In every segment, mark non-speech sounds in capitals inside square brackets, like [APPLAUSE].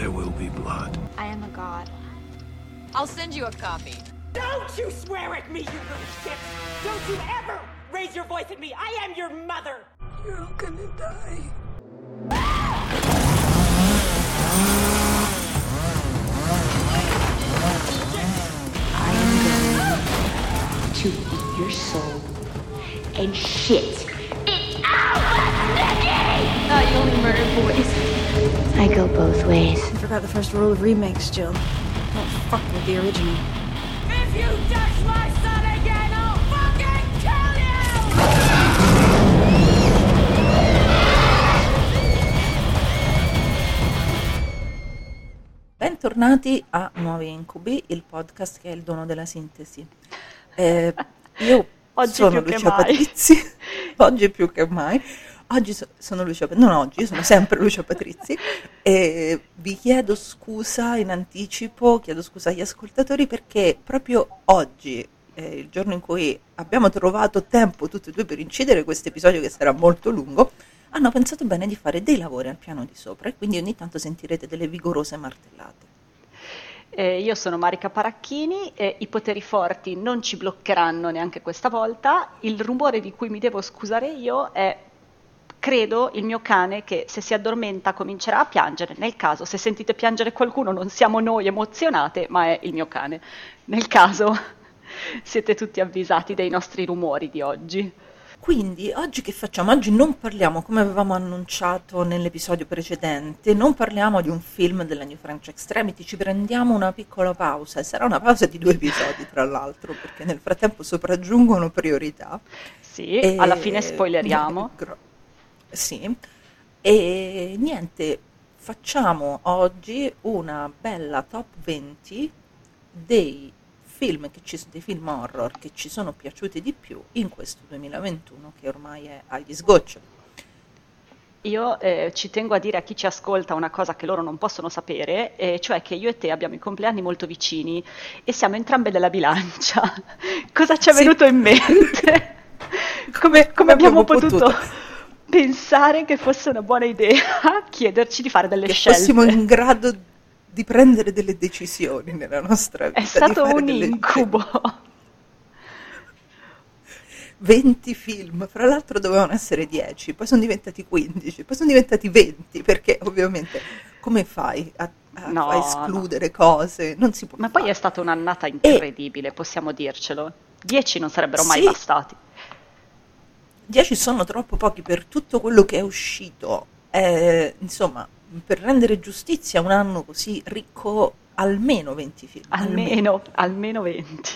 there will be blood. I am a god. I'll send you a copy. Don't you swear at me, you little shit! Don't you ever raise your voice at me! I am your mother! You're gonna die. I am going to eat your soul and shit it out, Nikki! Thought you only murdered boys. I go both ways. You forgot the first rule of remakes, Jill. Don't fuck with the original. If you touch my son again, I'll fucking kill you! Bentornati a Nuovi Incubi, il podcast che è il dono della sintesi. Eh, io [LAUGHS] Oggi sono più che Lucia mai. Patrizzi, [LAUGHS] oggi più che mai. Oggi so- sono Lucia, non oggi, sono sempre Lucia Patrizzi [LAUGHS] e vi chiedo scusa in anticipo, chiedo scusa agli ascoltatori perché proprio oggi, eh, il giorno in cui abbiamo trovato tempo tutti e due per incidere questo episodio che sarà molto lungo, hanno pensato bene di fare dei lavori al piano di sopra e quindi ogni tanto sentirete delle vigorose martellate. Eh, io sono Marica Paracchini e i poteri forti non ci bloccheranno neanche questa volta. Il rumore di cui mi devo scusare io è, credo, il mio cane che se si addormenta comincerà a piangere. Nel caso, se sentite piangere qualcuno, non siamo noi emozionate, ma è il mio cane. Nel caso, [LAUGHS] siete tutti avvisati dei nostri rumori di oggi. Quindi oggi che facciamo? Oggi non parliamo, come avevamo annunciato nell'episodio precedente, non parliamo di un film della New French Extremity, ci prendiamo una piccola pausa, e sarà una pausa di due episodi tra l'altro, perché nel frattempo sopraggiungono priorità. Sì, E- alla fine spoileriamo. [LAUGHS] Gro- Sì, e niente, facciamo oggi una bella top 20 dei film, che ci, dei film horror che ci sono piaciuti di più in questo 2021 che ormai è agli sgoccioli. Io eh, ci tengo a dire a chi ci ascolta una cosa che loro non possono sapere, e cioè che io e te abbiamo i compleanni molto vicini e siamo entrambe della bilancia. [LAUGHS] cosa ci è Sì. venuto in mente? [LAUGHS] come, come abbiamo, potuto, pensare che fosse una buona idea [LAUGHS] chiederci di fare delle Che scelte? fossimo in grado di prendere delle decisioni nella nostra vita. È stato un incubo. [LAUGHS] 20 film, fra l'altro dovevano essere 10, poi sono diventati 15, poi sono diventati 20, perché ovviamente come fai a, a- No, a escludere cose? Non si può Ma poi fare. è stata un'annata incredibile, possiamo dircelo. Dieci non sarebbero mai Sì. bastati. 10 sono troppo pochi per tutto quello che è uscito. Eh, insomma, per rendere giustizia a un anno così ricco, almeno 20 film. Almeno, almeno 20.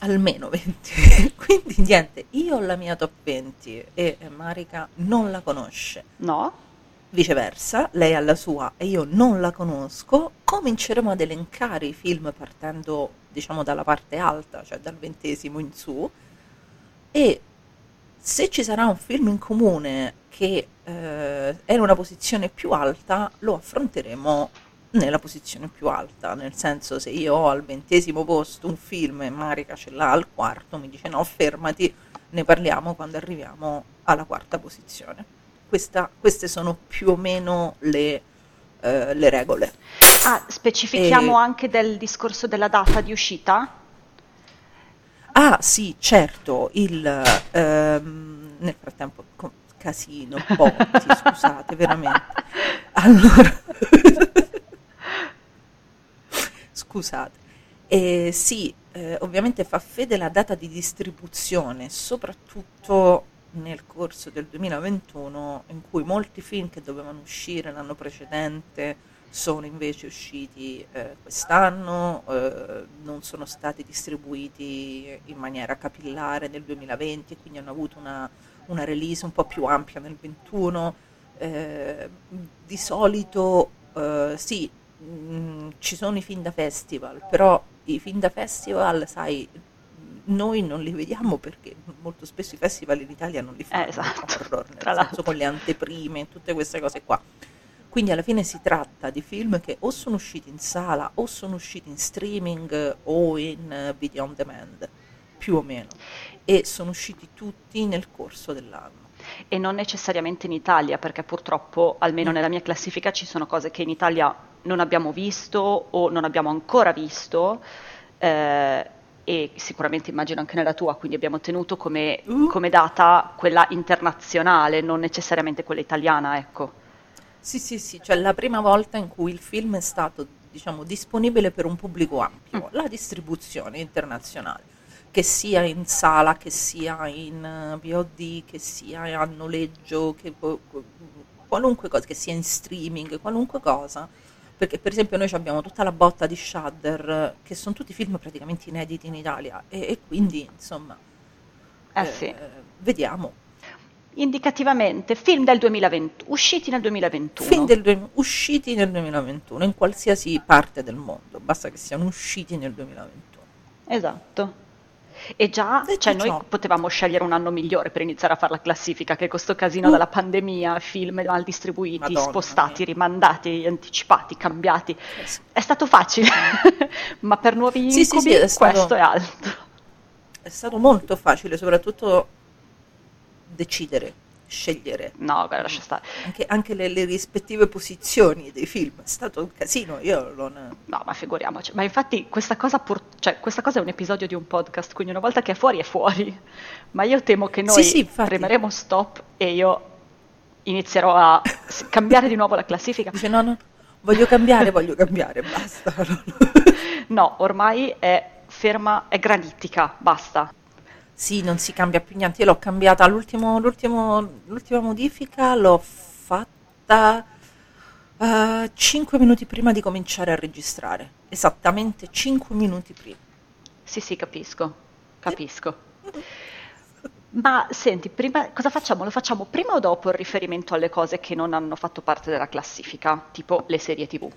almeno 20. [LAUGHS] Quindi niente, io ho la mia top 20 e Marica non la conosce. No? Viceversa, lei ha la sua e io non la conosco. Cominceremo ad elencare i film partendo, diciamo, dalla parte alta, cioè dal ventesimo in su. E se ci sarà un film in comune che eh, è in una posizione più alta, lo affronteremo nella posizione più alta. Nel senso, se io ho al ventesimo posto un film e Marica ce l'ha al quarto, mi dice no, fermati, ne parliamo quando arriviamo alla quarta posizione. Questa- queste sono più o meno le, eh, le regole. Ah, specifichiamo E- anche del discorso della data di uscita? Ah sì, certo, il, ehm, nel frattempo, co- casino, botti, scusate, veramente. [LAUGHS] Allora, scusate. Eh, sì, eh, ovviamente fa fede la data di distribuzione, soprattutto nel corso del 2021, in cui molti film che dovevano uscire l'anno precedente sono invece usciti eh, quest'anno, eh, non sono stati distribuiti in maniera capillare nel 2020 e quindi hanno avuto una, una release un po' più ampia nel 2021. Eh, di solito eh, sì, mh, ci sono i film da festival, però i film da festival, sai, noi non li vediamo perché molto spesso i festival in Italia non li fanno Eh, esatto, horror, nel senso con le anteprime, tutte queste cose qua. Quindi alla fine si tratta di film che o sono usciti in sala o sono usciti in streaming o in eh, video on demand, più o meno, e sono usciti tutti nel corso dell'anno. e non necessariamente in Italia, perché purtroppo, almeno nella mia classifica, ci sono cose che in Italia non abbiamo visto o non abbiamo ancora visto. Eh, e sicuramente immagino anche nella tua, quindi abbiamo tenuto come, Uh. come data quella internazionale, non necessariamente quella italiana, ecco. Sì, sì, sì, cioè la prima volta in cui il film è stato, diciamo, disponibile per un pubblico ampio, la distribuzione internazionale, che sia in sala, che sia in eh, VOD, che sia a noleggio, che qualunque cosa, che sia in streaming, qualunque cosa. Perché per esempio noi abbiamo tutta la botta di Shudder, che sono tutti film praticamente inediti in Italia, e, e quindi insomma, Eh eh, sì. vediamo. Indicativamente, film del 2020, usciti nel 2021. Film del usciti nel 2021 in qualsiasi parte del mondo, basta che siano usciti nel 2021. Esatto. E già, Detto cioè noi potevamo scegliere un anno migliore per iniziare a fare la classifica, che questo casino Uh. dalla pandemia, film mal distribuiti, Madonna spostati, mia. rimandati, anticipati, cambiati. È stato facile, [LAUGHS] ma per nuovi Sì, sì, incubi sì, è stato- questo è altro. È stato molto facile, soprattutto decidere, scegliere No, guarda, lascia stare. anche, anche le, le rispettive posizioni dei film. È stato un casino, io non... No, ma figuriamoci. Ma infatti questa cosa, pur- cioè, questa cosa è un episodio di un podcast, quindi una volta che è fuori è fuori. Ma io temo che noi Sì, sì, infatti. premeremo stop e io inizierò a cambiare di nuovo la classifica. Dice no, no, voglio cambiare, voglio cambiare, basta. [LAUGHS] No, ormai è ferma, è granitica, basta. Sì, non si cambia più niente. Io l'ho cambiata l'ultimo, l'ultimo, l'ultima modifica, l'ho fatta 5 minuti prima di cominciare a registrare. Esattamente 5 minuti prima. Sì, sì, capisco, capisco. [LAUGHS] Ma senti, prima, cosa facciamo? Lo facciamo prima o dopo il riferimento alle cose che non hanno fatto parte della classifica, tipo le serie TV?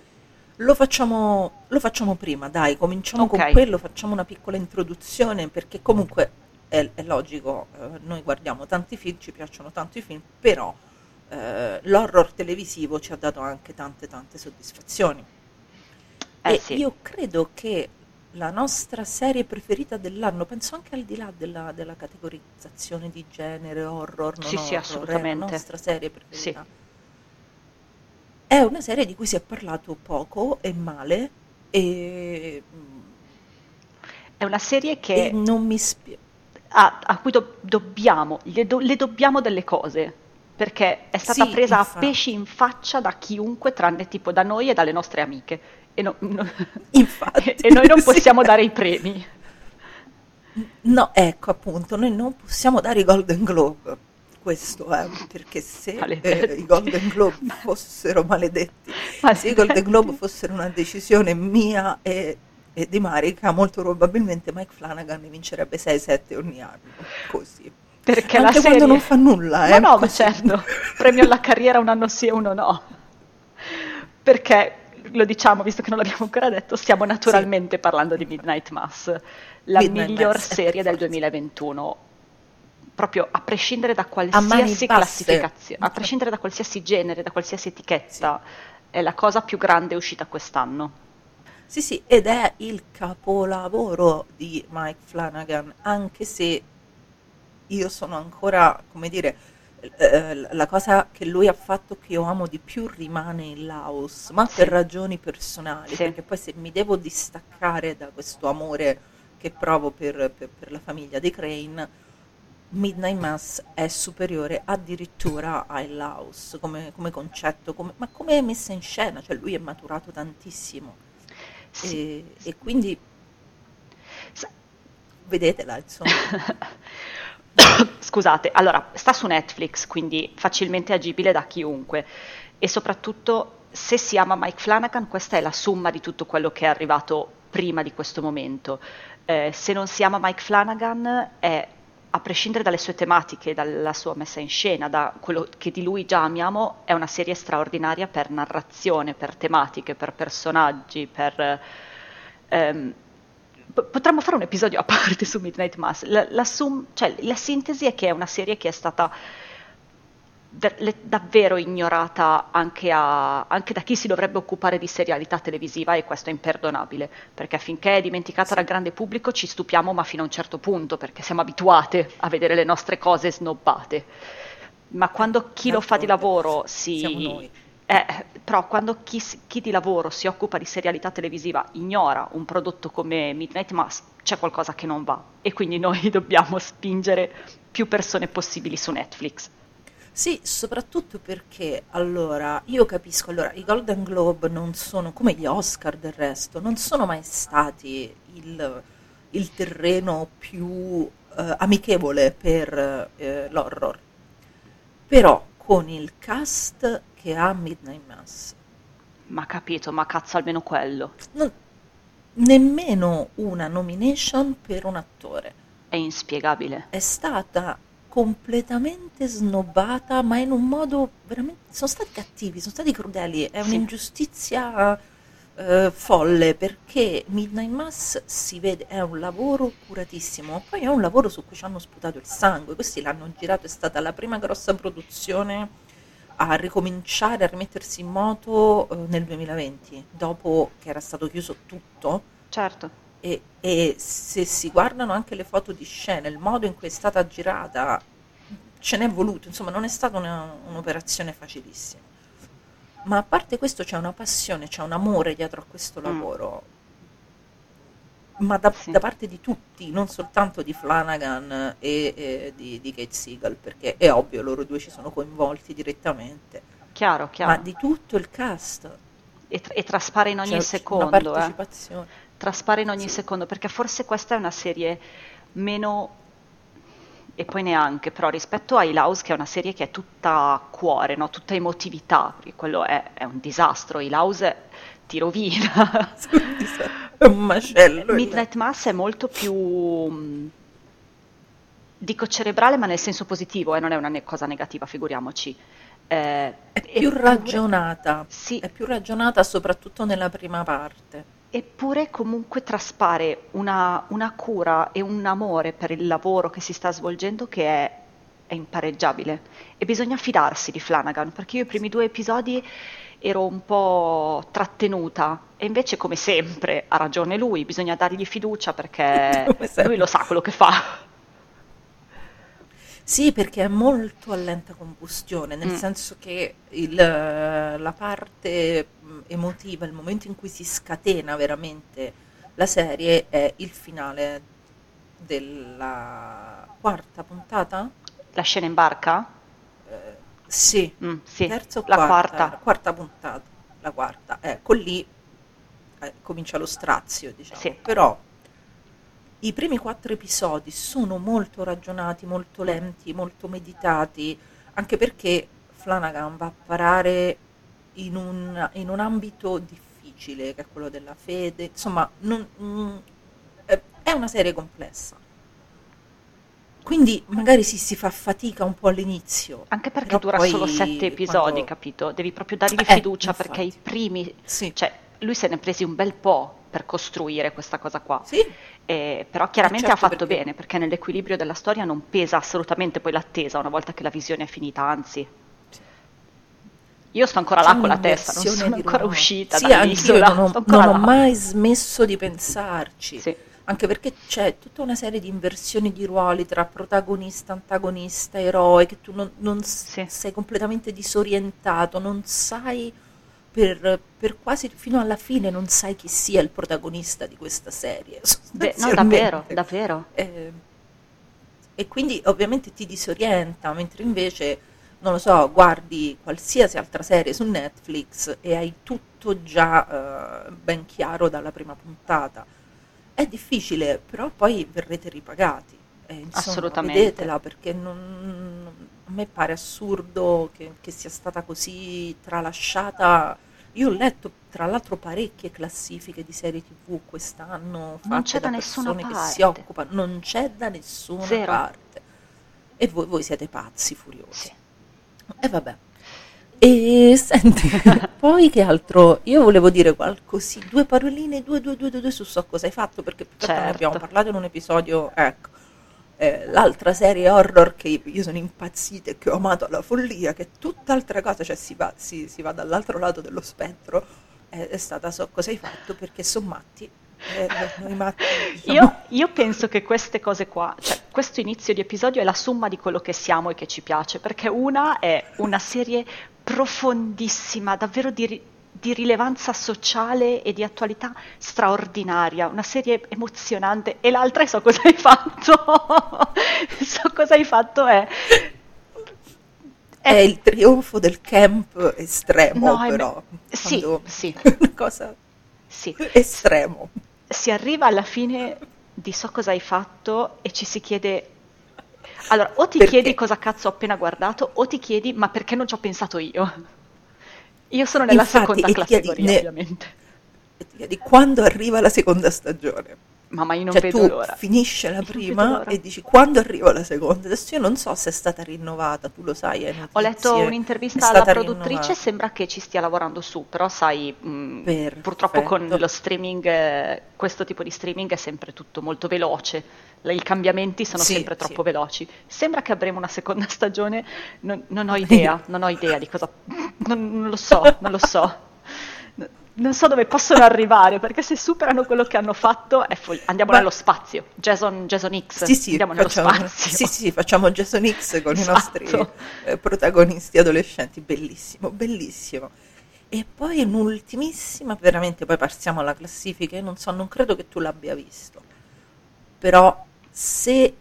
Lo facciamo, lo facciamo prima, dai, cominciamo Ok. con quello, facciamo una piccola introduzione perché comunque è, è logico, eh, noi guardiamo tanti film, ci piacciono tanto i film, però eh, l'horror televisivo ci ha dato anche tante tante soddisfazioni. Eh e sì. io credo che la nostra serie preferita dell'anno, penso anche al di là della, della categorizzazione di genere, horror, non Sì, sì, horror, assolutamente. è la nostra serie preferita. È una serie di cui si è parlato poco e male e, È una serie che non mi spiace. A, a cui do- dobbiamo, le, do- le dobbiamo delle cose, perché è stata Sì, presa infatti. a pesci in faccia da chiunque, tranne tipo da noi e dalle nostre amiche. E, no- no- Infatti, [LAUGHS] e noi non [LAUGHS] sì. possiamo dare i premi. No, ecco appunto, noi non possiamo dare i Golden Globe. Questo è perché se eh, i Golden Globe [LAUGHS] fossero maledetti, Maledetti. se i Golden Globe fossero una decisione mia e, e di Marica, molto probabilmente Mike Flanagan ne vincerebbe 6-7 ogni anno. Così. Perché Anche la quando serie... non fa nulla, Ma eh, no, ma così. certo, premio alla carriera un anno sì e uno no. Perché, lo diciamo, visto che non l'abbiamo ancora detto, stiamo naturalmente parlando di Midnight Mass, la Midnight miglior Mass, eh, serie del forza. 2021. Proprio a prescindere da qualsiasi classificazione, a prescindere da qualsiasi genere, da qualsiasi etichetta, è la cosa più grande uscita quest'anno. Sì, sì, ed è il capolavoro di Mike Flanagan, anche se io sono ancora, come dire, eh, la cosa che lui ha fatto che io amo di più rimane in Laos, ma Sì. per ragioni personali, Sì. perché poi se mi devo distaccare da questo amore che provo per, per- per la famiglia dei Crane, Midnight Mass è superiore addirittura a Il Laos come, come concetto, come- ma come messa in scena, cioè lui è maturato tantissimo. Sì. E, e quindi vedetela, insomma. [COUGHS] Scusate, allora sta su Netflix, quindi facilmente agibile da chiunque e soprattutto se si ama Mike Flanagan, questa è la somma di tutto quello che è arrivato prima di questo momento. Eh, se non si ama Mike Flanagan è a prescindere dalle sue tematiche, dalla sua messa in scena, da quello che di lui già amiamo, è una serie straordinaria per narrazione, per tematiche, per personaggi, per... ehm, potremmo fare un episodio a [LAUGHS] parte su Midnight Mass. La, la sum- cioè, la sintesi è che è una serie che è stata davvero ignorata anche, a- anche da chi si dovrebbe occupare di serialità televisiva e questo è imperdonabile, perché finché è dimenticata dal grande pubblico ci stupiamo ma fino a un certo punto, perché siamo abituate a vedere le nostre cose snobbate. Ma quando chi lo fa di lavoro si... Siamo noi. Eh, però quando chi, chi di lavoro si occupa di serialità televisiva ignora un prodotto come Midnight Mass, c'è qualcosa che non va. E quindi noi [LAUGHS] dobbiamo spingere più persone possibili su Netflix. Sì, soprattutto perché allora io capisco, allora i Golden Globe non sono come gli Oscar del resto, non sono mai stati il, il terreno più eh, amichevole per eh, l'horror. Però con il cast che ha Midnight Mass, Ma capito, ma cazzo almeno quello. non- nemmeno una nomination per un attore. È inspiegabile. è stata completamente snobbata, ma in un modo veramente... Sono stati cattivi, sono stati crudeli, è un'ingiustizia eh, folle perché Midnight Mass si vede, è un lavoro curatissimo, poi è un lavoro su cui ci hanno sputato il sangue, questi l'hanno girato, è stata la prima grossa produzione a ricominciare a rimettersi in moto eh, nel 2020, dopo che era stato chiuso tutto Certo. E, e se si guardano anche le foto di scena, il modo in cui è stata girata, ce n'è voluto, insomma non è stata una- un'operazione facilissima. Ma a parte questo c'è una passione, c'è un amore dietro a questo Mm. lavoro, ma da, Sì. da parte di tutti, non soltanto di Flanagan e, e di, di Kate Siegel, perché è ovvio, loro due ci sono coinvolti direttamente, Chiaro, ma chiaro. di tutto il cast. E, tra- e traspare in ogni C'è una secondo, eh. Traspare in ogni Sì. secondo, perché forse questa è una serie meno, e poi neanche, però rispetto a House che è una serie che è tutta cuore, no? tutta emotività, perché quello è, è un disastro, House ti rovina. È [LAUGHS] un macello. Midnight Mass è molto più, mh, dico cerebrale, ma nel senso positivo, eh, non è una ne- cosa negativa, figuriamoci. Eh, È più ragionata, Sì, è più ragionata soprattutto nella prima parte. Eppure comunque traspare una, una cura e un amore per il lavoro che si sta svolgendo che è, è impareggiabile. E bisogna fidarsi di Flanagan, perché io i primi due episodi ero un po' trattenuta e invece come sempre ha ragione lui, bisogna dargli fiducia perché [LAUGHS] lui lo sa quello che fa. Sì, perché è molto a lenta combustione, nel Mm. senso che il- la parte mh, emotiva, il momento in cui si scatena veramente la serie è il finale della quarta puntata? La scena in barca? Sì, Mm, sì, terza o la quarta? quarta. Quarta puntata, la quarta. Ecco, lì eh, comincia lo strazio, diciamo. Sì. Però i primi quattro episodi sono molto ragionati, molto lenti, molto meditati, anche perché Flanagan va a parare in un, in un ambito difficile, che è quello della fede. Insomma, non- mm, eh, è una serie complessa. Quindi magari si, si fa fatica un po' all'inizio. Anche perché dura poi solo sette episodi, quando- capito? Devi proprio dargli Eh, fiducia perché i primi Sì. Cioè, lui se ne è presi un bel po' per costruire questa cosa qua. Sì, Eh, però chiaramente certo, ha fatto perché- bene, perché nell'equilibrio della storia non pesa assolutamente poi l'attesa una volta che la visione è finita, anzi. Io sto ancora là con la testa, non sono ancora ruolo. uscita Sì, dall'isola, non ho, non ho mai smesso di pensarci. Sì, Anche perché c'è tutta una serie di inversioni di ruoli tra protagonista, antagonista, eroe, che tu non, non Sì. sei completamente disorientato, non sai per, per quasi fino alla fine non sai chi sia il protagonista di questa serie. [LAUGHS] Beh, no, davvero, davvero. Eh, e quindi ovviamente ti disorienta, mentre invece, non lo so, guardi qualsiasi altra serie su Netflix e hai tutto già eh, ben chiaro dalla prima puntata. È difficile, però poi verrete ripagati. E, insomma, Assolutamente. Vedetela perché non- a me pare assurdo che, che sia stata così tralasciata. Io ho letto tra l'altro parecchie classifiche di serie TV quest'anno Non fatte c'è da da nessuna persone che parte. si occupano, non c'è da nessuna Zero. parte. E voi, voi siete pazzi, furiosi. Sì. E vabbè. E senti, [LAUGHS] poi che altro? Io volevo dire qualcosa, due paroline, due, due, due, due, due su so cosa hai fatto, perché che altro ne Certo. abbiamo parlato in un episodio, ecco. Eh, l'altra serie horror che io sono impazzita e che ho amato alla follia, che è tutt'altra cosa, cioè si va, si, si va dall'altro lato dello spettro, è, è stata So cosa hai fatto, perché sono matti. Eh, noi matti diciamo, Io, io penso che queste cose qua, cioè questo inizio di episodio è la somma di quello che siamo e che ci piace, perché una è una serie profondissima, davvero di, di rilevanza sociale e di attualità straordinaria, una serie emozionante, e l'altra è so cosa hai fatto. [LAUGHS] so cosa hai fatto è è il trionfo del camp estremo, No, è- però. sì, quando- sì. [LAUGHS] Una cosa sì. estremo. si arriva alla fine di so cosa hai fatto e ci si chiede allora o ti Perché? chiedi cosa cazzo ho appena guardato o ti chiedi ma perché non ci ho pensato io io sono nella Infatti, seconda categoria ne- ovviamente E ti chiedi quando arriva la seconda stagione. ma, ma io non cioè vedo tu l'ora finisce la prima e dici quando arriva la seconda. Adesso io non so se è stata rinnovata, tu lo sai. ho letto un'intervista alla produttrice, rinnovata. sembra che ci stia lavorando su, però sai, mh, Perfetto. purtroppo con lo streaming, eh, questo tipo di streaming è sempre tutto molto veloce, i cambiamenti sono Sì, sempre sì. troppo veloci. Sembra che avremo una seconda [LAUGHS] stagione, non, non ho idea, non ho idea di cosa... Non, non lo so, non lo so. Non so dove possono arrivare, perché se superano quello che hanno fatto, è fol- andiamo Ma- nello spazio. Jason, Jason X, Sì, sì, andiamo nello facciamo, spazio. sì, sì, facciamo Jason X con Esatto. i nostri eh, protagonisti adolescenti, bellissimo, bellissimo. E poi un'ultimissima, veramente, poi passiamo alla classifica, io non so, non credo che tu l'abbia visto, però se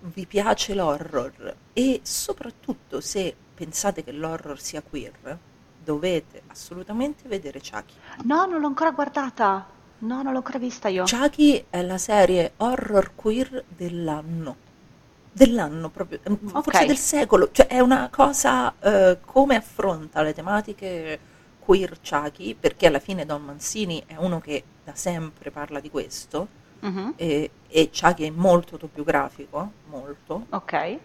vi piace l'horror e soprattutto se pensate che l'horror sia queer, dovete assolutamente vedere Chucky. No, non l'ho ancora guardata. No, non l'ho ancora vista io. Chucky è la serie horror queer dell'anno. Dell'anno proprio, eh, forse Ok. del secolo. Cioè è una cosa eh, come affronta le tematiche queer Chucky, perché alla fine Don Mancini è uno che da sempre parla di questo, Mhm, e, e Chucky è molto autobiografico, molto. Ok.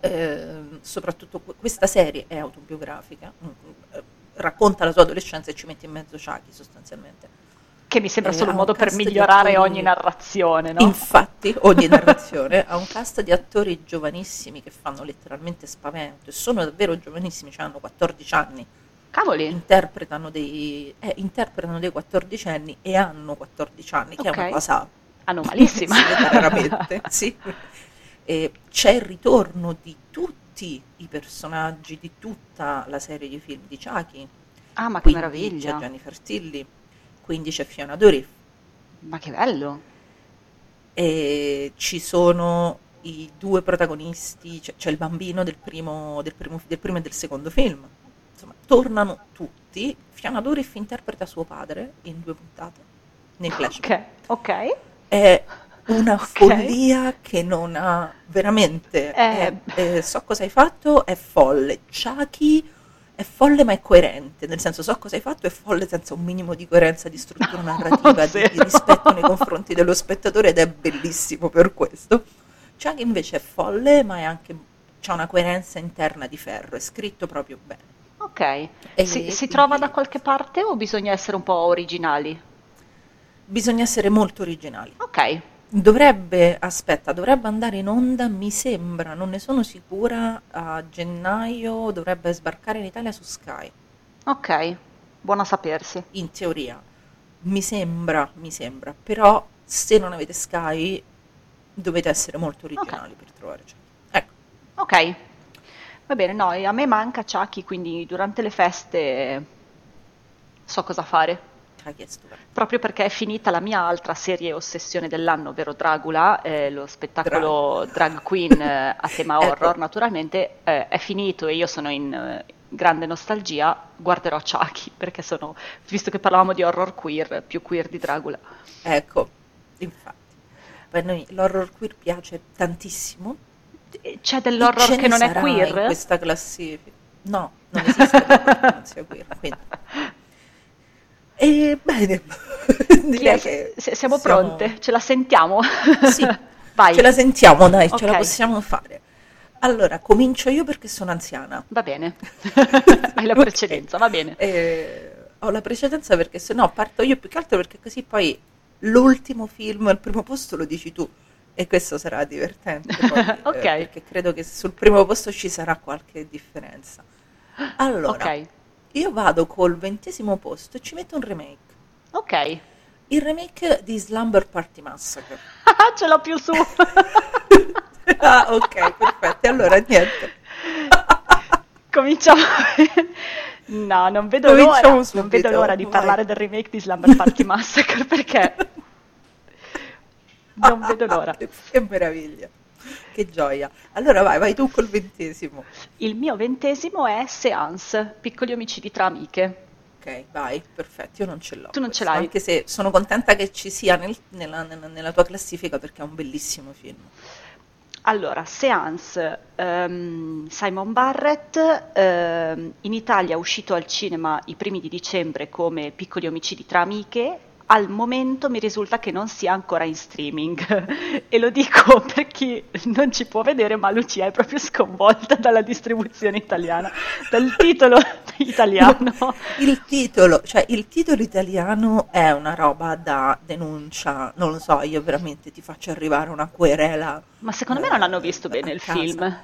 Eh, soprattutto que- questa serie è autobiografica, mm, eh, racconta la sua adolescenza e ci mette in mezzo Chucky sostanzialmente. Che mi sembra Eh, solo un un modo per migliorare attori- ogni narrazione, no? Infatti, ogni [LAUGHS] narrazione ha un cast di attori giovanissimi che fanno letteralmente spavento e sono davvero giovanissimi, cioè hanno 14 anni, Cavoli. interpretano dei, eh, interpretano dei 14 anni e hanno 14 anni, che è una cosa Anomalissima. raramente, sì. E c'è il ritorno di tutti i personaggi di tutta la serie di film di Chucky. Ah, ma che Quindi meraviglia. C'è Jennifer Tilly, quindi c'è Fiona Dourif, Ma che bello. e ci sono i due protagonisti, c'è, c'è il bambino del primo, del, primo, del primo e del secondo film. Insomma, tornano tutti. Fiona Dourif interpreta suo padre in due puntate, nei flashback. Ok, ok. È una Ok. follia che non ha veramente. Eh. è- è- so cosa hai fatto, è folle. Chucky è folle ma è coerente, nel senso so cosa hai fatto, è folle senza un minimo di coerenza, di struttura [LAUGHS] narrativa, di, di rispetto nei confronti dello spettatore ed è bellissimo per questo. Chucky invece è folle ma è anche c'ha una coerenza interna di ferro, è scritto proprio bene. Ok. E Si, si trova da qualche parte o bisogna essere un po' originali? Bisogna essere molto originali. Ok. Dovrebbe, aspetta, dovrebbe andare in onda, mi sembra, non ne sono sicura, a gennaio dovrebbe sbarcare in Italia su Sky, Ok. Buono a sapersi. in teoria. Mi sembra, mi sembra, però se non avete Sky dovete essere molto originali per trovare Chucky. Ecco, Ok. Va bene, no, a me manca Chucky, quindi durante le feste so cosa fare. Chucky è stupendo. Proprio perché è finita la mia altra serie ossessione dell'anno, ovvero Dracula, eh, lo spettacolo drag queen eh, a [LAUGHS] tema Ecco. horror, naturalmente, eh, è finito e io sono in eh, grande nostalgia, guarderò Chucky, perché sono, visto che parlavamo di horror queer, più queer di Dracula. Ecco, infatti. A noi l'horror queer piace tantissimo. E C'è dell'horror che non è queer? in questa classifica. No, non esiste l'horror che non sia queer, quindi. [LAUGHS] E bene, [LAUGHS] direi che siamo pronte? Ce la sentiamo? Sì, [LAUGHS] Vai. ce la sentiamo, dai, ce la possiamo fare. Allora, comincio io perché sono anziana. Va bene. [LAUGHS] Hai la precedenza, va bene. Eh, ho la precedenza perché se no parto io più che altro perché così poi l'ultimo film al primo posto lo dici tu e questo sarà divertente poi, eh, Ok. perché credo che sul primo posto ci sarà qualche differenza. Allora, Ok, io vado col ventesimo posto e ci metto un remake. ok. Il remake di Slumber Party Massacre. Ce l'ho più su. [LAUGHS] ah, ok, perfetto. Allora niente. [LAUGHS] Cominciamo. no, non vedo Cominciamo l'ora. Non vedo l'ora di vai. parlare del remake di Slumber Party Massacre perché [LAUGHS] non vedo l'ora. Che meraviglia. Che gioia. Allora vai, vai tu col ventesimo. Il mio ventesimo è Seance, piccoli omicidi tra amiche. Ok, vai, perfetto, io non ce l'ho. Tu non ce questo, l'hai? Anche se sono contenta che ci sia nel- nella, nella- nella tua classifica perché è un bellissimo film. Allora, Seance, ehm, Simon Barrett, ehm, in Italia è uscito al cinema i primi di dicembre come Piccoli omicidi tra amiche. Al momento mi risulta che non sia ancora in streaming [LAUGHS] e lo dico [LAUGHS] per chi non ci può vedere, ma Lucia è proprio sconvolta dalla distribuzione italiana, dal [LAUGHS] titolo italiano. Il titolo, cioè il titolo italiano è una roba da denuncia, non lo so, io veramente ti faccio arrivare una querela. Ma secondo me non hanno visto bene il casa. film.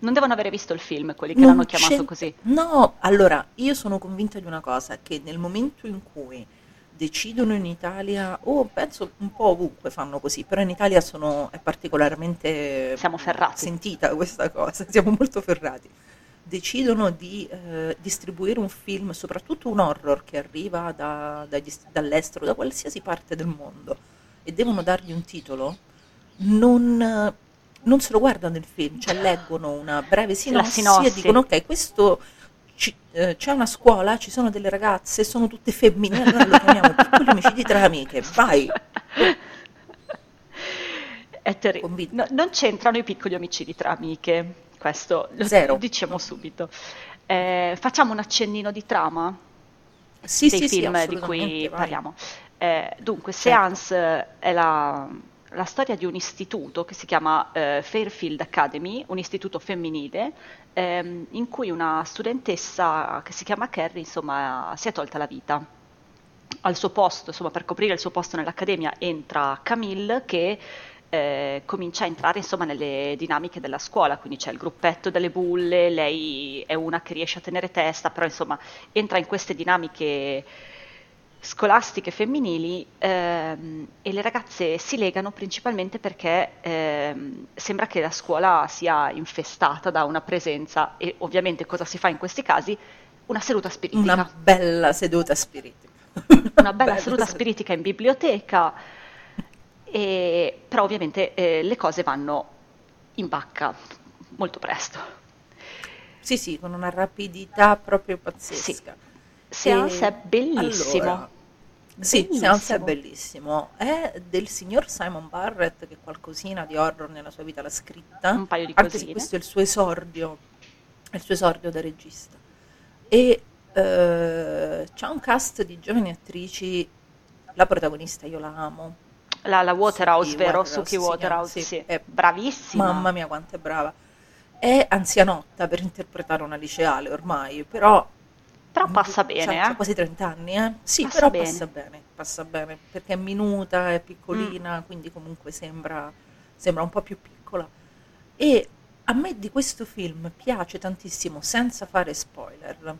Non devono avere visto il film, quelli che Non l'hanno chiamato c'è- così. No, allora, io sono convinta di una cosa, che nel momento in cui decidono in Italia, o penso un po' ovunque fanno così, però in Italia sono, è particolarmente sentita questa cosa, [LAUGHS] siamo molto ferrati. Decidono di eh, distribuire un film, soprattutto un horror che arriva da- dagli- dall'estero, da qualsiasi parte del mondo, e devono dargli un titolo, non, non se lo guardano il film, cioè leggono una breve sinossi, sinossi. e dicono ok, questo ci- eh, c'è una scuola, ci sono delle ragazze, sono tutte femmine, allora lo chiamiamo [LAUGHS] piccoli omicidi tra amiche, vai! È terri- Convinta. no- non c'entrano i piccoli omicidi tra amiche, questo lo Zero. diciamo subito. Eh, facciamo un accennino di trama Sì, dei sì, sì, film di assolutamente, cui vai. parliamo. Eh, dunque, Certo. Seance è la, la storia di un istituto che si chiama eh, Fairfield Academy, un istituto femminile, ehm, in cui una studentessa che si chiama Carrie, insomma, si è tolta la vita. Al suo posto, insomma, per coprire il suo posto nell'accademia entra Camille che eh, comincia a entrare insomma nelle dinamiche della scuola, quindi c'è il gruppetto delle bulle, lei è una che riesce a tenere testa, però insomma entra in queste dinamiche scolastiche femminili ehm, e le ragazze si legano principalmente perché ehm, sembra che la scuola sia infestata da una presenza e ovviamente cosa si fa in questi casi? Una seduta spiritica. Una bella seduta spiritica. [LAUGHS] Una bella seduta spiritica in biblioteca, e- però ovviamente eh, le cose vanno in bacca molto presto. Sì, sì, con una rapidità proprio pazzesca. Seance E- è bellissimo. allora, sì. Seance è bellissimo. È del signor Simon Barrett che qualcosina di horror nella sua vita l'ha scritta. Un paio di anche se cosine. questo è il suo esordio, è il suo esordio da regista. E eh, c'ha un cast di giovani attrici, la protagonista io la amo. La, la Waterhouse, Suki vero? Waterhouse, Suki Waterhouse, sì. sì. È- Bravissima. Mamma mia quanto è brava. È anzianotta per interpretare una liceale ormai, però Però passa bene, c'ha eh? quasi 30 anni, eh? Sì, Passa però bene. passa bene, passa bene, perché è minuta, è piccolina, Mm. quindi comunque sembra, sembra un po' più piccola. E a me di questo film piace tantissimo, senza fare spoiler,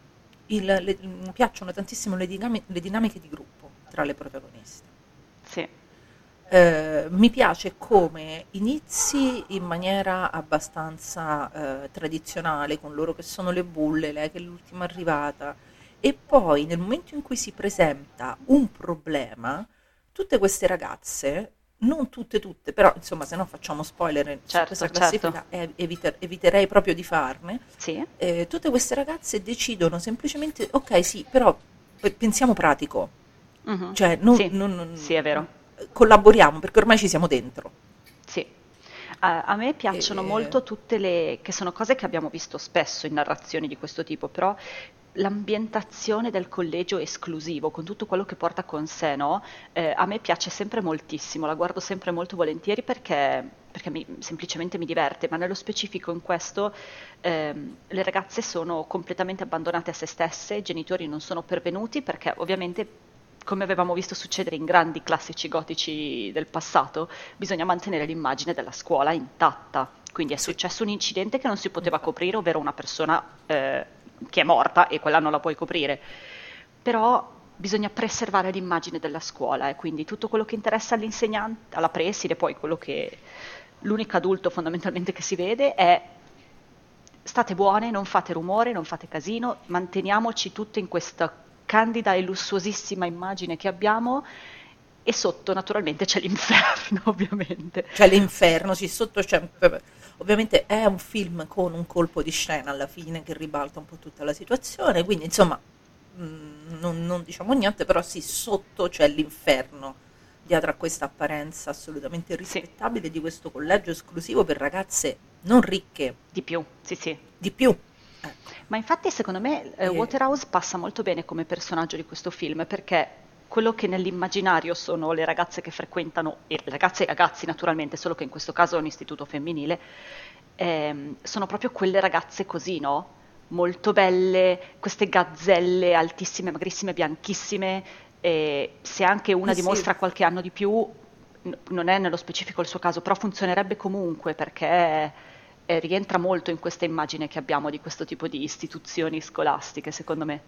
il- le- piacciono tantissimo le, dinami- le dinamiche di gruppo tra le protagoniste. Eh, mi piace come inizi in maniera abbastanza eh, tradizionale con loro che sono le bulle, lei che è l'ultima arrivata e poi nel momento in cui si presenta un problema, tutte queste ragazze, non tutte tutte, però insomma se no facciamo spoiler su Certo, questa certo. classifica e eviter- eviterei proprio di farne, Sì. eh, tutte queste ragazze decidono semplicemente, ok sì, però pe- pensiamo pratico, Mhm. cioè non, Sì. non- non- Sì, è vero. Collaboriamo perché ormai ci siamo dentro. Sì. A, a me piacciono E- molto tutte le, che sono cose che abbiamo visto spesso in narrazioni di questo tipo, però l'ambientazione del collegio esclusivo, con tutto quello che porta con sé, no? Eh, a me piace sempre moltissimo, la guardo sempre molto volentieri perché, perché mi- semplicemente mi diverte, ma nello specifico in questo ehm, le ragazze sono completamente abbandonate a se stesse, i genitori non sono pervenuti perché ovviamente come avevamo visto succedere in grandi classici gotici del passato, bisogna mantenere l'immagine della scuola intatta. Quindi è successo un incidente che non si poteva coprire, ovvero una persona eh, che è morta e quella non la puoi coprire. Però bisogna preservare l'immagine della scuola e quindi tutto quello che interessa all'insegnante, alla preside, poi quello che l'unico adulto fondamentalmente che si vede è state buone, non fate rumore, non fate casino, manteniamoci tutte in questa candida e lussuosissima immagine che abbiamo e sotto naturalmente c'è l'inferno, [LAUGHS] ovviamente. C'è l'inferno, sì, sotto c'è... Ovviamente è un film con un colpo di scena alla fine che ribalta un po' tutta la situazione, quindi insomma mh, non, non diciamo niente, però sì, sotto c'è l'inferno dietro a questa apparenza assolutamente rispettabile di questo collegio esclusivo per ragazze non ricche. Di più, sì sì. Di più. Ecco. Ma infatti secondo me eh, Waterhouse passa molto bene come personaggio di questo film perché quello che nell'immaginario sono le ragazze che frequentano, e ragazze e ragazzi naturalmente, solo che in questo caso è un istituto femminile, ehm, sono proprio quelle ragazze così, no? Molto belle, queste gazzelle altissime, magrissime, bianchissime, e se anche una eh sì. dimostra qualche anno di più, n- non è nello specifico il suo caso, però funzionerebbe comunque perché eh, rientra molto in questa immagine che abbiamo di questo tipo di istituzioni scolastiche, secondo me.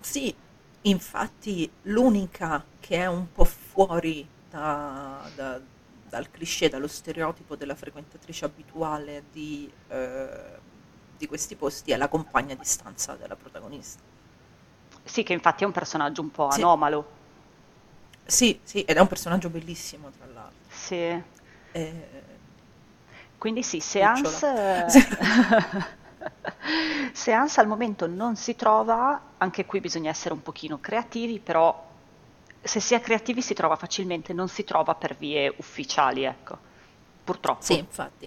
Sì, infatti l'unica che è un po' fuori da, da, dal cliché, dallo stereotipo della frequentatrice abituale di, eh, di questi posti è la compagna di stanza della protagonista. Sì, che infatti è un personaggio un po' anomalo. Sì, sì, ed è un personaggio bellissimo, tra l'altro. Sì. Eh, Quindi sì, Seance... [LAUGHS] Seance al momento non si trova, anche qui bisogna essere un pochino creativi, però se si è creativi si trova facilmente, non si trova per vie ufficiali, ecco. Purtroppo. Sì, infatti.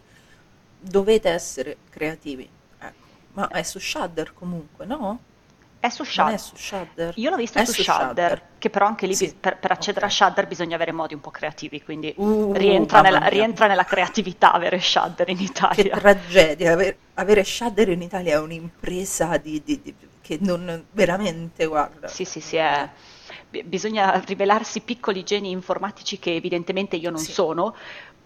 Dovete essere creativi. Ecco. Ma è su Shudder comunque, no? È su Shudder. è su Shudder. Io l'ho visto è su, su Shudder, Shudder, che però anche lì sì. per, per, accedere okay. a Shudder bisogna avere modi un po' creativi, quindi uh, rientra, nella, rientra, nella, creatività avere Shudder in Italia. Che [LAUGHS] tragedia, avere, avere Shudder in Italia è un'impresa di, di, di, che non veramente, guarda. Sì, sì, sì, è, bisogna rivelarsi piccoli geni informatici che evidentemente io non sì. sono,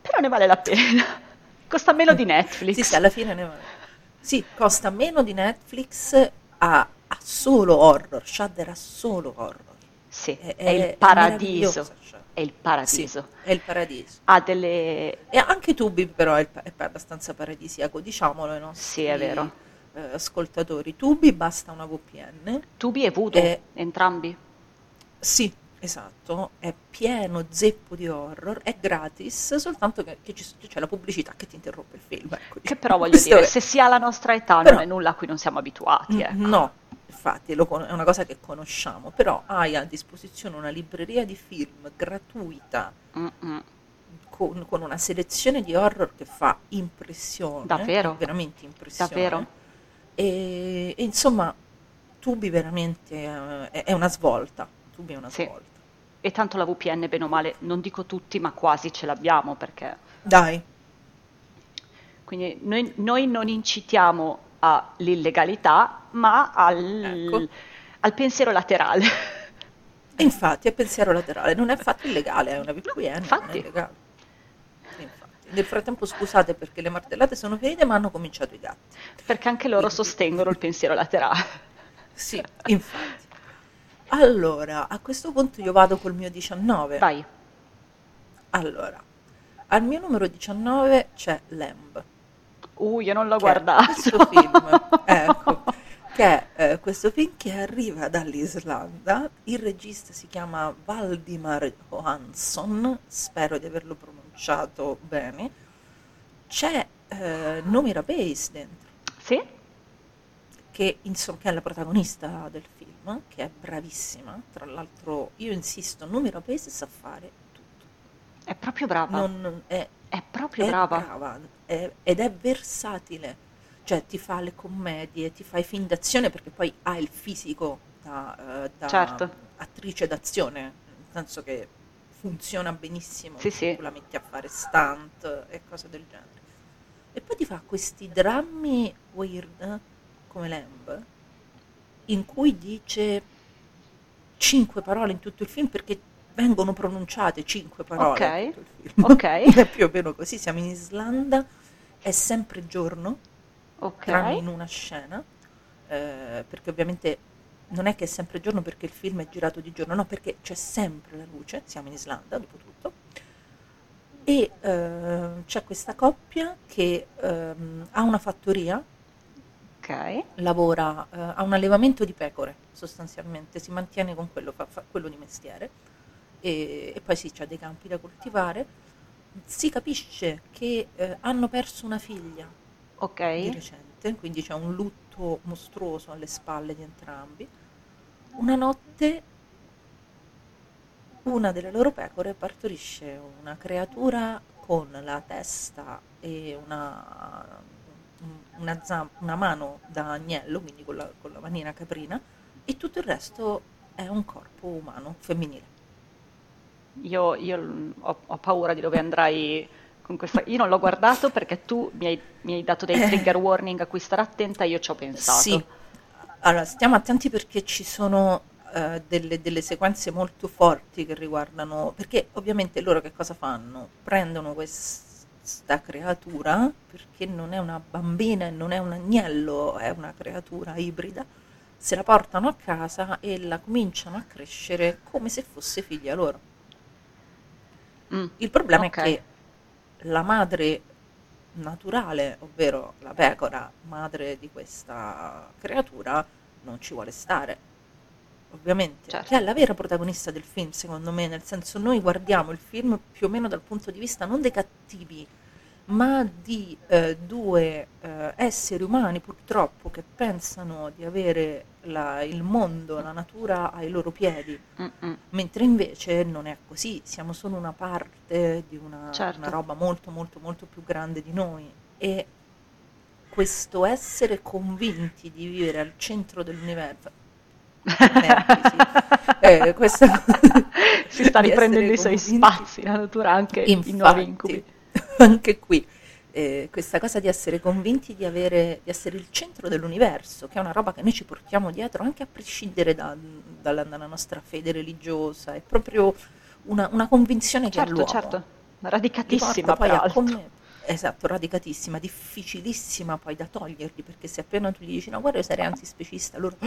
però ne vale la pena. [LAUGHS] Costa meno di [LAUGHS] Netflix. Sì, sì, alla fine ne vale. Sì, costa meno di Netflix a ha solo horror, Shudder ha solo horror. Sì, è, è il paradiso. È il paradiso. Sì, è il paradiso. Ha delle... E anche Tubi però è, è abbastanza paradisiaco, diciamolo ai nostri sì, è vero. Eh, ascoltatori. Tubi basta una VPN. Tubi e Voodoo, entrambi? Sì, esatto, è pieno zeppo di horror, è gratis, soltanto che, che c'è la pubblicità che ti interrompe il film. Ecco. Che però voglio dire, è... se si ha la nostra età però... non è nulla a cui non siamo abituati. Ecco. No, infatti lo, è una cosa che conosciamo, però hai a disposizione una libreria di film gratuita con, con, una selezione di horror che fa impressione, davvero, veramente impressione. Davvero. E, e insomma, Tubi veramente uh, è, è, una svolta, Tubi è una sì. svolta. E tanto la VPN, bene o male, non dico tutti, ma quasi ce l'abbiamo perché... Dai. Quindi noi, noi non incitiamo all'illegalità, ma al, ecco. al pensiero laterale. E infatti è pensiero laterale, non è affatto illegale, è una VPN, infatti. illegale. Infatti. Nel frattempo scusate perché le martellate sono finite, ma hanno cominciato i gatti. Perché anche loro Quindi... sostengono il pensiero laterale. Sì, infatti. Allora, a questo punto io vado col mio 19. Vai. Allora, al mio numero 19 c'è Lamb. Uh, io non l'ho guardato. Questo film, ecco, che è eh, questo film che arriva dall'Islanda. Il regista si chiama Valdimar Johansson, spero di averlo pronunciato bene. C'è eh, Nomira Pace dentro. Sì. Che, insomma, che è la protagonista del film, che è bravissima. Tra l'altro, io insisto, Nomira Pace sa fare tutto. È proprio brava. Non, è, è proprio è brava. brava è, ed è versatile. Cioè ti fa le commedie, ti fa i film d'azione perché poi ha il fisico da, uh, da certo. attrice d'azione, nel senso che funziona benissimo, sì, sì. tu la metti a fare stunt e cose del genere. E poi ti fa questi drammi weird come Lamb, in cui dice cinque parole in tutto il film perché vengono pronunciate cinque parole okay. in tutto il film. Ok. [LAUGHS] è più o meno così, siamo in Islanda, è sempre giorno, ok. tranne in una scena, eh, perché ovviamente non è che è sempre giorno perché il film è girato di giorno, no, perché c'è sempre la luce, siamo in Islanda dopo tutto, e eh, c'è questa coppia che ehm, ha una fattoria, Ok. lavora, eh, ha un allevamento di pecore sostanzialmente, si mantiene con quello, fa, fa quello di mestiere e, e poi sì, c'ha dei campi da coltivare. Si capisce che eh, hanno perso una figlia di Ok. recente, quindi c'è un lutto mostruoso alle spalle di entrambi. Una notte una delle loro pecore partorisce una creatura con la testa e una, una, zam- una mano da agnello, quindi con la, con la manina caprina, e tutto il resto è un corpo umano, femminile. Io, io ho, ho paura di dove andrai con questa. Io non l'ho guardato perché tu mi hai, mi hai dato dei Eh. trigger warning a cui stare attenta, io ci ho pensato. Sì, allora stiamo attenti perché ci sono eh, delle, delle sequenze molto forti che riguardano, perché ovviamente loro che cosa fanno? Prendono questa creatura, perché non è una bambina e non è un agnello, è una creatura ibrida, se la portano a casa e la cominciano a crescere come se fosse figlia loro. Mm, Il problema ok. è che la madre naturale, ovvero la pecora, madre di questa creatura, non ci vuole stare. Ovviamente, Certo. che è la vera protagonista del film, secondo me, nel senso noi guardiamo il film più o meno dal punto di vista non dei cattivi, ma di eh, due eh, esseri umani purtroppo che pensano di avere la- il mondo, la natura ai loro piedi Mm-mm. mentre invece non è così, siamo solo una parte di una, Certo. una roba molto molto molto più grande di noi e questo essere convinti di vivere al centro dell'universo. [LAUGHS] Eh, questa- si sta riprendendo i suoi spazi, la natura anche Infatti, i nuovi incubi. anche qui eh, questa cosa di essere convinti di, avere, di essere il centro dell'universo, che è una roba che noi ci portiamo dietro anche a prescindere da- dalla, dalla nostra fede religiosa, è proprio una, una convinzione che Certo, l'uomo. certo, porta radicatissima poi a. Esatto, radicatissima, difficilissima poi da toglierli, perché se appena tu gli dici no, guarda, io sarei antispecista, loro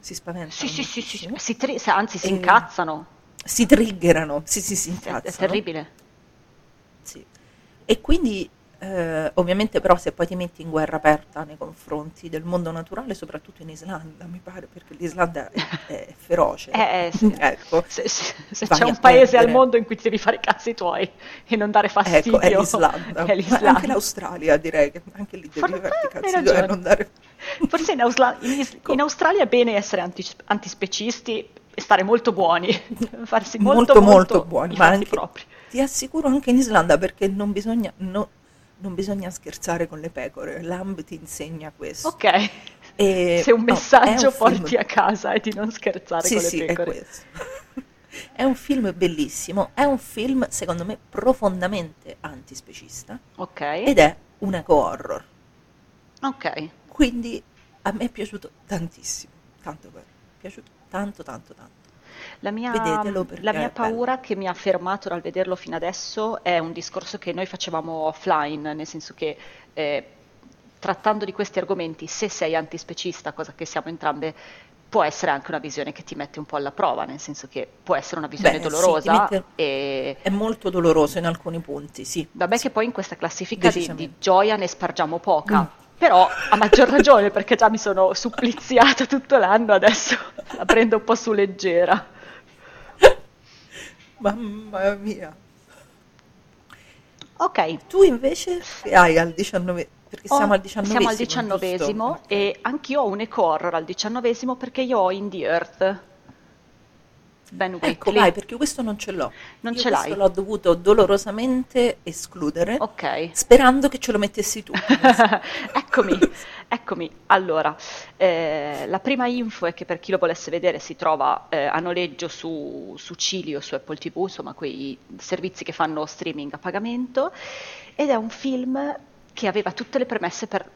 si spaventano. Sì, sì, sì, sì, si tri- anzi si E- incazzano, Si triggerano, sì, sì, si è, incazzano. è terribile. Sì. E quindi, eh, ovviamente, però, se poi ti metti in guerra aperta nei confronti del mondo naturale, soprattutto in Islanda, mi pare, perché l'Islanda è, è feroce. Eh, eh, sì. [LAUGHS] ecco. Se, se- se c'è un paese al perdere. mondo in cui ti devi fare i cazzi tuoi e non dare fastidio, Ecco, è l'Islanda. è l'Islanda. anche l'Australia, direi che anche lì devi farti i cazzi tuoi e non dare... [LAUGHS] Forse in, Ausla- in Is- in Australia è bene essere anti- antispecisti e stare molto buoni, [LAUGHS] farsi molto, molto, molto buoni, i ma anche, propri. ti assicuro anche in Islanda perché non bisogna, no- non bisogna scherzare con le pecore, l'AMB ti insegna questo. Ok, E- [LAUGHS] se un no, è messaggio un film- porti a casa è di non scherzare Sì, con le sì, è pecore. questo. [LAUGHS] È un film bellissimo, è un film secondo me profondamente antispecista Ok, ed è un eco-horror, ok. quindi a me è piaciuto tantissimo, tanto bello, è piaciuto tanto tanto tanto. La mia, la mia paura che mi ha fermato dal vederlo fino adesso è un discorso che noi facevamo offline, nel senso che eh, trattando di questi argomenti, se sei antispecista, cosa che siamo entrambe, può essere anche una visione che ti mette un po' alla prova, nel senso che può essere una visione Beh, sì, dolorosa mette- e È molto doloroso in alcuni punti, sì. vabbè sì. che poi in questa classifica di, di gioia ne spargiamo poca. Mm. Però a maggior ragione perché già mi sono suppliziata tutto l'anno, adesso la prendo un po' su leggera. Mamma mia. Ok, Tu invece hai al 19 perché siamo al 19 Siamo al diciannovesimo e anch'io ho un eco horror al diciannovesimo perché io ho In the Earth. Ben Ecco, Wheatley. vai, perché questo non ce l'ho. Non Io ce questo l'hai? l'ho dovuto dolorosamente escludere, Ok. sperando che ce lo mettessi tu. [LAUGHS] eccomi, eccomi. Allora, eh, la prima info è che per chi lo volesse vedere si trova eh, a noleggio su, su Cili o su Apple TV, insomma quei servizi che fanno streaming a pagamento, ed è un film che aveva tutte le premesse per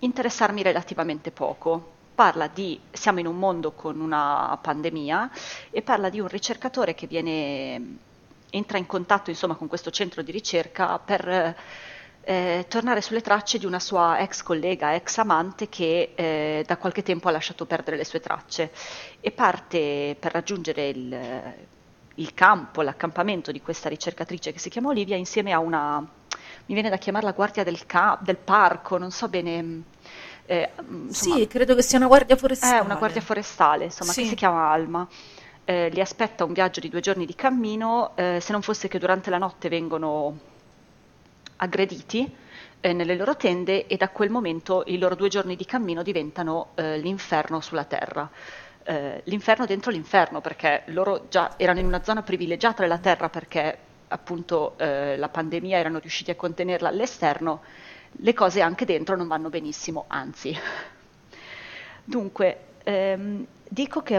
interessarmi relativamente poco. Parla di, siamo in un mondo con una pandemia e parla di un ricercatore che viene, entra in contatto insomma con questo centro di ricerca per eh, tornare sulle tracce di una sua ex collega, ex amante che eh, da qualche tempo ha lasciato perdere le sue tracce e parte per raggiungere il, il campo, l'accampamento di questa ricercatrice che si chiama Olivia insieme a una, mi viene da chiamarla guardia del, ca- del parco, non so bene. Eh, insomma, sì, credo che sia una guardia forestale. È una guardia forestale, insomma, sì. che si chiama Alma. Eh, li aspetta un viaggio di due giorni di cammino, eh, se non fosse che durante la notte vengono aggrediti eh, nelle loro tende e da quel momento i loro due giorni di cammino diventano eh, l'inferno sulla terra. Eh, l'inferno dentro l'inferno perché loro già erano in una zona privilegiata della terra perché appunto eh, la pandemia erano riusciti a contenerla all'esterno, le cose anche dentro non vanno benissimo, anzi. Dunque, ehm, dico che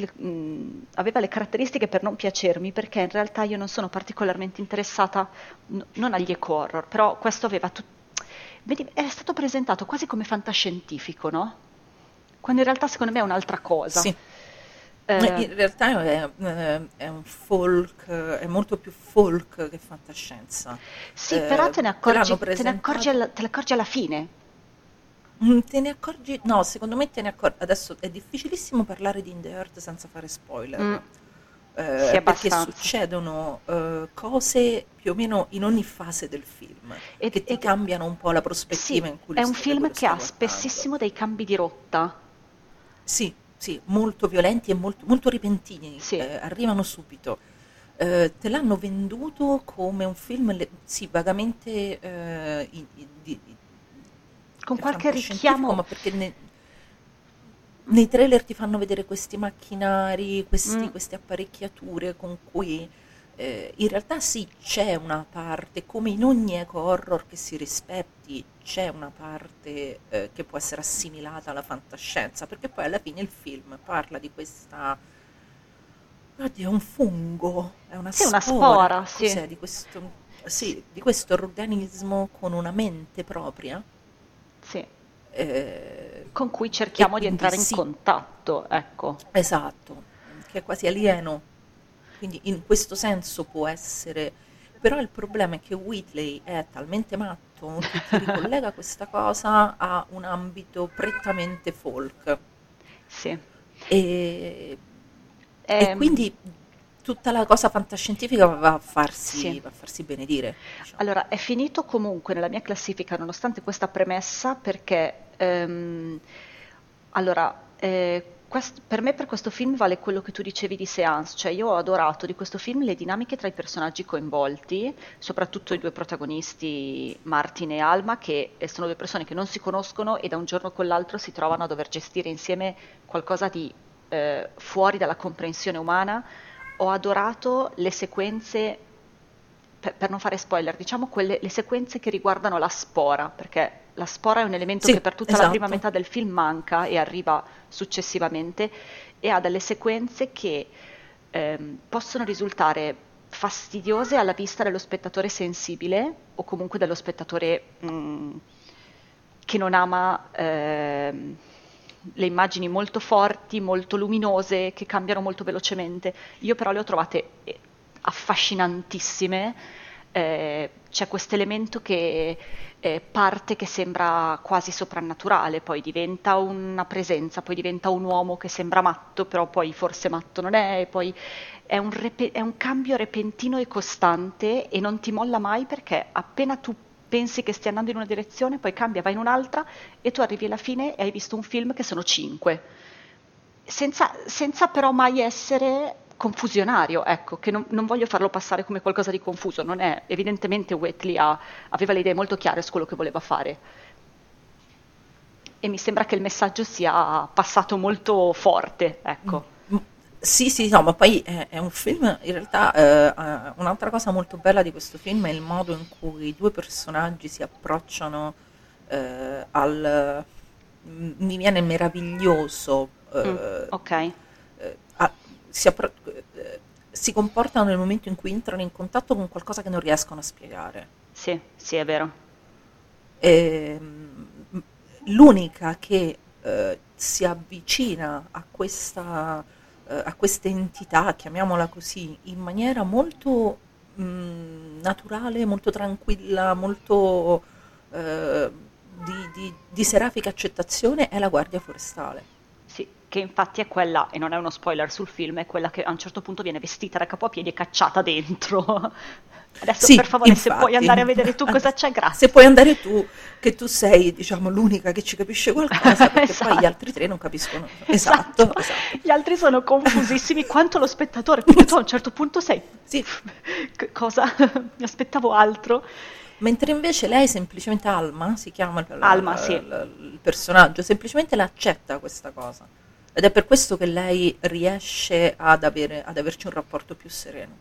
le, mh, aveva le caratteristiche per non piacermi perché in realtà io non sono particolarmente interessata, n- non agli eco-horror, però questo aveva tutto è stato presentato quasi come fantascientifico, no? Quando in realtà secondo me è un'altra cosa. Sì. Eh, in realtà è, eh, è, un folk, è molto più folk che fantascienza. Sì, eh, però te ne, accorgi, te, ne accorgi alla, te ne accorgi alla fine. Mm, te ne accorgi? No, secondo me te ne accorgi. Adesso è difficilissimo parlare di In the Earth senza fare spoiler. Mm eh, sì, perché succedono eh, cose più o meno in ogni fase del film e, che ti e, cambiano un po' la prospettiva sì, in cui è un film che ha guardando. spessissimo dei cambi di rotta sì, sì, molto violenti e molto, molto repentini sì. eh, arrivano subito eh, te l'hanno venduto come un film le, sì, vagamente eh, in, in, di, con qualche richiamo ma perché ne, nei trailer ti fanno vedere questi macchinari, questi, mm. queste apparecchiature con cui eh, in realtà sì c'è una parte, come in ogni eco horror che si rispetti, c'è una parte eh, che può essere assimilata alla fantascienza, perché poi alla fine il film parla di questa... Oddio, è un fungo, è una sì, spora, una spora sì. Di questo, sì, di questo organismo con una mente propria. Sì eh, con cui cerchiamo di entrare in contatto. Ecco. Esatto, che è quasi alieno. Quindi in questo senso può essere... Però il problema è che Whitley è talmente matto che ricollega questa cosa a un ambito prettamente folk. Sì. E, e ehm... quindi tutta la cosa fantascientifica va a farsi, sì. va a farsi benedire. Diciamo. Allora, è finito comunque nella mia classifica, nonostante questa premessa, perché ehm, allora, eh, quest- per me per questo film vale quello che tu dicevi di Seance, cioè io ho adorato di questo film le dinamiche tra i personaggi coinvolti, soprattutto i due protagonisti Martin e Alma, che sono due persone che non si conoscono e da un giorno con l'altro si trovano a dover gestire insieme qualcosa di eh, fuori dalla comprensione umana. Ho adorato le sequenze, per, per, non fare spoiler, diciamo quelle, le sequenze che riguardano la spora, perché la spora è un elemento sì, che per tutta esatto. la prima metà del film manca e arriva successivamente e ha delle sequenze che ehm, possono risultare fastidiose alla vista dello spettatore sensibile o comunque dello spettatore mh, mm, che non ama... Ehm, le immagini molto forti, molto luminose, che cambiano molto velocemente. Io però le ho trovate eh, affascinantissime. Eh, c'è questo elemento che eh, parte che sembra quasi soprannaturale, poi diventa una presenza, poi diventa un uomo che sembra matto, però poi forse matto non è, poi è un, rep- è un cambio repentino e costante e non ti molla mai perché appena tu pensi che stia andando in una direzione, poi cambia, va in un'altra e tu arrivi alla fine e hai visto un film che sono cinque, senza, senza però mai essere confusionario, ecco, che non, non, voglio farlo passare come qualcosa di confuso, non è, evidentemente Wheatley ha, aveva le idee molto chiare su quello che voleva fare e mi sembra che il messaggio sia passato molto forte, ecco. Sì, sì, no, ma poi è, è un film, in realtà eh, un'altra cosa molto bella di questo film è il modo in cui i due personaggi si approcciano eh, al... mi viene meraviglioso. Eh, mm, ok. Si, appro- si comportano nel momento in cui entrano in contatto con qualcosa che non riescono a spiegare. Sì, sì, è vero. E, ehm, l'unica che eh, si avvicina a questa eh, a queste entità, chiamiamola così, in maniera molto mh, mm, naturale, molto tranquilla, molto eh, di, di, di, serafica accettazione, è la Guardia Forestale. Che infatti è quella, e non è uno spoiler sul film, è quella che a un certo punto viene vestita da capo a piedi e cacciata dentro. [LAUGHS] Adesso Sì, per favore, se infatti. puoi andare a vedere tu cosa c'è, grazie. Se puoi andare tu, che tu sei, diciamo, l'unica che ci capisce qualcosa, [LAUGHS] perché Esatto. poi gli altri tre non capiscono. Esatto, esatto. Gli altri sono confusissimi quanto lo spettatore, perché tu a un certo punto sei... Sì. [LAUGHS] Cosa? Mi aspettavo altro. Mentre invece lei semplicemente Alma, si chiama Alma, il- sì. il, il personaggio, semplicemente l'accetta questa cosa. Ed è per questo che lei riesce ad, avere, ad averci un rapporto più sereno.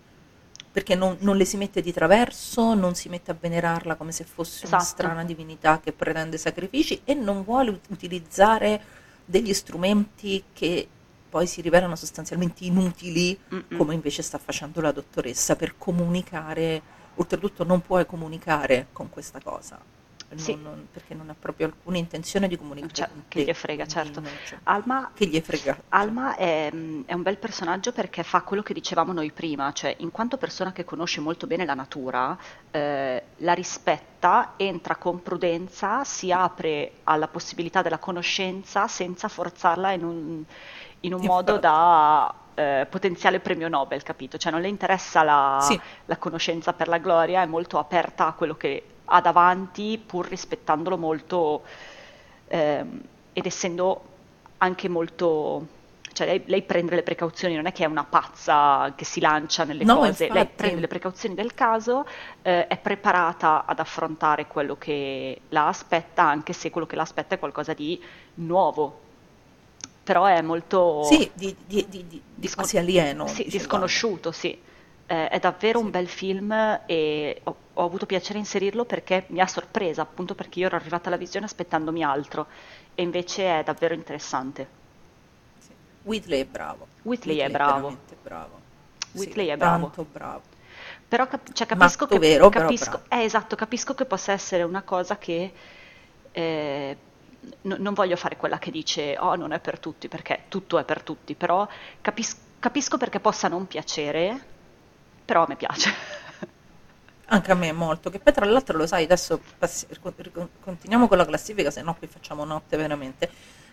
Perché non, non le si mette di traverso, non si mette a venerarla come se fosse una Esatto. strana divinità che pretende sacrifici e non vuole ut- utilizzare degli strumenti che poi si rivelano sostanzialmente inutili Mm-mm. come invece sta facendo la dottoressa per comunicare, oltretutto non puoi comunicare con questa cosa, Sì. non- perché non ha proprio alcuna intenzione di comunicare Cioè, che gli frega, certo. non Alma, che gli frega. Alma è, è un bel personaggio perché fa quello che dicevamo noi prima, cioè in quanto persona che conosce molto bene la natura, eh, la rispetta, entra con prudenza, si apre alla possibilità della conoscenza senza forzarla in un, in un modo da eh, potenziale premio Nobel, capito? Cioè non le interessa la, Sì. la conoscenza per la gloria, è molto aperta a quello che ha davanti, pur rispettandolo molto ehm, ed essendo anche molto... Cioè lei, lei prende le precauzioni, non è che è una pazza che si lancia nelle No, cose, lei infatti. prende le precauzioni del caso, eh, è preparata ad affrontare quello che la aspetta, anche se quello che la aspetta è qualcosa di nuovo. Però è molto... Sì, di, di, di, di, di Discon- alieno. Sì, dicevamo. disconosciuto, sì. Eh, è davvero un bel film e ho, ho avuto piacere inserirlo perché mi ha sorpresa, appunto perché io ero arrivata alla visione aspettandomi altro e invece è davvero interessante. Sì. Whitley è bravo. Whitley è bravo. veramente bravo. Whitley Sì, è bravo. Tanto bravo. Però cap- cioè, capisco Matto che vero, capisco, eh, esatto, capisco che possa essere una cosa che eh, no- non voglio fare quella che dice oh non è per tutti perché tutto è per tutti, però capis- capisco perché possa non piacere, però me piace. [LAUGHS] Anche a me molto, che poi tra l'altro lo sai, adesso passi- continuiamo con la classifica, se no qui facciamo notte veramente.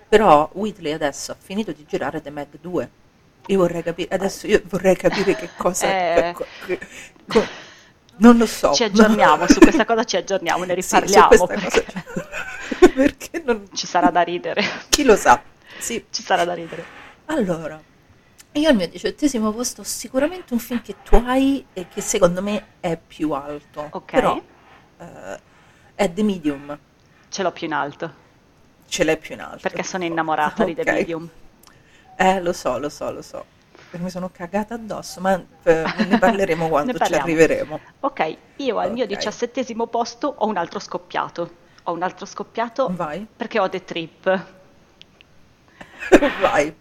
Però Whitley adesso ha finito di girare The Meg 2. Io vorrei capire, adesso io vorrei capire che cosa... [LAUGHS] Eh. co- co- non lo so. Ci aggiorniamo, su questa cosa ci aggiorniamo, ne Sì, riparliamo questa perché cosa- [LAUGHS] perché non... ci sarà da ridere. Chi lo sa? Sì. Ci sarà da ridere. Allora, io al mio diciottesimo posto ho sicuramente un film che tu hai e che secondo me è più alto. Ok. Però eh, è The Medium, Ce l'ho più in alto ce l'hai più in alto. perché sono innamorata di The. Medium. Eh, lo so, lo so, lo so. Mi sono cagata addosso, ma eh, ne [LAUGHS] parleremo quando Ne ci arriveremo. Ok, io al mio Ok. diciassettesimo posto ho un altro scoppiato. Ho un altro scoppiato Vai, perché ho The Trip. [LAUGHS] vai.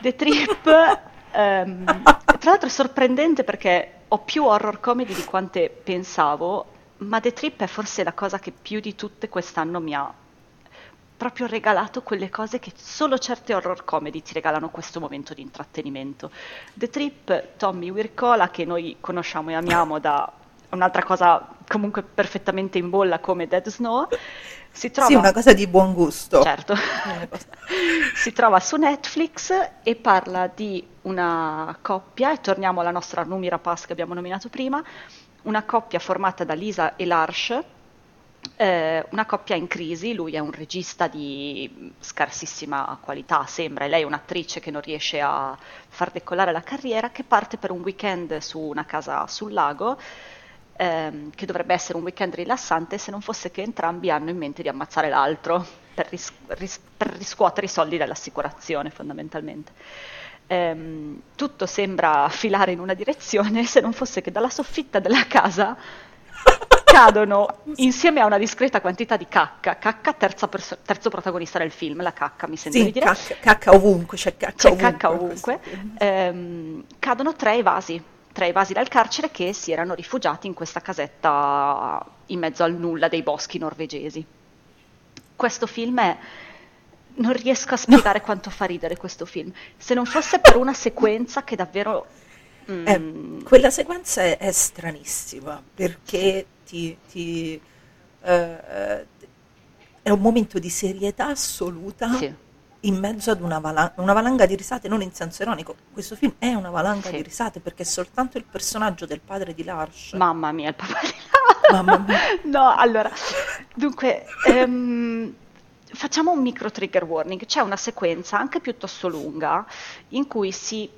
The Trip, ehm, tra l'altro è sorprendente perché ho più horror comedy di quante pensavo, ma The Trip è forse la cosa che più di tutte quest'anno mi ha proprio regalato quelle cose che solo certe horror comedy ti regalano questo momento di intrattenimento. The Trip, Tommy Wirkola, che noi conosciamo e amiamo da un'altra cosa comunque perfettamente in bolla come Dead Snow, si trova... Sì, una cosa di buon gusto. Certo. [LAUGHS] Si trova su Netflix e parla di una coppia, e torniamo alla nostra Numi Rapaz che abbiamo nominato prima, una coppia formata da Lisa e Lars, eh, una coppia in crisi, lui è un regista di scarsissima qualità, sembra, e lei è un'attrice che non riesce a far decollare la carriera, che parte per un weekend su una casa sul lago, ehm, che dovrebbe essere un weekend rilassante se non fosse che entrambi hanno in mente di ammazzare l'altro per, ris- ris- per riscuotere i soldi dell'assicurazione fondamentalmente. Ehm, tutto sembra filare in una direzione se non fosse che dalla soffitta della casa cadono insieme a una discreta quantità di cacca, cacca perso- terzo protagonista del film, la cacca mi di Sì, dire, cacca, cacca ovunque, c'è cacca c'è ovunque. cacca ovunque, ehm, cadono tre evasi, tre evasi dal carcere che si erano rifugiati in questa casetta in mezzo al nulla dei boschi norvegesi. Questo film è... Non riesco a spiegare quanto fa ridere questo film. Se non fosse per una sequenza che davvero... mm, Eh, quella sequenza è, è stranissima perché ti, ti, eh, eh, è un momento di serietà assoluta sì, in mezzo ad una, vala- una valanga di risate, non in senso ironico. Questo film è una valanga Sì. di risate perché soltanto il personaggio del padre di Lars. Mamma mia, il papà di Mamma mia. [LAUGHS] No, allora, dunque, ehm, facciamo un micro trigger warning. C'è una sequenza anche piuttosto lunga in cui si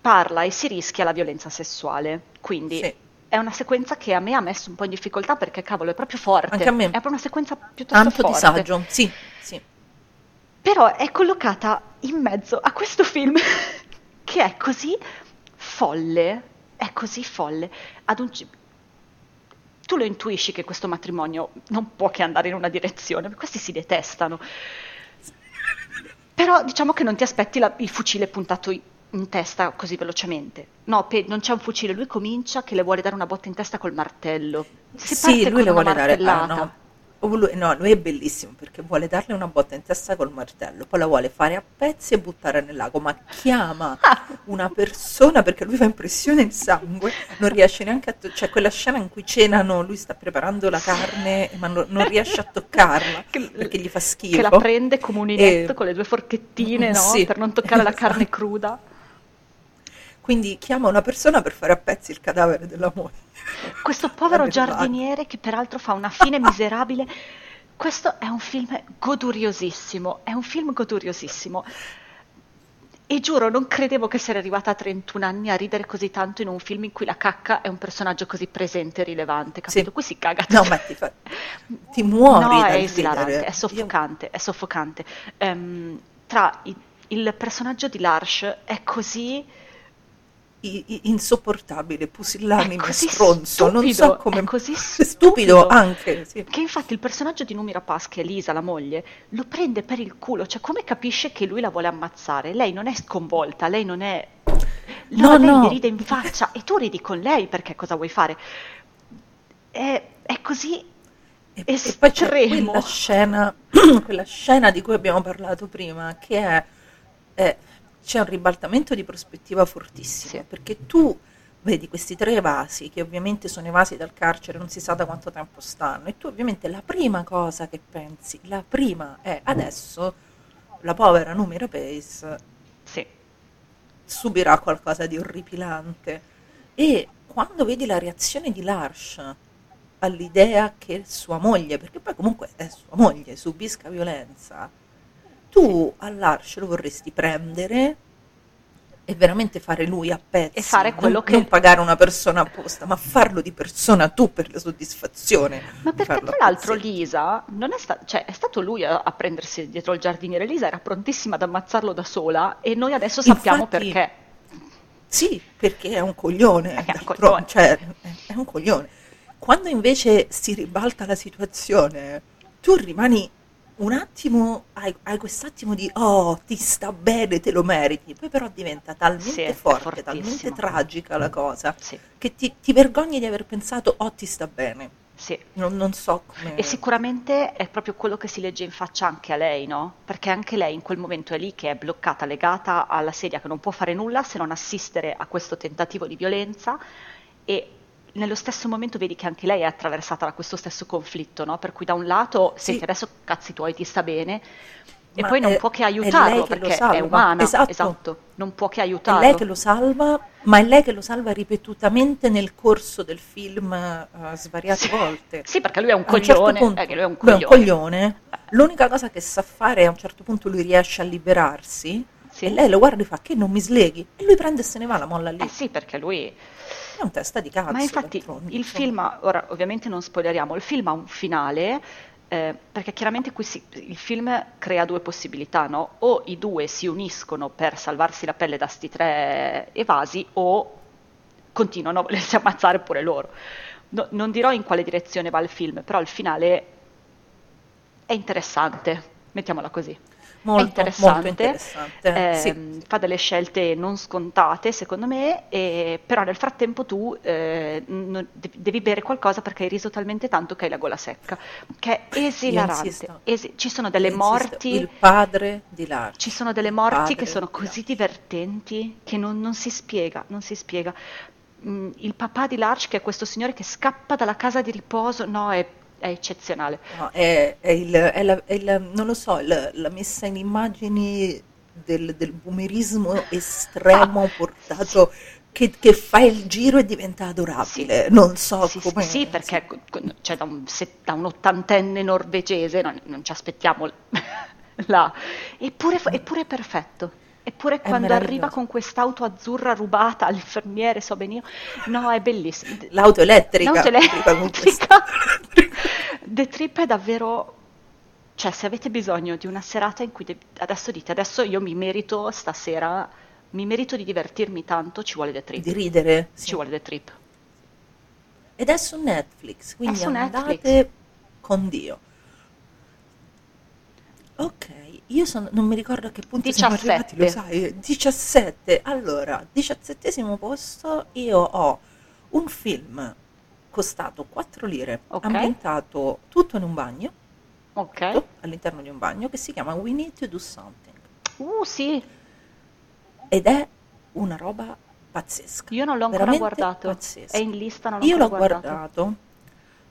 parla e si rischia la violenza sessuale. Quindi Sì. è una sequenza che a me ha messo un po' in difficoltà perché, cavolo, è proprio forte. Anche a me. È proprio una sequenza piuttosto Tanto forte. disagio. Sì, sì. Però è collocata in mezzo a questo film [LAUGHS] che è così folle, è così folle. Ci- tu lo intuisci che questo matrimonio non può che andare in una direzione, questi si detestano. Però diciamo che non ti aspetti la- il fucile puntato i- in testa così velocemente. No, pe- non c'è un fucile, lui comincia che le vuole dare una botta in testa col martello. Si sì, lui le vuole dare. ah, no. Oh, lui, no, lui è bellissimo perché vuole darle una botta in testa col martello, poi la vuole fare a pezzi e buttare nel lago, ma chiama [LAUGHS] una persona perché lui fa impressione il sangue, non riesce neanche a... to- C'è quella scena in cui cenano, lui sta preparando la carne, ma non, non riesce a toccarla Che- perché gli fa schifo. Che la prende come un inetto E- con le due forchettine, [LAUGHS] no? Sì, per non toccare la [LAUGHS] esatto. carne cruda. Quindi chiama una persona per fare a pezzi il cadavere della moglie. Questo povero giardiniere che peraltro fa una fine miserabile. Questo è un film goduriosissimo, è un film goduriosissimo. E giuro, non credevo che sarei arrivata a 31 anni a ridere così tanto in un film in cui la cacca è un personaggio così presente e rilevante, capito? Sì. Qui si caga No, ma ti, fa- ti muori No, è esilarante, ridere. è Io- soffocante, è soffocante. Ehm, tra i- il personaggio di Lars è così insopportabile, pusillanime, stronzo, non so stupido, come... è così [LAUGHS] stupido stupido. anche, sì. Che infatti il personaggio di Numi Rapaz, che è Lisa, la moglie, lo prende per il culo, cioè come capisce che lui la vuole ammazzare? Lei non è sconvolta, lei non è... No, lei no. gli ride in faccia e tu ridi con lei perché cosa vuoi fare? È, è così E, e poi c'è estremo. quella scena, [CLEARS THROAT] quella scena di cui abbiamo parlato prima, che è, è- c'è un ribaltamento di prospettiva fortissimo, Sì. perché tu vedi questi tre evasi, che ovviamente sono evasi dal carcere, non si sa da quanto tempo stanno, e tu ovviamente la prima cosa che pensi, la prima è adesso la povera Numi Rapace Sì, subirà qualcosa di orripilante. E quando vedi la reazione di Lars all'idea che sua moglie, perché poi comunque è sua moglie, subisca violenza, tu a Lars lo vorresti prendere e veramente fare lui a pezzi. E fare non- quello che- Non pagare una persona apposta, ma farlo di persona tu per la soddisfazione. ma perché tra l'altro. Lisa non è, sta- cioè, è stato lui a, a prendersi dietro il giardiniere, Lisa era prontissima ad ammazzarlo da sola e noi adesso sappiamo Infatti- perché. Sì, perché è un coglione, è un coglione. cioè, è un coglione. Quando invece si ribalta la situazione, tu rimani un attimo, hai, hai quest'attimo di oh, ti sta bene, te lo meriti, poi però diventa talmente Sì, forte, talmente tragica la cosa, Sì, che ti, ti vergogni di aver pensato oh, ti sta bene. sì. Non, non so come... E sicuramente è proprio quello che si legge in faccia anche a lei, no? Perché anche lei in quel momento è lì che è bloccata, legata alla sedia, che non può fare nulla se non assistere a questo tentativo di violenza e nello stesso momento vedi che anche lei è attraversata da questo stesso conflitto, no? Per cui da un lato Sì. senti adesso cazzi tuoi ti sta bene e Ma poi non è- può che è aiutarlo che perché è umana, Esatto. non può che È aiutarlo. lei che lo salva, ma è lei che lo salva ripetutamente nel corso del film eh, svariate Sì. volte. Sì, perché lui è un A certo coglione, punto- eh, è un lui è un coglione. coglione. L'unica cosa che sa fare è a un certo punto lui riesce a liberarsi Sì. e lei lo guarda e fa che non mi sleghi e lui prende e se ne va, la molla lì. Eh sì, perché lui È un testa di cazzo. Ma infatti il film, ora ovviamente non spoileriamo, il film ha un finale, eh, perché chiaramente qui si- il film crea due possibilità, no? O i due si uniscono per salvarsi la pelle da sti tre evasi, o continuano a volersi [LAUGHS] ammazzare pure loro. No- non dirò in quale direzione va il film, però il finale è interessante, mettiamola così. Molto, è interessante, molto interessante, sì. ehm, fa delle scelte non scontate secondo me, e- però nel frattempo tu eh, non- devi, bere qualcosa perché hai riso talmente tanto che hai la gola secca, che è esilarante. Esi- ci sono delle insisto, morti, Il padre di Lars. ci sono delle morti che sono di così Lars. divertenti che non, non si spiega, non si spiega. Mm, il papà di Larch, che è questo signore che scappa dalla casa di riposo, no, è è eccezionale. No, è, è il, è la, è la- non lo so, la, la messa in immagini del, del boomerismo estremo portato che, che fa il giro e diventa adorabile. Non so Sì, come. sì, perché co- co- cioè, da, un, se- da un ottantenne norvegese non, non ci aspettiamo [LAUGHS] là. Eppure, fa- eppure è perfetto. Eppure quando arriva con quest'auto azzurra rubata [LAUGHS] all'infermiere, so benissimo. No, è bellissimo. L'auto elettrica. L'auto con elettrica. The Trip è davvero... Cioè, se avete bisogno di una serata in cui de- adesso dite, adesso io mi merito stasera, mi merito di divertirmi tanto, ci vuole The Trip. di ridere. sì. Ci vuole The Trip. Ed è su Netflix, quindi su andate Netflix. con Dio. Ok, io sono- non mi ricordo a che punto siamo 17. arrivati, lo sai? 17. Allora, diciassettesimo posto, io ho un film costato 4 lire, Ok. ambientato tutto in un bagno, Ok. tutto all'interno di un bagno, che si chiama We Need to Do Something. Uh, sì, Ed è una roba pazzesca. io non l'ho ancora guardato. pazzesca. È in lista, non l'ho Io l'ho ancora guardato. guardato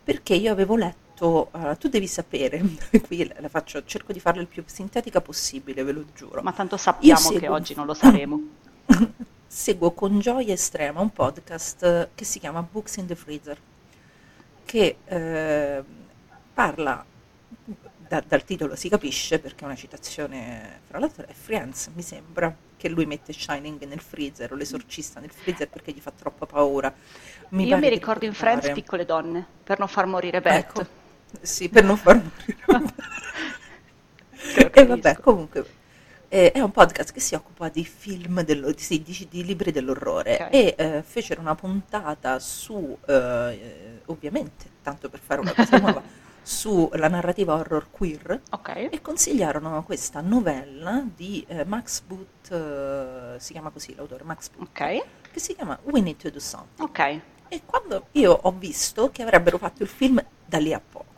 perché io avevo letto, eh, tu devi sapere, [LAUGHS] qui la faccio, cerco di farla il più sintetica possibile, ve lo giuro. Ma tanto sappiamo seguo- che oggi non lo saremo. [LAUGHS] Seguo con gioia estrema un podcast eh, che si chiama Books in the Freezer, che eh, parla, da- dal titolo si capisce perché è una citazione, fra l'altro è Friends, mi sembra, che lui mette Shining nel freezer o l'esorcista nel freezer perché gli fa troppa paura. Io pare mi ricordo in Friends. Piccole Donne, per non far morire Beth. Ecco, sì, per non far morire. [LAUGHS] E vabbè, comunque, eh, è un podcast che si occupa di film, dello- di, sì, di- di libri dell'orrore Ok. e eh, fecero una puntata su, eh, ovviamente, tanto per fare una cosa nuova, [LAUGHS] sulla narrativa horror queer Ok. e consigliarono questa novella di eh, Max Boot, eh, si chiama così l'autore, Max Boot, Ok. che si chiama We Need to Do Something. Ok. E quando io ho visto che avrebbero fatto il film da lì a poco.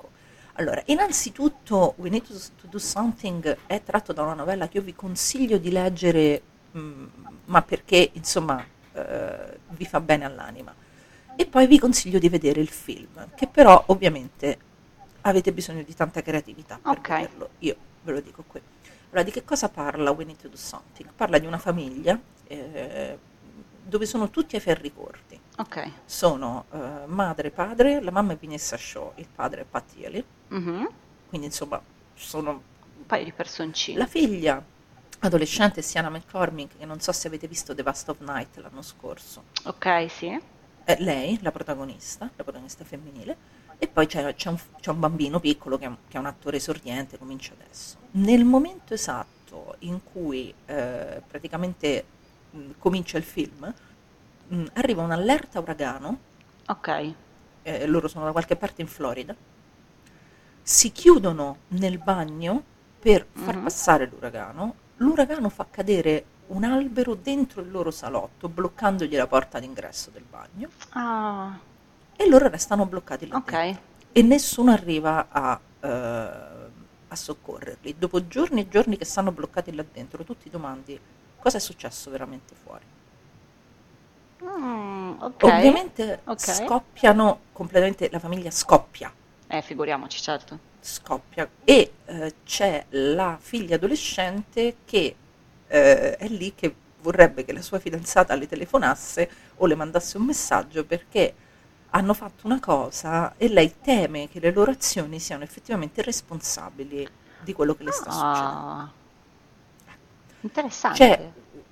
Allora, innanzitutto We Need to, Do Something è tratto da una novella che io vi consiglio di leggere, mh, ma perché insomma eh, vi fa bene all'anima. E poi vi consiglio di vedere il film, che però ovviamente avete bisogno di tanta creatività per Ok. vederlo. Io ve lo dico qui. Allora, di che cosa parla We Need to Do Something? Parla di una famiglia eh, dove sono tutti ai ferri corti Ok. sono eh, madre e padre, la mamma è Vanessa Shaw, il padre è Pat Healy, Mhm. quindi insomma sono Un paio di personcini. la figlia adolescente Sienna McCormick, che non so se avete visto The Vast of Night l'anno scorso, Ok, sì. è lei, la protagonista, la protagonista femminile, e poi c'è, c'è un, c'è un bambino piccolo che è, un, che è un attore esordiente, comincia adesso. Nel momento esatto in cui eh, praticamente mh, comincia il film, mh, arriva un'allerta uragano Ok. eh, loro sono da qualche parte in Florida, si chiudono nel bagno per far Mhm. passare l'uragano, l'uragano fa cadere un albero dentro il loro salotto, bloccandogli la porta d'ingresso del bagno, Ah, e loro restano bloccati là dentro. ok. E nessuno arriva a, eh, a soccorrerli. Dopo giorni e giorni che stanno bloccati là dentro, tu ti domandi cosa è successo veramente fuori. Mm, ok. Ovviamente ok. scoppiano completamente, la famiglia scoppia Eh, figuriamoci, certo. scoppia e eh, c'è la figlia adolescente che eh, è lì che vorrebbe che la sua fidanzata le telefonasse o le mandasse un messaggio perché hanno fatto una cosa e lei teme che le loro azioni siano effettivamente responsabili di quello che le sta succedendo. Ah. Interessante. C'è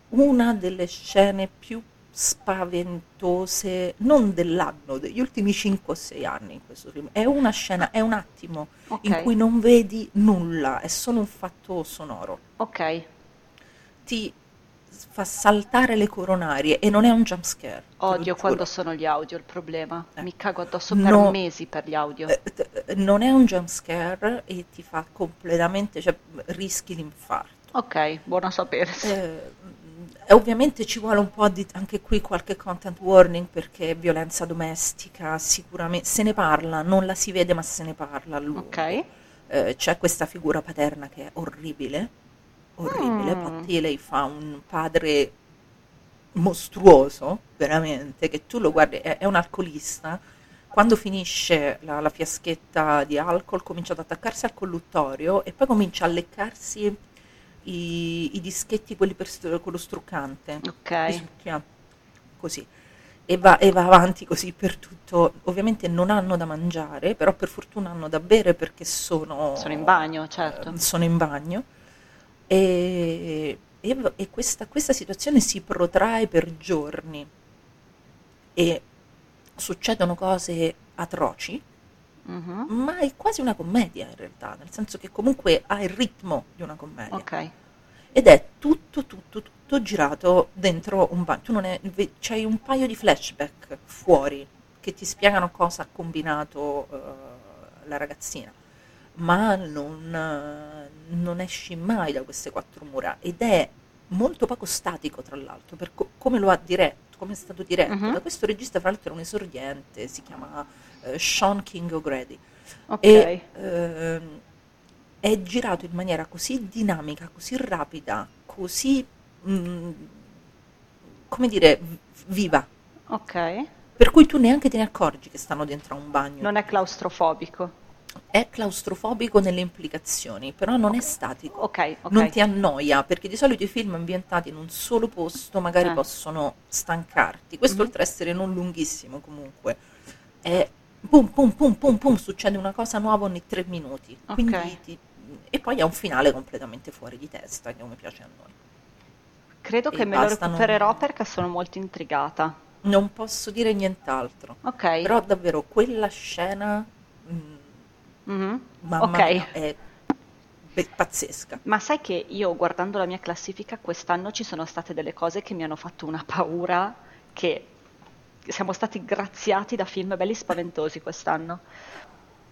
una delle scene più spaventose, non dell'anno, degli ultimi 5 o 6 anni in questo film. È una scena, è un attimo Ok. in cui non vedi nulla, è solo un fatto sonoro. Ok. Ti fa saltare le coronarie e non è un jump scare. Odio quando sono gli audio il problema. Eh. Mi cago addosso per No. mesi per gli audio. Eh, t- non è un jump scare e ti fa completamente, cioè rischi l'infarto. Ok, buono a sapere. Eh, ovviamente ci vuole un po' di anche qui qualche content warning perché violenza domestica sicuramente se ne parla, non la si vede ma se ne parla a lungo. Ok. Eh, c'è questa figura paterna che è orribile, orribile, Mm. Patti lei fa un padre mostruoso, veramente, che tu lo guardi, è, è un alcolista quando finisce la, la fiaschetta di alcol comincia ad attaccarsi al colluttorio e poi comincia a leccarsi i, i dischetti, quelli per con lo struccante. Ok. Succhia così. E va, e va avanti così per tutto. Ovviamente non hanno da mangiare, però per fortuna hanno da bere perché sono, Sono in bagno, certo. eh, sono in bagno. E, e- e questa, questa situazione si protrae per giorni e succedono cose atroci, Mhm. ma è quasi una commedia in realtà, nel senso che comunque ha il ritmo di una commedia. Ok. Ed è tutto, tutto, tutto girato dentro un bagno. Tu non è, c'hai un paio di flashback fuori che ti spiegano cosa ha combinato eh, la ragazzina, ma non, non esci mai da queste quattro mura ed è molto poco statico, tra l'altro, per co- come lo ha diretto, come è stato diretto. Mhm. Da questo regista, fra l'altro, è un esordiente, si chiama eh, Sean King O'Grady Ok. e ehm, è girato in maniera così dinamica, così rapida, così, mm, come dire, viva, Ok. per cui tu neanche te ne accorgi che stanno dentro a un bagno. Non è claustrofobico. È claustrofobico nelle implicazioni, però non è statico. Ok, ok. Non ti annoia, perché di solito i film ambientati in un solo posto magari Eh. possono stancarti. Questo, Mhm. oltre ad essere non lunghissimo comunque, è pum pum pum pum pum, succede una cosa nuova ogni tre minuti. Ok. Quindi ti- e poi ha un finale completamente fuori di testa, che come piace a noi. Credo e che me lo basta, non- recupererò perché sono molto intrigata. Non posso dire nient'altro, Ok. però davvero quella scena, mm, Mhm. mamma Ok. mia, è pazzesca. Ma sai che io guardando la mia classifica quest'anno ci sono state delle cose che mi hanno fatto una paura che siamo stati graziati da film belli spaventosi quest'anno.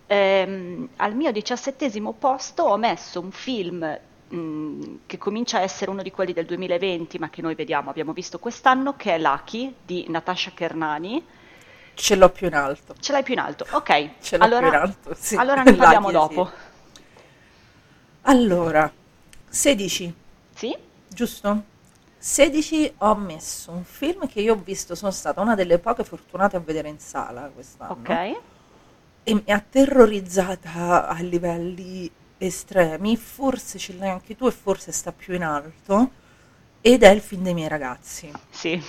Ehm, al mio diciassettesimo posto ho messo un film mh, che comincia a essere uno di quelli del 2020, ma che noi vediamo, abbiamo visto quest'anno, che è Lucky di Natasha Kernani. Ce l'ho più in alto. Ce l'hai più in alto? Ok, Ce l'ho allora, più in alto, sì. allora [LAUGHS] ne parliamo Lucky, dopo. sì. Allora, 16, Sì? giusto? 16 ho messo un film che io ho visto, sono stata una delle poche fortunate a vedere in sala quest'anno. Ok. E mi ha terrorizzata a livelli estremi, forse ce l'hai anche tu e forse sta più in alto, ed è il film dei miei ragazzi. Sì.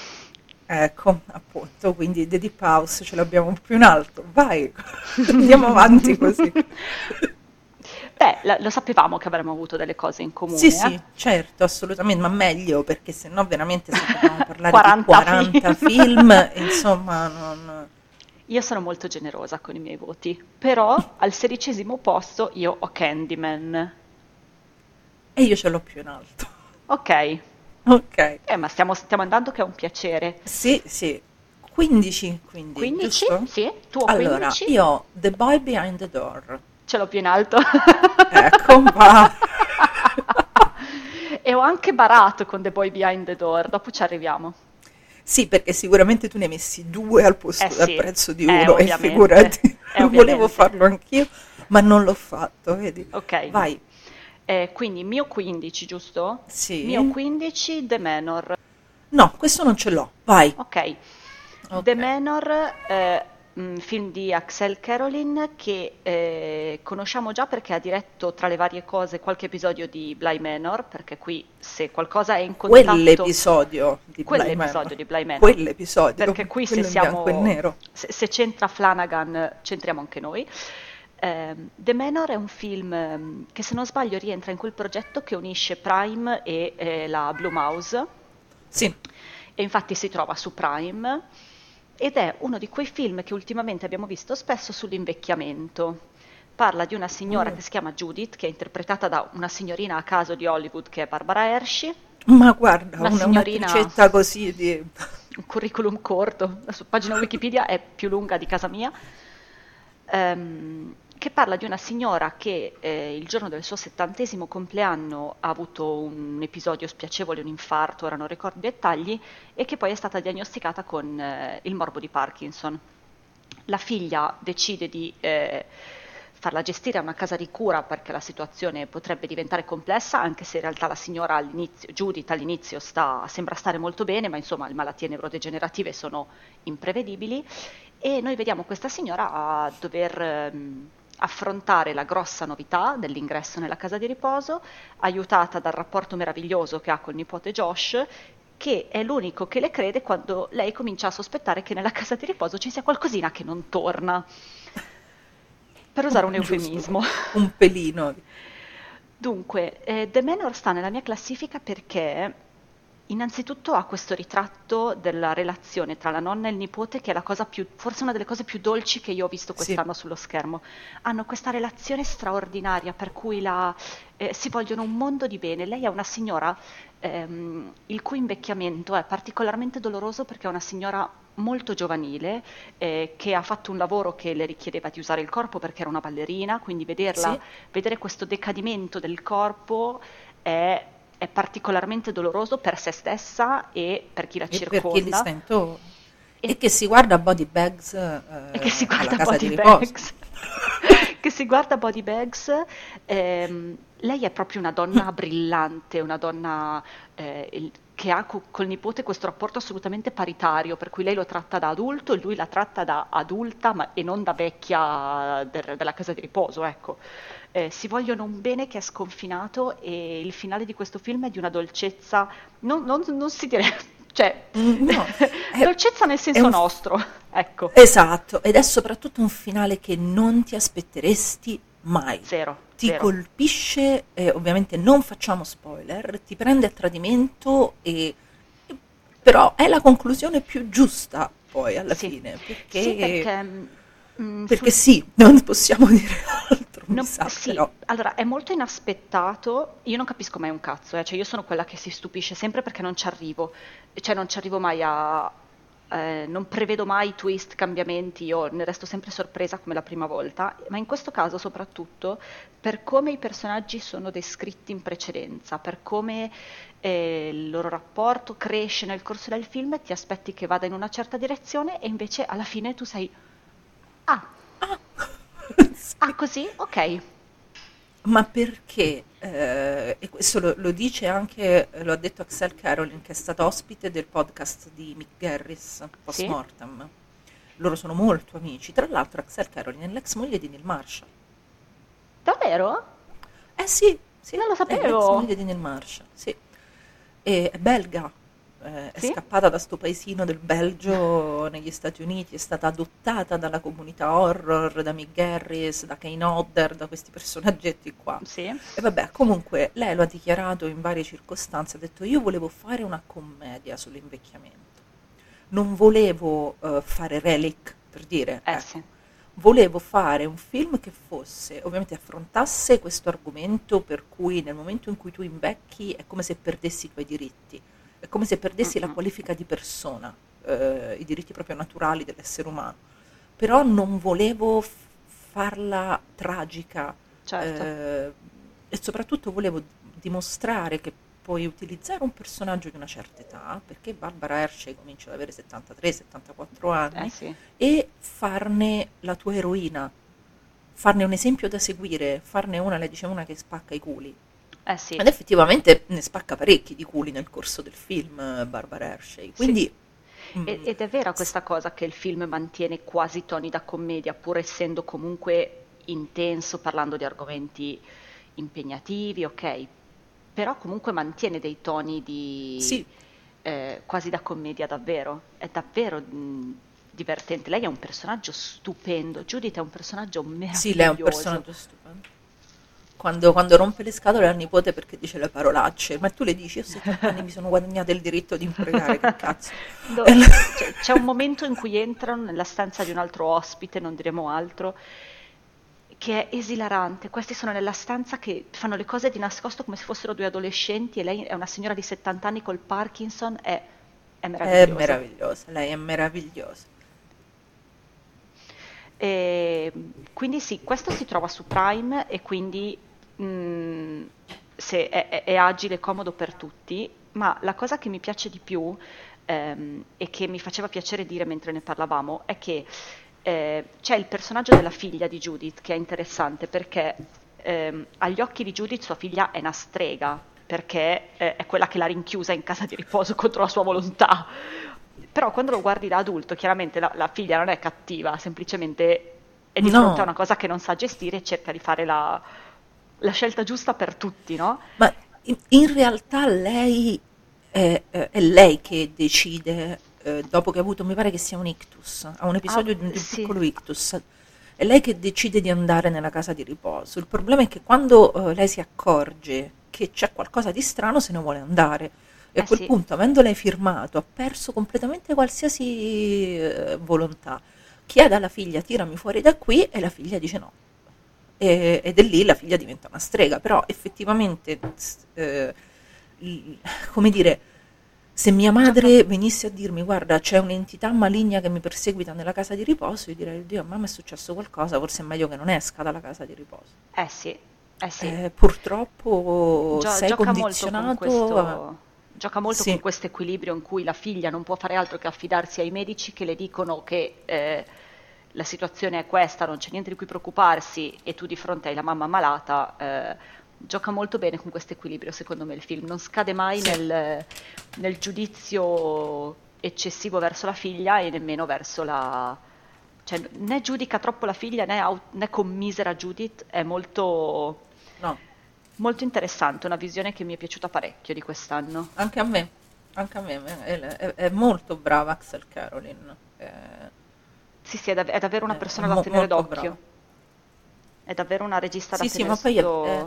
Ecco, appunto, quindi The Deep House ce l'abbiamo più in alto. Vai, [LAUGHS] andiamo avanti così. [LAUGHS] Beh, la- lo sapevamo che avremmo avuto delle cose in comune. Sì, eh? sì, certo, assolutamente, ma meglio perché sennò veramente se dobbiamo [LAUGHS] parlare 40 di 40 film. film, insomma, non... Io sono molto generosa con i miei voti, però al sedicesimo posto io ho Candyman. E io ce l'ho più in alto. Ok, Ok. eh, ma stiamo, stiamo andando che è un piacere. Sì, sì. 15, quindi, 15? giusto? Sì, tu ho Allora, 15? io ho The Boy Behind the Door. Ce l'ho più in alto. Ecco, [LAUGHS] va. e ho anche barato con The Boy Behind the Door, dopo ci arriviamo. Sì, perché sicuramente tu ne hai messi due al posto Eh del sì, prezzo di eh, uno e figurati, eh, [LAUGHS] volevo farlo anch'io, ma non l'ho fatto, vedi? Ok. Vai. Eh, quindi mio 15, giusto? Sì. Mio 15, The Manor. No, questo non ce l'ho. Vai. Ok. Ok. The Manor, un film di Axel Carolin che eh, conosciamo già perché ha diretto tra le varie cose qualche episodio di Bly Manor, perché qui se qualcosa è in contatto... Quell'episodio di Bly Quell'episodio Manor. di Bly Manor. Quell'episodio. Perché qui se siamo... Se, se c'entra Flanagan, c'entriamo anche noi. Ehm, The Manor è un film ehm, che se non sbaglio rientra in quel progetto che unisce Prime e eh, la Blue Mouse Sì, e infatti si trova su Prime ed è uno di quei film che ultimamente abbiamo visto spesso sull'invecchiamento. Parla di una signora Mm. che si chiama Judith, che è interpretata da una signorina a caso di Hollywood che è Barbara Hershey, ma guarda, Una una, signorina- un'attricetta così di... [LAUGHS] un curriculum corto, la sua pagina Wikipedia è più lunga di casa mia, ehm, che parla di una signora che eh, il giorno del suo settantesimo compleanno ha avuto un episodio spiacevole, un infarto, ora non ricordo i dettagli, e che poi è stata diagnosticata con eh, il morbo di Parkinson. La figlia decide di eh, farla gestire a una casa di cura perché la situazione potrebbe diventare complessa, anche se in realtà la signora all'inizio, Judith all'inizio sta- sembra stare molto bene, ma insomma le malattie neurodegenerative sono imprevedibili e noi vediamo questa signora a dover ehm, affrontare la grossa novità dell'ingresso nella casa di riposo, aiutata dal rapporto meraviglioso che ha col nipote Josh, che è l'unico che le crede quando lei comincia a sospettare che nella casa di riposo ci sia qualcosina che non torna. Per usare un [LAUGHS] Giusto. eufemismo. Un pelino. Dunque, eh, The Manor sta nella mia classifica perché innanzitutto ha questo ritratto della relazione tra la nonna e il nipote che è la cosa più, forse una delle cose più dolci che io ho visto Sì. quest'anno sullo schermo. Hanno questa relazione straordinaria per cui la- eh, si vogliono un mondo di bene. Lei è una signora ehm, il cui invecchiamento è particolarmente doloroso perché è una signora molto giovanile eh, che ha fatto un lavoro che le richiedeva di usare il corpo perché era una ballerina, quindi vederla Sì. vedere questo decadimento del corpo è, è particolarmente doloroso per se stessa e per chi la E per chi circonda. sta intorno. E- E che si guarda Body Bags eh, e che si guarda body bags. [LAUGHS] che si guarda body bags. ehm, lei è proprio una donna [LAUGHS] brillante, una donna eh, il- che ha co- col nipote questo rapporto assolutamente paritario, per cui lei lo tratta da adulto e lui la tratta da adulta ma, e non da vecchia del- della casa di riposo, ecco. Eh, si vogliono un bene che è sconfinato e il finale di questo film è di una dolcezza, non, non- non si direbbe, [LAUGHS] cioè, Mm, no, [LAUGHS] è- dolcezza nel senso un- nostro, [LAUGHS] ecco. Esatto, ed è soprattutto un finale che non ti aspetteresti mai. Zero, Ti zero. colpisce, eh, ovviamente non facciamo spoiler, ti prende a tradimento e, e- però è la conclusione più giusta poi alla Sì. fine, perché, Sì, perché, mm, perché sì, [LAUGHS] non possiamo dire altro, non- sa, sì, però. allora è molto inaspettato. Io non capisco mai un cazzo, eh, Cioè, io sono quella che si stupisce sempre perché non ci arrivo, cioè non ci arrivo mai a. eh, non prevedo mai twist, cambiamenti, io ne resto sempre sorpresa come la prima volta, ma in questo caso soprattutto per come i personaggi sono descritti in precedenza, per come eh, il loro rapporto cresce nel corso del film, ti aspetti che vada in una certa direzione e invece alla fine tu sei... Ah, Sì. [LAUGHS] ah così? Ok. Ma perché? eh, e questo lo, lo dice anche, lo ha detto Axel Carolyn, che è stata ospite del podcast di Mick Garris, Post Sì. Mortem. Loro sono molto amici. Tra l'altro, Axel Carolyn è l'ex moglie di Neil Marshall. Davvero? Eh sì, sì, Non lo è l'ex sapevo. moglie di Neil Marshall, sì. E è belga, eh, è Sì? scappata da sto paesino del Belgio negli Stati Uniti, è stata adottata dalla comunità horror, da Mick Garris, da Kane Hodder, da questi personaggetti qua. Sì. E vabbè, comunque lei lo ha dichiarato in varie circostanze, ha detto io volevo fare una commedia sull'invecchiamento, non volevo eh, fare relic, per dire, Eh ecco. sì. volevo fare un film che fosse, ovviamente affrontasse questo argomento per cui nel momento in cui tu invecchi è come se perdessi i tuoi diritti, è come se perdessi la qualifica di persona, eh, i diritti proprio naturali dell'essere umano, però non volevo f- farla tragica, Certo. eh, e soprattutto volevo dimostrare che puoi utilizzare un personaggio di una certa età, perché Barbara Hershey comincia ad avere 73-74 anni, Eh sì. e farne la tua eroina, farne un esempio da seguire, farne una, lei dice una che spacca i culi. Eh sì. Ed effettivamente ne spacca parecchi di culi nel corso del film eh, Barbara Hershey. Quindi mm, E- Ed è vera questa cosa che il film mantiene quasi toni da commedia, pur essendo comunque intenso, parlando di argomenti impegnativi, ok, però comunque mantiene dei toni di Sì. eh, quasi da commedia davvero. È davvero mh, divertente. Lei è un personaggio stupendo. Judith è un personaggio meraviglioso. Sì, lei è un personaggio stupendo. Quando, quando rompe le scatole al nipote perché dice le parolacce, ma tu le dici, io a 70 anni mi sono guadagnata il diritto di imprecare, che cazzo. No, E la- c'è, c'è un momento in cui entrano nella stanza di un altro ospite, non diremo altro, che è esilarante. Questi sono nella stanza che fanno le cose di nascosto come se fossero due adolescenti e lei è una signora di 70 anni col Parkinson, è, è È meravigliosa. meravigliosa, lei è meravigliosa. E, quindi sì, questo si trova su Prime e quindi mh, se è, è- è agile e comodo per tutti, ma la cosa che mi piace di più ehm, e che mi faceva piacere dire mentre ne parlavamo è che eh, c'è il personaggio della figlia di Judith che è interessante perché ehm, agli occhi di Judith sua figlia è una strega perché eh, è quella che l'ha rinchiusa in casa di riposo [LAUGHS] contro la sua volontà. Però quando lo guardi da adulto, chiaramente la, la figlia non è cattiva, semplicemente è di No. fronte a una cosa che non sa gestire e cerca di fare la, la scelta giusta per tutti, no? Ma in, in realtà lei è, è- è lei che decide, eh, dopo che ha avuto, mi pare che sia un ictus, ha un episodio Ah, di un, sì. piccolo ictus, è lei che decide di andare nella casa di riposo. Il problema è che quando eh, lei si accorge che c'è qualcosa di strano, se ne vuole andare. E a Eh quel sì. punto, avendo lei firmato, ha perso completamente qualsiasi eh, volontà. Chiede alla figlia, tirami fuori da qui, e la figlia dice no. E- ed è lì la figlia diventa una strega, però effettivamente, eh, come dire, se mia madre venisse a dirmi guarda c'è un'entità maligna che mi perseguita nella casa di riposo, io direi Dio, a mamma è successo qualcosa, forse è meglio che non esca dalla casa di riposo. Eh sì, eh sì. Eh, purtroppo Gio- sei gioca molto con condizionato questo, gioca molto Sì. con questo equilibrio in cui la figlia non può fare altro che affidarsi ai medici che le dicono che eh, la situazione è questa, non c'è niente di cui preoccuparsi e tu di fronte hai la mamma malata. eh, gioca molto bene con questo equilibrio, secondo me, il film. Non scade mai Sì. nel, nel giudizio eccessivo verso la figlia e nemmeno verso la... Cioè, né giudica troppo la figlia né, au- né commisera Judith, è molto... No, Molto interessante, una visione che mi è piaciuta parecchio di quest'anno. anche a me, anche a me, è, è- è molto brava Axel Carolin. eh, Sì, sì, è, dav- è davvero una Eh, persona mo- da tenere d'occhio. brava. È davvero una regista da Sì, sì, tenere ma poi è- sotto... è-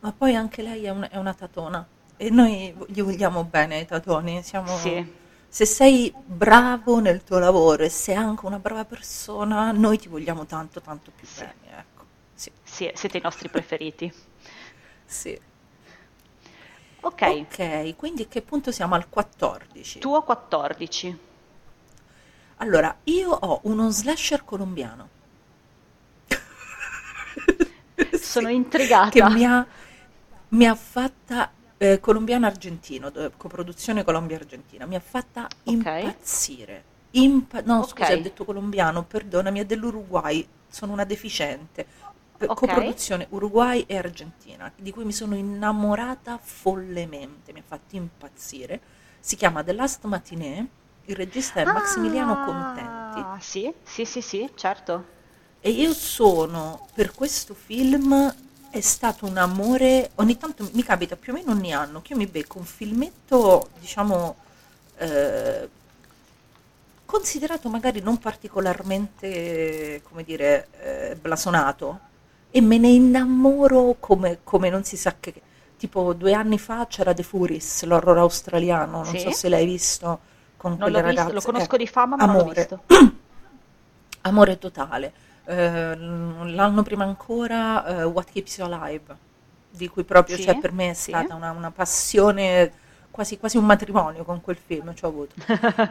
Ma poi anche lei è, un- è una tatona e noi gli vogliamo bene ai tatoni. Siamo, Sì. Se sei bravo nel tuo lavoro e sei anche una brava persona, noi ti vogliamo tanto, tanto più Sì. bene. Ecco. Sì, Sì, siete i nostri preferiti. [LAUGHS] sì. Ok, Ok, quindi a che punto siamo? Al 14. tuo 14. Allora, io ho uno slasher colombiano. [LAUGHS] Sono Sì, intrigata. Che mi ha, mi ha fatta eh, colombiano-argentino, coproduzione Colombia-Argentina, mi ha fatta impazzire. Impa- no, Ok. scusa, ho detto colombiano, perdonami, è dell'Uruguay, sono una deficiente. Eh, Ok. Coproduzione Uruguay e Argentina, di cui mi sono innamorata follemente, mi ha fatto impazzire. Si chiama The Last Matinée, il regista è Maximiliano Contenti. Ah, sì, sì, sì, sì, certo. E io sono, per questo film, è stato un amore, ogni tanto mi capita più o meno ogni anno che io mi becco un filmetto, diciamo, eh, considerato magari non particolarmente, come dire, eh, blasonato, e me ne innamoro come, come non si sa che... Tipo due anni fa c'era The Furies, l'horror australiano, non Sì. so se l'hai visto con Non quelle l'ho visto, ragazze. lo conosco di fama, ma non l'ho amore. visto. [CLEARS THROAT] Amore totale. Eh, l'anno prima ancora eh, What Keeps You Alive, di cui proprio, Sì, cioè, per me è sì. stata una, una passione, quasi, quasi un matrimonio con quel film, ci ho avuto.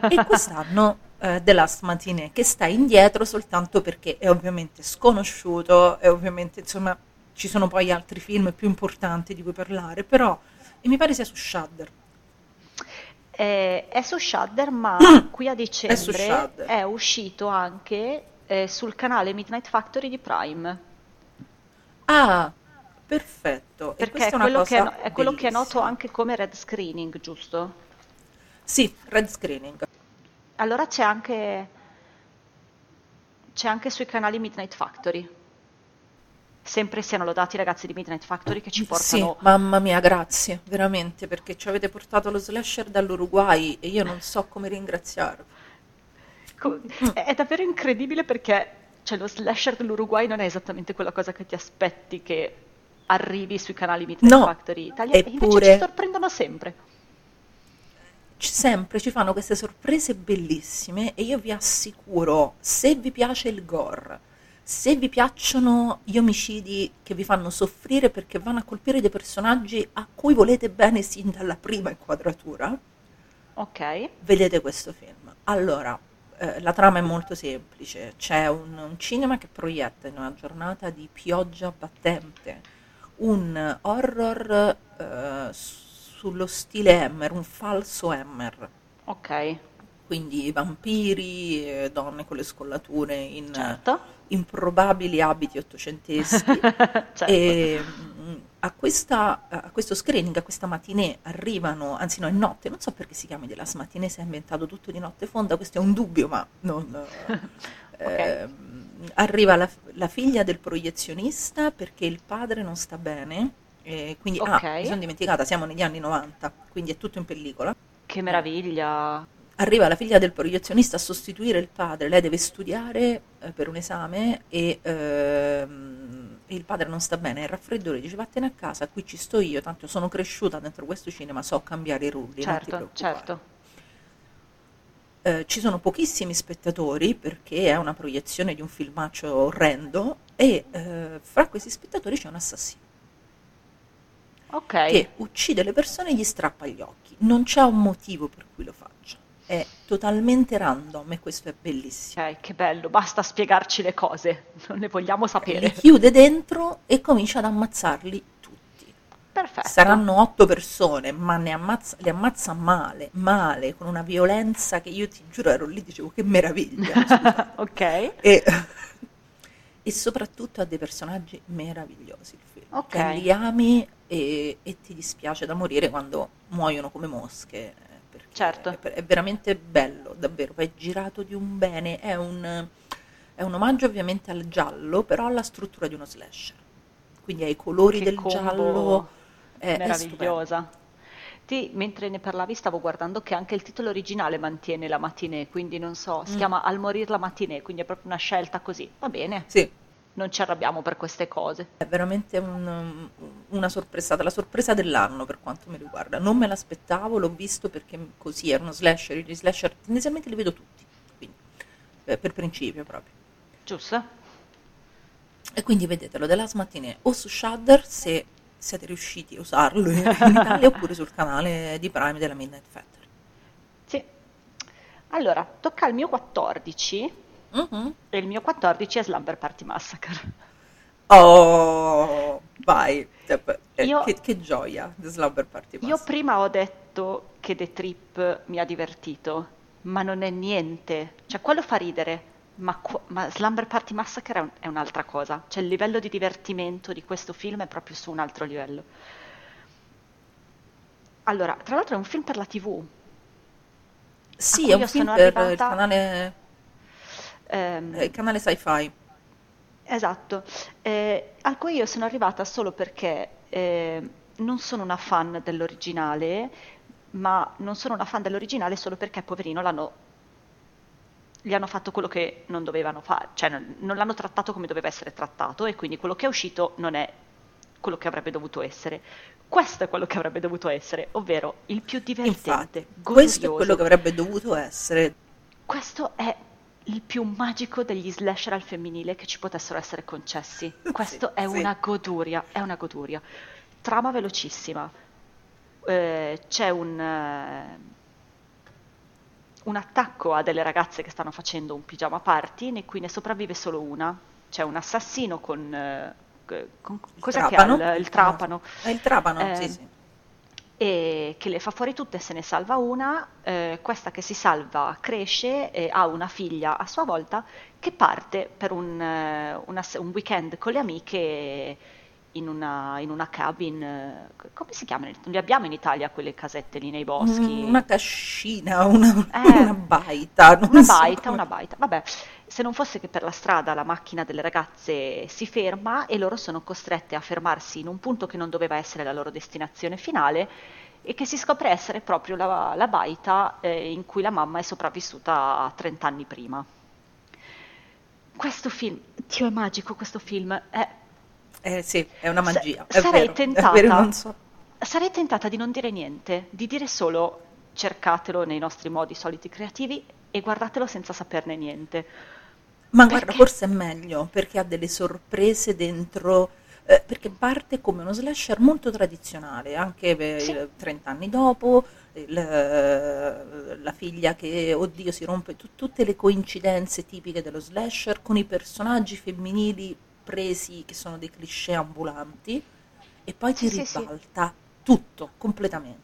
E quest'anno eh, The Last Matinée, che sta indietro soltanto perché è ovviamente sconosciuto, e ovviamente, insomma, ci sono poi altri film più importanti di cui parlare, però, e mi pare sia su Shudder. Eh, è su Shudder, ma [COUGHS] qui a dicembre Shudder. è uscito anche eh, sul canale Midnight Factory di Prime. Ah, perfetto. Perché è è quello, che è, è quello che è noto anche come red screening, giusto? Sì, red screening. Allora c'è anche, c'è anche sui canali Midnight Factory. Sempre siano lodati i ragazzi di Midnight Factory che ci Sì, portano... mamma mia, grazie, veramente, perché ci avete portato lo slasher dall'Uruguay e io non so come ringraziarvi. È davvero incredibile perché cioè, lo slasher dell'Uruguay non è esattamente quella cosa che ti aspetti che arrivi sui canali Midnight No, Factory Italia, e invece eppure- ci sorprendono sempre. Sempre ci fanno queste sorprese bellissime e io vi assicuro, se vi piace il gore, se vi piacciono gli omicidi che vi fanno soffrire perché vanno a colpire dei personaggi a cui volete bene sin dalla prima inquadratura, Ok, vedete questo film. Allora, eh, la trama è molto semplice. C'è un, un cinema che proietta in una giornata di pioggia battente un horror eh, sullo stile Hammer, un falso Hammer. ok, Quindi vampiri, eh, donne con le scollature in certo. improbabili abiti ottocenteschi. [LAUGHS] certo. E, a, questa, a questo screening, a questa matinée arrivano, anzi no, è notte, non so perché si chiami della matinée, si è inventato tutto di notte fonda, questo è un dubbio, ma non... [LAUGHS] eh, arriva la, la figlia del proiezionista perché il padre non sta bene, e quindi, ah, Ok. mi sono dimenticata, siamo negli anni 90, quindi è tutto in pellicola. Che meraviglia. Arriva la figlia del proiezionista a sostituire il padre, lei deve studiare eh, per un esame e ehm, il padre non sta bene, è il raffreddore, dice vattene a casa, qui ci sto io, tanto sono cresciuta dentro questo cinema, so cambiare i rulli, Certo, certo. Eh, ci sono pochissimi spettatori perché è una proiezione di un filmaccio orrendo e eh, fra questi spettatori c'è un assassino Ok. che uccide le persone e gli strappa gli occhi. Non c'è un motivo per cui lo faccia. È totalmente random e questo è bellissimo. Ok, che bello, basta spiegarci le cose, [LAUGHS] non le vogliamo Li sapere. chiude dentro e comincia ad ammazzarli tutti. Perfetto. Saranno otto persone, ma ne ammazza, li ammazza male, male, con una violenza che io ti giuro ero lì dicevo che meraviglia. [LAUGHS] ok, e, [LAUGHS] e soprattutto ha dei personaggi meravigliosi il film. Ok. Che li ami e, e ti dispiace da morire quando muoiono come mosche. Certo. È, è veramente bello, davvero. È girato di un bene. È un, è un omaggio ovviamente al giallo, però alla struttura di uno slasher. Quindi ai colori Che del giallo. È, è meravigliosa. Ti, mentre ne parlavi stavo guardando che anche il titolo originale mantiene la matinée, quindi non so, si Mm. chiama Al morir la matinée, quindi è proprio una scelta così. Va bene, Sì, non ci arrabbiamo per queste cose. È veramente un- una sorpresata, la sorpresa dell'anno per quanto mi riguarda. Non me l'aspettavo, l'ho visto perché così era uno slasher, gli slasher tendenzialmente li vedo tutti, quindi, eh, per principio proprio. Giusto? E quindi vedetelo della Smattinè o su Shudder se siete riusciti a usarlo in Italia oppure sul canale di Prime della Midnight Factory. Sì. Allora, tocca al mio 14 Mhm. e il mio 14 è Slumber Party Massacre. Oh, vai, Eh, Io- che, che gioia, The Slumber Party Io Massacre. prima ho detto che The Trip mi ha divertito, ma non è niente. Cioè, quello fa ridere, ma, ma Slumber Party Massacre è, un- è un'altra cosa. Cioè, il livello di divertimento di questo film è proprio su un altro livello. Allora, tra l'altro è un film per la TV. Sì, è un io film sono per il arrivata- canale, Ehm, eh, il canale Sci-Fi. Esatto, eh, a cui io sono arrivata solo perché eh, non sono una fan dell'originale, ma non sono una fan dell'originale solo perché, poverino, l'hanno, gli hanno fatto quello che non dovevano fare, cioè non, non l'hanno trattato come doveva essere trattato e quindi quello che è uscito non è quello che avrebbe dovuto essere. Questo è quello che avrebbe dovuto essere, ovvero il più divertente, Infatti, questo è quello che avrebbe dovuto essere. Questo è il più magico degli slasher al femminile che ci potessero essere concessi. [LAUGHS] Questo Sì, è sì. una goduria, è una goduria. Trama velocissima. Eh, c'è un, eh, un attacco a delle ragazze che stanno facendo un pigiama party, in cui ne sopravvive solo una. C'è un assassino con... eh, con Il cos'è trapano. che ha il, il trapano? È il trapano, Eh, sì, sì. E che le fa fuori tutte, se ne salva una, eh, questa che si salva cresce e ha una figlia a sua volta che parte per un, eh, una un weekend con le amiche in una, in una cabin, eh, come si chiamano? Non li abbiamo in Italia quelle casette lì nei boschi? Mm, Una cascina, una, Eh, una baita. Una so baita, come- una baita. Vabbè, se non fosse che per la strada la macchina delle ragazze si ferma e loro sono costrette a fermarsi in un punto che non doveva essere la loro destinazione finale e che si scopre essere proprio la, la baita eh, in cui la mamma è sopravvissuta 30 anni prima. Questo film, Dio è magico questo film, è Eh sì, è una Sa- magia. è sarei vero, tentata, vero, so. sarei tentata di non dire niente, di dire solo cercatelo nei nostri modi soliti creativi e guardatelo senza saperne niente. Ma guarda, Perché? forse è meglio perché ha delle sorprese dentro. eh, perché parte come uno slasher molto tradizionale, anche per Sì. il 30 anni dopo, il, la figlia che, oddio, si rompe, tu- tutte le coincidenze tipiche dello slasher con i personaggi femminili presi che sono dei cliché ambulanti e poi ti Sì, sì, sì. ribalta tutto completamente.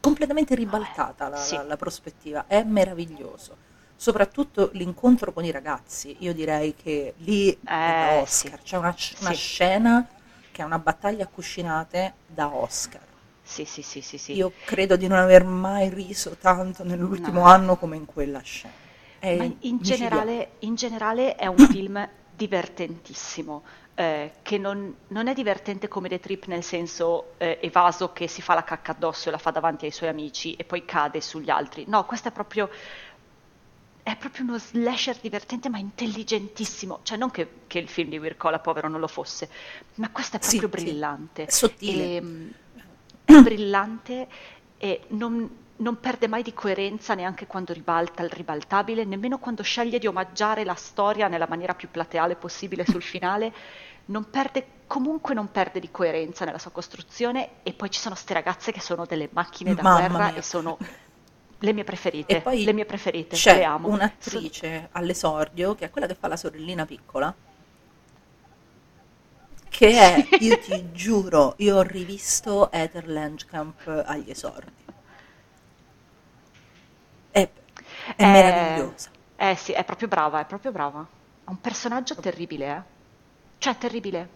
Completamente ribaltata la, la- la prospettiva, è meraviglioso. Soprattutto l'incontro con i ragazzi, io direi che lì è da Eh, Oscar, sì. c'è una, una Sì. scena che è una battaglia a cuscinate da Oscar. Sì, sì, sì, sì, sì. Io credo di non aver mai riso tanto nell'ultimo No. anno come in quella scena. In micidiale. generale, in generale è un [COUGHS] film divertentissimo, eh, che non, non è divertente come The Trip nel senso eh, evaso che si fa la cacca addosso e la fa davanti ai suoi amici e poi cade sugli altri. No, questo è proprio, è proprio uno slasher divertente ma intelligentissimo. Cioè non che, che il film di Wirkola povero non lo fosse, ma questo è Sì, proprio sì. brillante. È sottile. E, mm, è brillante e non, non perde mai di coerenza neanche quando ribalta il ribaltabile, nemmeno quando sceglie di omaggiare la storia nella maniera più plateale possibile sul [LAUGHS] finale. Non perde, comunque non perde di coerenza nella sua costruzione e poi ci sono ste ragazze che sono delle macchine da Mamma guerra mia. e sono [LAUGHS] le mie preferite, E poi le mie preferite, c'è le amo. un'attrice all'esordio che è quella che fa la sorellina piccola che è, [LAUGHS] io ti giuro, io ho rivisto Heather Langenkamp agli esordi. È, è Eh, meravigliosa. Eh sì, è proprio brava, è proprio brava. Ha un personaggio terribile, eh. Cioè, terribile.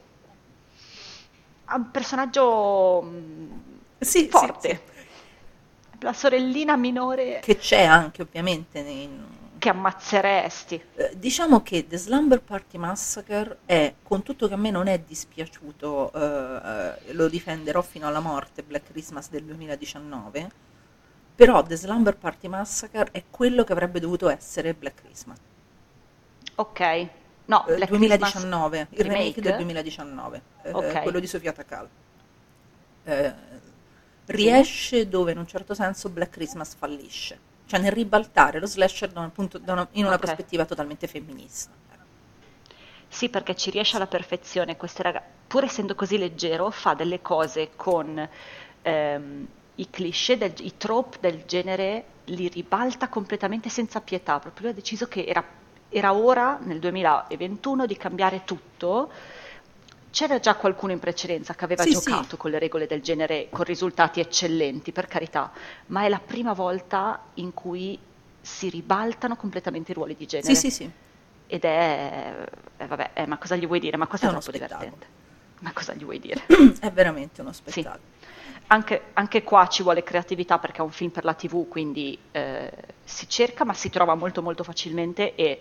Ha un personaggio mm, Sì, sì, forte. sì. La sorellina minore Che c'è anche ovviamente nei- che ammazzeresti. Eh, Diciamo che The Slumber Party Massacre è, con tutto che a me non è dispiaciuto, eh, eh, lo difenderò fino alla morte, Black Christmas del 2019, però The Slumber Party Massacre è quello che avrebbe dovuto essere Black Christmas. Ok. No, Eh, Black 2019, il remake, remake? del 2019, eh, Ok. quello di Sofia Takal. Riesce dove in un certo senso Black Christmas fallisce, cioè nel ribaltare lo slasher da un punto- da una- in una Ok. prospettiva totalmente femminista. Sì, perché ci riesce alla perfezione. Queste ragazze, pur essendo così leggero, fa delle cose con ehm, i cliché, del- i trope del genere, li ribalta completamente senza pietà. Proprio lui ha deciso che era, era ora, nel 2021, di cambiare tutto. C'era già qualcuno in precedenza che aveva Sì, sì. giocato con le regole del genere con risultati eccellenti, per carità, ma è la prima volta in cui si ribaltano completamente i ruoli di genere. Sì, sì, sì. Ed è, eh, vabbè, eh, ma cosa gli vuoi dire? Ma questo È è, uno troppo spettacolo. divertente. Ma cosa gli vuoi dire? [CLEARS THROAT] È veramente uno Sì. spettacolo. Anche, anche qua ci vuole creatività perché è un film per la TV, quindi eh, si cerca ma si trova molto molto facilmente e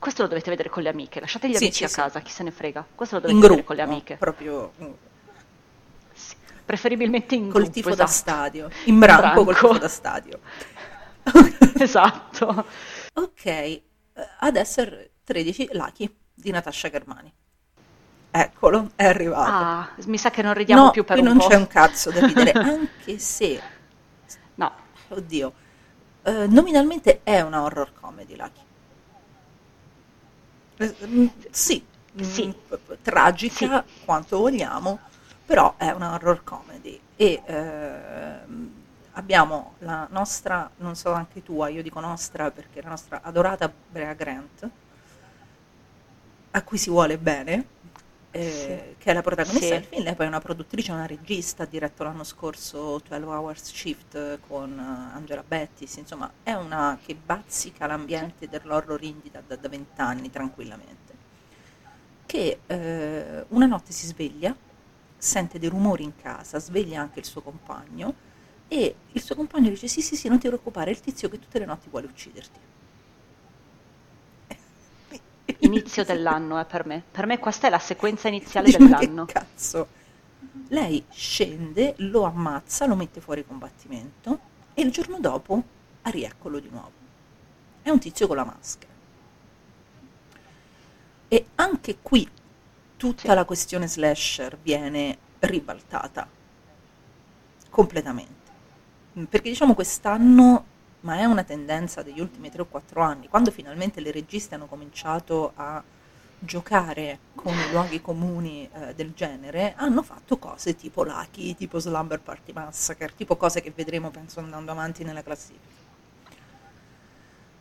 questo lo dovete vedere con le amiche. Lasciate gli Sì, amici sì, a sì. casa, chi se ne frega. Questo lo In dovete vedere gruppo, con le amiche. proprio mm, Preferibilmente in col gruppo, tifo da esatto. stadio, in branco, col branco. tifo da stadio. [LAUGHS] esatto. Ok, eh, adesso è 13, Lucky di Natasha Germani. Eccolo, è arrivato. Ah, mi sa che non ridiamo no, più per qui un non po'. c'è un cazzo da ridere, [LAUGHS] anche se, No, oddio, eh, nominalmente è una horror comedy, Lucky. Eh, sì, Sì. mm, p- tragica quanto vogliamo, però è una horror comedy e ehm, abbiamo la nostra, non so anche tua, io dico nostra perché la nostra adorata Brea Grant, a cui si vuole bene, eh, che è la protagonista Sì. del film, lei poi è una produttrice, una regista, ha diretto l'anno scorso 12 Hours Shift con eh, Angela Bettis, insomma è una che bazzica l'ambiente dell'horror indie da, da, da 20 anni tranquillamente, che eh, una notte si sveglia, sente dei rumori in casa, sveglia anche il suo compagno e il suo compagno dice sì sì sì non ti preoccupare, è il tizio che tutte le notti vuole ucciderti. Inizio dell'anno è per me. Per me questa è la sequenza iniziale [LAUGHS] ma dell'anno. Che cazzo? Lei scende, lo ammazza, lo mette fuori combattimento e il giorno dopo rieccolo di nuovo. È un tizio con la maschera. E anche qui tutta Sì. la questione slasher viene ribaltata completamente. Perché diciamo quest'anno, ma è una tendenza degli ultimi 3 o 4 anni, quando finalmente le registe hanno cominciato a giocare con i luoghi comuni eh, del genere, hanno fatto cose tipo Lucky, tipo Slumber Party Massacre, tipo cose che vedremo penso andando avanti nella classifica.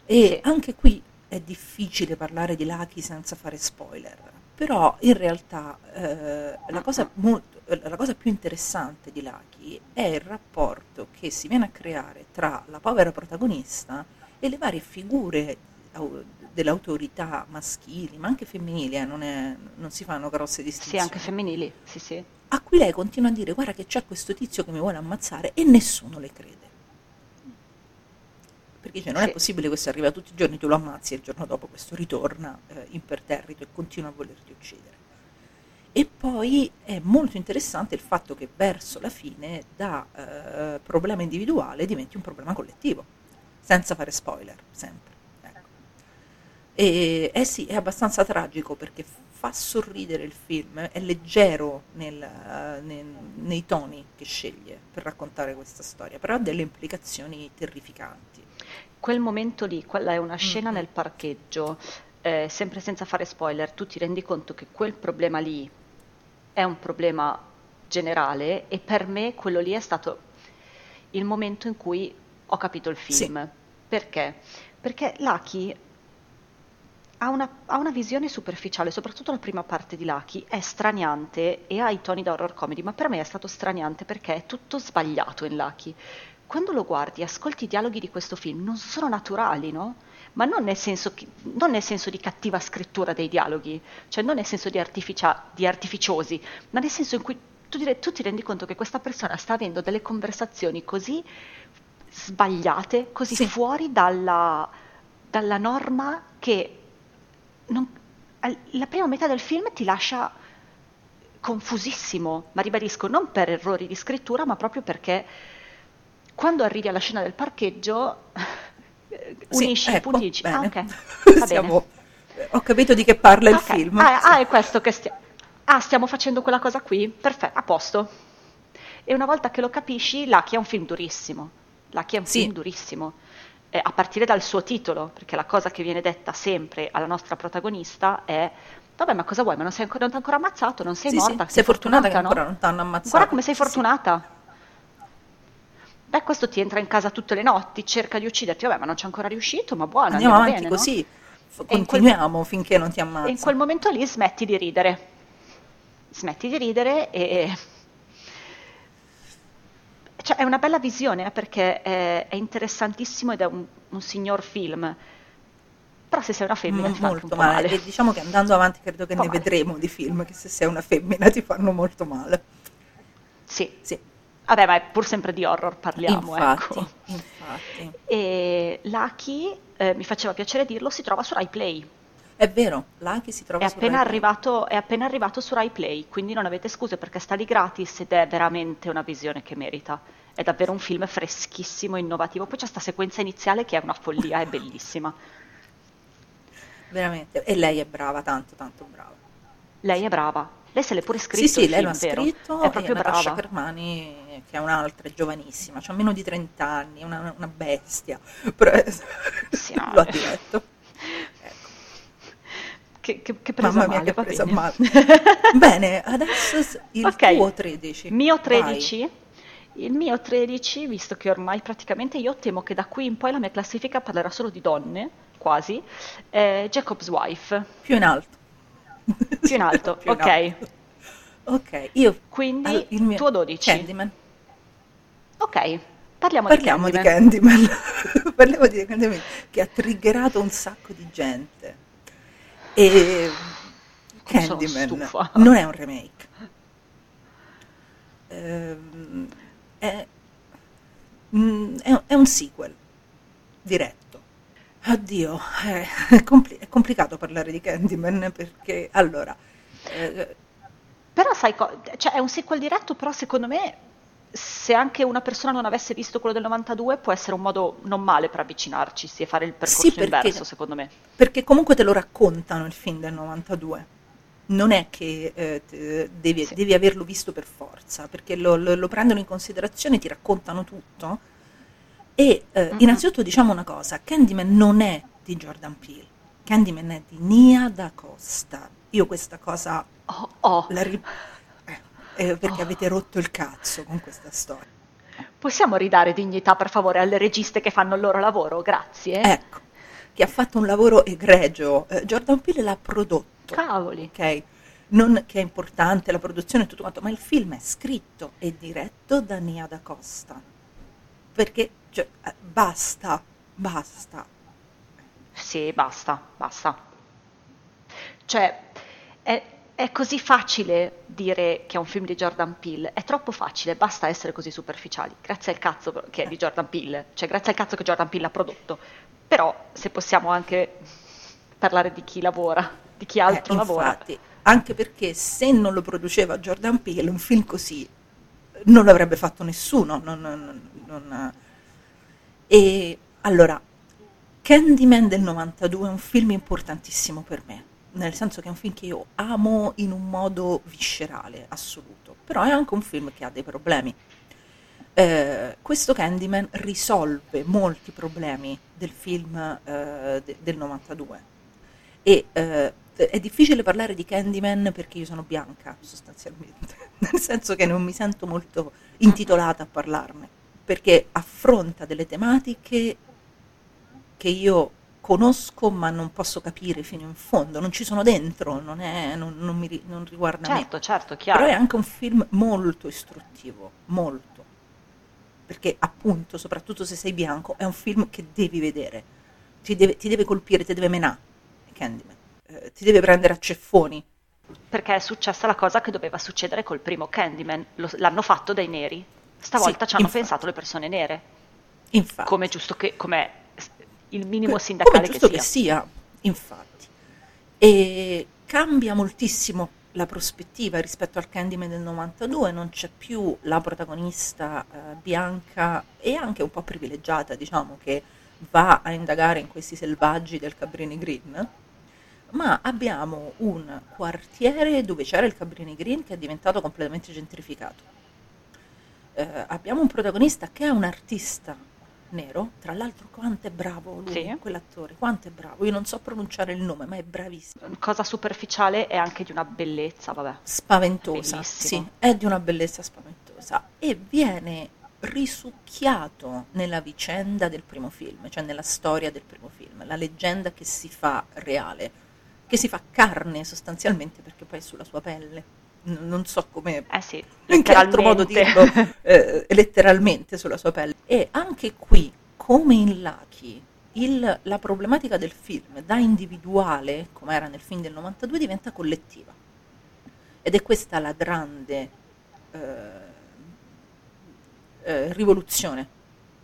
E anche qui è difficile parlare di Lucky senza fare spoiler, però in realtà eh, la, cosa molto- eh, la cosa più interessante di Lucky è il rapporto che si viene a creare tra la povera protagonista e le varie figure au- delle autorità maschili, ma anche femminili, eh, non, è- non si fanno grosse Sì, distinzioni, anche femminili, sì, sì. a cui lei continua a dire guarda che c'è questo tizio che mi vuole ammazzare e nessuno le crede. Perché dice non è Sì. possibile questo arriva tutti i giorni, tu lo ammazzi e il giorno dopo questo ritorna eh, imperterrito e continua a volerti uccidere. E poi è molto interessante il fatto che verso la fine da eh, problema individuale diventi un problema collettivo, senza fare spoiler, sempre. Ecco. E eh sì, è abbastanza tragico perché fa sorridere il film, è leggero nel, nel- nei toni che sceglie per raccontare questa storia, però ha delle implicazioni terrificanti. Quel momento lì, quella è una scena Mm-mm. nel parcheggio, eh, sempre senza fare spoiler, tu ti rendi conto che quel problema lì è un problema generale e per me quello lì è stato il momento in cui ho capito il film. Perché? Perché Lucky ha una, ha una visione superficiale, soprattutto la prima parte di Lucky è straniante e ha i toni da horror comedy, ma per me è stato straniante perché è tutto sbagliato in Lucky. Quando lo guardi, ascolti i dialoghi di questo film, non sono naturali, no? Ma non nel senso, che- non nel senso di cattiva scrittura dei dialoghi, cioè non nel senso di, di artificiosi, ma nel senso in cui tu, dire- tu ti rendi conto che questa persona sta avendo delle conversazioni così sbagliate, così Sì. fuori dalla, dalla norma che non- la prima metà del film ti lascia confusissimo, ma ribadisco, non per errori di scrittura, ma proprio perché quando arrivi alla scena del parcheggio Sì, unisci i ecco, punti e dici, ah bene. ok, [LAUGHS] va Siamo-. Ho capito di che parla il Ok, film. Ah, Sì. ah, è questo che stiamo... Ah, stiamo facendo quella cosa qui? Perfetto, a posto. E una volta che lo capisci, Lucky è un film durissimo. Lucky è un Sì. film durissimo. Eh, a partire dal suo titolo, perché la cosa che viene detta sempre alla nostra protagonista è Vabbè, ma cosa vuoi? Ma non sei ancora, non ti hai ancora ammazzato? Non sei Sì, sì, morta? sei fortunata che no? ancora non ti hanno ammazzato. Guarda come sei Sì. fortunata. Beh, questo ti entra in casa tutte le notti, cerca di ucciderti. Vabbè, ma non c'è ancora riuscito, ma buono, Andiamo andiamo avanti bene, no? così, E in quel- continuiamo finché non ti ammazza. E in quel momento lì smetti di ridere. Smetti di ridere e... Cioè, è una bella visione eh, perché è, è interessantissimo ed è un, un signor film. Però se sei una femmina Mo- ti molto male. male. E diciamo che andando avanti credo che ne male. vedremo di film che se sei una femmina ti fanno molto male. Sì. Sì, Vabbè, ma è pur sempre di horror parliamo, infatti, ecco. infatti. E Lucky, eh, mi faceva piacere dirlo, si trova su Rai Play. È vero, Lucky si È trova su appena, Rai Play. arrivato, è appena arrivato su Rai Play, quindi non avete scuse perché sta lì gratis ed è veramente una visione che merita. È davvero un film freschissimo, innovativo. Poi c'è questa sequenza iniziale che è una follia, è bellissima. Veramente. E lei è brava, tanto, tanto brava. Lei è brava. Lei se l'è pure scritto Sì, sì, lei film, lo ha vero? scritto È proprio brava. Kermani, che è un'altra, è giovanissima, ha meno di 30 anni, è una, una bestia, però Sì, no, [LAUGHS] lo ha diretto. Ecco. [LAUGHS] Che, che, che presa Mamma mia, male, che presa bene. male. [LAUGHS] Bene, adesso il Ok. tuo 13. Mio Vai. 13? Il mio 13, visto che ormai praticamente io temo che da qui in poi la mia classifica parlerà solo di donne, quasi, è Jacob's Wife, Più in alto. Più in alto, Più in ok. alto. Ok, io Quindi allora, il mio tuo 12. Candyman. Ok, parliamo, Parliamo di di Candyman. Candyman. [LAUGHS] Parliamo di Candyman che ha triggerato un sacco di gente. E Candyman non è un remake. Ehm, è, mm, è- è un sequel diretto. Oddio, è, è compli- è complicato parlare di Candyman perché allora eh, Però sai, co- cioè è un sequel diretto, però secondo me se anche una persona non avesse visto quello del 92 può essere un modo non male per avvicinarci e fare il percorso Sì, perché- inverso, secondo me. Perché comunque te lo raccontano il film del 92. Non è che eh, te- devi, Sì. devi averlo visto per forza, perché lo, lo- lo prendono in considerazione, ti raccontano tutto. E eh, Mhm. innanzitutto diciamo una cosa, Candyman non è di Jordan Peele, Candyman è di Nia da Costa. Io questa cosa Oh, oh. la ri- eh, eh, perché Oh. avete rotto il cazzo con questa storia. Possiamo ridare dignità, per favore, alle registe che fanno il loro lavoro? Grazie. Ecco, che ha fatto un lavoro egregio. Eh, Jordan Peele l'ha prodotto. Cavoli. ok? Non che è importante la produzione e tutto quanto, ma il film è scritto e diretto da Nia da Costa. Perché cioè, eh, basta, basta. Sì, basta, basta. Cioè, è, è così facile dire che è un film di Jordan Peele, è troppo facile, basta essere così superficiali. Grazie al cazzo che è di Jordan Peele, cioè grazie al cazzo che Jordan Peele ha prodotto. Però se possiamo anche parlare di chi lavora, di chi altro Eh, lavora. infatti, anche perché se non lo produceva Jordan Peele, un film così non l'avrebbe fatto nessuno. non- non- non- E allora, Candyman del 92 è un film importantissimo per me, nel senso che è un film che io amo in un modo viscerale, assoluto, però è anche un film che ha dei problemi. Eh, questo Candyman risolve molti problemi del film eh, de- del 92 e eh, è difficile parlare di Candyman perché io sono bianca sostanzialmente, [LAUGHS] nel senso che non mi sento molto intitolata a parlarne, perché affronta delle tematiche che io conosco ma non posso capire fino in fondo, non ci sono dentro, non, è- non- non mi non riguarda me. Certo, certo, chiaro. Però è anche un film molto istruttivo, molto. Perché appunto, soprattutto se sei bianco, è un film che devi vedere. Ti deve, ti deve colpire, ti deve menare, Candyman. Eh, ti deve prendere a ceffoni. Perché è successa la cosa che doveva succedere col primo Candyman, Lo- l'hanno fatto dai neri. Stavolta Sì, ci hanno infatti. pensato le persone nere, Infatti. come giusto che, come il minimo sindacale come che giusto sia. che sia, infatti. E cambia moltissimo la prospettiva rispetto al Candyman del 92, non c'è più la protagonista eh, bianca e anche un po' privilegiata, diciamo, che va a indagare in questi selvaggi del Cabrini Green, ma abbiamo un quartiere dove c'era il Cabrini Green che è diventato completamente gentrificato. Eh, abbiamo un protagonista che è un artista nero, tra l'altro quanto è bravo lui, Sì. quell'attore, quanto è bravo, io non so pronunciare il nome, ma è bravissimo, Cosa superficiale è anche di una bellezza, vabbè. spaventosa, Bellissimo. sì, è di una bellezza spaventosa e viene risucchiato nella vicenda del primo film, cioè nella storia del primo film, la leggenda che si fa reale, che si fa carne sostanzialmente perché poi è sulla sua pelle. N- Non so come Eh sì, in che altro modo dirlo [LAUGHS] eh, letteralmente sulla sua pelle. E anche qui, come in Lucky, il- la problematica del film da individuale, come era nel film del 92, diventa collettiva. Ed è questa la grande eh, eh, rivoluzione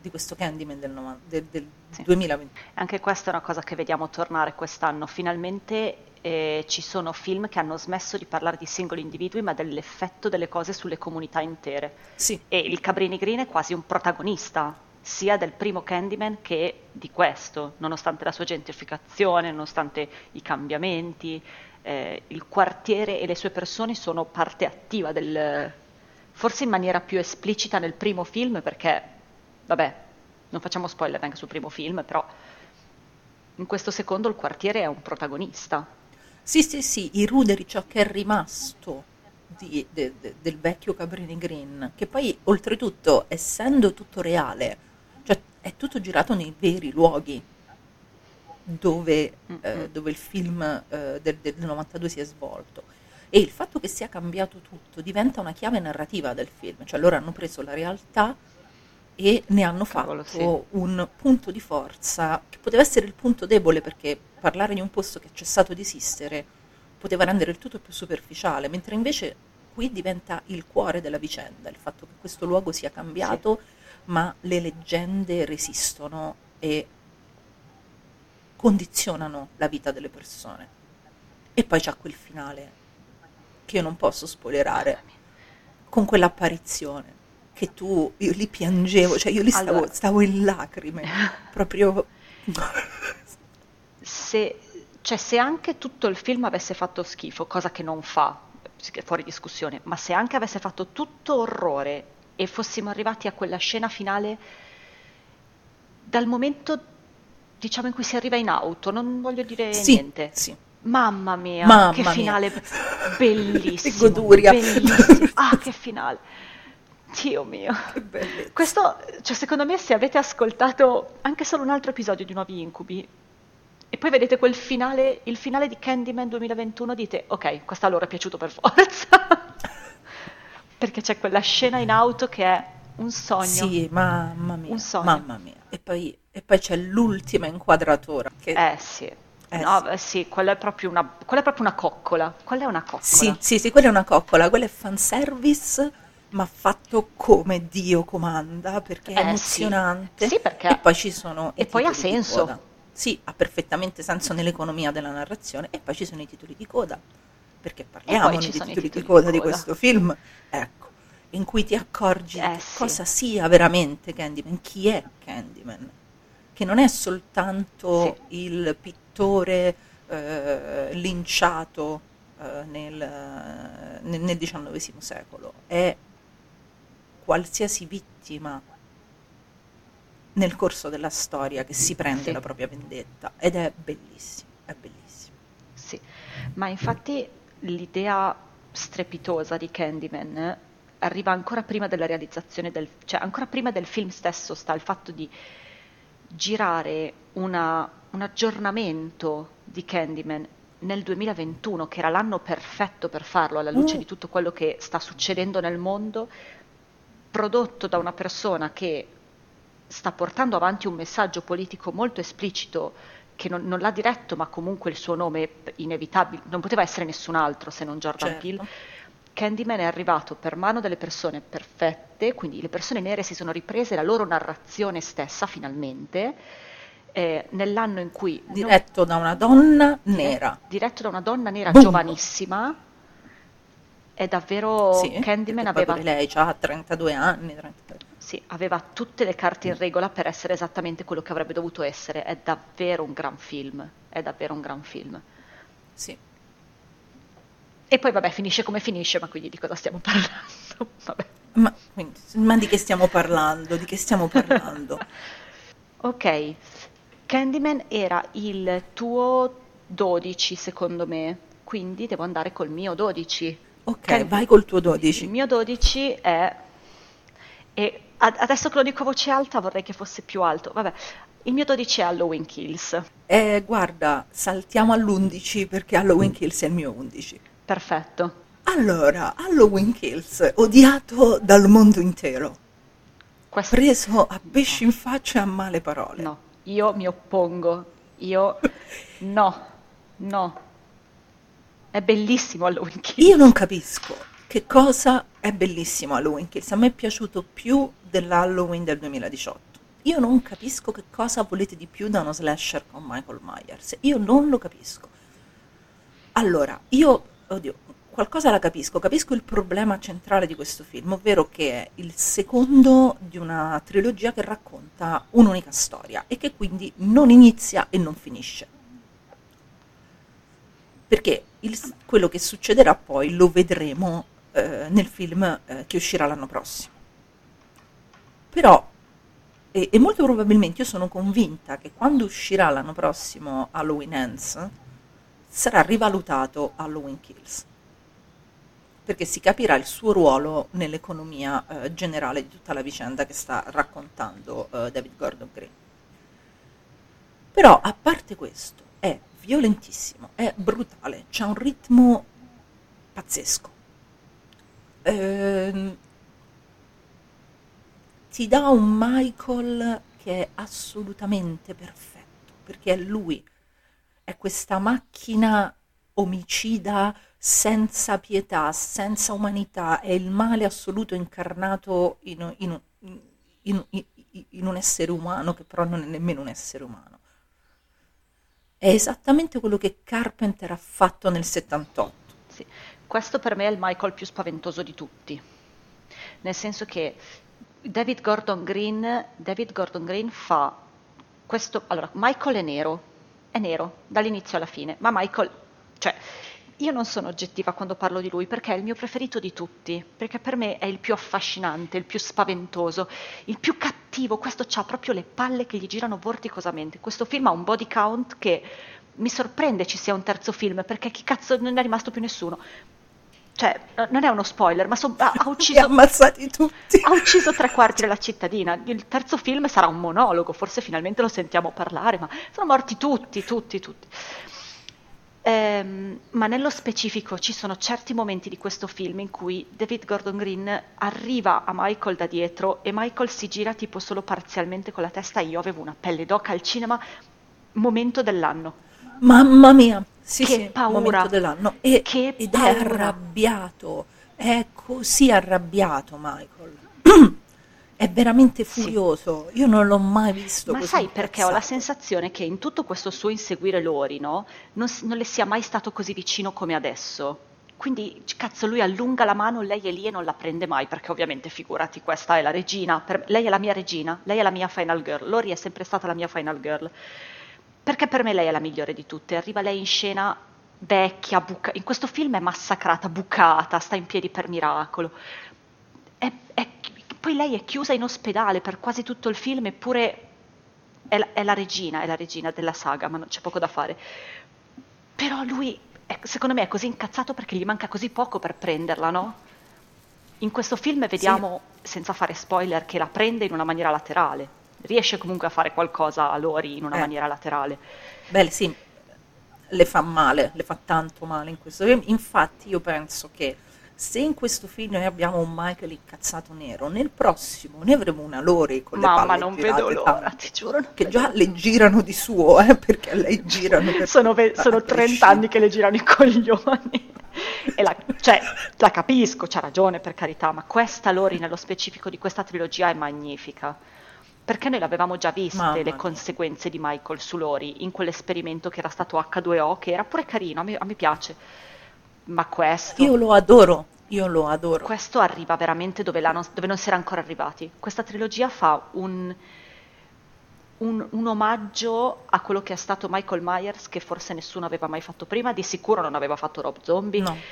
di questo Candyman del, novan- del- del Sì. 2020. Anche questa è una cosa che vediamo tornare quest'anno. Finalmente eh, ci sono film che hanno smesso di parlare di singoli individui, ma dell'effetto delle cose sulle comunità intere. Sì, E il Cabrini Green è quasi un protagonista, sia del primo Candyman che di questo, nonostante la sua gentrificazione, nonostante i cambiamenti. eh, il quartiere e le sue persone sono parte attiva del... forse in maniera più esplicita nel primo film, perché, vabbè, non facciamo spoiler anche sul primo film, però in questo secondo il quartiere è un protagonista. Sì, sì, sì, i ruderi, ciò che è rimasto di- de- de- del vecchio Cabrini Green, che poi oltretutto, essendo tutto reale, cioè è tutto girato nei veri luoghi dove, eh, dove il film eh, del, del 92 si è svolto. E il fatto che sia cambiato tutto diventa una chiave narrativa del film, cioè loro hanno preso la realtà e ne hanno fatto un punto di forza che poteva essere il punto debole perché parlare di un posto che ha cessato di esistere poteva rendere il tutto più superficiale, mentre invece qui diventa il cuore della vicenda, il fatto che questo luogo sia cambiato, ma le leggende resistono e condizionano la vita delle persone. E poi c'è quel finale che io non posso spoilerare con quell'apparizione che tu, io lì piangevo, cioè io lì stavo, Allora. stavo in lacrime, [LAUGHS] proprio... se, cioè, se anche tutto il film avesse fatto schifo, cosa che non fa, fuori discussione, ma se anche avesse fatto tutto orrore e fossimo arrivati a quella scena finale, dal momento diciamo in cui si arriva in auto, non voglio dire Sì, niente. sì. Mamma mia, Mamma che mia. finale [LAUGHS] bellissimo. Che goduria. bellissimo. Ah, che finale. Dio mio. Questo, cioè, secondo me, se avete ascoltato anche solo un altro episodio di Nuovi Incubi e poi vedete quel finale, il finale di Candyman 2021, dite, ok, questo a loro è piaciuto per forza. [LAUGHS] Perché c'è quella scena in auto che è un sogno. Sì, mamma mia, Un sogno. mamma mia. E poi, e poi c'è l'ultima inquadratura. Che, Eh sì. Eh, no, sì. quella è proprio una, quella è proprio una coccola. Quella è una coccola. Sì, sì, sì, quella è una coccola, quella è fanservice, ma fatto come Dio comanda, perché è Eh, sì. emozionante. Sì, perché- E poi ci sono e poi ha senso. Sì, ha perfettamente senso nell'economia della narrazione. E poi ci sono i titoli di coda, perché parliamo dei titoli di titoli di coda di coda. questo film, ecco, in cui ti accorgi Eh, che sì. cosa sia veramente Candyman, chi è Candyman, che non è soltanto il pittore eh, linciato eh, nel, nel, nel XIX secolo, è qualsiasi vittima nel corso della storia che si prende Sì. la propria vendetta ed è bellissimo, è bellissimo. Sì, ma infatti l'idea strepitosa di Candyman arriva ancora prima della realizzazione del, cioè ancora prima del film stesso sta il fatto di girare una- un aggiornamento di Candyman nel 2021, che era l'anno perfetto per farlo, alla luce Mm. di tutto quello che sta succedendo nel mondo, prodotto da una persona che sta portando avanti un messaggio politico molto esplicito che non, non l'ha diretto, ma comunque il suo nome è inevitabile, non poteva essere nessun altro se non Jordan Certo. Peele. Candyman è arrivato per mano delle persone perfette, quindi le persone nere si sono riprese la loro narrazione stessa finalmente, eh, nell'anno in cui... non- Diretto da una donna nera. diretto da una donna nera Boom. giovanissima, è davvero... Sì, Candyman aveva lei ha 32 anni, 33. sì, aveva tutte le carte in regola per essere esattamente quello che avrebbe dovuto essere. È davvero un gran film. È davvero un gran film. Sì. E poi, vabbè, finisce come finisce, ma quindi di cosa stiamo parlando? [LAUGHS] Vabbè. Ma, quindi, ma di che stiamo parlando? Di che stiamo parlando? [LAUGHS] Ok, Candyman era il tuo 12, secondo me. Quindi devo andare col mio 12. Ok, vai col tuo Il 12. mio 12 è... E ad- adesso che lo dico a voce alta vorrei che fosse più alto. Vabbè, il mio 12 è Halloween Kills. Eh, guarda, saltiamo all'11 perché Halloween Kills è il mio 11. Perfetto. Allora, Halloween Kills, odiato dal mondo intero, Questo... preso a pesci in faccia e a male parole. No, io mi oppongo. Io... [LAUGHS] No, no. È bellissimo Halloween Kills. Io non capisco che cosa è bellissimo Halloween Kills. A me è piaciuto più dell'Halloween del 2018. Io non capisco che cosa volete di più da uno slasher con Michael Myers. Io non lo capisco. Allora, io, oddio, qualcosa la capisco. Capisco il problema centrale di questo film, ovvero che è il secondo di una trilogia che racconta un'unica storia e che quindi non inizia e non finisce perché il- quello che succederà poi lo vedremo eh, nel film eh, che uscirà l'anno prossimo. Però, e, e molto probabilmente io sono convinta che quando uscirà l'anno prossimo Halloween Ends, sarà rivalutato Halloween Kills, perché si capirà il suo ruolo nell'economia eh, generale di tutta la vicenda che sta raccontando eh, David Gordon Green. Però, a parte questo, è violentissimo, è brutale, c'ha un ritmo pazzesco. Ehm, ti dà un Michael che è assolutamente perfetto, perché è lui, è questa macchina omicida senza pietà, senza umanità, è il male assoluto incarnato in, in- in- in- in un essere umano che però non è nemmeno un essere umano. È esattamente quello che Carpenter ha fatto nel 78. Sì. Questo per me è il Michael più spaventoso di tutti. Nel senso che David Gordon Green, David Gordon Green fa questo. Allora, Michael è nero, è nero dall'inizio alla fine, ma Michael, cioè, io non sono oggettiva quando parlo di lui perché è il mio preferito di tutti, perché per me è il più affascinante, il più spaventoso, il più cattivo. Questo ha proprio le palle che gli girano vorticosamente. Questo film ha un body count che mi sorprende ci sia un terzo film perché chi cazzo non è rimasto più nessuno. Cioè, eh, non è uno spoiler, ma so- ha, ha [LAUGHS] Li ha ucciso, ammazzati tutti. ha ucciso tre quarti della cittadina. Il terzo film sarà un monologo, forse finalmente lo sentiamo parlare, ma sono morti tutti, tutti, tutti. Ehm, ma nello specifico ci sono certi momenti di questo film in cui David Gordon Green arriva a Michael da dietro e Michael si gira tipo solo parzialmente con la testa io avevo una pelle d'oca al cinema, momento dell'anno. Mamma mia, sì, Che sì, paura. momento dell'anno. E- Che ed è paura. arrabbiato, è così arrabbiato Michael. [CLEARS THROAT] è veramente Sì. furioso. Io non l'ho mai visto Ma sai perché ho la sensazione che in tutto questo suo inseguire Lori, no? Non, non le sia mai stato così vicino come adesso. Quindi, cazzo, lui allunga la mano, lei è lì e non la prende mai, perché ovviamente, figurati, questa è la regina. per- lei è la mia regina, lei è la mia final girl. Lori è sempre stata la mia final girl. Perché per me lei è la migliore di tutte. Arriva lei in scena vecchia, buca- in questo film è massacrata, bucata, sta in piedi per miracolo. È- è- poi lei è chiusa in ospedale per quasi tutto il film, eppure è la, è la regina, è la regina della saga, ma non c'è poco da fare. Però lui, è- secondo me, è così incazzato perché gli manca così poco per prenderla, no? In questo film vediamo, senza fare spoiler, che la prende in una maniera laterale. Riesce comunque a fare qualcosa a Lori in una Eh. maniera laterale. Beh, sì, le fa male, le fa tanto male in questo film. Infatti io penso che se in questo film noi abbiamo un Michael incazzato nero, nel prossimo ne avremo una Lori con le Mamma, non vedo l'ora, tanto. ti giuro. Che già le girano di suo, eh, perché a lei girano sono, ve- sono 30 anni che le girano i coglioni. E la, cioè, la capisco, c'ha ragione per carità, ma questa Lori nello specifico di questa trilogia è magnifica. Perché noi l'avevamo già viste Mamma le conseguenze di Michael su Lori in quell'esperimento che era stato H2O, che era pure carino, a me, a me piace. Ma questo, Io lo adoro, io lo adoro. questo arriva veramente dove, non, dove non si era ancora arrivati. Questa trilogia fa un, un, un omaggio a quello che è stato Michael Myers, che forse nessuno aveva mai fatto prima, di sicuro non aveva fatto Rob Zombie. No.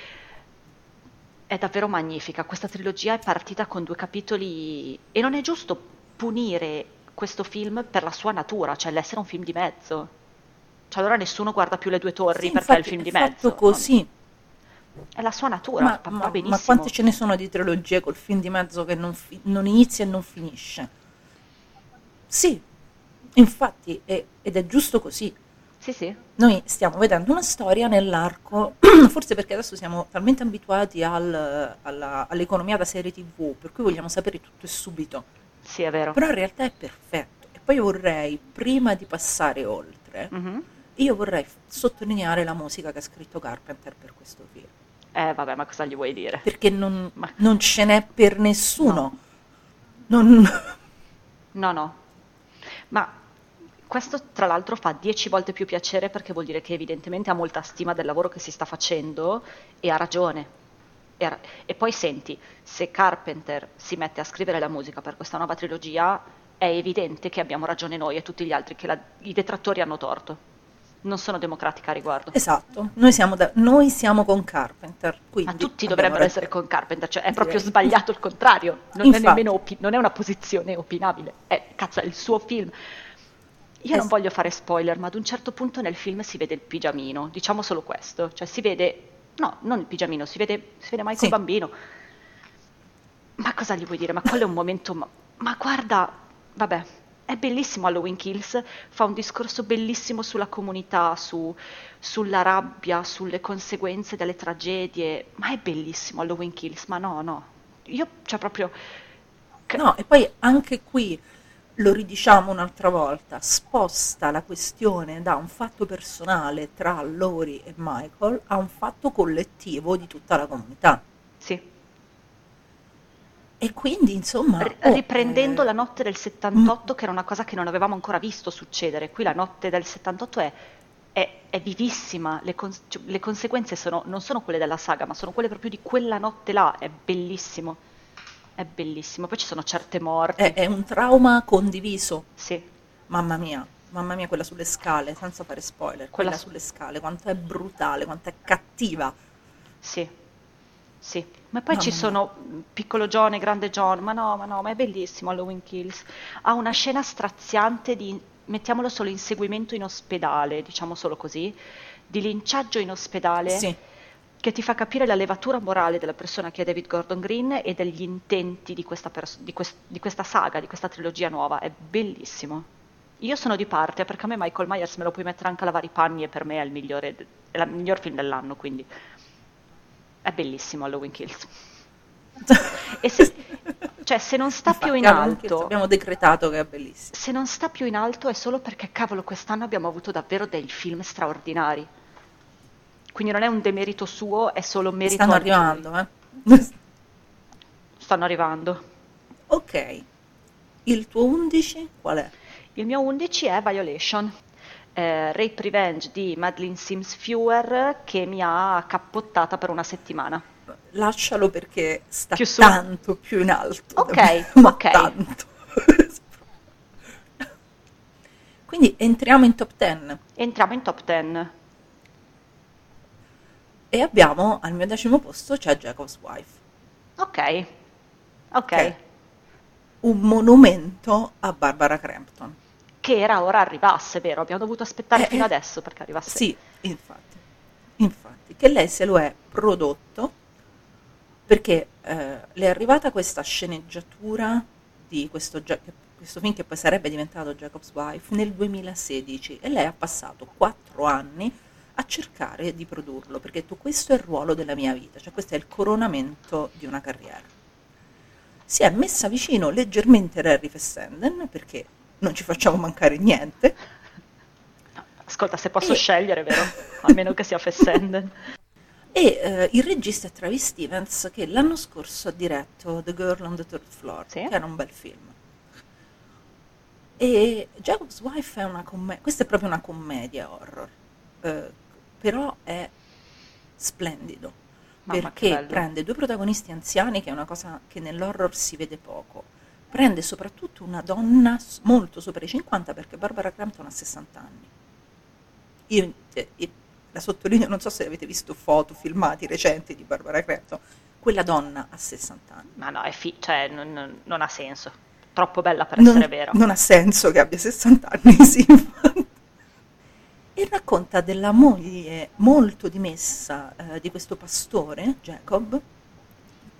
È davvero magnifica. Questa trilogia è partita con due capitoli e non è giusto punire questo film per la sua natura, cioè l'essere un film di mezzo. Cioè allora nessuno guarda più le due torri Sì, perché è il infatti, film di è mezzo. fatto così. È la sua natura, Ma, va, ma- va ma benissimo. quante ce ne sono di trilogie col film di mezzo che non, fi- non inizia e non finisce? Sì, infatti, è- ed è giusto così. Sì, sì. Noi stiamo vedendo una storia nell'arco, [CLEARS THROAT] forse perché adesso siamo talmente abituati al- alla- all'economia da serie tv, per cui vogliamo sapere tutto e subito. Sì, è vero. Però in realtà è perfetto. E poi vorrei, prima di passare oltre, Mhm. io vorrei sottolineare la musica che ha scritto Carpenter per questo film. Eh, vabbè, ma cosa gli vuoi dire? Perché non, Ma- non ce n'è per nessuno. Non- No, no. Ma questo, tra l'altro, fa dieci volte più piacere perché vuol dire che evidentemente ha molta stima del lavoro che si sta facendo e ha ragione. E, ha- e poi senti, se Carpenter si mette a scrivere la musica per questa nuova trilogia, è evidente che abbiamo ragione noi e tutti gli altri, che la- i detrattori hanno torto. Non sono democratica a riguardo. Esatto, noi siamo, da- noi siamo con Carpenter. Quindi Ma tutti dovrebbero ragione. essere con Carpenter, cioè è Direi. proprio sbagliato il contrario, non è Infatti. nemmeno opi- non è una posizione opinabile, è, cazzo, è il suo film. Io Eh non sì. voglio fare spoiler, ma ad un certo punto nel film si vede il pigiamino, diciamo solo questo, cioè si vede, no, non il pigiamino, si vede, si vede Michael Sì. bambino. Ma cosa gli vuoi dire? Ma quello è un momento, ma, ma guarda, vabbè, è bellissimo Halloween Kills, fa un discorso bellissimo sulla comunità, su- sulla rabbia, sulle conseguenze delle tragedie, ma è bellissimo Halloween Kills, ma no, no, io, cioè proprio, No, e poi anche qui lo ridiciamo un'altra volta, sposta la questione da un fatto personale tra Lori e Michael a un fatto collettivo di tutta la comunità. E quindi, insomma, oh, riprendendo eh, la notte del 78, che era una cosa che non avevamo ancora visto succedere. Qui la notte del 78 è, è- è vivissima, le, cons- cioè, le conseguenze sono- non sono quelle della saga, ma sono quelle proprio di quella notte là. È bellissimo, è bellissimo. Poi ci sono certe morti. è, è un trauma condiviso. Sì, Mamma mia, mamma mia, quella sulle scale, senza fare spoiler, Quella quella su- sulle scale, quanto è brutale, quanto è cattiva. sì, sì. Ma poi ci Mamma sono piccolo John e grande John, ma no, ma no, ma è bellissimo Halloween Kills. Ha una scena straziante di, mettiamolo solo, inseguimento in ospedale, diciamo solo così, di linciaggio in ospedale. Sì, che ti fa capire la levatura morale della persona che è David Gordon Green e degli intenti di questa, pers- di quest- di questa saga, di questa trilogia nuova. È bellissimo. Io sono di parte perché a me Michael Myers me lo puoi mettere anche a lavare i panni e per me è il migliore, è il miglior film dell'anno, quindi è bellissimo Halloween Kills. [LAUGHS] e se, cioè, se non sta Infatti, più in alto, abbiamo decretato che è bellissimo. se non sta più in alto è solo perché cavolo quest'anno abbiamo avuto davvero dei film straordinari. Quindi non è un demerito suo, è solo merito Stanno arrivando, eh. Stanno arrivando. ok. Il tuo 11 qual è? Il mio 11 è Violation, eh, Rape Revenge di Madeline Sims Fewer che mi ha cappottata per una settimana. Lascialo perché sta Più su. tanto più in alto. Ok, [LAUGHS] ok. tanto. [LAUGHS] Quindi entriamo in top 10 Entriamo in top 10. e abbiamo al mio decimo posto c'è Jacob's Wife, Ok, ok. un monumento a Barbara Crampton. Che era ora arrivasse, vero? Abbiamo dovuto aspettare Eh, fino eh. adesso perché arrivasse. Sì, infatti, infatti, che lei se lo è prodotto perché eh, le è arrivata questa sceneggiatura di questo, questo film che poi sarebbe diventato Jacob's Wife nel 2016 e lei ha passato quattro anni a cercare di produrlo perché ha detto questo è il ruolo della mia vita, cioè questo è il coronamento di una carriera. Si è messa vicino leggermente Harry Fessenden perché non ci facciamo mancare niente Ascolta, se posso E- scegliere, vero? A meno che sia Fessenden. [LAUGHS] E eh, il regista è Travis Stevens che l'anno scorso ha diretto The Girl on the Third Floor, Sì. che era un bel film. E Jacob's Wife è una commedia, questa è proprio una commedia horror, eh, però è splendido, Mamma, perché prende due protagonisti anziani, che è una cosa che nell'horror si vede poco, prende soprattutto una donna molto sopra i 50 perché Barbara Crampton ha 60 anni. Io, eh, io la sottolineo, non so se avete visto foto, filmati recenti di Barbara Crampton, quella donna ha 60 anni. Ma no, è fi- cioè, non, non- ha senso. Troppo bella per non, essere vero. non ha senso che abbia 60 anni, [LAUGHS] sì. infatti. E racconta della moglie molto dimessa eh, di questo pastore, Jacob,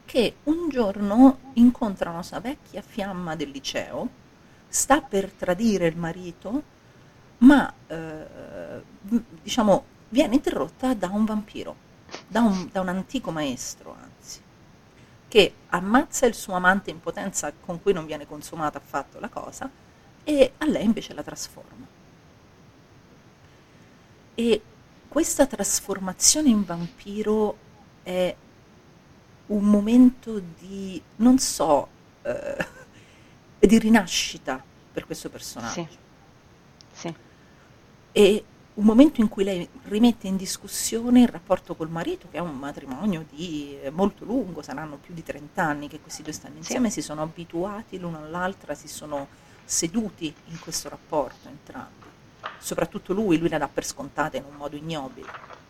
che un giorno incontra una sua vecchia fiamma del liceo, sta per tradire il marito, ma eh, diciamo viene interrotta da un vampiro, da un, da un antico maestro anzi, che ammazza il suo amante in potenza con cui non viene consumata affatto la cosa e a lei invece la trasforma. E questa trasformazione in vampiro è un momento di, non so, eh, di rinascita per questo personaggio. Sì. Sì. E un momento in cui lei rimette in discussione il rapporto col marito, che è un matrimonio di eh, molto lungo, saranno più di 30 anni che questi due stanno insieme, si sono abituati l'uno all'altra, si sono seduti in questo rapporto entrambi. Soprattutto lui, lui la dà per scontata in un modo ignobile.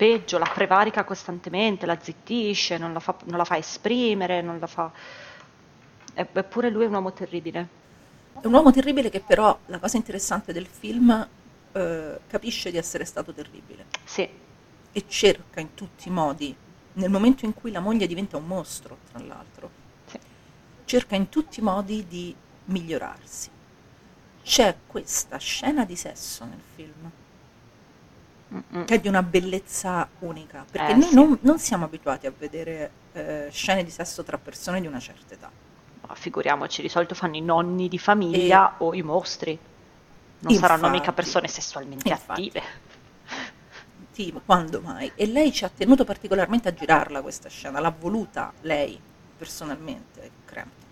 Peggio, la prevarica costantemente, la zittisce, non la fa, non la fa esprimere, non la fa... Eppure lui è un uomo terribile. È un uomo terribile che però, la cosa interessante del film, eh, capisce di essere stato terribile. Sì, e cerca in tutti i modi, nel momento in cui la moglie diventa un mostro, tra l'altro, Sì. cerca in tutti i modi di migliorarsi. C'è questa scena di sesso nel film, Mm-mm. che è di una bellezza unica, perché Eh, noi sì. non, non siamo abituati a vedere eh, scene di sesso tra persone di una certa età. Ma figuriamoci, di solito fanno i nonni di famiglia o i mostri. Non saranno Infatti. mica persone sessualmente Infatti. attive. Sì, quando mai? E lei ci ha tenuto particolarmente a girarla questa scena, l'ha voluta lei personalmente, Crampton.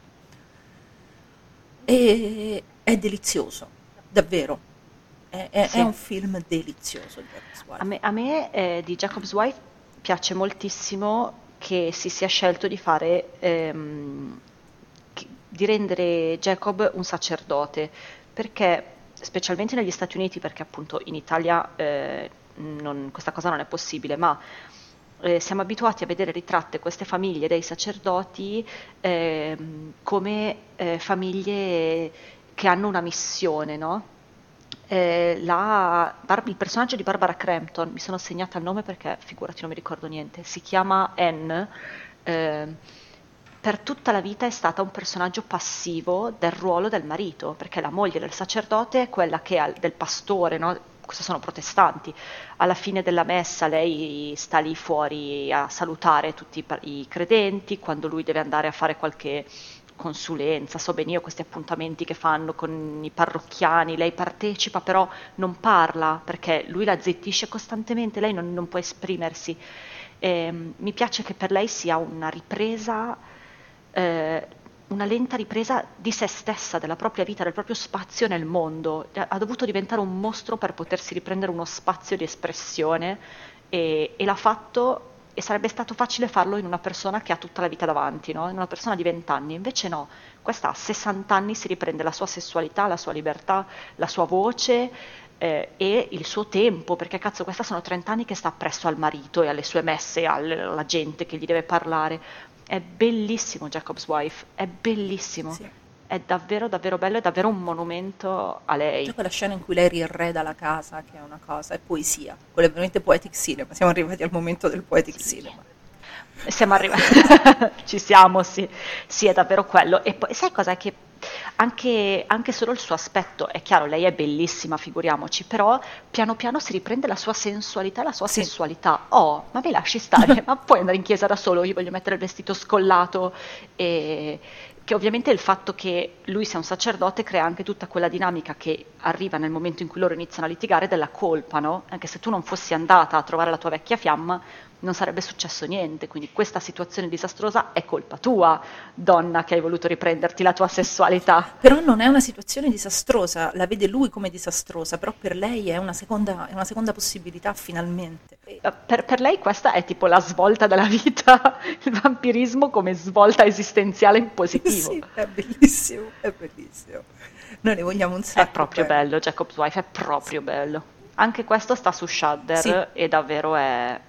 E è delizioso, davvero. È, è- Sì. è un film delizioso. A me, a me, eh, di Jacob's Wife piace moltissimo che si sia scelto di fare, ehm, di rendere Jacob un sacerdote, perché specialmente negli Stati Uniti, perché appunto in Italia eh, non- questa cosa non è possibile, ma eh, siamo abituati a vedere ritratte queste famiglie dei sacerdoti ehm, come eh, famiglie che hanno una missione, no? Eh, la- il personaggio di Barbara Crampton, mi sono segnata il nome perché figurati non mi ricordo niente, si chiama Anne, eh, per tutta la vita è stata un personaggio passivo del ruolo del marito, perché la moglie del sacerdote è quella che ha, del pastore, no? questi sono protestanti, alla fine della messa lei sta lì fuori a salutare tutti i credenti, quando lui deve andare a fare qualche consulenza, so bene io questi appuntamenti che fanno con i parrocchiani, lei partecipa però non parla perché lui la zittisce costantemente, lei non, non può esprimersi. Eh, mi piace che per lei sia una ripresa eh, una lenta ripresa di se stessa, della propria vita, del proprio spazio nel mondo. Ha dovuto diventare un mostro per potersi riprendere uno spazio di espressione e, e l'ha fatto e sarebbe stato facile farlo in una persona che ha tutta la vita davanti, no? in una persona di 20 anni. Invece no, questa a 60 anni si riprende la sua sessualità, la sua libertà, la sua voce eh, e il suo tempo, perché cazzo questa sono 30 anni che sta presso al marito e alle sue messe, alla gente che gli deve parlare è bellissimo Jacob's Wife, è bellissimo. Sì. È davvero, davvero bello, è davvero un monumento a lei. C'è quella scena in cui lei rirreda la casa, che è una cosa, è poesia. Quello è veramente poetic cinema. Siamo arrivati al momento del poetic sì. cinema. Siamo arrivati, [LAUGHS] ci siamo, sì. Sì, è davvero quello. E poi, sai cosa? Che anche, anche, solo il suo aspetto, è chiaro, lei è bellissima, figuriamoci, però piano piano si riprende la sua sensualità, la sua sì. sessualità. Oh, ma mi lasci stare, [LAUGHS] ma puoi andare in chiesa da solo, io voglio mettere il vestito scollato e che ovviamente il fatto che lui sia un sacerdote crea anche tutta quella dinamica che arriva nel momento in cui loro iniziano a litigare della colpa, no? Anche se tu non fossi andata a trovare la tua vecchia fiamma, non sarebbe successo niente, quindi questa situazione disastrosa è colpa tua, donna che hai voluto riprenderti la tua sessualità. Però non è una situazione disastrosa, la vede lui come disastrosa, però per lei è una seconda, è una seconda possibilità finalmente. Eh, per, per, lei questa è tipo la svolta della vita, [LAUGHS] il vampirismo come svolta esistenziale in positivo. Sì, è bellissimo, è bellissimo. Noi ne vogliamo un sacco. È proprio bello, bello Jacob's Wife, è proprio sì. bello. Anche questo sta su Shudder sì. e davvero è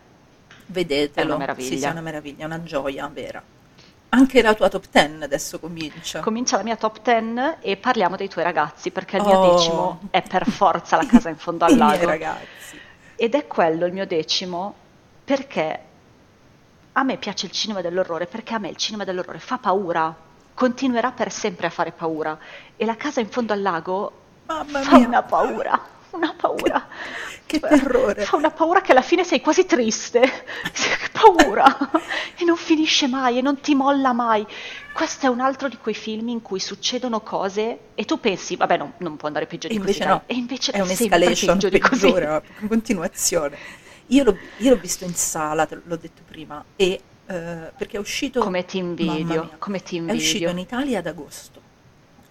Vedetelo. È una meraviglia. Sì, è una meraviglia, una gioia vera. Anche la tua top 10 adesso comincia. Comincia la mia top 10 e parliamo dei tuoi ragazzi, perché il mio oh. decimo è per forza la casa in fondo al lago. [LAUGHS] I miei ragazzi. Ed è quello il mio decimo perché a me piace il cinema dell'orrore, perché a me il cinema dell'orrore fa paura, continuerà per sempre a fare paura. E la casa in fondo al lago Mamma fa mia. una paura, [LAUGHS] una paura. Che terrore. Fa una paura che alla fine sei quasi triste. [LAUGHS] che paura. e non finisce mai e non ti molla mai. Questo è un altro di quei film in cui succedono cose e tu pensi, vabbè, no, non può andare peggio di invece così. No. E invece è un'escalation peggio di così. Peggiore, continuazione. Io l'ho, io l'ho, visto in sala, l'ho detto prima, e, uh, perché è uscito... Come team video. Come team è uscito in Italia ad agosto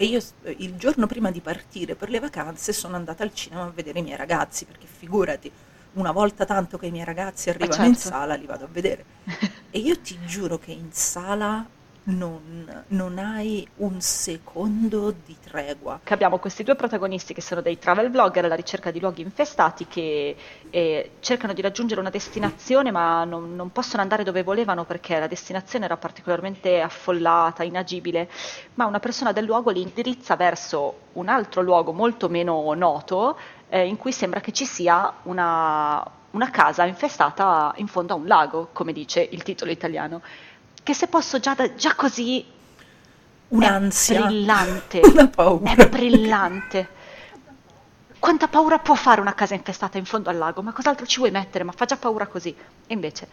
e io il giorno prima di partire per le vacanze sono andata al cinema a vedere i miei ragazzi, perché figurati, una volta tanto che i miei ragazzi arrivano certo. in sala li vado a vedere. [LAUGHS] e io ti giuro che in sala non, non, hai un secondo di tregua. Abbiamo questi due protagonisti che sono dei travel blogger alla ricerca di luoghi infestati che eh, cercano di raggiungere una destinazione ma non, non, possono andare dove volevano perché la destinazione era particolarmente affollata, inagibile, ma una persona del luogo li indirizza verso un altro luogo molto meno noto eh, in cui sembra che ci sia una, una casa infestata in fondo a un lago, come dice il titolo italiano che se posso già, da, già così un'ansia, è brillante, [LAUGHS] una paura. È brillante. Quanta paura può fare una casa infestata in fondo al lago? Ma cos'altro ci vuoi mettere? Ma fa già paura così. E invece,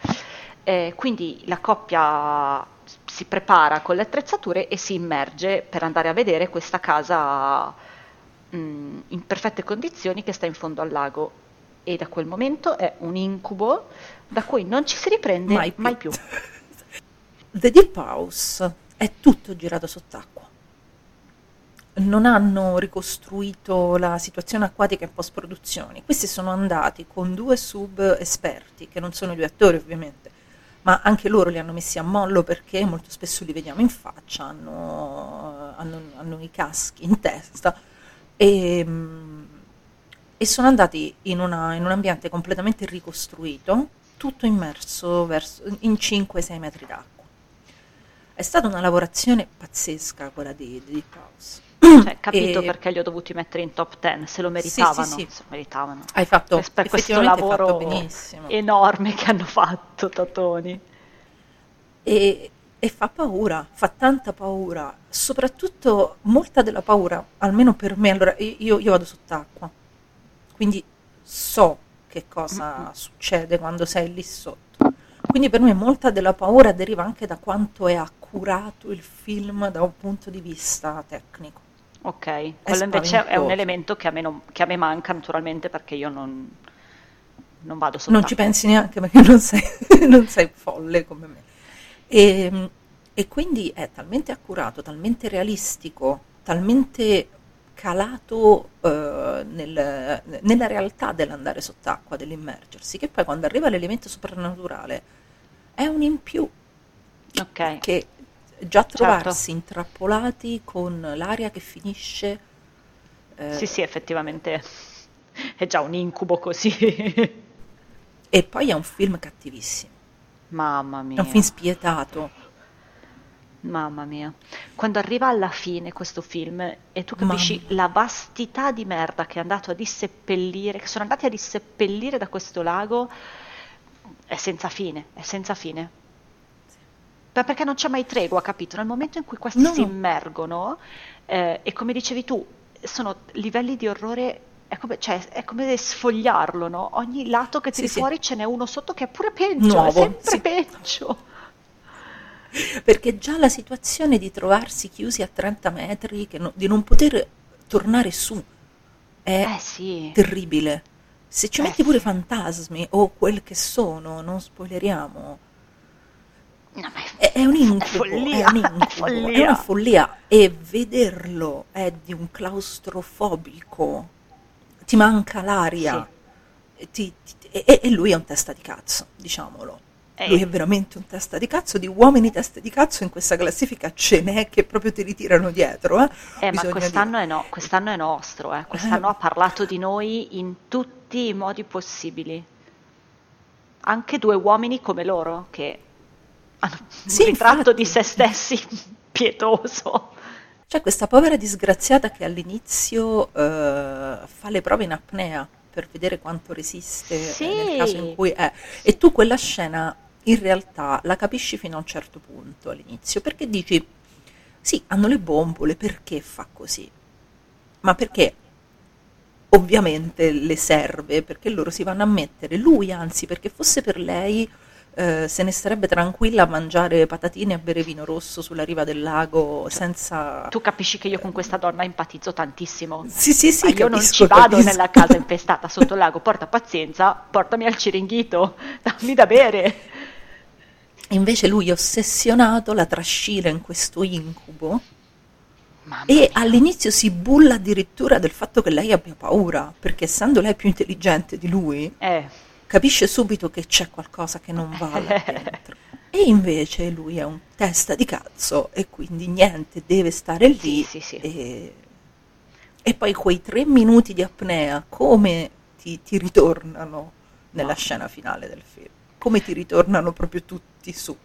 eh, quindi la coppia si prepara con le attrezzature e si immerge per andare a vedere questa casa mh, mm, in perfette condizioni che sta in fondo al lago. E da quel momento è un incubo da cui non ci si riprende mai più. Mai più. [LAUGHS] The Deep House è tutto girato sott'acqua. Non hanno ricostruito la situazione acquatica in post-produzione. Questi sono andati con due sub esperti, che non sono due attori ovviamente, ma anche loro li hanno messi a mollo perché molto spesso li vediamo in faccia, hanno, hanno, hanno i caschi in testa e, e sono andati in, una, in, un ambiente completamente ricostruito, tutto immerso verso, in 5-6 metri d'acqua. È stata una lavorazione pazzesca quella di, di Deep House. Cioè, capito e... perché li ho dovuti mettere in top 10, se lo meritavano. Sì, sì, sì. Meritavano. Hai fatto, per questo lavoro enorme che hanno fatto Totoni. E E fa paura, fa tanta paura, soprattutto molta della paura, almeno per me, allora io, io vado sott'acqua, quindi so che cosa succede quando sei lì sotto. Quindi per me molta della paura deriva anche da quanto è accurato il film da un punto di vista tecnico. Ok, quello invece è un elemento che a me, non, che a me manca naturalmente perché io non, non vado sott'acqua. Non ci pensi neanche perché non sei, [LAUGHS] non sei folle come me. E, ehm, e, quindi è talmente accurato, talmente realistico, talmente calato eh, nel, nella realtà dell'andare sott'acqua, dell'immergersi, che poi quando arriva l'elemento soprannaturale è un in più. Ok. Che già Certo. trovarsi intrappolati con l'aria che finisce... eh, Sì, sì, effettivamente è già un incubo così. E poi è un film cattivissimo, Mamma è mia. un film spietato. Mamma mia. Quando arriva alla fine questo film e tu capisci la vastità di merda che è andato a disseppellire, che sono andati a disseppellire da questo lago, è senza fine, è senza fine. Ma perché non c'è mai tregua, capito? Nel momento in cui questi No. si immergono, eh, e come dicevi tu, sono livelli di orrore, è come, cioè, è come sfogliarlo, no? Ogni lato che Sì, tiri sì. fuori ce n'è uno sotto che è pure peggio, è Nuovo, sempre sì. peggio. Perché già la situazione di trovarsi chiusi a 30 metri, no- di non poter tornare su, è Eh sì. terribile. Se ci Eh metti pure sì. fantasmi o quel che sono, non spoileriamo, No, è, è un incubo, è, follia, un è incubo, follia. è una follia e vederlo è di un claustrofobico, ti manca l'aria ti- ti- e, e lui è un testa di cazzo, diciamolo. Eh. Lui è veramente un testa di cazzo, di uomini testa di cazzo in questa classifica ce n'è che proprio ti ritirano dietro. Eh, Eh, ma quest'anno è, no- quest'anno è nostro, eh. quest'anno ha parlato di noi in tutti i modi possibili. Anche due uomini come loro, che hanno Sì, un ritratto infatti. di se stessi [LAUGHS] pietoso. C'è questa povera disgraziata che all'inizio eh, fa le prove in apnea per vedere quanto resiste eh, Sì. nel caso in cui è. E tu quella scena in realtà la capisci fino a un certo punto all'inizio, perché dici, sì, hanno le bombole, perché fa così? Ma perché ovviamente le serve, perché loro si vanno a mettere, lui anzi, perché fosse per lei... eh, se ne starebbe tranquilla a mangiare patatine e a bere vino rosso sulla riva del lago senza Tu capisci che io con questa donna empatizzo tantissimo. Sì, sì, sì, Ma io non capisco, ci vado capisco. nella casa infestata sotto il lago, porta pazienza, portami al ciringhito, [LAUGHS] dammi da bere. Invece lui ossessionato, la trascina in questo incubo Mamma e mia. all'inizio si bulla addirittura del fatto che lei abbia paura, perché essendo lei più intelligente di lui, Eh, capisce subito che c'è qualcosa che non va là [LAUGHS] dentro. E invece lui è un testa di cazzo e quindi niente, deve stare lì. Sì, sì, sì. E, e poi quei tre minuti di apnea, come ti, ti ritornano nella scena finale del film? Come ti ritornano proprio tutti su?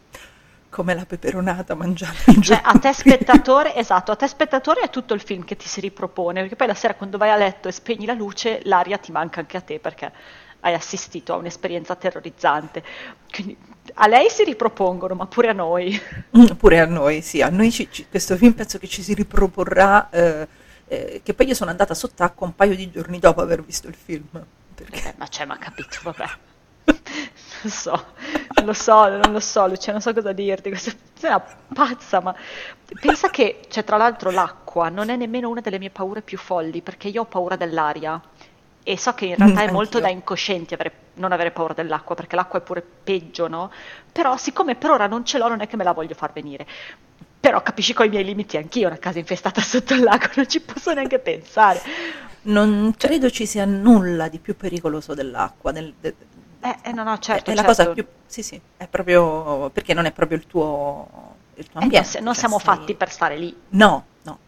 Come la peperonata mangiata il Cioè, giorno a te spettatore, esatto, a te spettatore è tutto il film che ti si ripropone, perché poi la sera quando vai a letto e spegni la luce, l'aria ti manca anche a te perché hai assistito a un'esperienza terrorizzante. Quindi a lei si ripropongono, ma pure a noi. Mm, Pure a noi, sì, a noi ci- ci- questo film penso che ci si riproporrà, eh, eh, che poi io sono andata sott'acqua un paio di giorni dopo aver visto il film. Perché Eh, ma c'è, ma capito, vabbè. Non so, non lo so, non lo so, Lucia, non so cosa dirti. Questa è una pazza, ma pensa che, cioè, tra l'altro, l'acqua non è nemmeno una delle mie paure più folli, perché io ho paura dell'aria. E so che in [LAUGHS] realtà Mm, è molto anch'io. da incoscienti avere- non avere paura dell'acqua, perché l'acqua è pure peggio, no? Però, siccome per ora non ce l'ho, non è che me la voglio far venire. Però capisci con i miei limiti, anch'io una casa infestata [LAUGHS] sotto il lago, non ci posso neanche pensare. non credo ci sia nulla di più pericoloso dell'acqua. del- de- Eh, eh, no, no, certo, è la certo. cosa più... Sì, sì, è proprio... perché non è proprio il tuo, il tuo Eh, non, ambiente. non cioè siamo stai- fatti per stare lì. No, no.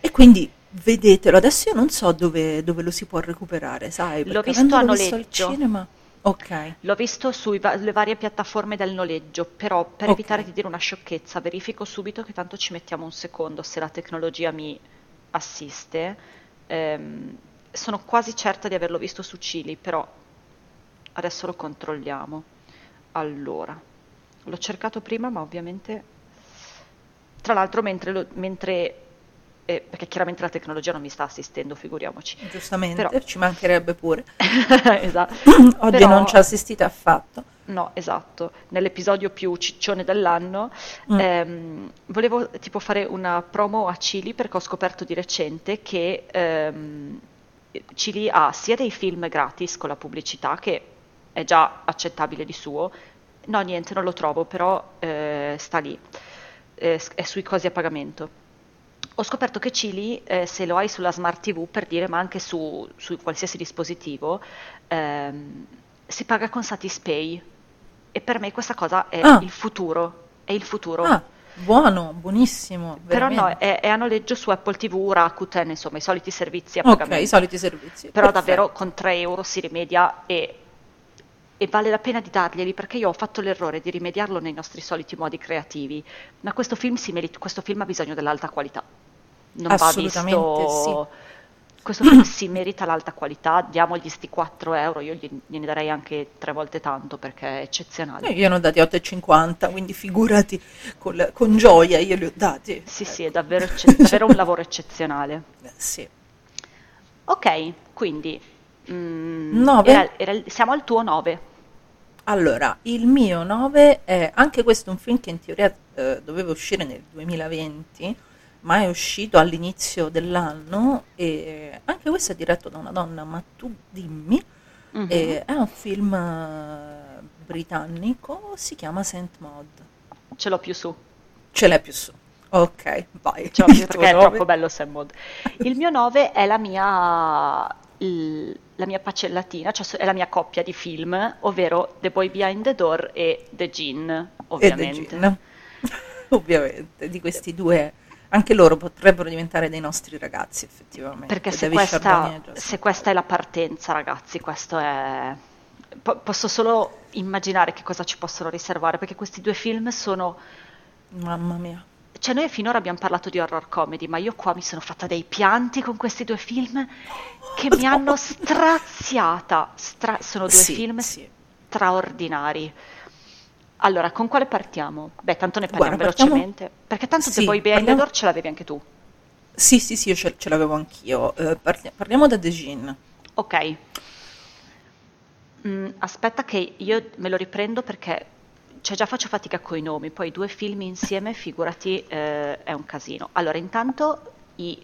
E quindi vedetelo. Adesso io non so dove, dove lo si può recuperare, sai? L'ho visto a avendolo visto al noleggio. cinema... Ok. L'ho visto sulle varie piattaforme del noleggio, però per Ok. evitare di dire una sciocchezza, verifico subito che tanto ci mettiamo un secondo se la tecnologia mi assiste. Ehm, sono quasi certa di averlo visto su Cili, però adesso lo controlliamo. Allora, L'ho cercato prima, ma ovviamente... Tra l'altro, mentre, lo- mentre eh, perché chiaramente la tecnologia non mi sta assistendo, figuriamoci. Giustamente, Però- ci mancherebbe pure. [LAUGHS] esatto. [CLEARS THROAT] Oggi Però- non ci ha assistito affatto. No, esatto. Nell'episodio più ciccione dell'anno Mm. ehm, volevo tipo fare una promo a Cili perché ho scoperto di recente che ehm, Cili ha sia dei film gratis con la pubblicità che è già accettabile di suo. No, niente, non lo trovo, però eh, sta lì. Eh, è sui cosi a pagamento. Ho scoperto che Cili, eh, se lo hai sulla Smart TV, per dire, ma anche su, su qualsiasi dispositivo, ehm, si paga con Satispay. E per me questa cosa è Ah. il futuro. È il futuro. Ah, buono, buonissimo. Però no, veramente. è, è a noleggio su Apple TV, Rakuten, insomma, i soliti servizi a Ok, pagamento. i soliti servizi. Però Perfetto. davvero con 3 euro si rimedia e, e vale la pena di darglieli perché io ho fatto l'errore di rimediarlo nei nostri soliti modi creativi. Ma questo film, si merita- questo film ha bisogno dell'alta qualità. Non va visto... Questo film si merita l'alta qualità, diamogli sti 4 euro, io gli- gliene darei anche tre volte tanto perché è eccezionale. Eh, Io ne ho dati 8,50, quindi figurati, col- con gioia io li ho dati. Sì, sì, è davvero, ecce- davvero un [LAUGHS] lavoro eccezionale. Sì. Ok, quindi mm, era- era- siamo al tuo 9. Allora, il mio 9 è anche questo un film che in teoria eh, doveva uscire nel 2020, ma è uscito all'inizio dell'anno e anche questo è diretto da una donna, ma tu dimmi, Mhm. e è un film eh, britannico, si chiama Saint Maud. Ce l'ho più su. Ce l'hai più su. Ok, vai. Tuo [LAUGHS] perché è nove? troppo bello Sam Maud. Il mio 9 è la mia, il- la mia pacellatina, cioè è la mia coppia di film, ovvero The Boy Behind the Door e The Gin, E The ovviamente. Gin. [LAUGHS] Ovviamente, di questi due, anche loro potrebbero diventare dei nostri ragazzi, effettivamente. Perché se questa, se questa è la partenza, ragazzi, questo è... po- posso solo immaginare che cosa ci possono riservare, perché questi due film sono... Mamma mia. Cioè noi finora abbiamo parlato di horror comedy, ma io qua mi sono fatta dei pianti con questi due film che mi hanno [LAUGHS] straziata. Stra- sono due Sì, film sì. straordinari. Allora, con quale partiamo? Beh, tanto ne parliamo Guarda, partiamo- velocemente. Perché tanto Sì, The Boy Behind the parliamo- Door ce l'avevi anche tu. Sì, sì, sì, io ce, ce l'avevo anch'io. Eh, parli- parliamo da The Gin. Ok. Mm, aspetta che io me lo riprendo perché cioè già faccio fatica con i nomi, poi due film insieme, figurati, eh, è un casino. Allora, intanto i,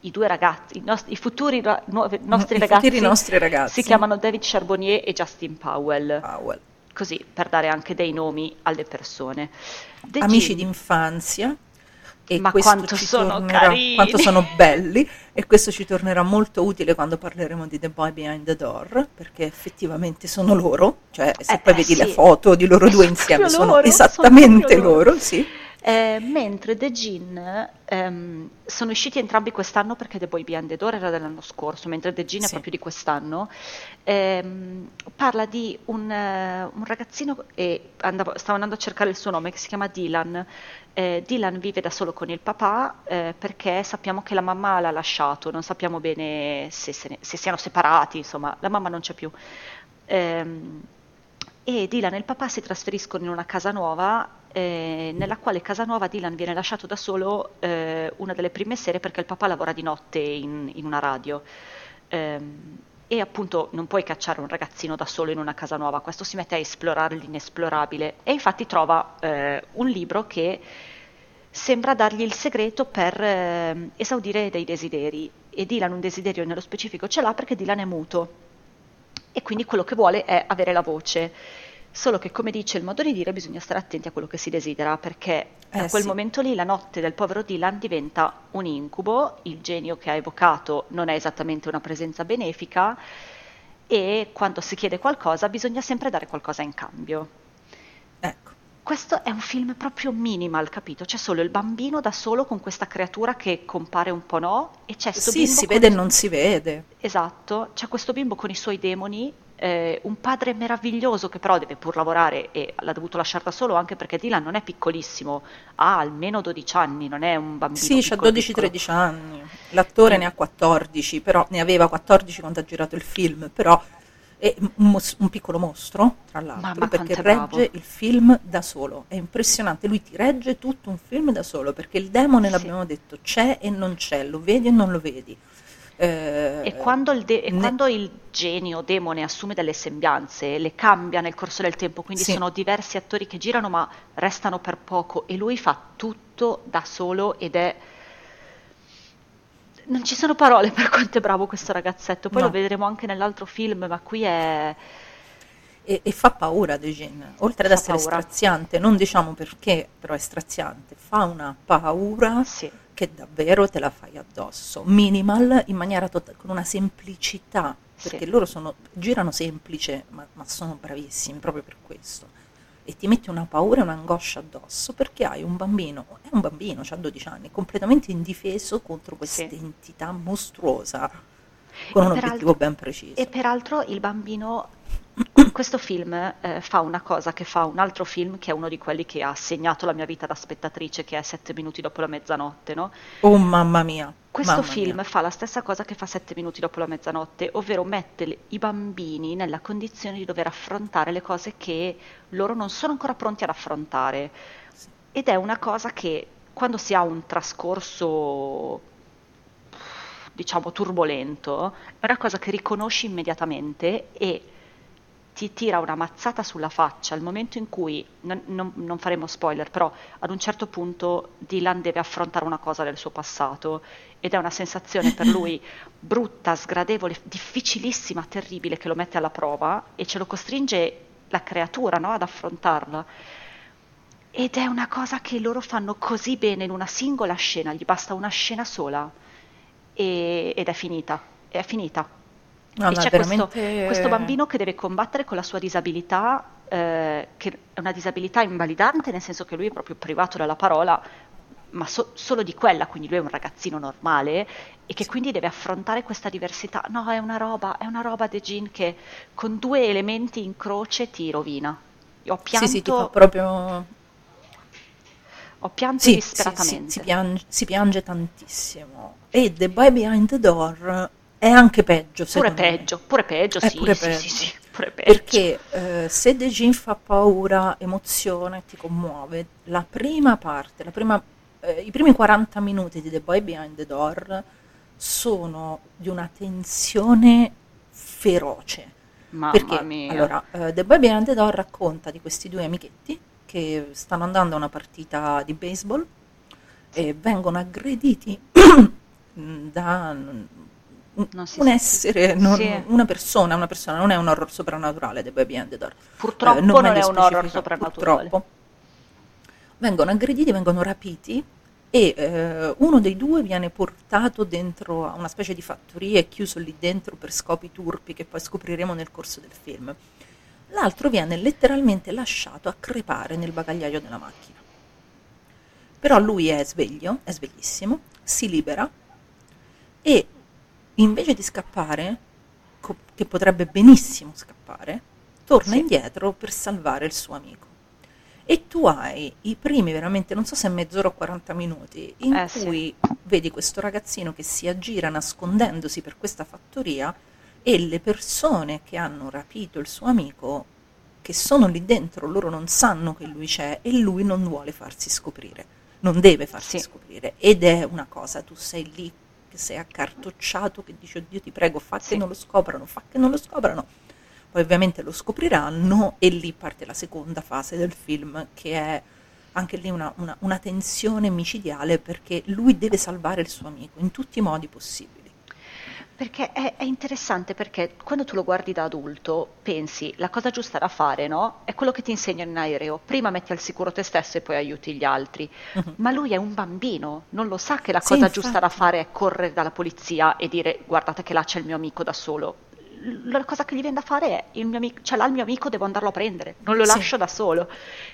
i due ragazzi, i, nost- i futuri ra- nuovi- nostri I ragazzi, futuri nostri ragazzi. si chiamano David Charbonnier e Justin Powell, Powell. così per dare anche dei nomi alle persone. The Amici Gin- d'infanzia. E Ma questo quanto sono tornerà- carini! Quanto sono belli. E questo ci tornerà molto utile quando parleremo di The Boy Behind the Door, perché effettivamente sono loro. Cioè, se Eh poi vedi le sì. foto di loro due [LAUGHS] insieme, sono loro, esattamente sono loro. loro, sì. Eh, mentre The Gin ehm, sono usciti entrambi quest'anno perché The Boy Behind the Door era dell'anno scorso, mentre The Gin è Sì. proprio di quest'anno. Ehm, parla di un, eh, un ragazzino, e andavo- stavo andando a cercare il suo nome, che si chiama Dylan. Eh, Dylan vive da solo con il papà eh, perché sappiamo che la mamma l'ha lasciato, non sappiamo bene se, se ne- se siano separati, insomma, la mamma non c'è più. Ehm, e Dylan e il papà si trasferiscono in una casa nuova, eh, nella quale casa nuova Dylan viene lasciato da solo eh, una delle prime sere perché il papà lavora di notte in, in una radio. Ehm, e appunto non puoi cacciare un ragazzino da solo in una casa nuova, questo si mette a esplorare l'inesplorabile e infatti trova eh, un libro che sembra dargli il segreto per ehm, esaudire dei desideri e Dylan un desiderio nello specifico ce l'ha perché Dylan è muto e quindi quello che vuole è avere la voce. Solo che, come dice il modo di dire, bisogna stare attenti a quello che si desidera, perché Eh, quel sì. momento lì la notte del povero Dylan diventa un incubo, il genio che ha evocato non è esattamente una presenza benefica e quando si chiede qualcosa bisogna sempre dare qualcosa in cambio. Ecco. Questo è un film proprio minimal, capito? C'è solo il bambino da solo con questa creatura che compare un po' no e c'è sto Sì, bimbo si con vede e non si vede. Esatto, c'è questo bimbo con i suoi demoni, eh, un padre meraviglioso che però deve pur lavorare e l'ha dovuto lasciare da solo anche perché Dylan non è piccolissimo, ha almeno 12 anni, non è un bambino Sì, piccolo. 12-13 anni. L'attore Mm. ne ha 14, però ne aveva 14 quando ha girato il film, però È un, mos- un piccolo mostro, tra l'altro, Mamma, perché è bravo. regge il film da solo. È impressionante, lui ti regge tutto un film da solo, perché il demone, Sì. l'abbiamo detto, c'è e non c'è, lo vedi e non lo vedi. Eh, E quando, il de- e ne- quando il genio demone assume delle sembianze, le cambia nel corso del tempo, quindi Sì. sono diversi attori che girano ma restano per poco e lui fa tutto da solo ed è... Non ci sono parole per quanto è bravo questo ragazzetto, poi No. lo vedremo anche nell'altro film, ma qui è... E, e fa paura De Jean, oltre ad essere paura. straziante, non diciamo perché, però è straziante, fa una paura Sì. Che davvero te la fai addosso. Minimal in maniera tota- con una semplicità, perché Sì. loro sono, girano semplice, ma, ma sono bravissimi proprio per questo. E ti metti una paura e un'angoscia addosso perché hai un bambino, è un bambino, ha 12 anni, completamente indifeso contro questa Sì. entità mostruosa con E un obiettivo ben preciso. E peraltro il bambino, questo film eh, fa una cosa che fa un altro film che è uno di quelli che ha segnato la mia vita da spettatrice, che è Sette minuti dopo la mezzanotte, no? Oh mamma mia! Questo mamma film mia. fa la stessa cosa che fa Sette minuti dopo la mezzanotte, ovvero mette le- i bambini nella condizione di dover affrontare le cose che loro non sono ancora pronti ad affrontare. Ed è una cosa che quando si ha un trascorso, diciamo, turbolento, è una cosa che riconosci immediatamente e ti tira una mazzata sulla faccia al momento in cui, non, non- non faremo spoiler, però ad un certo punto Dylan deve affrontare una cosa del suo passato ed è una sensazione per lui [LAUGHS] brutta, sgradevole, difficilissima, terribile che lo mette alla prova e ce lo costringe la creatura no, ad affrontarla. Ed è una cosa che loro fanno così bene in una singola scena, gli basta una scena sola e- ed è finita, è finita. No, e c'è è questo, veramente- questo bambino che deve combattere con la sua disabilità, eh, che è una disabilità invalidante, nel senso che lui è proprio privato dalla parola, ma so- solo di quella, quindi lui è un ragazzino normale e che quindi deve affrontare questa diversità. No, è una roba, è una roba De Jean che con due elementi in croce ti rovina. Io ho pianto, Sì, sì, ti fa proprio... ho pianto Sì, sì, disperatamente. sì, si, piange, si piange tantissimo. E The Boy Behind the Door è anche peggio, Pure peggio, pure peggio, sì, pure sì, peggio. sì, sì, pure peggio. Perché eh, se De Jean fa paura, emozione, ti commuove, la prima parte, la prima, eh, i primi 40 minuti di The Boy Behind the Door sono di una tensione feroce. Mamma Perché mia. allora, eh, The Boy Behind the Door racconta di questi due amichetti che stanno andando a una partita di baseball e vengono aggrediti [CLEARS THROAT] da un, Non si essere, non- sì. una persona, una persona, non è un horror soprannaturale The Boy Behind the Door. Purtroppo Eh, non è meglio un horror soprannaturale. Purtroppo. Vengono aggrediti, vengono rapiti e eh, uno dei due viene portato dentro a una specie di fattoria e chiuso lì dentro per scopi turpi che poi scopriremo nel corso del film. L'altro viene letteralmente lasciato a crepare nel bagagliaio della macchina. Però lui è sveglio, è sveglissimo, si libera e invece di scappare, co- che potrebbe benissimo scappare, torna Sì. indietro per salvare il suo amico. E tu hai i primi veramente, non so se è mezz'ora o 40 minuti, in Eh, sì. cui vedi questo ragazzino che si aggira nascondendosi per questa fattoria e le persone che hanno rapito il suo amico, che sono lì dentro, loro non sanno che lui c'è e lui non vuole farsi scoprire, non deve farsi Sì. scoprire. Ed è una cosa, tu sei lì che sei accartocciato, che dici, oddio ti prego, fa Sì. che non lo scoprano, fa che non lo scoprano. Poi ovviamente lo scopriranno e lì parte la seconda fase del film che è anche lì una, una- una tensione micidiale perché lui deve salvare il suo amico in tutti i modi possibili. Perché è, è interessante perché quando tu lo guardi da adulto pensi la cosa giusta da fare, no? È quello che ti insegnano in aereo. Prima metti al sicuro te stesso e poi aiuti gli altri. Ma lui è un bambino, non lo sa che la Sì, cosa infatti. giusta da fare è correre dalla polizia e dire guardate che là c'è il mio amico da solo. La cosa che gli viene da fare è il mio amico, c'è là il mio amico, devo andarlo a prendere, non lo Sì. lascio da solo.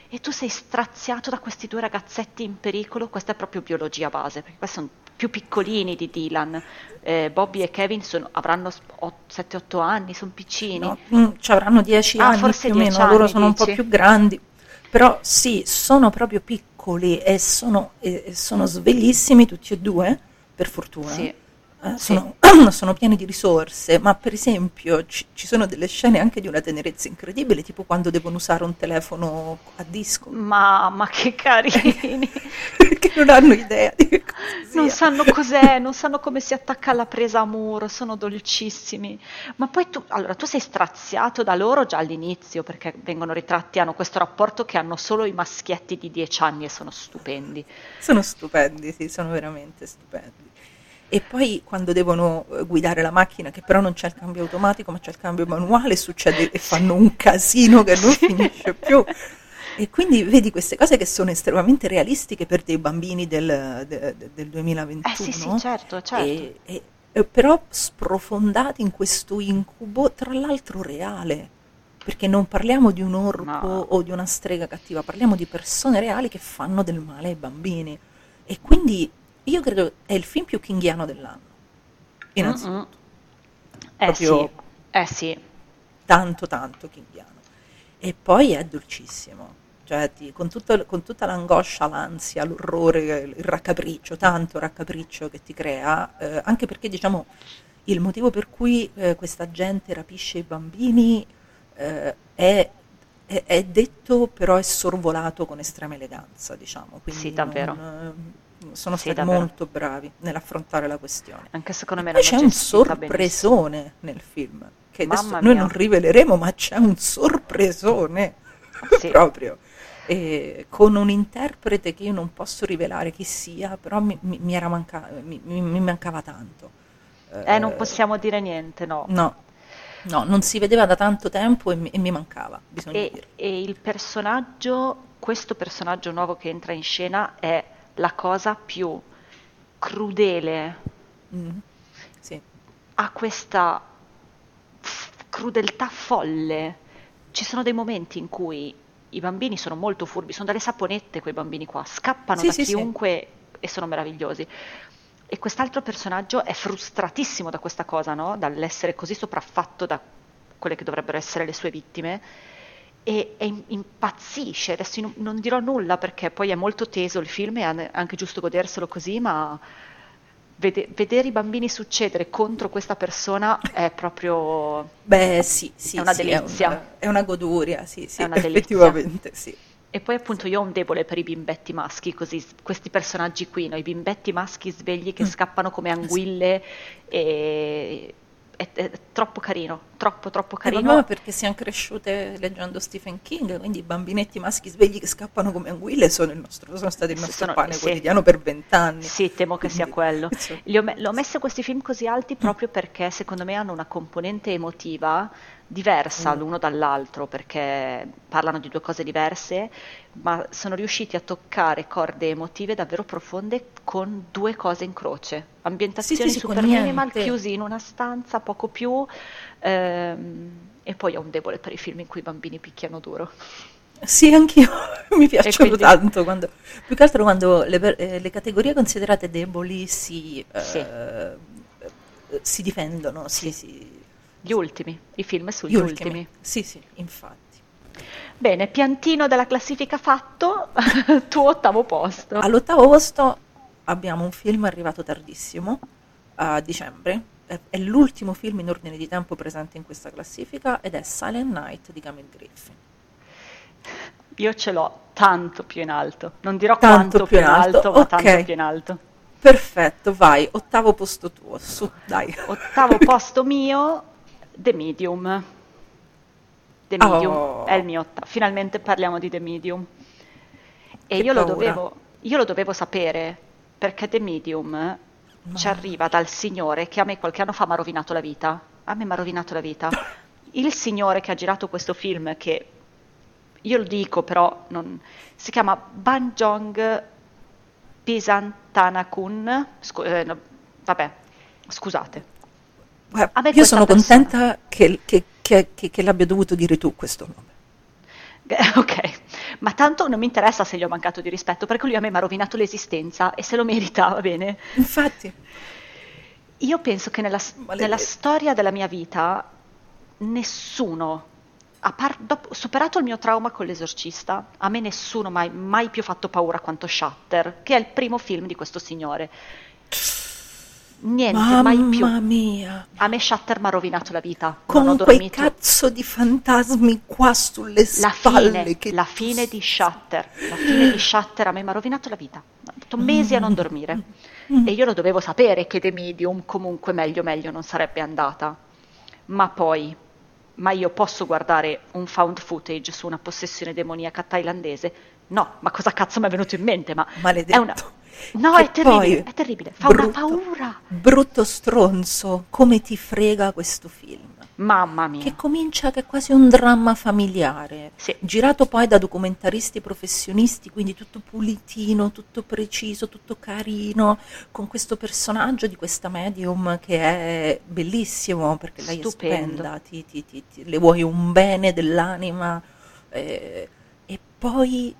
E tu sei straziato da questi due ragazzetti in pericolo, questa è proprio biologia base, perché questi sono più piccolini di Dylan. Eh, Bobby e Kevin sono- avranno 7-8 anni, sono piccini. No? Mm, ci avranno 10 Ah, anni forse più o 10 meno, loro anni, sono un po' dici? più grandi, però sì, sono proprio piccoli e sono, e- e sono sveglissimi tutti e due, per fortuna. Sì. Eh, Sì. sono, [CLEARS THROAT] sono pieni di risorse, ma per esempio ci, ci sono delle scene anche di una tenerezza incredibile, tipo quando devono usare un telefono a disco, Ma, ma che carini! [LAUGHS] perché non hanno idea di che cosa Non sanno cos'è, non sanno come si attacca alla presa a muro, sono dolcissimi. Ma poi tu, allora, tu sei straziato da loro già all'inizio, perché vengono ritratti, hanno questo rapporto che hanno solo i maschietti di 10 anni e sono stupendi. Sono stupendi, sì, sono veramente stupendi. E poi quando devono eh, guidare la macchina, che però non c'è il cambio automatico, ma c'è il cambio manuale, succede e fanno un casino che non finisce più. E quindi vedi queste cose che sono estremamente realistiche per dei bambini del, de- de- del 2021. Eh sì, sì, certo, certo. E, e- e però sprofondati in questo incubo, tra l'altro reale, perché non parliamo di un orco No. o di una strega cattiva, parliamo di persone reali che fanno del male ai bambini. E quindi io credo è il film più kinghiano dell'anno, innanzitutto, Mm-mm. Eh Proprio- sì, eh sì. tanto tanto kinghiano. E poi è dolcissimo, cioè ti- con, tutto- con tutta l'angoscia, l'ansia, l'orrore, il raccapriccio, tanto raccapriccio che ti crea, eh, anche perché diciamo il motivo per cui eh, questa gente rapisce i bambini eh, è, è- è detto, però è sorvolato con estrema eleganza, diciamo. Quindi Sì, davvero. non, eh, sono Sì, stati davvero. molto bravi nell'affrontare la questione. Anche secondo me l'hanno c'è un gestita benissimo. sorpresone nel film, che adesso Mamma noi mia. non riveleremo, ma c'è un sorpresone Sì. [LAUGHS] proprio. E con un interprete che io non posso rivelare chi sia, però mi, mi- mi era manca- mi- mi- mi mancava tanto. Eh, non possiamo dire niente, no. No, no, non si vedeva da tanto tempo e mi, e mi mancava, E, e il personaggio, questo personaggio nuovo che entra in scena è la cosa più crudele, Mm, Sì. ha questa f- crudeltà folle. Ci sono dei momenti in cui i bambini sono molto furbi, sono delle saponette quei bambini qua, scappano Sì, da sì, chiunque e sono meravigliosi. E quest'altro personaggio è frustratissimo da questa cosa, no? Dall'essere così sopraffatto da quelle che dovrebbero essere le sue vittime e, e im- impazzisce. Adesso non, non dirò nulla perché poi è molto teso il film e è anche giusto goderselo così, ma vede- vedere i bambini succedere contro questa persona è proprio... Beh, sì, sì, È una sì, delizia. una, è una goduria, sì, sì, È una effettivamente sì. E poi appunto io ho un debole per i bimbetti maschi, così, questi personaggi qui, no? i bimbetti maschi svegli Mm. che scappano come anguille e... È, è troppo carino, troppo troppo Eh, carino. vabbè, perché siamo cresciute leggendo Stephen King, quindi i bambinetti maschi svegli che scappano come anguille sono, il nostro, sono stati il nostro sono- pane sì. quotidiano per vent'anni. Sì, temo che sia quello. insomma, Li ho, l'ho messo questi film così alti proprio perché secondo me hanno una componente emotiva diversa Mm. l'uno dall'altro, perché parlano di due cose diverse, ma sono riusciti a toccare corde emotive davvero profonde con due cose in croce. Ambientazioni sì, sì, super minimal, niente. chiusi in una stanza, poco più, ehm, e poi ho un debole per i film in cui i bambini picchiano duro. Sì, anch'io [LAUGHS] mi piacciono quindi- tanto, quando, più che altro quando le, eh, le categorie considerate deboli si, eh, Sì. eh, si difendono, sì, sì, Gli ultimi, i film sugli gli ultimi. ultimi. Sì, sì, infatti. Bene, piantino della classifica fatto, [LAUGHS] tuo ottavo posto. All'ottavo posto abbiamo un film arrivato tardissimo, a dicembre, è, l'ultimo film in ordine di tempo presente in questa classifica ed è Silent Night di Camille Griffin. Io ce l'ho tanto più in alto. Non dirò Tanto quanto più in alto, alto, ma tanto più in alto. Perfetto, vai, ottavo posto tuo, su, dai. Ottavo [LAUGHS] posto mio, The Medium. The Medium Oh. è il mio ottavo. Finalmente parliamo di The Medium. E io lo, dovevo, io lo dovevo sapere perché The Medium ci arriva dal signore che a me qualche anno fa mi ha rovinato la vita. A me mi ha rovinato la vita. [LAUGHS] Il signore che ha girato questo film, che io lo dico però, non- si chiama Banjong Pisantanakun. Scu- eh, no, vabbè, scusate. Guarda, io sono persona- contenta che, che- che- che- che l'abbia dovuto dire tu questo nome. [LAUGHS] Ok, ma tanto non mi interessa se gli ho mancato di rispetto, perché lui a me mi ha rovinato l'esistenza e se lo merita, va bene? Infatti, Io penso che nella, nella storia della mia vita nessuno, a par- dopo- superato il mio trauma con l'esorcista, a me nessuno mai, mai più fatto paura quanto Shutter, che è il primo film di questo signore. Niente, mai più. Mamma mia. A me Shutter mi ha rovinato la vita. Con quei cazzo di fantasmi qua sulle La spalle. fine, che la fine di Shutter, la fine di Shutter a me mi ha rovinato la vita. Ho avuto mesi a non dormire. Mm. E io lo dovevo sapere che The Medium comunque meglio meglio non sarebbe andata. Ma poi, ma io posso guardare un found footage su una possessione demoniaca thailandese? No, ma cosa cazzo mi è venuto in mente? Ma Maledetto. è una... No, è terribile, è terribile. Fa una brutto- paura. Brutto stronzo, come ti frega questo film. Mamma mia. Che comincia che è quasi un dramma familiare, Sì. girato poi da documentaristi professionisti, quindi tutto pulitino, tutto preciso, tutto carino, con questo personaggio di questa medium che è bellissimo perché lei Stupendo. è stupenda, ti, ti- ti- ti- le vuoi un bene dell'anima eh, e poi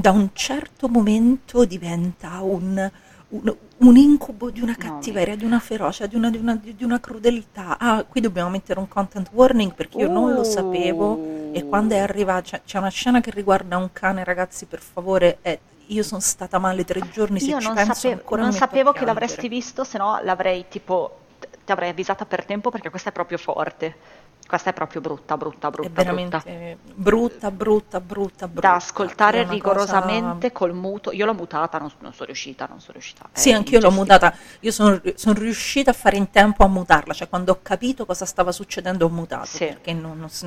da un certo momento diventa un, un- un incubo di una cattiveria, di una ferocia, di una, di una- di una crudeltà. Ah, qui dobbiamo mettere un content warning perché io non lo sapevo e quando è arrivata c'è, c'è una scena che riguarda un cane, ragazzi, per favore, eh, io sono stata male tre giorni, se Io ci non penso sapevo, ancora non sapevo che piangere. l'avresti visto, se no l'avrei tipo ti avrei avvisata per tempo perché questa è proprio forte. Questa è proprio brutta, brutta, È brutta, veramente brutta. brutta, brutta, brutta, brutta. Da ascoltare È rigorosamente cosa- col muto. Io l'ho mutata, non, non sono riuscita, non sono riuscita. Sì, È anch'io l'ho mutata. Io sono, sono riuscita a fare in tempo a mutarla, cioè quando ho capito cosa stava succedendo ho mutato, Sì. perché non- non se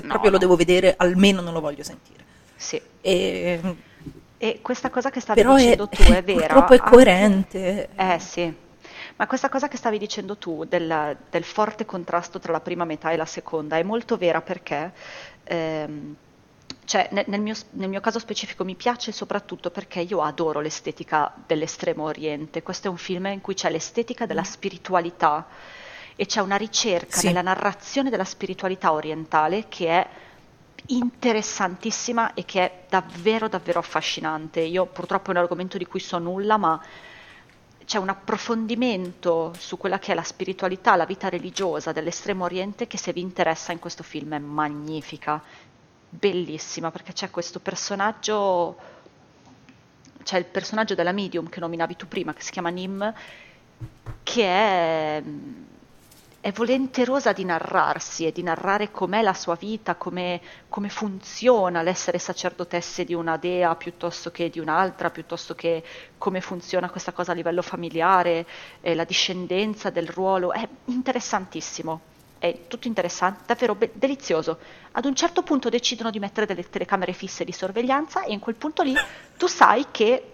No, proprio lo no. devo vedere almeno non lo voglio sentire. Sì. E, E questa cosa che stavi però è, dicendo tu è [LAUGHS] vera. purtroppo è anche- coerente. Eh sì, ma questa cosa che stavi dicendo tu del, del forte contrasto tra la prima metà e la seconda è molto vera perché, ehm, cioè, ne- nel, mio, nel mio caso specifico mi piace soprattutto perché io adoro l'estetica dell'estremo oriente. Questo è un film in cui c'è l'estetica della spiritualità e c'è una ricerca Sì. nella narrazione della spiritualità orientale che è interessantissima e che è davvero davvero affascinante. Io purtroppo è un argomento di cui so nulla, ma c'è un approfondimento su quella che è la spiritualità, la vita religiosa dell'estremo oriente che se vi interessa in questo film è magnifica, bellissima, perché c'è questo personaggio, c'è il personaggio della medium che nominavi tu prima, che si chiama Nim, che è, è volenterosa di narrarsi e di narrare com'è la sua vita, come, come funziona l'essere sacerdotesse di una dea piuttosto che di un'altra, piuttosto che come funziona questa cosa a livello familiare, eh, la discendenza del ruolo. È interessantissimo. È tutto interessante, davvero be- delizioso. Ad un certo punto decidono di mettere delle telecamere fisse di sorveglianza e in quel punto lì tu sai che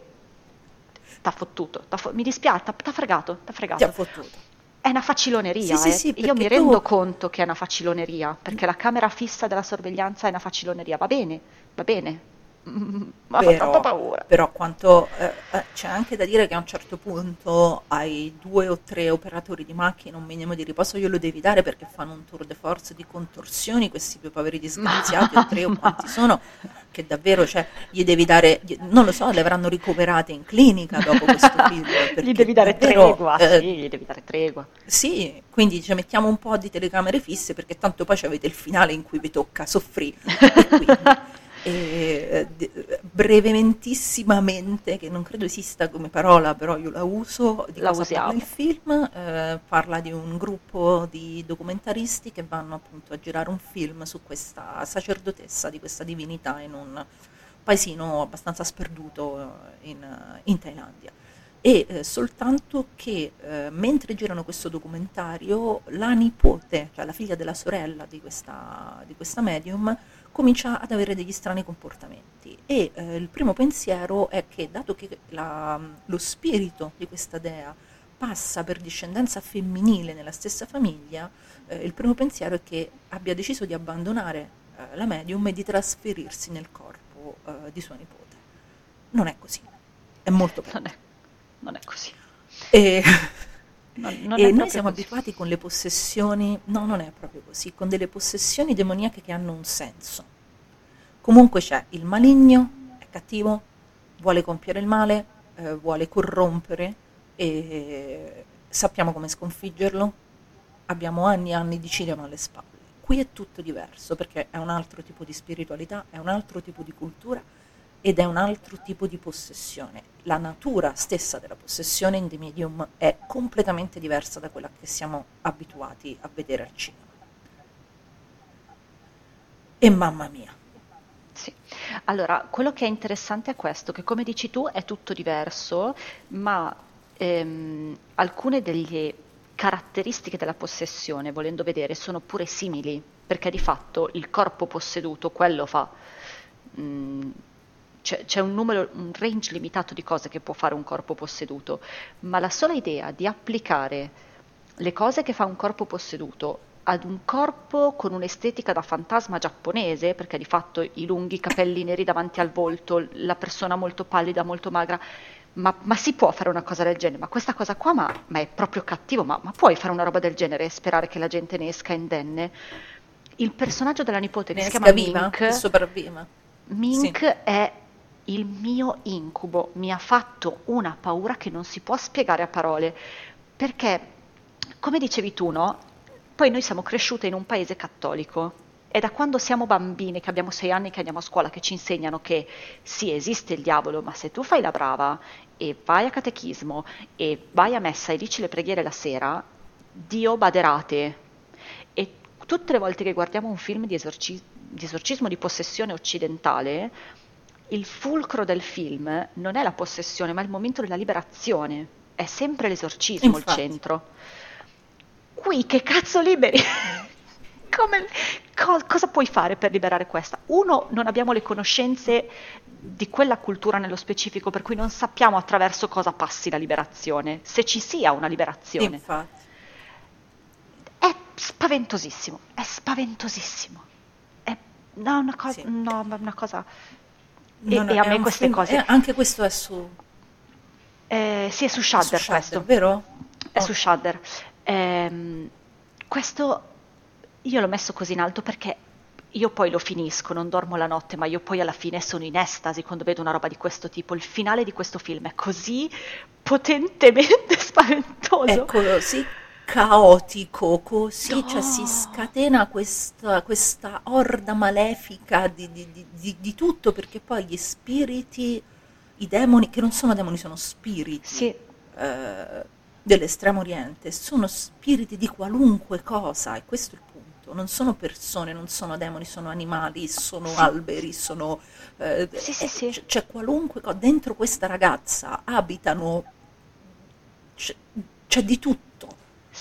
t'ha fottuto, t'ha fo- mi dispiace, t'ha, t'ha fregato, t'ha fregato. Ti ha fottuto. È una faciloneria, Sì, sì, eh. sì, io mi rendo tu- conto che è una faciloneria, perché la camera fissa della sorveglianza è una faciloneria, va bene, va bene, Ma fa Però- troppa paura. Però quanto eh, eh, c'è anche da dire che a un certo punto ai due o tre operatori di macchina un minimo di riposo glielo devi dare perché fanno un tour de force di contorsioni, questi due poveri disgraziati, o tre o quanti sono, che davvero cioè, gli devi dare, gli- non lo so, le avranno ricoverate in clinica dopo questo [LAUGHS] film. Gli devi dare davvero, tregua, eh, sì, gli devi dare tregua. Sì, quindi dice, mettiamo un po' di telecamere fisse perché tanto poi avete il finale in cui vi tocca soffrire. [LAUGHS] Eh, brevementissimamente, che non credo esista come parola, però io la uso, di La usiamo. parla il film? Eh, parla di un gruppo di documentaristi che vanno appunto a girare un film su questa sacerdotessa di questa divinità in un paesino abbastanza sperduto eh, in, in Thailandia e eh, soltanto che eh, mentre girano questo documentario la nipote, cioè la figlia della sorella di questa, di questa medium, comincia ad avere degli strani comportamenti e eh, il primo pensiero è che dato che la- lo spirito di questa dea passa per discendenza femminile nella stessa famiglia, eh, il primo pensiero è che abbia deciso di abbandonare eh, la medium e di trasferirsi nel corpo eh, di sua nipote. Non è così, è molto peggio. Non è, non è così. E, [LAUGHS] Non- non e noi siamo così. abituati con le possessioni, no, non è proprio così, con delle possessioni demoniache che hanno un senso. Comunque c'è il maligno, è cattivo, vuole compiere il male, eh, vuole corrompere e sappiamo come sconfiggerlo. Abbiamo anni e anni di cinema alle spalle. Qui è tutto diverso perché è un altro tipo di spiritualità, è un altro tipo di cultura ed è un altro tipo di possessione. La natura stessa della possessione in The Medium è completamente diversa da quella che siamo abituati a vedere al cinema. E mamma mia. Sì. Allora, quello che è interessante è questo, che come dici tu è tutto diverso, ma ehm, alcune delle caratteristiche della possessione, volendo vedere, sono pure simili, perché di fatto il corpo posseduto quello fa. Mm, c'è, c'è un numero, un range limitato di cose che può fare un corpo posseduto, ma la sola idea di applicare le cose che fa un corpo posseduto ad un corpo con un'estetica da fantasma giapponese, perché di fatto i lunghi capelli [LAUGHS] neri davanti al volto, la persona molto pallida, molto magra, ma, ma si può fare una cosa del genere, ma questa cosa qua ma, ma è proprio cattivo, ma, ma, puoi fare una roba del genere e sperare che la gente ne esca indenne? Il personaggio della nipote che si chiama viva, Mink, sopravviva. Mink Sì. è il mio incubo, mi ha fatto una paura che non si può spiegare a parole, perché come dicevi tu, no? Poi noi siamo cresciute in un paese cattolico e da quando siamo bambine, che abbiamo sei anni che andiamo a scuola, che ci insegnano che sì, esiste il diavolo, ma se tu fai la brava e vai a catechismo e vai a messa e dici le preghiere la sera, Dio baderà te. E tutte le volte che guardiamo un film di, esorci- di esorcismo di possessione occidentale, il fulcro del film non è la possessione, ma il momento della liberazione. È sempre l'esorcismo Infatti. il centro. Qui che cazzo liberi? [LAUGHS] Come- co- cosa puoi fare per liberare questa? Uno, non abbiamo le conoscenze di quella cultura nello specifico, per cui non sappiamo attraverso cosa passi la liberazione, se ci sia una liberazione. Infatti. È spaventosissimo, è spaventosissimo. È no, una cosa, Sì. no, ma una cosa... E, Non- e a me queste film- cose... eh, anche questo è su, Eh, sì, è su su Shudder questo. vero? È Oh, su Shudder. Ehm, questo io l'ho messo così in alto perché io poi lo finisco, non dormo la notte, ma io poi alla fine sono in estasi quando vedo una roba di questo tipo. Il finale di questo film è così potentemente [LAUGHS] spaventoso. È così caotico, così No. cioè, si scatena questa, questa orda malefica di, di- di- di- tutto, perché poi gli spiriti, i demoni, che non sono demoni, sono spiriti Sì, eh, dell'estremo oriente, sono spiriti di qualunque cosa, e questo è il punto. Non sono persone, non sono demoni, sono animali, sono Sì. alberi, sono... eh, Sì, sì, sì. c- C'è qualunque cosa. Dentro questa ragazza abitano... C'è, c'è di tutto.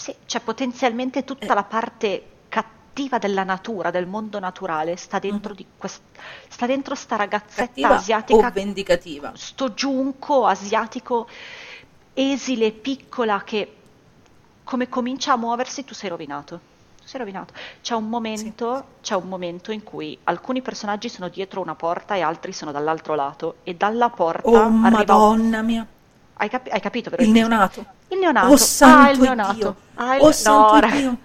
Sì, c'è potenzialmente tutta Eh. la parte cattiva della natura, del mondo naturale, sta dentro, Mhm. di quest- sta dentro sta ragazzetta Cattiva asiatica o vendicativa. sto giunco asiatico esile, piccola, che come comincia a muoversi tu sei rovinato. Tu sei rovinato. C'è un momento, c'è un momento in cui alcuni personaggi sono dietro una porta e altri sono dall'altro lato e dalla porta Oh arriva... madonna mia, Hai, capi- hai capito vero? il neonato. Il neonato. Oh ah, il santo neonato. Dio, Ah, il- oh no, santo raga- Dio,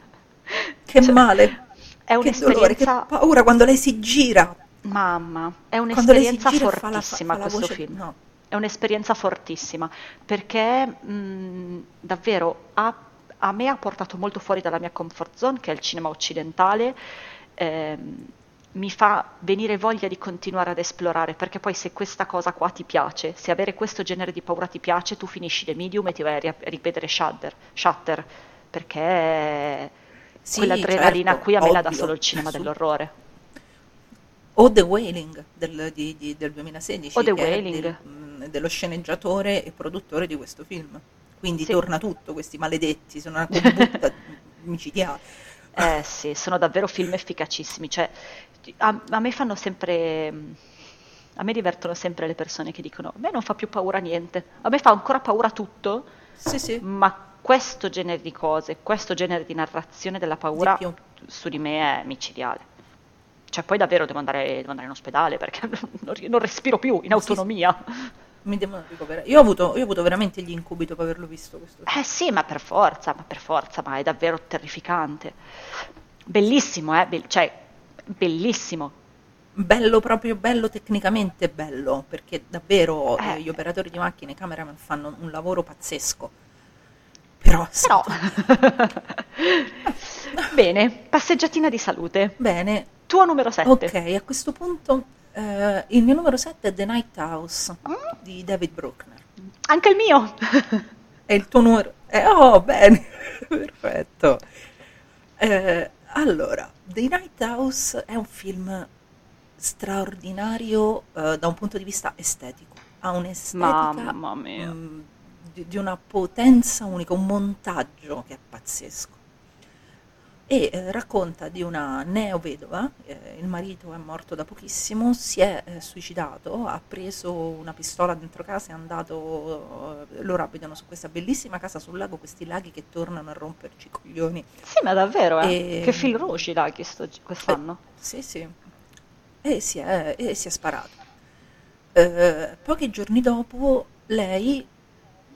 [LAUGHS] che Cioè, male, È che dolore, che un'esperienza... paura quando lei si gira, Mamma, è un'esperienza e fa la, fa- fortissima questo voce, film. no, È un'esperienza fortissima perché mh, davvero ha- a me ha portato molto fuori dalla mia comfort zone, che è il cinema occidentale. ehm, mi fa venire voglia di continuare ad esplorare, perché poi se questa cosa qua ti piace, se avere questo genere di paura ti piace, tu finisci The Medium e ti vai a ri- a rivedere Shudder, Shutter, perché Sì, quell'adrenalina certo, qui a me la dà ovvio, solo il cinema dell'orrore. o The Wailing del, di- di- del 2016, O The Wailing. del- mh, dello sceneggiatore e produttore di questo film, quindi Sì. torna tutto, questi maledetti, sono una combutta [LAUGHS] micidiale. Eh sì, sono davvero film efficacissimi. Cioè, a, a me fanno sempre. A me divertono sempre le persone che dicono: A me non fa più paura niente, a me fa ancora paura tutto, Sì, sì, ma questo genere di cose, questo genere di narrazione della paura Di su di me è micidiale. Cioè, poi davvero devo andare, devo andare in ospedale perché [LAUGHS] non, non respiro più in autonomia. Mi devono ricoverare. Io ho avuto, io ho avuto veramente gli incubi dopo averlo visto questo. Eh sì, ma per forza, ma per forza, ma è davvero terrificante. Bellissimo, eh? Be- cioè, bellissimo. Bello proprio bello tecnicamente bello, perché davvero Eh. eh, gli operatori di macchine e cameraman fanno un lavoro pazzesco. Però, Però, [LAUGHS] bene, passeggiatina di salute. bene, Tuo numero 7. ok, a questo punto Eh, il mio numero 7 è The Night House di David Bruckner. Anche il mio! È il tuo numero? Eh, oh, bene, [LAUGHS] perfetto. Eh, allora, The Night House è un film straordinario eh, da un punto di vista estetico. Ha un'estetica Mamma mia. mh, di, di una potenza unica, un montaggio che è pazzesco. E eh, racconta di una neovedova, eh, il marito è morto da pochissimo, si è eh, suicidato, ha preso una pistola dentro casa e è andato, eh, loro abitano su questa bellissima casa sul lago, questi laghi che tornano a romperci i coglioni. Sì, ma davvero, eh? E- Che fil rouge dai che sto- quest'anno. Sì, sì. E si è, e si è sparato. Pochi giorni dopo lei,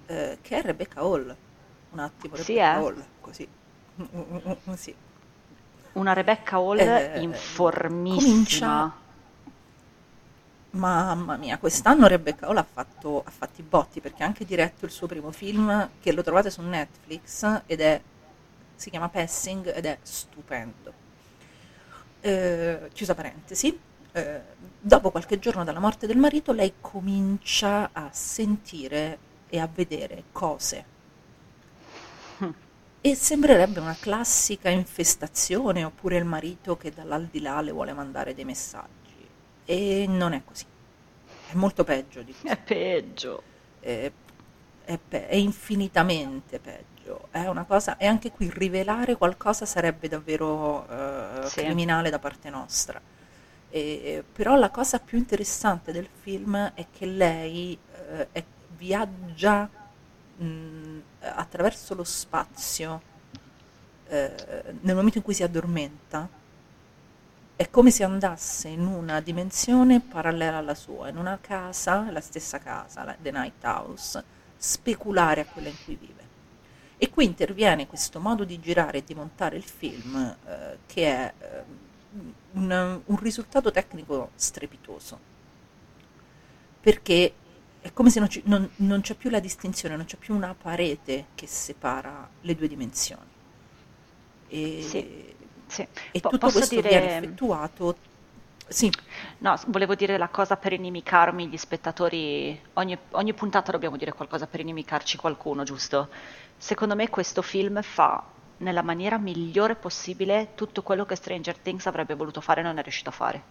che è Rebecca Hall, un attimo, Sì, Rebecca eh? Hall, così. Mm, mm, mm, sì. Una Rebecca Hall Eh, informissima. comincia- Mamma mia, quest'anno Rebecca Hall ha fatto, ha fatto i botti perché ha anche diretto il suo primo film che lo trovate su Netflix ed è, si chiama Passing ed è stupendo. Eh, chiusa parentesi, eh, dopo qualche giorno dalla morte del marito lei comincia a sentire e a vedere cose e sembrerebbe una classica infestazione oppure il marito che dall'aldilà le vuole mandare dei messaggi. E non è così. È molto peggio di così. È peggio. È, è pe- è infinitamente peggio. È una cosa, e anche qui rivelare qualcosa sarebbe davvero eh, Sì. criminale da parte nostra. E- però la cosa più interessante del film è che lei eh, è- viaggia mh, attraverso lo spazio eh, nel momento in cui si addormenta. È come se andasse in una dimensione parallela alla sua, in una casa, la stessa casa, la- The Night House, speculare a quella in cui vive. E qui interviene questo modo di girare e di montare il film eh, che è eh, un, un risultato tecnico strepitoso. Perché è come se non, ci- non- non c'è più la distinzione, non c'è più una parete che separa le due dimensioni. E, Sì, sì. e Po- tutto questo dire- viene effettuato. Sì, No, volevo dire la cosa per inimicarmi gli spettatori. Ogni, ogni puntata dobbiamo dire qualcosa per inimicarci qualcuno, giusto? Secondo me questo film fa nella maniera migliore possibile tutto quello che Stranger Things avrebbe voluto fare e non è riuscito a fare.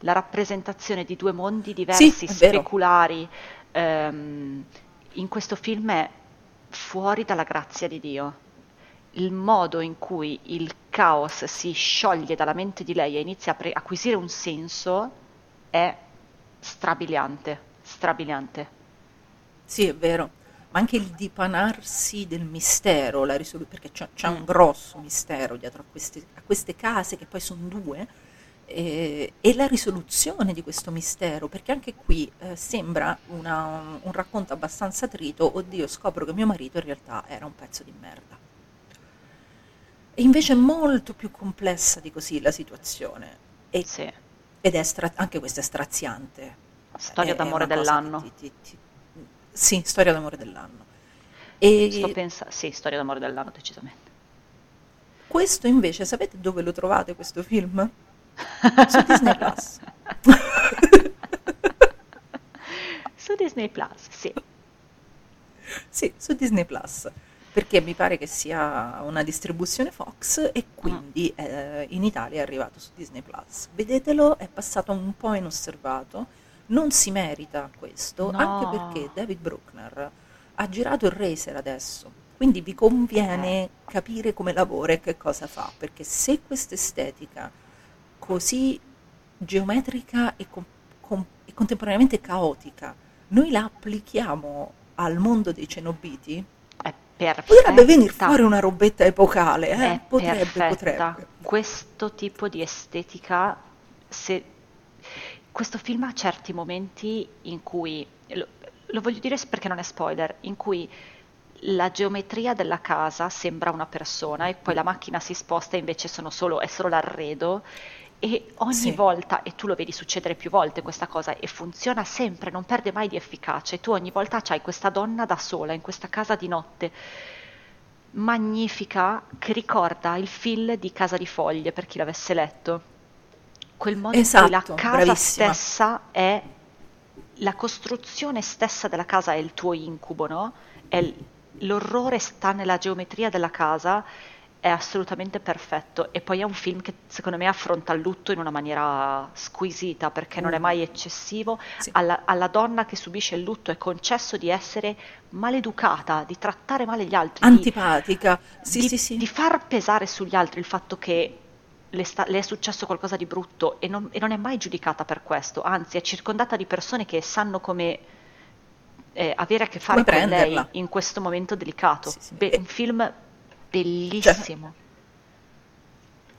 La rappresentazione di due mondi diversi, vero. speculari, ehm, in questo film è fuori dalla grazia di Dio. Il modo in cui il caos si scioglie dalla mente di lei e inizia a pre- acquisire un senso è strabiliante, strabiliante. sì, è vero. Ma anche il dipanarsi del mistero, la risolu- perché c'è, c'è un Mm. grosso mistero dietro a queste, a queste case, che poi sono due, eh, e la risoluzione di questo mistero, perché anche qui eh, sembra una- un racconto abbastanza trito, oddio, scopro che mio marito in realtà era un pezzo di merda. E invece è molto più complessa di così la situazione. E- Sì. ed è stra- anche questo è straziante. Storia È- è d'amore cosa dell'anno. ti- ti- ti- Sì, storia d'amore dell'anno. E Sto pensa- sì, storia d'amore dell'anno, decisamente. questo invece, sapete dove lo trovate questo film? Su Disney Plus. [LAUGHS] Su Disney Plus, sì. Sì, su Disney Plus. Perché mi pare che sia una distribuzione Fox e quindi eh, in Italia è arrivato su Disney Plus. Vedetelo, è passato un po' inosservato, non si merita questo, No. anche perché David Bruckner ha girato il Racer adesso, quindi vi conviene capire come lavora e che cosa fa, perché se questa estetica così geometrica e, com- com- e contemporaneamente caotica noi la applichiamo al mondo dei cenobiti, perfetta. potrebbe venire fuori una robetta epocale, eh? Potrebbe, potrebbe. Questo tipo di estetica, se... questo film ha certi momenti in cui, lo, lo voglio dire perché non è spoiler, in cui la geometria della casa sembra una persona e poi la macchina si sposta e invece sono solo, è solo l'arredo e ogni Sì. volta, e tu lo vedi succedere più volte questa cosa, e funziona sempre, non perde mai di efficacia, e tu ogni volta c'hai questa donna da sola in questa casa di notte, magnifica, che ricorda il film di Casa di Foglie, per chi l'avesse letto. quel modo in cui la Esatto, casa bravissima. stessa è la costruzione stessa della casa è il tuo incubo, no? È l'orrore sta nella geometria della casa, è assolutamente perfetto. E poi è un film che secondo me affronta il lutto in una maniera squisita perché non è mai eccessivo. Mm. Sì. Alla, alla donna che subisce il lutto è concesso di essere maleducata, di trattare male gli altri, di- Antipatica. Sì, di, sì, di far pesare sugli altri il fatto che le, sta- le è successo qualcosa di brutto e non, e non è mai giudicata per questo, anzi è circondata di persone che sanno come eh, avere a che fare Come con lei prenderla. in questo momento delicato. Sì, sì. Be- E- un film bellissimo.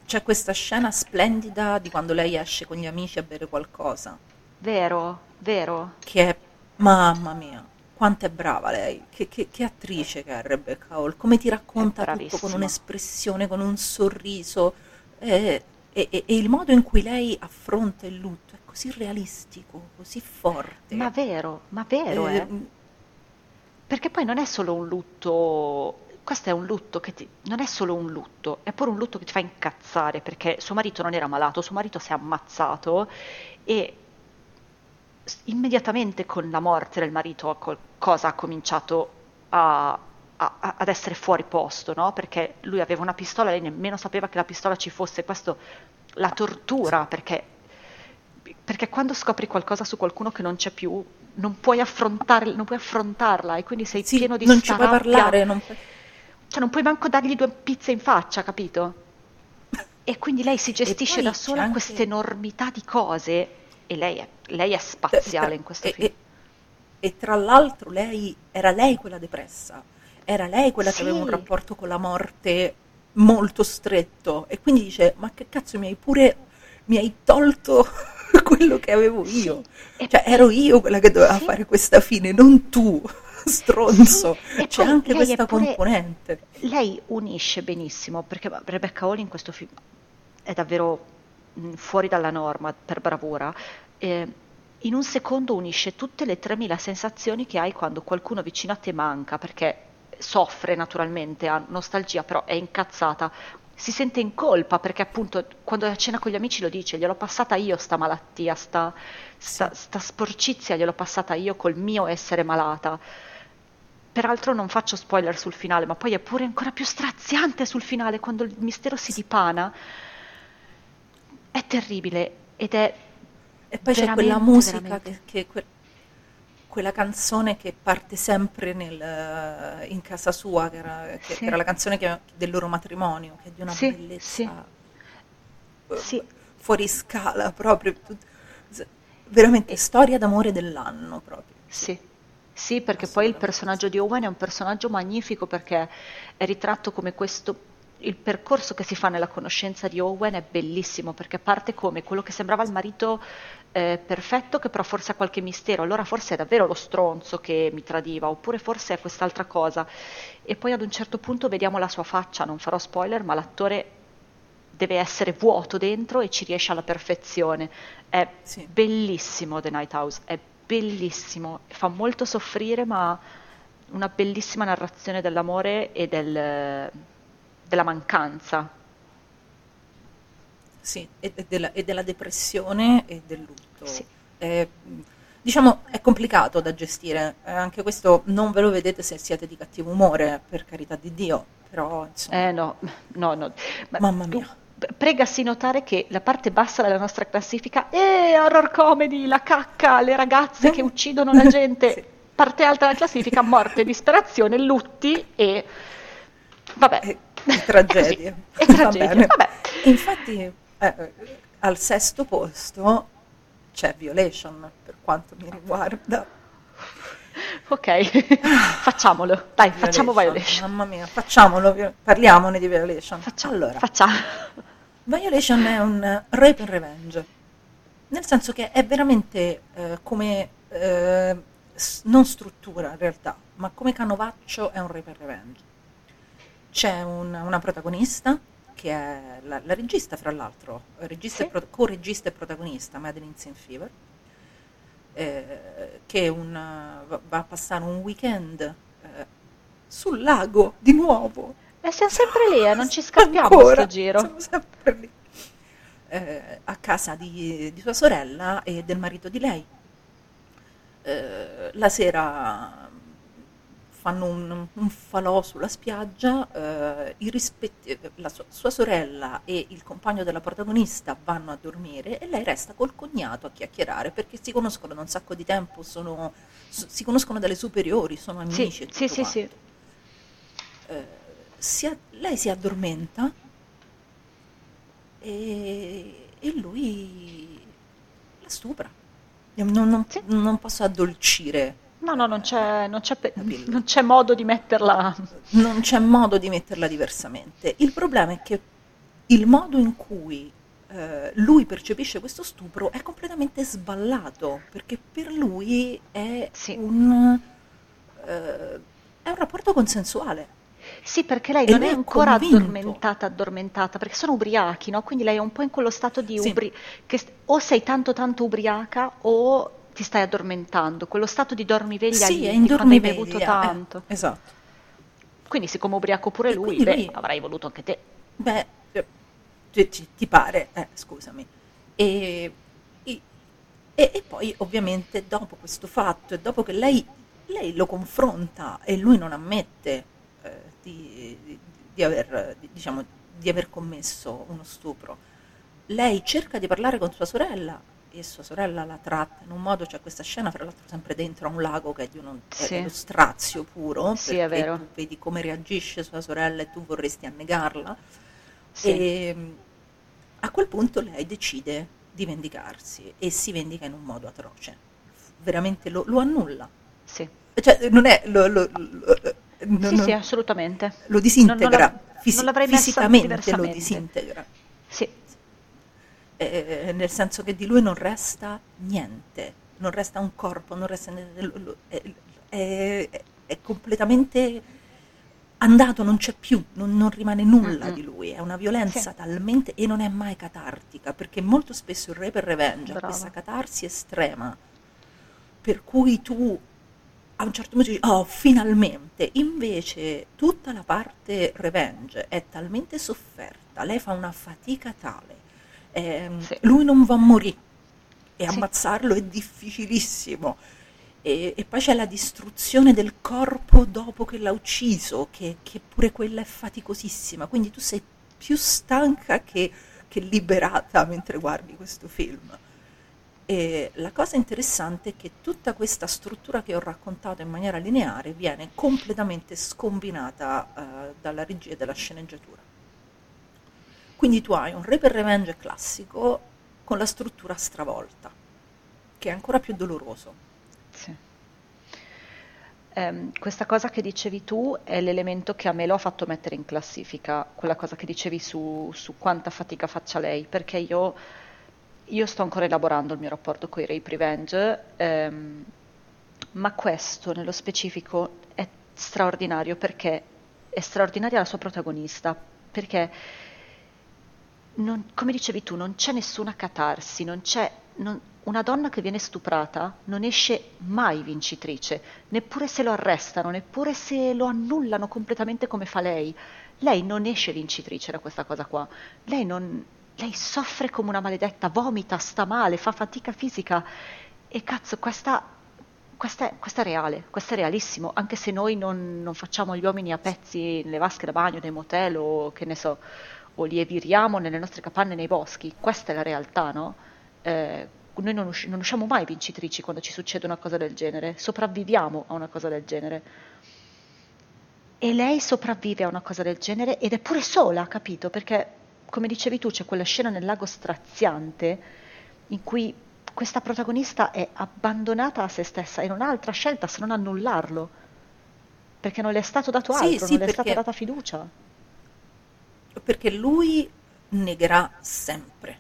C'è questa scena splendida di quando lei esce con gli amici a bere qualcosa, Vero, vero. che è, mamma mia, quanto è brava lei, che, che- che attrice che è Rebecca Hall, come ti racconta tutto con un'espressione, con un sorriso, eh, e, e- e il modo in cui lei affronta il lutto è così realistico, così forte. Ma vero, ma vero, Eh, eh. Perché poi non è solo un lutto, questo è un lutto che ti, non è solo un lutto, è pure un lutto che ti fa incazzare perché suo marito non era malato, suo marito si è ammazzato e immediatamente con la morte del marito qualcosa ha cominciato a- a- ad essere fuori posto, no? Perché lui aveva una pistola, lei nemmeno sapeva che la pistola ci fosse, questo la tortura perché perché quando scopri qualcosa su qualcuno che non c'è più, non puoi, non puoi affrontarla e quindi sei sì, pieno di non ci puoi parlare, non puoi- Cioè non puoi manco dargli due pizze in faccia, capito? [LAUGHS] E quindi lei si gestisce da sola anche- questa enormità di cose e lei è, lei è spaziale in questo e, film. e- e tra l'altro lei era lei quella depressa, era lei quella Sì. che aveva un rapporto con la morte molto stretto e quindi dice ma che cazzo mi hai pure mi hai tolto [LAUGHS] quello che avevo io E cioè ero io quella che doveva Sì. fare questa fine non tu stronzo Sì, e c'è poi anche questa pure- componente Lei unisce benissimo, perché Rebecca Hall in questo film è davvero mh, fuori dalla norma per bravura. Eh, in un secondo unisce tutte le 3000 sensazioni che hai quando qualcuno vicino a te manca, perché soffre naturalmente, ha nostalgia, però è incazzata. Si sente in colpa perché appunto quando è a cena con gli amici lo dice, gliel'ho passata io sta malattia, sta, sta, sta sporcizia gliel'ho passata io col mio essere malata. Peraltro non faccio spoiler sul finale, ma poi è pure ancora più straziante sul finale quando il mistero si dipana. È terribile ed è e poi c'è quella musica veramente. che, che que- quella canzone che parte sempre nel- in casa sua, che era, che- Sì. era la canzone che- del loro matrimonio, che è di una Sì, bellezza eh, Sì. fuori scala proprio. Veramente storia d'amore dell'anno proprio. Sì, sì, perché poi il personaggio di Owen è un personaggio magnifico perché è ritratto come questo. Il percorso che si fa nella conoscenza di Owen è bellissimo perché parte come quello che sembrava il marito eh, perfetto, che però forse ha qualche mistero. Allora forse è davvero lo stronzo che mi tradiva, oppure forse è quest'altra cosa. E poi ad un certo punto vediamo la sua faccia. Non farò spoiler, ma l'attore deve essere vuoto dentro e ci riesce alla perfezione. È Sì. bellissimo The Night House, è bellissimo, fa molto soffrire, ma una bellissima narrazione dell'amore e del- della mancanza. Sì, e, e della, e della depressione e del lutto. Sì. È, diciamo, è complicato da gestire, eh, anche questo non ve lo vedete se siete di cattivo umore, per carità di Dio, però insomma, Eh no, no, no. Ma Mamma mia. Pregasi notare che la parte bassa della nostra classifica è horror comedy, la cacca, le ragazze che uccidono la gente. [LAUGHS] Sì. Parte alta della classifica, morte, disperazione, lutti e... Vabbè. e, e tragedie. [LAUGHS] E tragedie, vabbè. Infatti, eh, al sesto posto c'è Violation, per quanto mi riguarda. Ok, [LAUGHS] facciamolo. Dai, facciamo Violation. Mamma mia, facciamolo, parliamone di Violation. Facciamo, allora, facciamo. Violation è un rape and revenge, nel senso che è veramente eh, come, eh, non struttura in realtà, ma come canovaccio è un rape and revenge. C'è un- una protagonista che è la, la regista, fra l'altro, regista Sì. pro- co-regista e protagonista, Madeline Sin Fever, eh, che un, va, va a passare un weekend eh, sul lago di nuovo. E siamo sempre lì, eh, non ci [LAUGHS] scappiamo Ancora, sto giro. siamo sempre lì. eh, a casa di, di sua sorella e del marito di lei. Eh, la sera fanno un, un falò sulla spiaggia, eh, rispetti- la sua, sua sorella e il compagno della protagonista vanno a dormire e lei resta col cognato a chiacchierare perché si conoscono da un sacco di tempo, sono, so- si conoscono dalle superiori, sono amici. Sì, sì, sì, sì. Eh, si lei si addormenta e, e lui la stupra. Non, non- Sì. non posso addolcire, No, no, non c'è, non c'è pe- non c'è modo di metterla. non c'è modo di metterla diversamente. Il problema è che il modo in cui eh, lui percepisce questo stupro è completamente sballato, perché per lui è, Sì. un, eh, è un rapporto consensuale. Sì, perché lei E non lui è ancora convinto. addormentata, addormentata, perché sono ubriachi, no? Quindi lei è un po' in quello stato di Sì. ubri... che o sei tanto tanto ubriaca o ti stai addormentando, quello stato di dormiveglia Sì, lì, di quando hai bevuto eh, tanto. esatto. Quindi siccome ubriaco pure lui, beh, lui- avrai voluto anche te. Beh, eh, ti, ti- pare, eh, scusami. E, e- e poi ovviamente dopo questo fatto e dopo che lei, lei lo confronta e lui non ammette eh, di, di- aver, di- diciamo, di aver commesso uno stupro, lei cerca di parlare con sua sorella e sua sorella la tratta in un modo, c'è questa scena fra l'altro sempre dentro a un lago che è di uno, Sì. dello strazio puro, Sì, è vero. tu vedi come reagisce sua sorella e tu vorresti annegarla. Sì. E mm, a quel punto lei decide di vendicarsi e si vendica in un modo atroce. Veramente lo, lo annulla. Sì, Cioè, non è. Lo- lo- non- sì, non- sì, assolutamente. lo disintegra. Non- non fisi- l'avrei fisicamente lo disintegra. Sì, Eh, nel senso che di lui non resta niente, non resta un corpo, non resta niente, è, è- è completamente andato, non c'è più, non, non rimane nulla Mm-mm. di lui, è una violenza Sì. talmente e non è mai catartica, perché molto spesso il Rape and Revenge ha Brava. questa catarsi estrema, per cui tu a un certo punto dici, oh, finalmente, invece tutta la parte revenge è talmente sofferta, lei fa una fatica tale, ehm, Sì. lui non va a morire e Sì. ammazzarlo è difficilissimo. E, e poi c'è la distruzione del corpo dopo che l'ha ucciso, che, che pure quella è faticosissima. Quindi tu sei più stanca che, che liberata mentre guardi questo film. E la cosa interessante è che tutta questa struttura che ho raccontato in maniera lineare viene completamente scombinata eh, dalla regia e dalla sceneggiatura. Quindi tu hai un Rape Revenge classico con la struttura stravolta, che è ancora più doloroso. sì. Ehm, questa cosa che dicevi tu è l'elemento che a me lo ha fatto mettere in classifica, quella cosa che dicevi su, su quanta fatica faccia lei, perché io, io sto ancora elaborando il mio rapporto con i Rape Revenge, ehm, ma questo nello specifico è straordinario perché è straordinaria la sua protagonista, perché non- come dicevi tu, non c'è nessuna catarsi, non c'è non- una donna che viene stuprata non esce mai vincitrice, neppure se lo arrestano, neppure se lo annullano completamente come fa lei. Lei non esce vincitrice da questa cosa qua. Lei non lei soffre come una maledetta, vomita, sta male, fa fatica fisica. E cazzo, questa, questa, è, questa è reale, questo è realissimo, anche se noi non, non facciamo gli uomini a pezzi nelle vasche da bagno dei motel o che ne so, o li eviriamo nelle nostre capanne nei boschi. Questa è la realtà, no? Eh, noi non, usci- non usciamo mai vincitrici quando ci succede una cosa del genere, sopravviviamo a una cosa del genere. E lei sopravvive a una cosa del genere ed è pure sola, capito? Perché, come dicevi tu, c'è quella scena nel lago straziante in cui questa protagonista è abbandonata a se stessa e non ha altra scelta se non annullarlo, perché non le è stato dato Sì, altro, sì, non le è stata data fiducia. perché lui negherà sempre,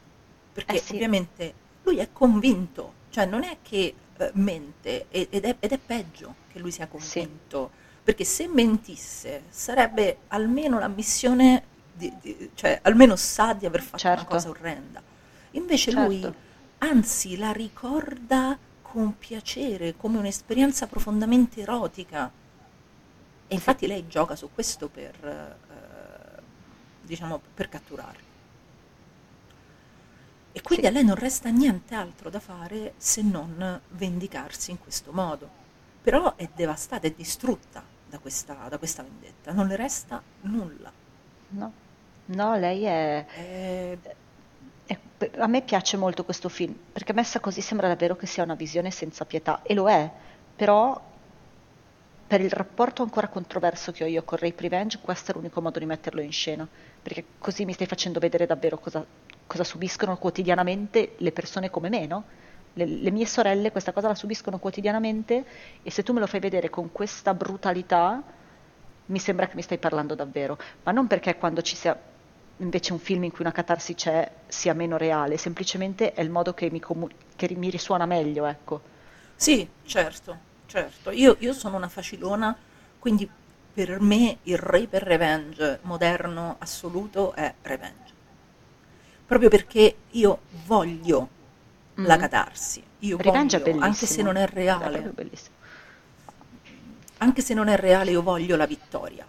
perché Eh sì. ovviamente lui è convinto, cioè non è che eh, mente ed è, ed è peggio che lui sia convinto, perché se mentisse sarebbe almeno l'ammissione, di, di- cioè almeno sa di aver fatto una Certo. cosa orrenda. Invece Certo. lui anzi la ricorda con piacere, come un'esperienza profondamente erotica. E infatti lei gioca su questo per, eh, diciamo, per catturarli. quindi Sì. a lei non resta niente altro da fare se non vendicarsi in questo modo. Però è devastata, è distrutta da questa, da questa vendetta, non le resta nulla. No, no, lei è... È- E a me piace molto questo film, perché messa così sembra davvero che sia una visione senza pietà, e lo è, però per il rapporto ancora controverso che ho io con Rape Revenge, questo è l'unico modo di metterlo in scena, perché così mi stai facendo vedere davvero cosa, cosa subiscono quotidianamente le persone come me, no? Le, le mie sorelle questa cosa la subiscono quotidianamente e se tu me lo fai vedere con questa brutalità, mi sembra che mi stai parlando davvero, ma non perché quando ci sia invece un film in cui una catarsi c'è sia meno reale, semplicemente è il modo che mi, comu- che mi risuona meglio, ecco. Sì, certo, certo. Io, io sono una facilona, quindi per me il rape revenge moderno assoluto è revenge. Proprio perché io voglio la Mm. catarsi, io Revenge è voglio, anche se non è È reale, bellissimo. anche se non è reale, io voglio la vittoria.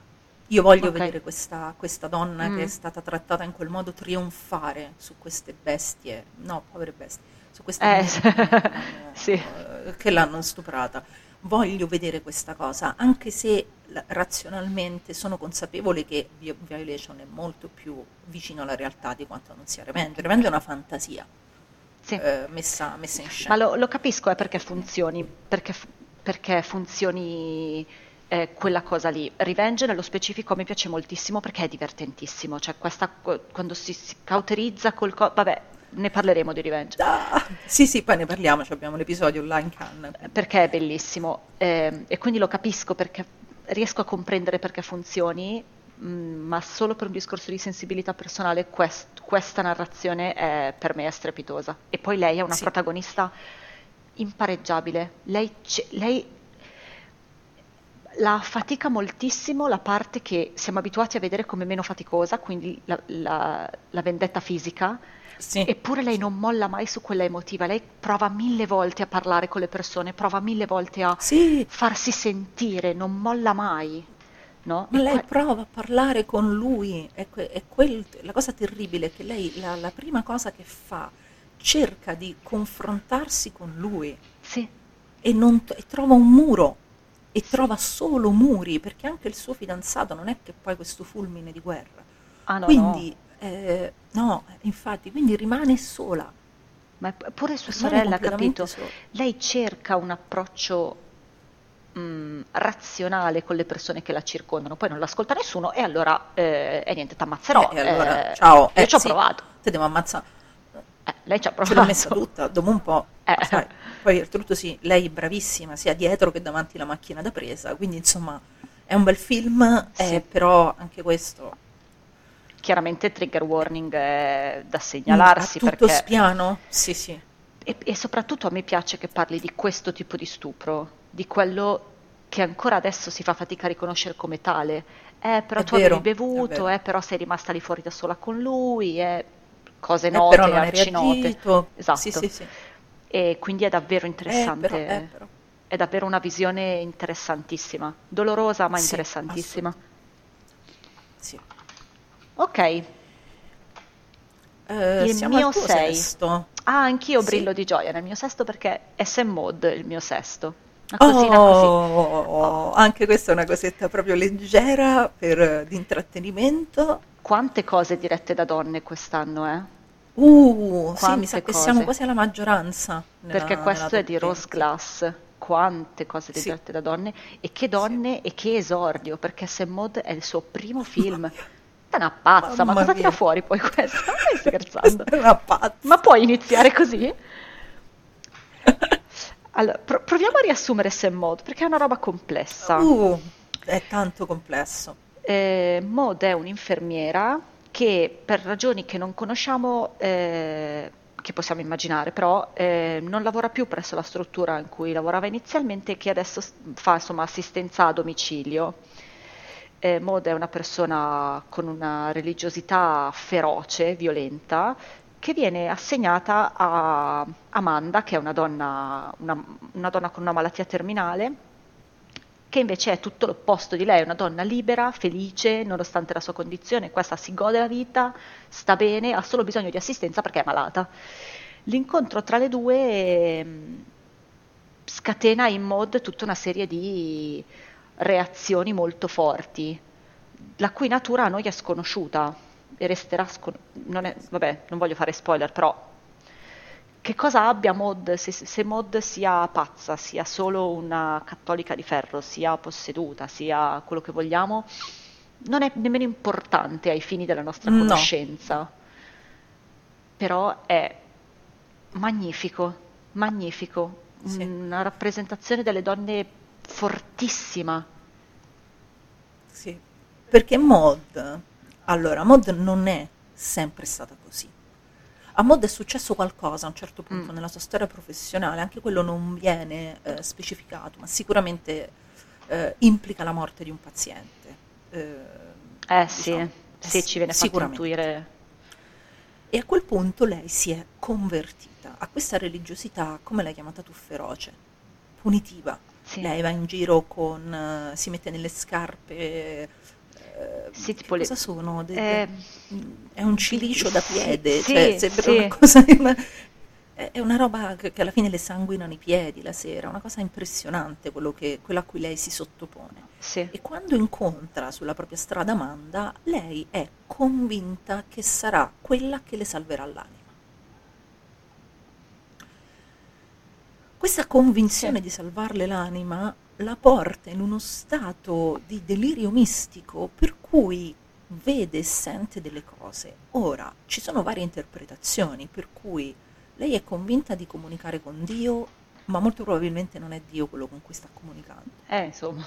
Io voglio Ok. vedere questa, questa donna Mm. che è stata trattata in quel modo trionfare su queste bestie, no, povere bestie, su queste Eh, l'hanno- [LAUGHS] sì. eh, che l'hanno stuprata. Voglio vedere questa cosa, anche se razionalmente sono consapevole che Vi- Violation è molto più vicino alla realtà di quanto non sia Revenge. Revenge è una fantasia Sì. eh, messa, messa in scena. Ma lo, lo capisco, è perché funzioni, perché, perché funzioni eh, quella cosa lì. Revenge nello specifico mi piace moltissimo perché è divertentissimo, cioè questa, quando si, si cauterizza col... co- vabbè, ne parleremo di Revenge. Ah, sì, sì, poi ne parliamo, cioè abbiamo l'episodio là in canna. perché è bellissimo ehm, e quindi lo capisco perché riesco a comprendere perché funzioni, mh, ma solo per un discorso di sensibilità personale quest- questa narrazione è, per me è strepitosa. E poi lei è una Sì. protagonista impareggiabile. Lei, ce- lei la fatica moltissimo la parte che siamo abituati a vedere come meno faticosa, quindi la, la- la vendetta fisica, Sì. Eppure lei non molla mai su quella emotiva, lei prova mille volte a parlare con le persone, prova mille volte a Sì, farsi sentire, non molla mai, no? ma lei que- prova a parlare con lui, è, que- è quel- la cosa terribile è che lei la, la prima cosa che fa cerca di confrontarsi con lui. Sì, e, non e trova un muro e trova solo muri perché anche il suo fidanzato non è che poi questo fulmine di guerra. ah no, quindi, eh, no, infatti, quindi rimane sola. no, ma pure sua rimane sorella, capito? sola. Lei cerca un approccio mh, razionale con le persone che la circondano, poi non l'ascolta nessuno e allora, eh, e niente, t'ammazzerò. Eh, e allora, eh, ciao, Io eh, ci ho sì, provato. Te devo ammazzare. Eh, lei ci ha Ce provato. l'ho messa tutta, dopo un po'. Eh. sai, poi oltretutto sì, lei è bravissima sia dietro che davanti alla macchina da presa, quindi insomma è un bel film, Sì. eh, però anche questo Chiaramente trigger warning è da mm, segnalarsi a tutto perché... spiano? Sì, sì. E, e soprattutto a me piace che parli di questo tipo di stupro, di quello che ancora adesso si fa fatica a riconoscere come tale. Eh, però È tu vero, avevi bevuto, eh, però sei rimasta lì fuori da sola con lui, eh, cose Eh, note, però non arcinote. Esatto. Sì, sì, sì. E quindi è davvero Eh, interessante. però, eh, però. È davvero una visione interessantissima, dolorosa ma Sì, interessantissima. Sì. Ok, Eh, Il mio sei. sesto. ah, anch'io Sì. brillo di gioia nel mio sesto perché SM Mode il mio sesto. Così. Oh, anche questa è una cosetta proprio leggera per, di intrattenimento. Quante cose dirette da donne quest'anno, eh? Uh, sì, mi sa che cose. siamo quasi alla maggioranza. nella- Perché questo è di Rose 20. Glass. Quante cose Sì. dirette da donne e che donne e che esordio, perché Sam Maud è il suo primo film. È una pazza, ma Mamma cosa tira mia. fuori poi questo? Ma stai [LAUGHS] scherzando? È una pazza. Ma puoi iniziare così? [LAUGHS] Allora, pro- proviamo a riassumere Sam Maud, perché è una roba complessa. Uh, è tanto complesso. Eh, Maud è un'infermiera che per ragioni che non conosciamo, eh, che possiamo immaginare, però eh, non lavora più presso la struttura in cui lavorava inizialmente e che adesso fa insomma, assistenza a domicilio. Eh, Maud è una persona con una religiosità feroce, violenta, che viene assegnata a Amanda, che è una donna, una- una donna con una malattia terminale, che invece è tutto l'opposto di lei, una donna libera, felice, nonostante la sua condizione, questa si gode la vita, sta bene, ha solo bisogno di assistenza perché è malata. L'incontro tra le due mh, scatena in mod tutta una serie di reazioni molto forti, la cui natura a noi è sconosciuta e resterà sconosciuta. Vabbè, non voglio fare spoiler, però che cosa abbia Mod, se, se Mod sia pazza, sia solo una cattolica di ferro, sia posseduta, sia quello che vogliamo, non è nemmeno importante ai fini della nostra conoscenza. No. Però è magnifico, magnifico, sì. una rappresentazione delle donne fortissima. Sì, perché Mod, allora, Mod non è sempre stata così. A Mod è successo qualcosa a un certo punto mm. nella sua storia professionale, anche quello non viene eh, specificato, ma sicuramente eh, implica la morte di un paziente. Eh, eh sì, diciamo, sì, ci viene fatto intuire. E a quel punto lei si è convertita a questa religiosità, come l'hai chiamata tu, feroce, punitiva. Sì. Lei va in giro con, uh, si mette nelle scarpe eh, sì, tipo cosa le... sono? De, eh, è un cilicio da piede, sì, cioè, sembra sì. una cosa è una roba che, alla fine le sanguinano i piedi la sera, una cosa impressionante quello, che, quello a cui lei si sottopone. Sì. E quando incontra sulla propria strada Amanda, lei è convinta che sarà quella che le salverà l'anima. Questa convinzione di salvarle l'anima la porta in uno stato di delirio mistico per cui vede e sente delle cose. Ora, ci sono varie interpretazioni, per cui lei è convinta di comunicare con Dio, ma molto probabilmente non è Dio quello con cui sta comunicando. Eh, insomma.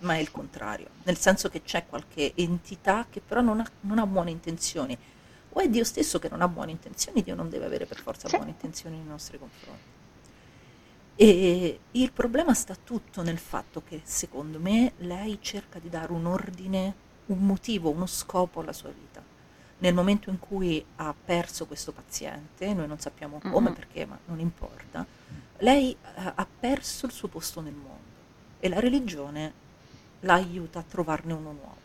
Ma è il contrario, nel senso che c'è qualche entità che però non ha, non ha buone intenzioni. O è Dio stesso che non ha buone intenzioni, Dio non deve avere per forza sì. buone intenzioni nei nostri confronti. E il problema sta tutto nel fatto che, secondo me, lei cerca di dare un ordine, un motivo, uno scopo alla sua vita. Nel momento in cui ha perso questo paziente, noi non sappiamo come, mm-hmm. perché, ma non importa, lei uh, ha perso il suo posto nel mondo e la religione la aiuta a trovarne uno nuovo.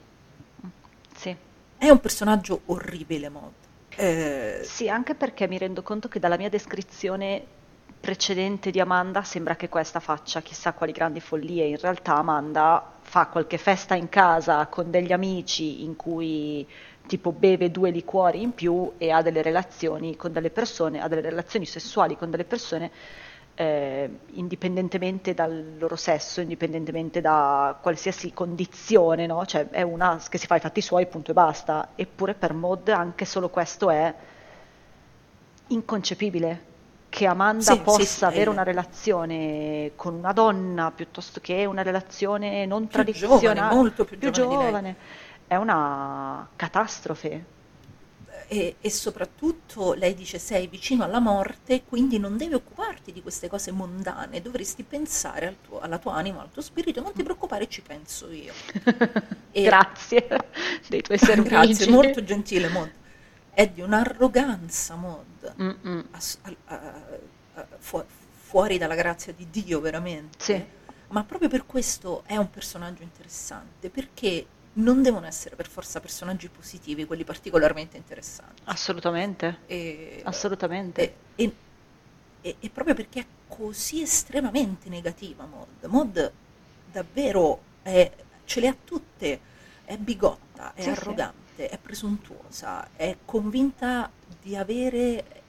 Sì. È un personaggio orribile, Mod. Eh, sì, anche perché mi rendo conto che dalla mia descrizione precedente di Amanda sembra che questa faccia chissà quali grandi follie. In realtà Amanda fa qualche festa in casa con degli amici in cui tipo beve due liquori in più e ha delle relazioni con delle persone, ha delle relazioni sessuali con delle persone eh, indipendentemente dal loro sesso, indipendentemente da qualsiasi condizione, no? Cioè è una che si fa i fatti suoi, punto e basta. Eppure per Mod anche solo questo è inconcepibile che Amanda sì, possa sì, avere una relazione con una donna piuttosto che una relazione non più tradizionale, giovane, molto più, più giovane, giovane. è una catastrofe. E, e, soprattutto lei dice sei vicino alla morte, quindi non devi occuparti di queste cose mondane, dovresti pensare al tuo, alla tua anima, al tuo spirito, non ti mm. preoccupare, ci penso io. [LAUGHS] e, Grazie dei tuoi [LAUGHS] servizi. Grazie, molto gentile, molto è di un'arroganza mod ass- a- a- fu- fuori dalla grazia di Dio veramente. Sì. Ma proprio per questo è un personaggio interessante, perché non devono essere per forza personaggi positivi, quelli particolarmente interessanti. Assolutamente. E, Assolutamente. E, e, e, proprio perché è così estremamente negativa Mod. Mod davvero è, ce le ha tutte, è bigotta, è sì, arrogante. Sì arrogante, è presuntuosa, è convinta di avere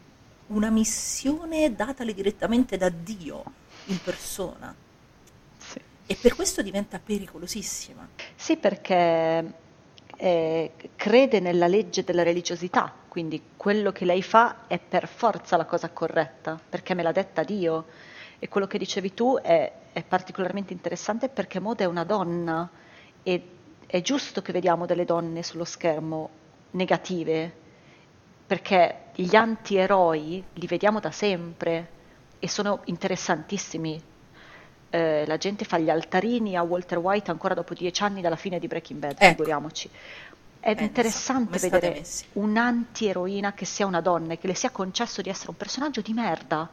una missione datale direttamente da Dio in persona. Sì. E per questo diventa pericolosissima. Sì, perché eh, crede nella legge della religiosità, quindi quello che lei fa è per forza la cosa corretta, perché me l'ha detta Dio. E quello che dicevi tu è, è particolarmente interessante perché Mod è una donna e è giusto che vediamo delle donne sullo schermo negative, perché gli antieroi li vediamo da sempre e sono interessantissimi. Eh, la gente fa gli altarini a Walter White ancora dopo dieci anni dalla fine di Breaking Bad, ecco. figuriamoci. È eh, interessante vedere un'antieroina che sia una donna e che le sia concesso di essere un personaggio di merda.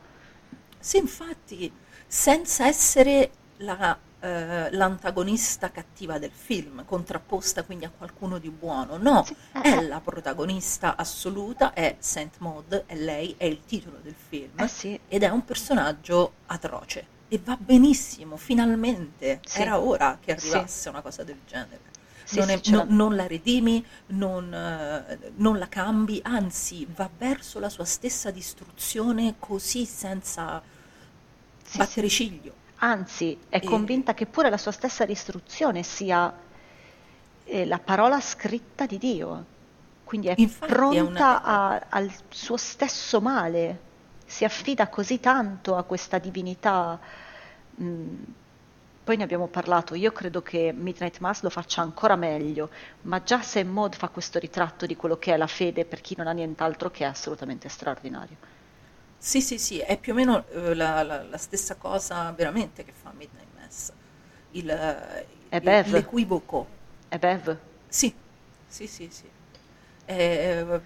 Sì, infatti, senza essere la eh, l'antagonista cattiva del film, contrapposta quindi a qualcuno di buono. No, Sì, eh, è eh. la protagonista assoluta, è Saint Maud, è lei, è il titolo del film Eh sì, ed è un personaggio atroce e va benissimo, finalmente Sì. era ora che Sì. arrivasse una cosa del genere. Sì, non, sì, è- ce no- l'ha- non la redimi, non, eh, non la cambi, anzi va verso la sua stessa distruzione così senza sì, battere sì. ciglio. Anzi, è E- convinta che pure la sua stessa distruzione sia eh, la parola scritta di Dio. Quindi è Infatti è pronta una- a- al suo stesso male, si affida così tanto a questa divinità. Mm, Poi ne abbiamo parlato, io credo che Midnight Mass lo faccia ancora meglio, ma già se Maud fa questo ritratto di quello che è la fede per chi non ha nient'altro che è assolutamente straordinario. Sì, sì, sì, è più o meno eh, la, la- la stessa cosa veramente che fa Midnight Mass. Il, È il- Bev. l'equivoco. È Bev? Sì, sì, sì, sì. Eh,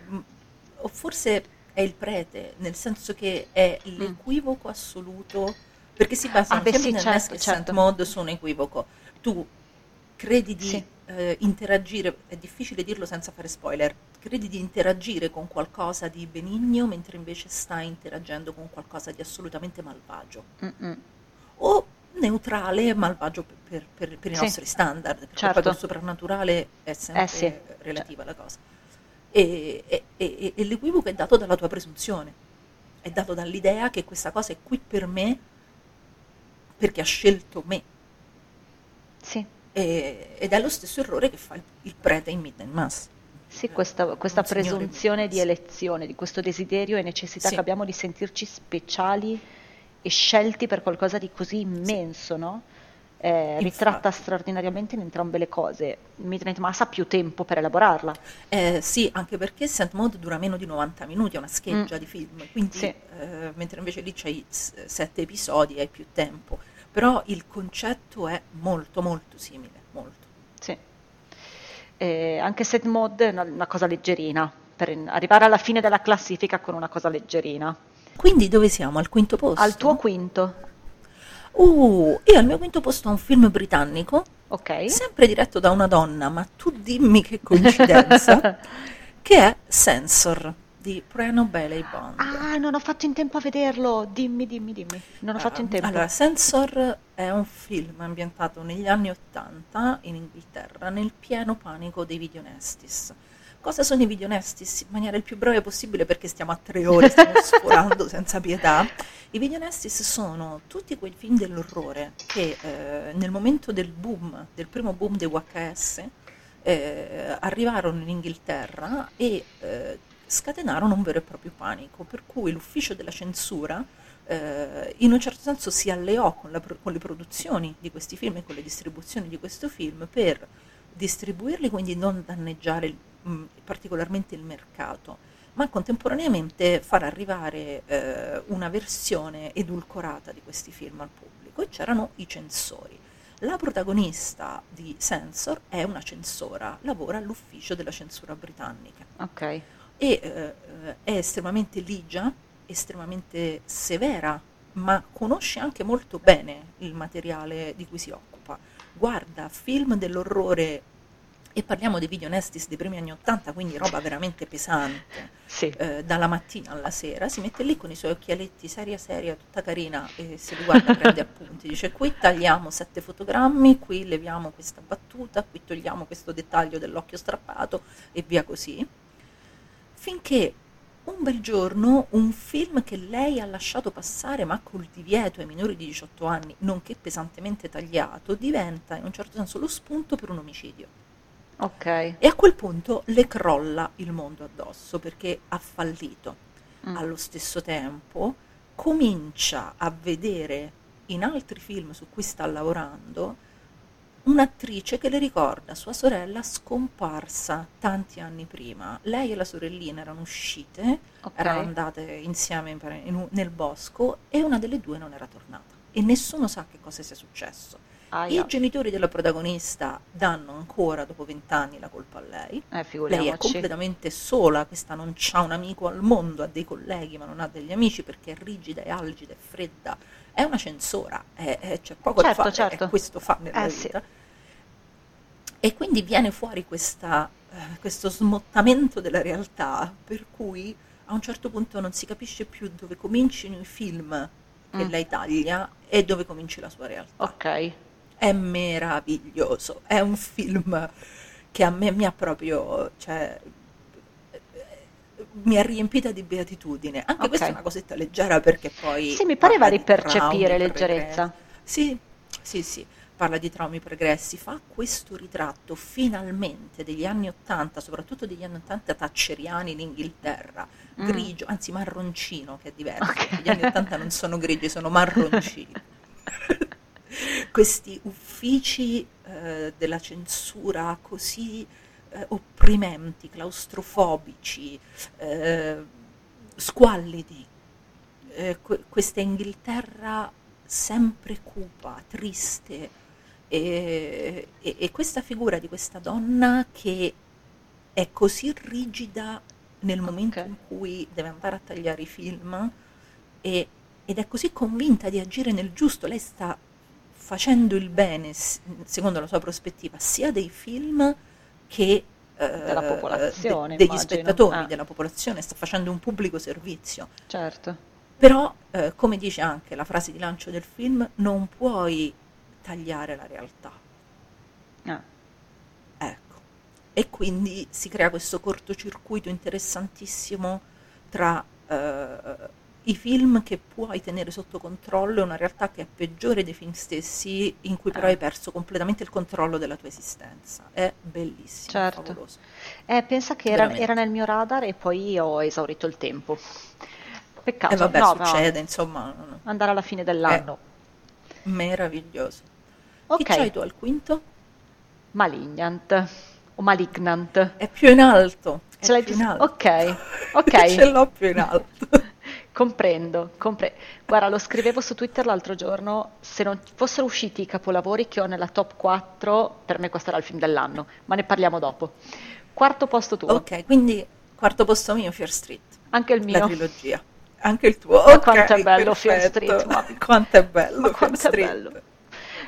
forse è il prete, nel senso che è l'equivoco assoluto, perché si basano Mm. Ah, beh, sia sì, Midnight Mass certo, che certo. Saint Maud su un equivoco. Tu credi di Sì. Eh, interagire, è difficile dirlo senza fare spoiler, credi di interagire con qualcosa di benigno mentre invece stai interagendo con qualcosa di assolutamente malvagio Mm-mm. o neutrale e malvagio per, per- per- i Sì. nostri standard, perché Certo. poi col soprannaturale è sempre Eh sì. relativa la cosa. E, e- e- e l'equivoco è dato dalla tua presunzione, è dato dall'idea che questa cosa è qui per me perché ha scelto me. Sì. E- ed è lo stesso errore che fa il, il prete in Midnight Mass. Sì, questa, questa presunzione di sì. elezione, di questo desiderio e necessità Sì. che abbiamo di sentirci speciali e scelti per qualcosa di così immenso, no? Eh, ritratta straordinariamente in entrambe le cose. Midnight Mass ha più tempo per elaborarla. Eh, sì, anche perché Saint Maud dura meno di 90 minuti, è una scheggia Mm. di film, quindi Sì. eh, mentre invece lì c'hai sette episodi hai più tempo. Però il concetto è molto molto simile, molto. Sì. Eh, anche Set Mod è una, una cosa leggerina, per arrivare alla fine della classifica con una cosa leggerina. Quindi dove siamo? Al quinto posto? Al tuo quinto, Uh, io al mio quinto posto ho un film britannico, ok? sempre diretto da una donna, ma tu dimmi che coincidenza, [LAUGHS] che è Sensor di Preno Bailey Bond. Ah, non ho fatto in tempo a vederlo. Dimmi, dimmi, dimmi. Non ho fatto in tempo. Allora, Sensor è un film ambientato negli anni Ottanta in Inghilterra, nel pieno panico dei videonestis. Cosa sono i videonestis? In maniera il più breve possibile perché stiamo a tre ore, stiamo [LAUGHS] sforando senza pietà. I videonestis sono tutti quei film dell'orrore che eh, nel momento del boom, del primo boom dei VHS, eh, arrivarono in Inghilterra e eh, scatenarono un vero e proprio panico, per cui l'ufficio della censura eh, in un certo senso si alleò con, la con le produzioni di questi film e con le distribuzioni di questo film per distribuirli, quindi non danneggiare mh, particolarmente il mercato, ma contemporaneamente far arrivare eh, una versione edulcorata di questi film al pubblico e c'erano i censori. La protagonista di Censor è una censora, lavora all'ufficio della censura britannica Ok. E eh, è estremamente ligia, estremamente severa, ma conosce anche molto bene il materiale di cui si occupa. Guarda film dell'orrore e parliamo di video nestis dei primi anni Ottanta, quindi roba veramente pesante, Sì. eh, dalla mattina alla sera, si mette lì con i suoi occhialetti seria seria, tutta carina, e se li guarda prende appunti, dice qui tagliamo sette fotogrammi, qui leviamo questa battuta, qui togliamo questo dettaglio dell'occhio strappato e via così finché un bel giorno un film che lei ha lasciato passare ma col divieto ai minori di 18 anni, nonché pesantemente tagliato, diventa in un certo senso lo spunto per un omicidio. Ok. E a quel punto le crolla il mondo addosso perché ha fallito. Mm. Allo stesso tempo comincia a vedere in altri film su cui sta lavorando un'attrice che le ricorda sua sorella scomparsa tanti anni prima. Lei e la sorellina erano uscite, Ok. erano andate insieme in pare- in un- nel bosco e una delle due non era tornata. E nessuno sa che cosa sia successo. Aia. I genitori della protagonista danno ancora dopo vent'anni la colpa a lei. Eh, Lei è completamente sola, questa non ha un amico al mondo, ha dei colleghi ma non ha degli amici perché è rigida, è algida, è fredda, è una censora, è- è- c'è poco Certo, da fare, certo. questo fa nella Eh, sì. vita. E quindi viene fuori questa, eh, questo smottamento della realtà per cui a un certo punto non si capisce più dove comincino i film che Mm. lei taglia e dove cominci la sua realtà. Ok. È meraviglioso, è un film che a me mi ha proprio, cioè, mi ha riempita di beatitudine. Anche Ok. questa è una cosetta leggera perché poi... Sì, mi pareva di percepire leggerezza. Sì, sì, sì, parla di traumi pregressi, fa questo ritratto finalmente degli anni Ottanta, soprattutto degli anni Ottanta thatcheriani in Inghilterra, Mm. grigio, anzi marroncino, che è diverso, Ok. perché gli anni Ottanta non sono grigi, sono marroncini. [LAUGHS] Questi uffici eh, della censura così eh, opprimenti, claustrofobici, eh, squallidi, eh, que- questa Inghilterra sempre cupa, triste, e, e- e questa figura di questa donna che è così rigida nel momento Ok. in cui deve andare a tagliare i film e- ed è così convinta di agire nel giusto, lei sta facendo il bene, secondo la sua prospettiva, sia dei film che eh, Della popolazione, de- degli immagino. spettatori, Ah. della popolazione, sta facendo un pubblico servizio. Certo. Però, eh, come dice anche la frase di lancio del film, non puoi tagliare la realtà. Ah. Ecco. E quindi si crea questo cortocircuito interessantissimo tra eh, i film che puoi tenere sotto controllo e una realtà che è peggiore dei film stessi, in cui però Eh. hai perso completamente il controllo della tua esistenza. È bellissimo, Certo. favoloso. Eh, pensa che era, era nel mio radar e poi ho esaurito il tempo. Peccato. E vabbè, no, no, succede, insomma, no, andare alla fine dell'anno. meraviglioso. ok, Chi c'hai tu al quinto? Malignant o Malignant. È più in alto. È Ce l'hai più più- in alto. ok, [LAUGHS] ok. Ce l'ho più in alto. Comprendo, compre- Guarda, lo scrivevo su Twitter l'altro giorno, se non fossero usciti i capolavori che ho nella top 4, per me questo era il film dell'anno, ma ne parliamo dopo. Quarto posto tuo, Ok, quindi quarto posto mio, Fear Street, anche il la mio. trilogia. Anche il tuo. Ma ok, quanto è bello Fear perfetto. Street, ma- [LAUGHS] Quanto è bello Ma Fear quanto è Street. bello.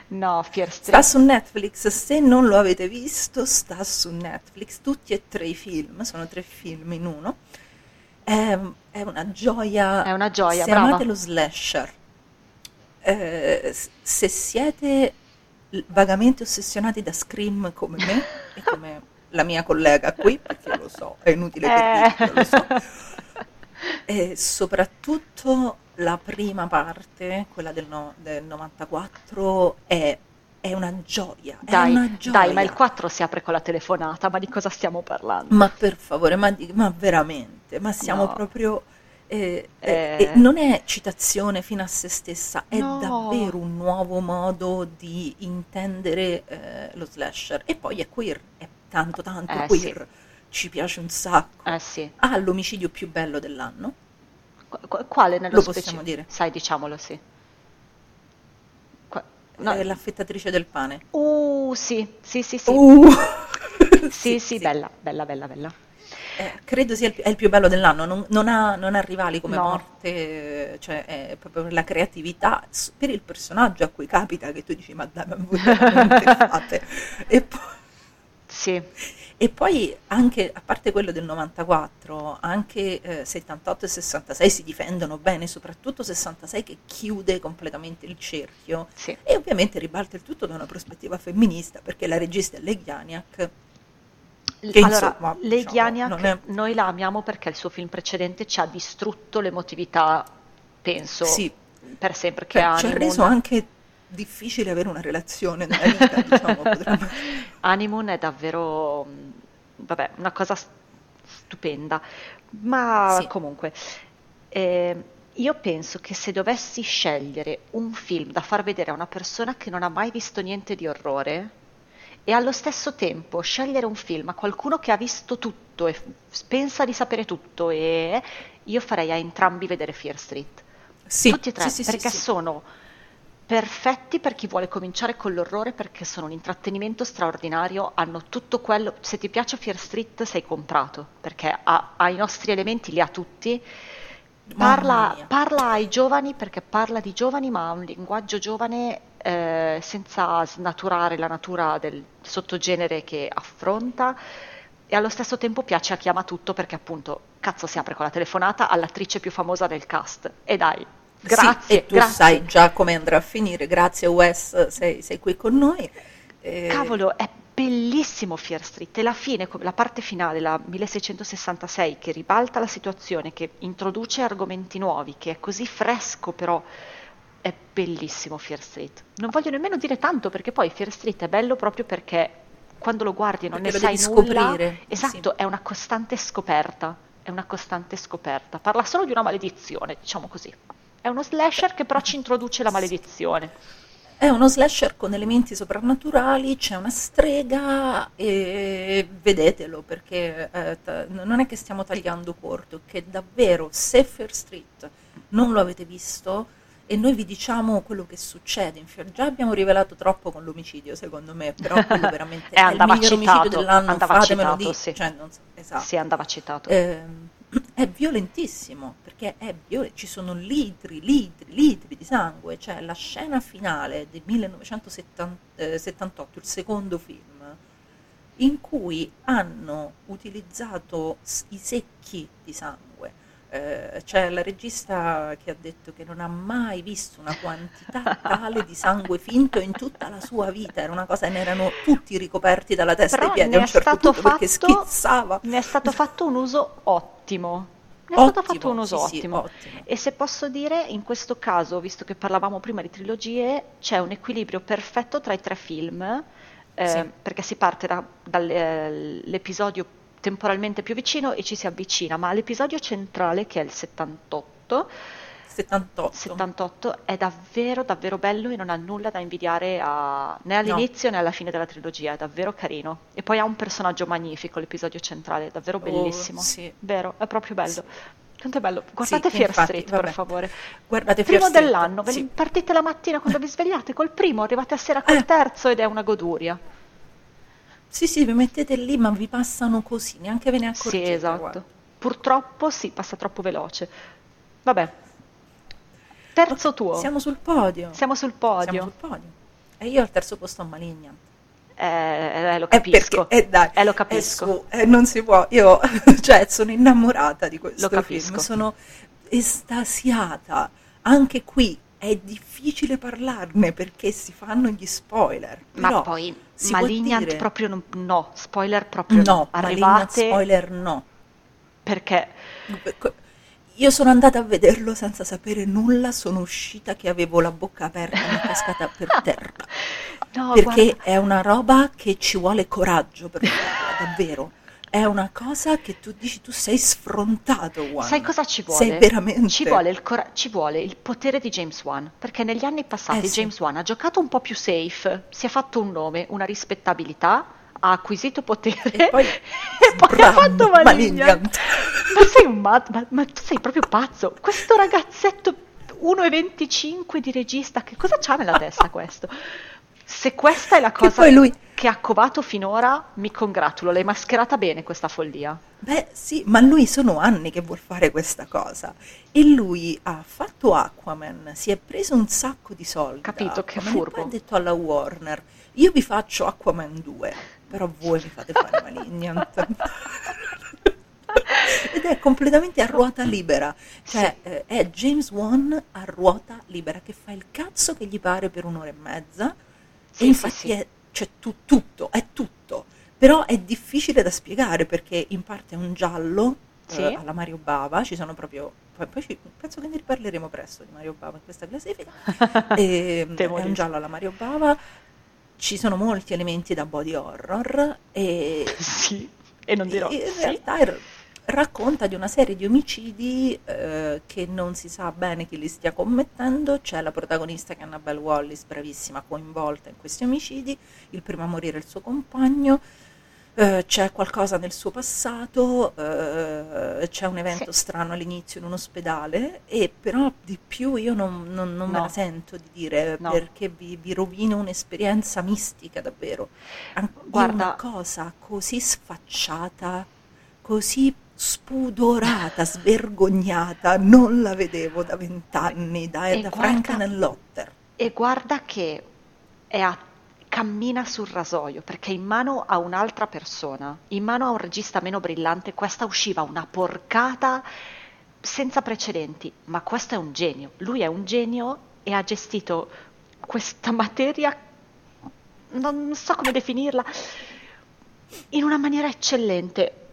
No, Fear Sta Street. su Netflix, se non lo avete visto, sta su Netflix. Tutti e tre i film, sono tre film in uno. È, è una gioia. È una gioia, Se brava. amate lo slasher, eh, se siete vagamente ossessionati da Scream come me e [LAUGHS] come la mia collega qui, perché lo so, è inutile Eh. che lo so. [LAUGHS] E soprattutto la prima parte, quella del, no- del 94, è, è una gioia. è Dai, una gioia. dai, ma il 4 si apre con la telefonata, ma di cosa stiamo parlando? Ma per favore, ma, ma veramente, ma siamo No. proprio... eh, eh, Eh. eh, non è citazione fino a se stessa, è No. davvero un nuovo modo di intendere eh, lo slasher. E poi è queer, è tanto tanto Eh, queer, ci piace un sacco. Eh sì. Ha l'omicidio più bello dell'anno, qu- Quale nello Lo specifico? possiamo dire. Sai, diciamolo, sì. No. è l'affettatrice del pane. Uh, sì, sì, sì, sì. Uh. [LAUGHS] Sì, sì, bella, bella, bella, bella. Eh, credo sia il, è il più bello dell'anno, non, non ha, non ha rivali come No. morte, cioè è proprio per la creatività, per il personaggio a cui capita che tu dici ma dai, ma voi veramente [LAUGHS] fate? E poi, Sì, e poi anche, a parte quello del 94, anche eh, 78 e 66 si difendono bene, soprattutto 66 che chiude completamente il cerchio sì. e ovviamente ribalta il tutto da una prospettiva femminista perché la regista è Legianiak Che allora, insomma, Lei diciamo, è- noi la amiamo perché il suo film precedente ci ha distrutto l'emotività, penso, Sì. per sempre, che Cioè, è ci ha reso anche difficile avere una relazione nella vita, diciamo, [LAUGHS] potremmo- Honeymoon è davvero, mh, vabbè, una cosa stupenda, ma Sì. comunque, eh, io penso che se dovessi scegliere un film da far vedere a una persona che non ha mai visto niente di orrore e allo stesso tempo scegliere un film a qualcuno che ha visto tutto e f- pensa di sapere tutto, e io farei a entrambi vedere Fear Street. Sì, Tutti e tre, sì, sì, perché sono perfetti per chi vuole cominciare con l'orrore perché sono un intrattenimento straordinario, hanno tutto quello, se ti piace Fear Street sei comprato, perché ha, ha i nostri elementi, li ha tutti. Parla, parla, ai giovani perché parla di giovani, ma ha un linguaggio giovane eh, senza snaturare la natura del sottogenere che affronta. E allo stesso tempo piace a chi ama tutto perché appunto cazzo si apre con la telefonata all'attrice più famosa del cast. E dai grazie sì, e tu grazie. sai già come andrà a finire grazie Wes sei, sei qui con noi eh... cavolo è bellissimo Fear Street e la fine la parte finale la 1666 che ribalta la situazione che introduce argomenti nuovi che è così fresco però è bellissimo Fear Street non voglio nemmeno dire tanto perché poi Fear Street è bello proprio perché quando lo guardi non Perché ne sai nulla, scoprire. esatto, è una costante scoperta, è una costante scoperta. Parla solo di una maledizione, diciamo così. È uno slasher che però ci introduce la maledizione. È uno slasher con elementi soprannaturali, c'è una strega e vedetelo perché eh, t- non è che stiamo tagliando corto, che davvero se Fair Street non lo avete visto e noi vi diciamo quello che succede in Fior. Già abbiamo rivelato troppo con l'omicidio, secondo me, però [LAUGHS] quello veramente è il miglior citato, omicidio dell'anno, fatemelo citato, dire. sì. Cioè, so, esatto. Sì, andava citato. Eh, è violentissimo, perché è viol- ci sono litri, litri, litri di sangue, cioè la scena finale del 1978, il secondo film, in cui hanno utilizzato i secchi di sangue. Eh, c'è la regista che ha detto che non ha mai visto una quantità [LAUGHS] tale di sangue finto in tutta la sua vita, era una cosa, ne erano tutti ricoperti dalla testa Però ai piedi a un certo punto perché fatto- schizzava. Ne è stato [LAUGHS] fatto un uso ottimo. Ne è Ottimo, stato fatto un uso sì, sì, ottimo. ottimo. E se posso dire, in questo caso, visto che parlavamo prima di trilogie, c'è un equilibrio perfetto tra i tre film, eh, Sì. perché si parte da- dall'episodio temporalmente più vicino e ci si avvicina, ma l'episodio centrale, che è il 78, 78. 78 è davvero davvero bello e non ha nulla da invidiare a- né all'inizio né alla fine della trilogia, è davvero carino. E poi ha un personaggio magnifico, l'episodio centrale, è davvero bellissimo. Oh, sì. Vero, è proprio bello. Sì. Quanto è bello. Guardate Sì, Fear infatti, Street, vabbè. per favore. Guardate Fear Primo Street, dell'anno, sì. partite la mattina quando vi svegliate col primo, arrivate a sera col Eh. terzo ed è una goduria. Sì, sì, vi mettete lì, ma vi passano così, neanche ve ne accorgete. Sì, esatto. guarda. Purtroppo sì, passa troppo veloce. Vabbè. Terzo tuo. Siamo sul podio. Siamo sul podio. Siamo sul podio. E io al terzo posto a Malignant. Eh, eh, lo Eh, capisco. perché, eh, dai, Eh, lo capisco. su- eh, non si può. Io, [LAUGHS] cioè, sono innamorata di questo Lo capisco. film. Sono estasiata. Anche qui è difficile parlarne perché si fanno gli spoiler. Ma però poi Malignant dire- proprio non- no, spoiler proprio No, Malignant Arrivate spoiler no. perché Io sono andata a vederlo senza sapere nulla, sono uscita che avevo la bocca aperta, è cascata per [LAUGHS] terra. no, perché guarda, è una roba che ci vuole coraggio per farla, davvero. È una cosa che tu dici, tu sei sfrontato, Juan. sai cosa ci vuole? Sei veramente... Ci vuole, il cora- ci vuole il potere di James Wan, perché negli anni passati Eh, sì. James Wan ha giocato un po' più safe, si è fatto un nome, una rispettabilità, ha acquisito potere E poi, [LAUGHS] e poi ha fatto. Malignant. Ma sei un matto, ma, ma tu sei proprio pazzo. Questo ragazzetto 1,25 di regista, che cosa c'ha nella testa [LAUGHS] questo? Se questa è la Che cosa poi lui- che ha covato finora, mi congratulo, l'hai mascherata bene questa follia. Beh, sì, ma lui sono anni che vuol fare questa cosa. E lui ha fatto Aquaman, si è preso un sacco di soldi. Capito, che Aquaman, e furbo. poi ha detto alla Warner, io vi faccio Aquaman 2, però voi mi fate fare Malignant. [LAUGHS] Ed è completamente a ruota libera, cioè eh, è James Wan a ruota libera che fa il cazzo che gli pare per un'ora e mezza Sì, e sì, infatti sì. è c'è tu- tutto, è tutto, però è difficile da spiegare perché in parte è un giallo Sì. eh, alla Mario Bava, ci sono proprio, poi, poi ci- penso che ne riparleremo presto di Mario Bava in questa classifica, [LAUGHS] E, Temo è un sì. giallo alla Mario Bava, ci sono molti elementi da body horror e [LAUGHS] Sì, e non dirò. in sì. realtà er- racconta di una serie di omicidi eh, che non si sa bene chi li stia commettendo. C'è la protagonista che è Annabelle Wallis, bravissima, coinvolta in questi omicidi. Il primo a morire è il suo compagno. eh, c'è qualcosa nel suo passato, eh, c'è un evento Sì. strano all'inizio in un ospedale, e però di più io non, non- non me No. la sento di dire No. perché vi, vi rovina un'esperienza mistica davvero. An- Guarda- una cosa così sfacciata, così spudorata, svergognata, non la vedevo da vent'anni, da, E da guarda- Frankenlotter. E guarda che è a- cammina sul rasoio perché in mano a un'altra persona, in mano a un regista meno brillante, questa usciva una porcata senza precedenti. Ma questo è un genio. Lui è un genio e ha gestito questa materia, non so come definirla, in una maniera eccellente.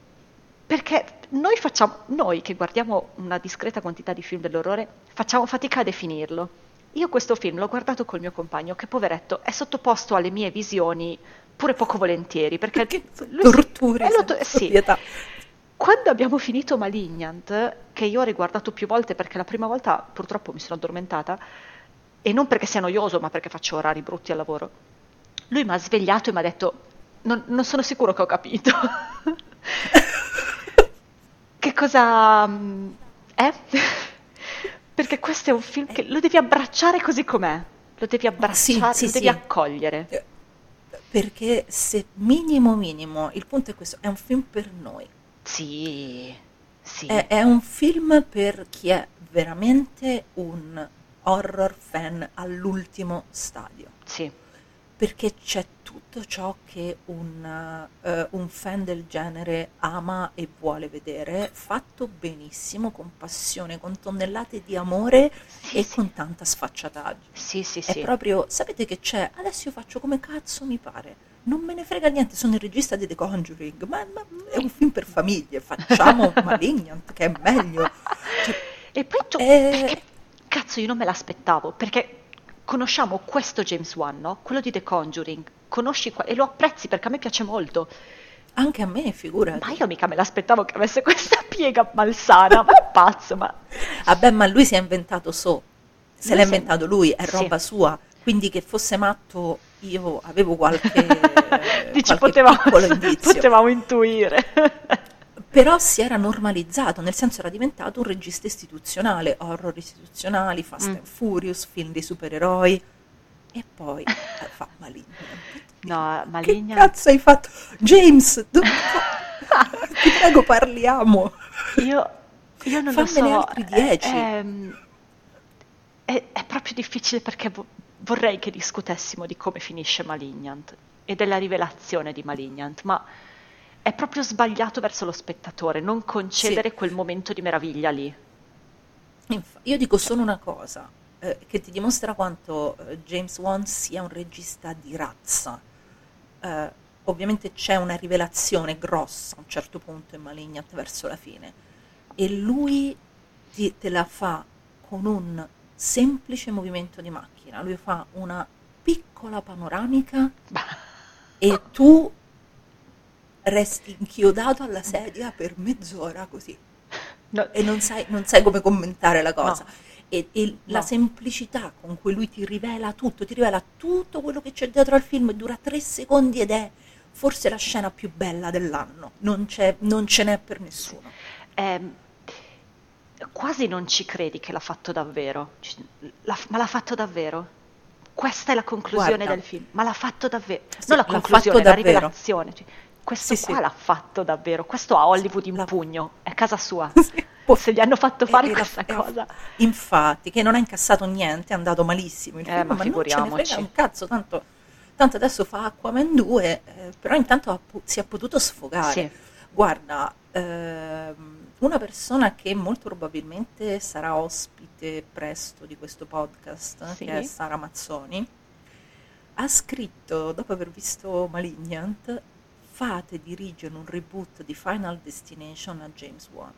Perché noi facciamo, noi che guardiamo una discreta quantità di film dell'orrore, facciamo fatica a definirlo. Io questo film l'ho guardato col mio compagno, che poveretto è sottoposto alle mie visioni pure poco volentieri, perché Perché lui si- lo senza to- sì. pietà. Quando abbiamo finito Malignant, che io ho riguardato più volte perché la prima volta purtroppo mi sono addormentata, e non perché sia noioso, ma perché faccio orari brutti al lavoro, lui mi ha svegliato e mi ha detto: Non, non sono sicuro che ho capito. [LAUGHS] che cosa mm, è? [LAUGHS] perché questo è un film che lo devi abbracciare così com'è, lo devi abbracciare, sì, lo devi sì. accogliere. Perché se minimo minimo, il punto è questo, è un film per noi. Sì, sì. È, è un film per chi è veramente un horror fan all'ultimo stadio. Sì, Perché c'è tutto ciò che un, eh, un fan del genere ama e vuole vedere, fatto benissimo, con passione, con tonnellate di amore Sì, e sì. con tanta sfacciataggine. sì, sì, È sì. proprio, sapete che c'è? Adesso io faccio come cazzo mi pare. Non me ne frega niente, sono il regista di The Conjuring, ma, ma è un film per famiglie, facciamo [LAUGHS] Malignant, che è meglio. Cioè, E poi tu, Eh. perché, cazzo, io non me l'aspettavo, perché conosciamo questo James Wan, no? Quello di The Conjuring, conosci qua- e lo apprezzi perché a me piace molto, anche a me, figurati. ma io mica me l'aspettavo che avesse questa piega malsana, ma è pazzo, ma... Vabbè, ma lui si è inventato So, se Lui l'ha inventato lui, è sì. roba sua, quindi che fosse matto io avevo qualche, [LAUGHS] Dici, qualche potevamo, [LAUGHS] potevamo intuire. Però si era normalizzato, nel senso era diventato un regista istituzionale, horror istituzionali, Fast Mm. and Furious, film dei supereroi e poi eh, [LAUGHS] fa Malignant. No, Che Malignant... cazzo hai fatto? James, do- [LAUGHS] ti prego parliamo. Io, io non lo Fammene so. altri dieci. È, è- è proprio difficile perché vo- vorrei che discutessimo di come finisce Malignant e della rivelazione di Malignant, ma è proprio sbagliato verso lo spettatore non concedere quel momento di meraviglia lì. Io dico solo una cosa, eh, che ti dimostra quanto eh, James Wan sia un regista di razza. Eh, ovviamente c'è una rivelazione grossa a un certo punto in Malignant verso la fine e lui ti- te la fa con un semplice movimento di macchina. Lui fa una piccola panoramica e tu resti inchiodato alla sedia per mezz'ora così No, e non sai, non sai come commentare la cosa. No. E, e la No. semplicità con cui lui ti rivela tutto, ti rivela tutto quello che c'è dietro al film, dura tre secondi ed è forse la scena più bella dell'anno. Non, c'è- non ce n'è per nessuno. Ehm, quasi non ci credi che l'ha fatto davvero. L'ha- ma l'ha fatto davvero? Questa è la conclusione Guarda. del film. Ma l'ha fatto davvero? Sì, non la conclusione, la rivelazione. Cioè, questo Sì, qua sì. l'ha fatto davvero. Questo ha Hollywood in pugno. È casa sua. [LAUGHS] Sì. Se gli hanno fatto fare E- e la- questa e- cosa. Infatti, che non ha incassato niente, è andato malissimo il Eh, film, ma ma, figuriamoci. un cazzo, tanto, tanto adesso fa Aquaman 2, eh, però intanto ha si è potuto sfogare. Sì. Guarda, ehm, una persona che molto probabilmente sarà ospite presto di questo podcast, Sì. che è Sara Mazzoni, ha scritto, dopo aver visto Malignant, fate dirigere un reboot di Final Destination a James Wan.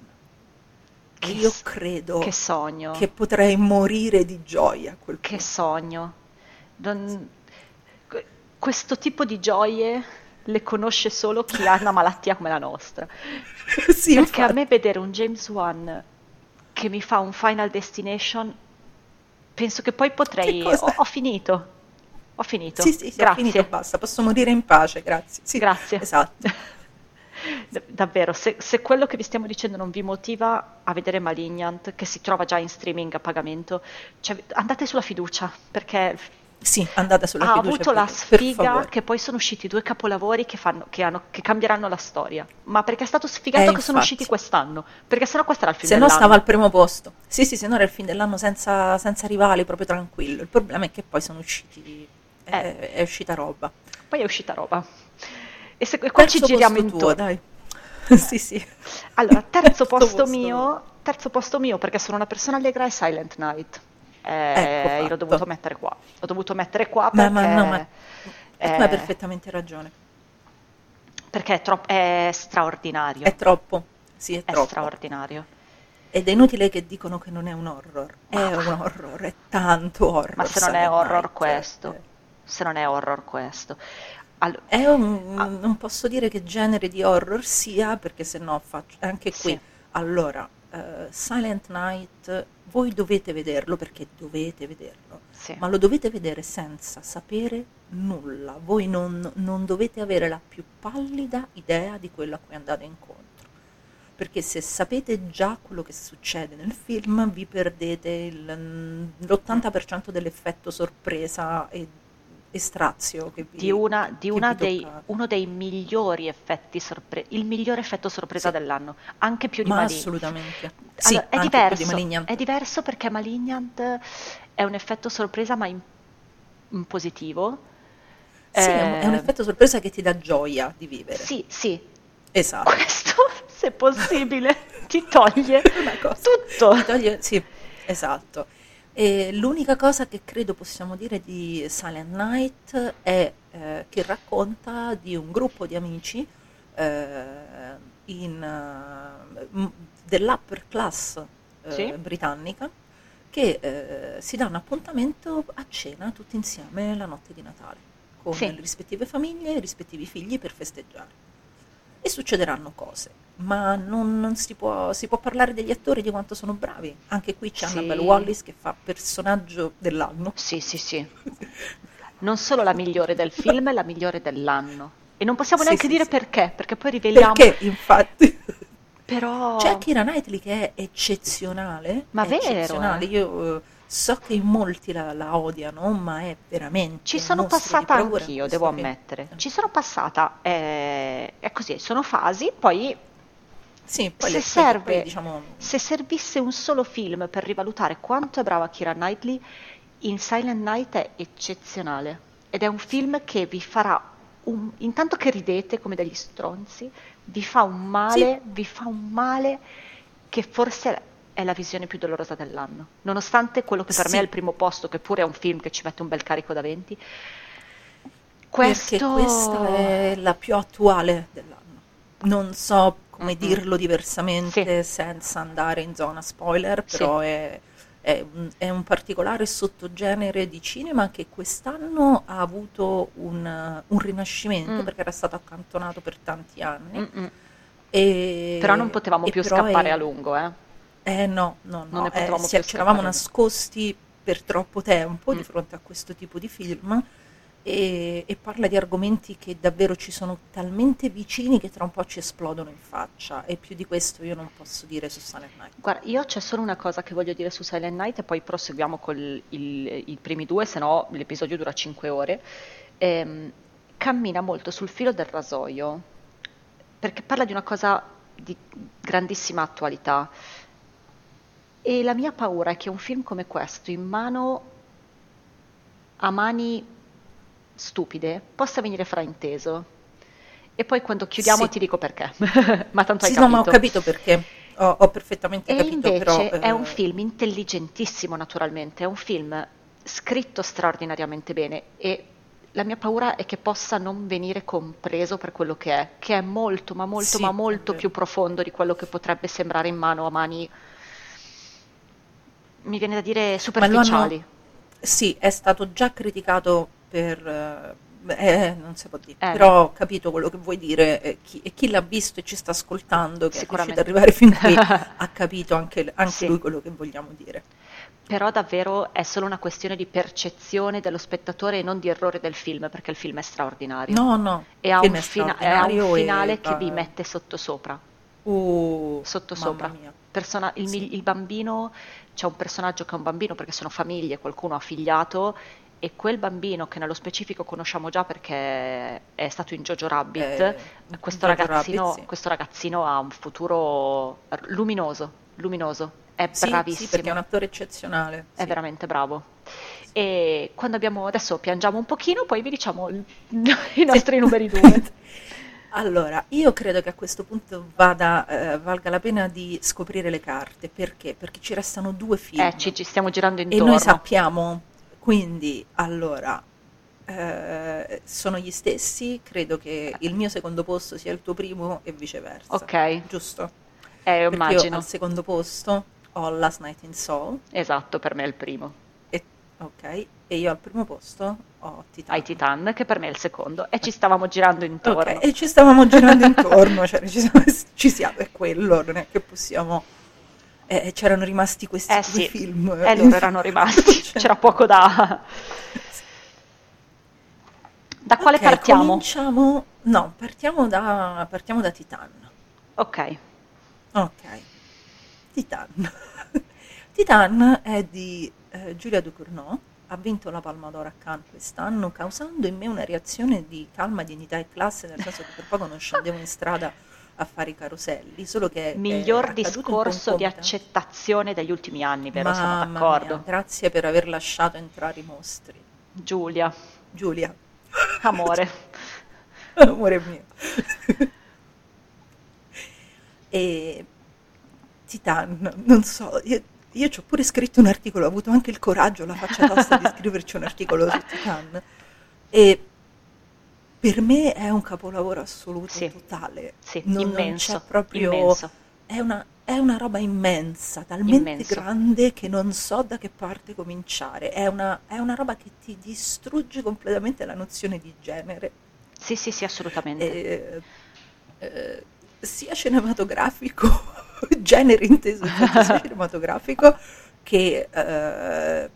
Che io credo Che sogno. che potrei morire di gioia a quel Che punto. sogno. Non- que- Questo tipo di gioie le conosce solo chi ha una malattia come la nostra. [LAUGHS] sì, Perché a infatti. me vedere un James Wan che mi fa un Final Destination, penso che poi potrei... Che? Ho, ho finito. Ho finito. Sì, sì, sì, ho Grazie. finito, basta, posso morire in pace, grazie. Sì, Grazie. Esatto. [LAUGHS] Davvero, se, se quello che vi stiamo dicendo non vi motiva a vedere Malignant, che si trova già in streaming a pagamento, cioè, andate sulla fiducia, perché Sì, andate sulla ha fiducia. avuto la sfiga che poi sono usciti due capolavori che, fanno- che hanno- che cambieranno la storia. Ma perché è stato sfigato Eh, che sono infatti. usciti quest'anno? Perché sennò questo era il film Se no dell'anno. stava al primo posto. Sì, sì, se no era il film dell'anno senza, senza rivali, proprio tranquillo. Il problema è che poi sono usciti, Eh. è uscita roba. Poi è uscita roba. E, se, e qua ci Terzo giriamo posto tuo, intorno. dai. [LAUGHS] sì, sì. Allora, [LAUGHS] terzo posto posto mio, terzo posto mio perché sono una persona allegra è Silent Night. Eh, Ecco io l'ho dovuto mettere qua. L'ho dovuto mettere qua Ma, perché, ma no, ma eh, tu hai perfettamente ragione. perché è, troppo, è straordinario. È troppo. Sì, è È troppo. straordinario. Ed è inutile che dicono che non è un horror. È un horror, è tanto horror. Ma se non è horror Night. questo, se non è horror questo. Allo- È un, Ah. non posso dire che genere di horror sia, perché se no faccio anche qui. Sì. Allora, eh, Silent Night, voi dovete vederlo perché dovete vederlo, sì. ma lo dovete vedere senza sapere nulla. Voi non, non dovete avere la più pallida idea di quello a cui andate incontro. Perché se sapete già quello che succede nel film, vi perdete il- l'80% dell'effetto sorpresa e, e strazio che vi, di, una, di una dei, uno dei migliori effetti sorpresa, il migliore effetto sorpresa Sì. dell'anno, anche più di Ma Malignant. assolutamente. Sì, Allora, è di diverso, Malignant. è diverso perché Malignant è un effetto sorpresa ma in, in positivo. Sì, è un, è un Eh, effetto sorpresa che ti dà gioia di vivere. Sì, sì, Esatto. questo se possibile ti toglie [LAUGHS] tutto. Ti toglie- sì, esatto. E l'unica cosa che credo possiamo dire di Silent Night è eh, che racconta di un gruppo di amici eh, in, eh, dell'upper class eh, Sì. britannica che eh, si danno appuntamento a cena tutti insieme la notte di Natale con Sì. le rispettive famiglie e i rispettivi figli per festeggiare. E succederanno cose, ma non, non si, può, si può parlare degli attori di quanto sono bravi. Anche qui c'è Sì. Annabelle Wallis che fa personaggio dell'anno. Sì, sì, sì. [LAUGHS] Non solo la migliore del film, la migliore dell'anno. E non possiamo Sì, neanche sì, dire sì. perché, perché poi riveliamo. Perché infatti Però c'è Kira Knightley che è eccezionale. Ma è vero, eccezionale. eh? Io eh, so che in molti la, la odiano, ma è veramente Ci sono passata anch'io, devo ammettere. Ci sono passata, eh, è così, sono fasi, poi Sì, se serve, poi, diciamo, se servisse un solo film per rivalutare quanto è brava Kira Knightley, in Silent Night è eccezionale. Ed è un film che vi farà, un- intanto che ridete come degli stronzi, vi fa un male, vi fa un male che forse è la visione più dolorosa dell'anno. Nonostante quello che per Sì. me è il primo posto, che pure è un film che ci mette un bel carico da 20, questo... Perché questa è la più attuale dell'anno. Non so come Mm-mm. dirlo diversamente Sì. senza andare in zona spoiler, Sì. però è, è un, è un particolare sottogenere di cinema che quest'anno ha avuto un, un rinascimento Mm. perché era stato accantonato per tanti anni. E, Però non potevamo più scappare è- a lungo, eh. Eh no, no, Non no, ne eh, potevamo si- più ci eravamo nascosti per troppo tempo Mm. di fronte a questo tipo di film e, e parla di argomenti che davvero ci sono talmente vicini che tra un po' ci esplodono in faccia e più di questo io non posso dire su Silent Night. Guarda, io c'è solo una cosa che voglio dire su Silent Night e poi proseguiamo con i primi due, se no l'episodio dura 5 ore. Ehm, cammina molto sul filo del rasoio perché parla di una cosa di grandissima attualità. E la mia paura è che un film come questo, in mano a mani stupide, possa venire frainteso. E poi quando chiudiamo Sì. ti dico perché. [LAUGHS] ma tanto hai Sì, no, ma ho capito. capito perché, ho, ho perfettamente E capito, invece però... è un eh, film intelligentissimo, naturalmente, è un film scritto straordinariamente bene e la mia paura è che possa non venire compreso per quello che è, che è molto, ma molto, Sì, ma è molto più profondo di quello che potrebbe sembrare in mano a mani, mi viene da dire, superficiali. Sì, è stato già criticato per... eh, eh, non si può dire, Eh. però ho capito quello che vuoi dire e chi, e chi l'ha visto e ci sta ascoltando, che è riuscito ad arrivare fin qui, [LAUGHS] ha capito anche, anche Sì. lui quello che vogliamo dire. però davvero è solo una questione di percezione dello spettatore e non di errore del film, perché il film è straordinario. No, no. E ha un, è fina- ha un straordinario e finale che vi mette sottosopra. Uh, Sottosopra. Persona- il, Sì. il bambino, c'è un personaggio che è un bambino perché sono famiglie, qualcuno ha figliato e quel bambino che nello specifico conosciamo già perché è stato in Jojo Rabbit, Eh, questo, Jojo ragazzino, Rabbit, sì. questo ragazzino ha un futuro luminoso, luminoso, è Sì, bravissimo. sì, perché è un attore eccezionale. È sì. veramente bravo. E quando abbiamo adesso piangiamo un pochino, poi vi diciamo il- [LAUGHS] i nostri numeri due. [LAUGHS] Allora, io credo che a questo punto vada, eh, valga la pena di scoprire le carte. Perché? Perché ci restano due film. Eh, ci, ci stiamo girando e intorno. noi sappiamo, quindi, allora, eh, sono gli stessi. Credo che il mio secondo posto sia il tuo primo e viceversa. Ok, Giusto? eh, io immagino. al secondo posto ho Last Night in Soul. Esatto, per me è il primo. E, ok. E io al primo posto ho Titan. Ai Titan, che per me è il secondo. E ci stavamo girando intorno. Ok, e ci stavamo girando [LAUGHS] intorno, cioè ci siamo, ci siamo, è quello, non è che possiamo... eh, c'erano rimasti questi Eh due sì, film. e loro erano rimasti, [LAUGHS] Cioè, c'era poco da... Da quale ok, partiamo? Cominciamo... No, partiamo da, partiamo da Titan. Ok, Ok, Titan. [LAUGHS] Titan è di eh, Giulia Ducournau, ha vinto la Palma d'Oro a Cannes quest'anno, causando in me una reazione di calma, dignità e classe, nel senso che per poco non scendevo in strada a fare i caroselli, solo che è miglior discorso di accettazione degli ultimi anni, vero? Siamo Mamma d'accordo. mia, grazie per aver lasciato entrare i mostri. Giulia, Giulia, amore. [LAUGHS] amore mio. [LAUGHS] e Titan, non so, io, io ci ho pure scritto un articolo, ho avuto anche il coraggio, la faccia tosta di [LAUGHS] scriverci un articolo su Titan. E per me è un capolavoro assoluto, Sì. totale. Sì, Non- non immenso, c'è proprio... immenso. È una, è una roba immensa, talmente Immenso. grande che non so da che parte cominciare. È una, è una roba che ti distrugge completamente la nozione di genere, Sì, sì, sì, assolutamente. eh, eh, sia cinematografico, [LAUGHS] genere inteso sia [LAUGHS] cinematografico, che eh,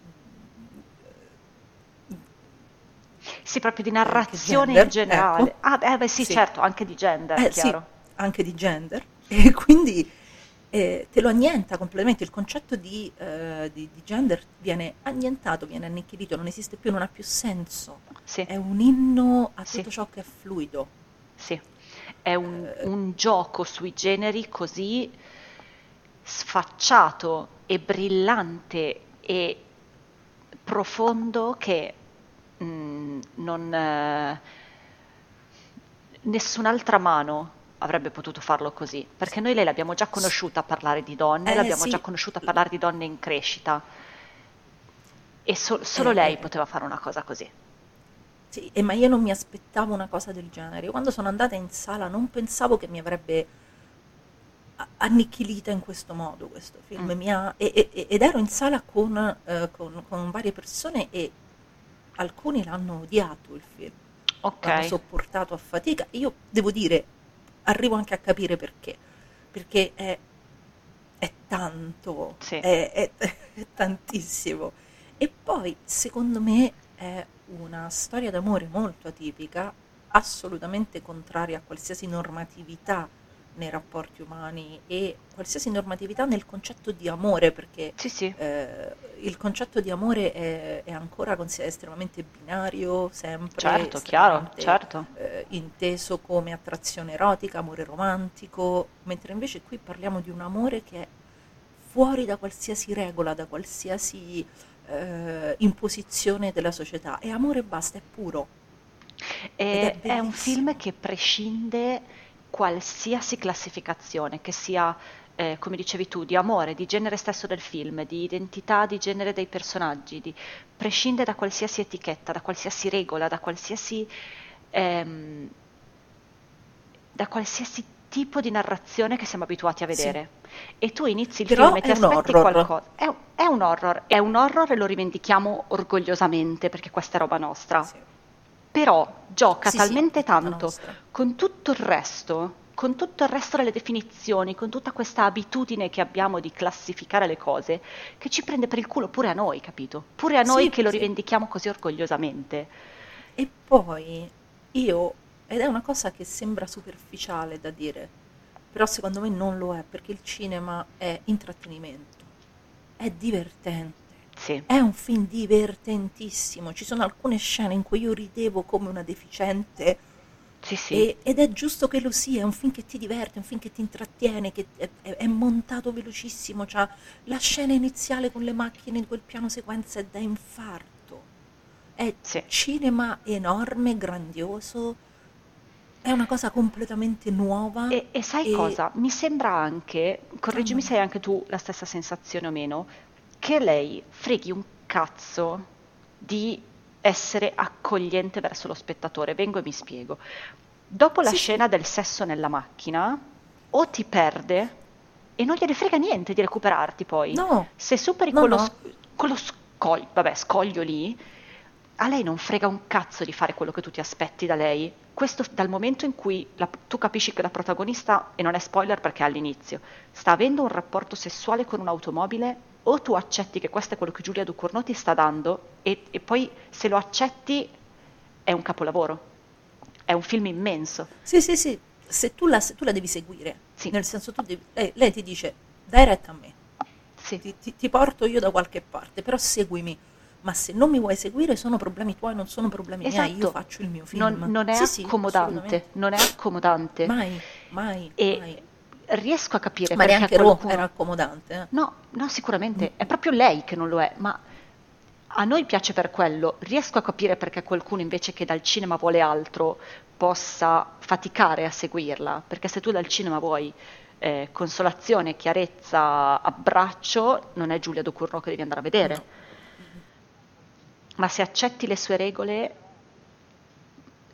Sì, proprio di narrazione gender, in generale. ecco. Ah, beh, beh, sì, Sì. certo, anche di gender, eh, sì, chiaro. anche di gender. [LAUGHS] E quindi eh, te lo annienta completamente. Il concetto di, eh, di- di gender viene annientato, viene annichilito, non esiste più, non ha più senso. Sì, È un inno a Sì. tutto ciò che è fluido. sì. È un, Eh. un gioco sui generi così sfacciato e brillante e profondo che mm, non, eh, nessun'altra mano avrebbe potuto farlo così, perché noi lei l'abbiamo già conosciuta a parlare di donne, Eh, l'abbiamo sì. già conosciuta a parlare di donne in crescita e so- solo Eh, lei poteva fare una cosa così. Sì, e ma io non mi aspettavo una cosa del genere. Io Quando sono andata in sala non pensavo che mi avrebbe annichilita in questo modo questo film. Mm. Mi ha- e- e- ed ero in sala con, eh, con- con varie persone e alcuni l'hanno odiato il film, l'hanno Ok, sopportato a fatica. Io devo dire, arrivo anche a capire perché, perché è, è tanto, Sì. è, è- è tantissimo. E poi, secondo me, è una storia d'amore molto atipica, assolutamente contraria a qualsiasi normatività nei rapporti umani e qualsiasi normatività nel concetto di amore, perché sì, sì, eh, il concetto di amore è, è ancora estremamente binario, sempre certo, chiaro, certo. eh, inteso come attrazione erotica, amore romantico, mentre invece qui parliamo di un amore che è fuori da qualsiasi regola, da qualsiasi eh, imposizione della società. È amore e basta, è puro. Ed è è un film che prescinde qualsiasi classificazione, che sia, eh, come dicevi tu, di amore, di genere stesso del film, di identità, di genere dei personaggi, di- prescinde da qualsiasi etichetta, da qualsiasi regola, da qualsiasi, ehm, da qualsiasi tipo di narrazione che siamo abituati a Sì. vedere. E tu inizi il Però film e ti aspetti horror. qualcosa. È, un- è un horror, è un horror e lo rivendichiamo orgogliosamente perché questa è roba nostra Sì. Però gioca Sì, sì, talmente tutta tanto con tutto il resto, con tutto il resto delle definizioni, con tutta questa abitudine che abbiamo di classificare le cose, che ci prende per il culo pure a noi, capito? Pure a noi Sì, che lo sì. rivendichiamo così orgogliosamente. E poi io, ed è una cosa che sembra superficiale da dire, però secondo me non lo è, perché il cinema è intrattenimento, è divertente. Sì, È un film divertentissimo, ci sono alcune scene in cui io ridevo come una deficiente sì, sì. e- ed è giusto che lo sia, è un film che ti diverte, è un film che ti intrattiene, che è, è- montato velocissimo, c'ha la scena iniziale con le macchine di quel piano sequenza è da infarto, è Sì. cinema enorme, grandioso, è una cosa completamente nuova. E, e sai e- cosa? Mi sembra anche, correggimi se hai anche tu la stessa sensazione o meno, che lei freghi un cazzo di essere accogliente verso lo spettatore. Vengo e mi spiego. Dopo la Sì, scena del sesso nella macchina, o ti perde e non gliene frega niente di recuperarti poi. No, Se superi No, quello, no. quello scoglio, vabbè, scoglio lì, a lei non frega un cazzo di fare quello che tu ti aspetti da lei. Questo dal momento in cui la- tu capisci che la protagonista, e non è spoiler perché è all'inizio, sta avendo un rapporto sessuale con un'automobile, o tu accetti che questo è quello che Giulia Ducournau ti sta dando, e, e poi se lo accetti è un capolavoro. È un film immenso. Sì, sì, sì, se tu la, se tu la devi seguire, Sì. nel senso tu devi, lei, lei ti dice dai retta a me, Sì. ti, ti- ti porto io da qualche parte, però seguimi, ma se non mi vuoi seguire sono problemi tuoi, non sono problemi miei, io Esatto. faccio il mio film. Non, non è Sì, sì, accomodante, assolutamente. non è accomodante. Mai, mai, e mai. Riesco a capire Ma perché neanche Ro qualcuno... era accomodante. eh. No, no, sicuramente, è proprio lei che non lo è, ma a noi piace per quello. Riesco a capire perché qualcuno invece che dal cinema vuole altro possa faticare a seguirla, perché se tu dal cinema vuoi eh, consolazione, chiarezza, abbraccio, non è Giulia Ducournau che devi andare a vedere. No. Ma se accetti le sue regole,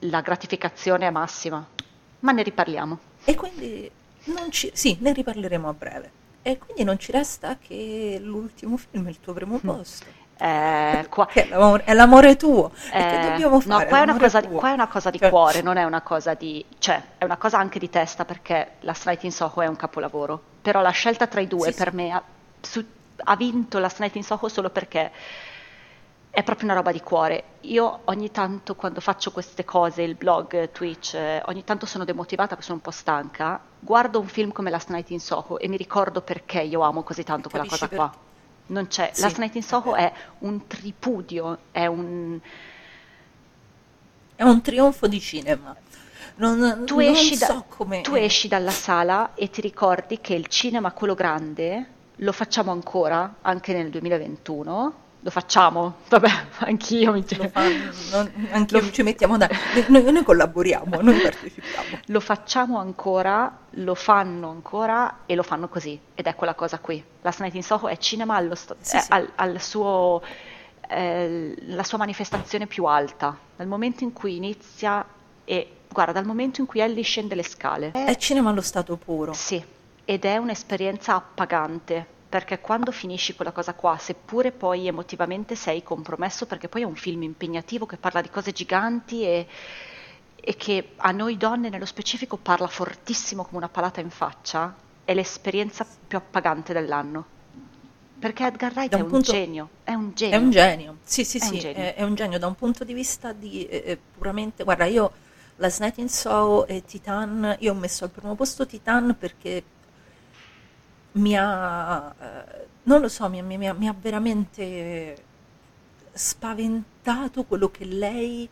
la gratificazione è massima. Ma ne riparliamo. E quindi ci, sì, ne riparleremo a breve. E quindi non ci resta che l'ultimo film, il tuo primo posto. Eh, qua, è l'amore, è l'amore tuo. che Eh, dobbiamo fare? No, qua è, una cosa, tuo. qua è una cosa di Cioè, cuore, non è una cosa di... cioè, è una cosa anche di testa perché Last Night in Soho è un capolavoro. Però la scelta tra i due Sì, per sì. me ha, su- ha vinto Last Night in Soho solo perché è proprio una roba di cuore. Io ogni tanto quando faccio queste cose, il blog, Twitch, eh, ogni tanto sono demotivata, sono un po' stanca, guardo un film come Last Night in Soho e mi ricordo perché io amo così tanto quella Capisci cosa qua. perché. Non c'è. Sì, Last Night in Soho è un tripudio, è un... È un trionfo di cinema. Non, tu, non esci, da- so come... tu esci dalla sala e ti ricordi che il cinema, quello grande, lo facciamo ancora, anche nel 2021. Lo facciamo, vabbè, [LAUGHS] anch'io mi Lo fanno, non, [LAUGHS] anche ci mettiamo da... Noi, noi collaboriamo, noi partecipiamo. [LAUGHS] Lo facciamo ancora, lo fanno ancora e lo fanno così. Ed è quella cosa qui. Last Night in Soho è cinema allo sto- Sì, è sì. al, al suo, eh, la sua manifestazione più alta. Dal momento in cui inizia e guarda, dal momento in cui Ellie scende le scale. È cinema allo stato puro. Sì, ed è un'esperienza appagante, perché quando finisci quella cosa qua, seppure poi emotivamente sei compromesso, perché poi è un film impegnativo che parla di cose giganti e, e che a noi donne nello specifico parla fortissimo come una palata in faccia, è l'esperienza più appagante dell'anno. Perché Edgar Wright Da è un un punto- genio, è un È genio. un genio, sì sì È un sì, genio. è, è un genio da un punto di vista di eh, eh, puramente, guarda io Last Night in Soho e Titan, io ho messo al primo posto Titan perché mi ha, eh, non lo so, mi, mi- mi ha, mi ha veramente spaventato quello che lei,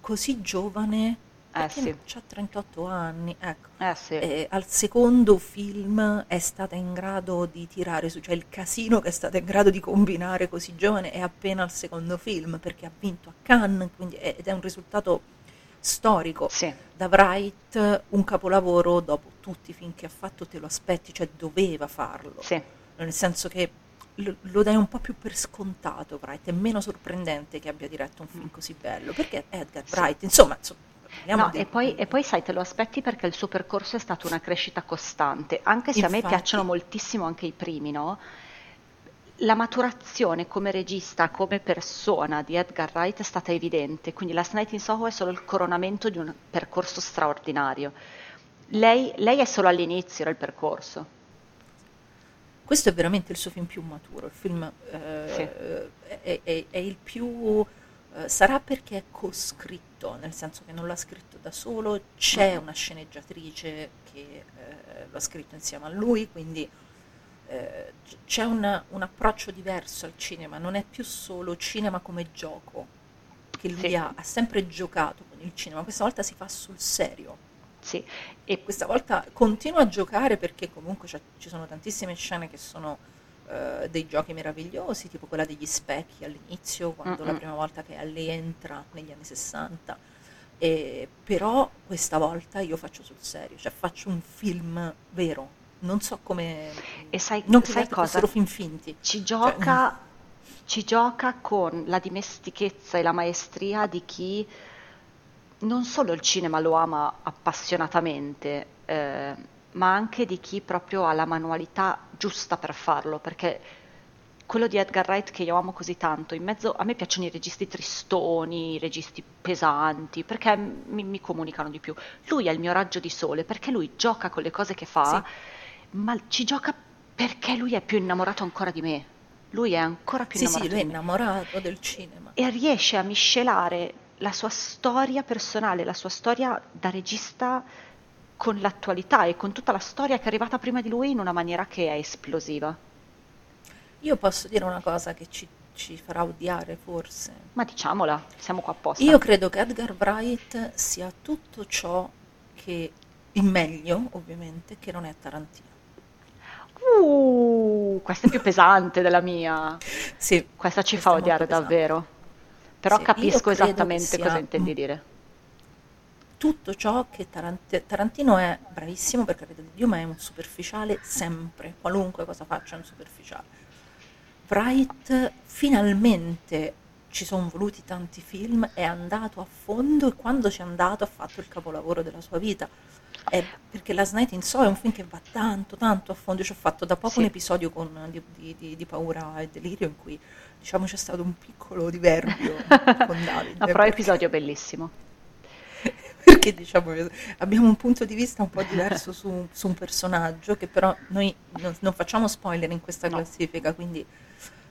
così giovane, Eh sì. ha 38 anni, ecco, Eh sì. eh, al secondo film è stata in grado di tirare su, cioè il casino che è stata in grado di combinare così giovane è appena al secondo film perché ha vinto a Cannes quindi è- ed è un risultato storico. Sì. Da Wright un capolavoro dopo tutti che ha fatto te lo aspetti, cioè doveva farlo, Sì. nel senso che lo, lo dai un po' più per scontato Wright, è meno sorprendente che abbia diretto un film così bello perché Edgar Sì. Wright, insomma, insomma No, di- e poi, e poi sai, te lo aspetti perché il suo percorso è stato una crescita costante, anche se a me Infatti. piacciono moltissimo anche i primi, no? La maturazione come regista, come persona di Edgar Wright è stata evidente, quindi Last Night in Soho è solo il coronamento di un percorso straordinario. Lei, lei è solo all'inizio del percorso. Questo è veramente il suo film più maturo, il film eh, è, è- è il più... eh, sarà perché è coscritto, nel senso che non l'ha scritto da solo, c'è una sceneggiatrice che eh, lo ha scritto insieme a lui, quindi eh, c'è una- un approccio diverso al cinema, non è più solo cinema come gioco, che lui Sì. ha, ha sempre giocato con il cinema, questa volta si fa sul serio. Sì, E questa volta continua a giocare perché comunque ci sono tantissime scene che sono eh, dei giochi meravigliosi, tipo quella degli specchi all'inizio, quando la Mm-mm. prima volta che Ellie entra negli anni 60. E, però questa volta io faccio sul serio, cioè faccio un film vero. Non so come... E sai- non sai cosa? fin finti. ci Cioè, gioca, ci gioca con la dimestichezza e la maestria di chi non solo il cinema lo ama appassionatamente, eh, ma anche di chi proprio ha la manualità giusta per farlo, perché quello di Edgar Wright che io amo così tanto, in mezzo a me piacciono i registi tristoni, i registi pesanti, perché mi, mi comunicano di più. Lui è il mio raggio di sole, perché lui gioca con le cose che fa, ma ci gioca perché lui è più innamorato ancora di me. Lui è ancora più Sì, sì, innamorato lui è innamorato del cinema. e riesce a miscelare la sua storia personale, la sua storia da regista con l'attualità e con tutta la storia che è arrivata prima di lui in una maniera che è esplosiva. Io posso dire una cosa che ci, ci farà odiare forse. Ma diciamola, siamo qua apposta. Io credo che Edgar Wright sia tutto ciò che, in meglio ovviamente, che non è Tarantino. Uh, questa è più pesante della mia. Sì, Questa ci questa fa odiare davvero. Però Sì, capisco esattamente cosa intendi dire. Tutto ciò che Tarant- Tarantino è bravissimo, per carità di Dio, ma è un superficiale sempre, qualunque cosa faccia è un superficiale. Wright finalmente ci sono voluti tanti film, è andato a fondo e quando ci è andato ha fatto il capolavoro della sua vita. È perché Last Night in Soho è un film che va tanto, tanto a fondo. Io ci ho fatto da poco Sì. un episodio con- di, di- di- di paura e delirio in cui diciamo c'è stato un piccolo diverbio [LAUGHS] con Davide. No, però perché- episodio bellissimo. [LAUGHS] perché diciamo abbiamo un punto di vista un po' diverso su, su un personaggio che però noi non, non facciamo spoiler in questa No. classifica, quindi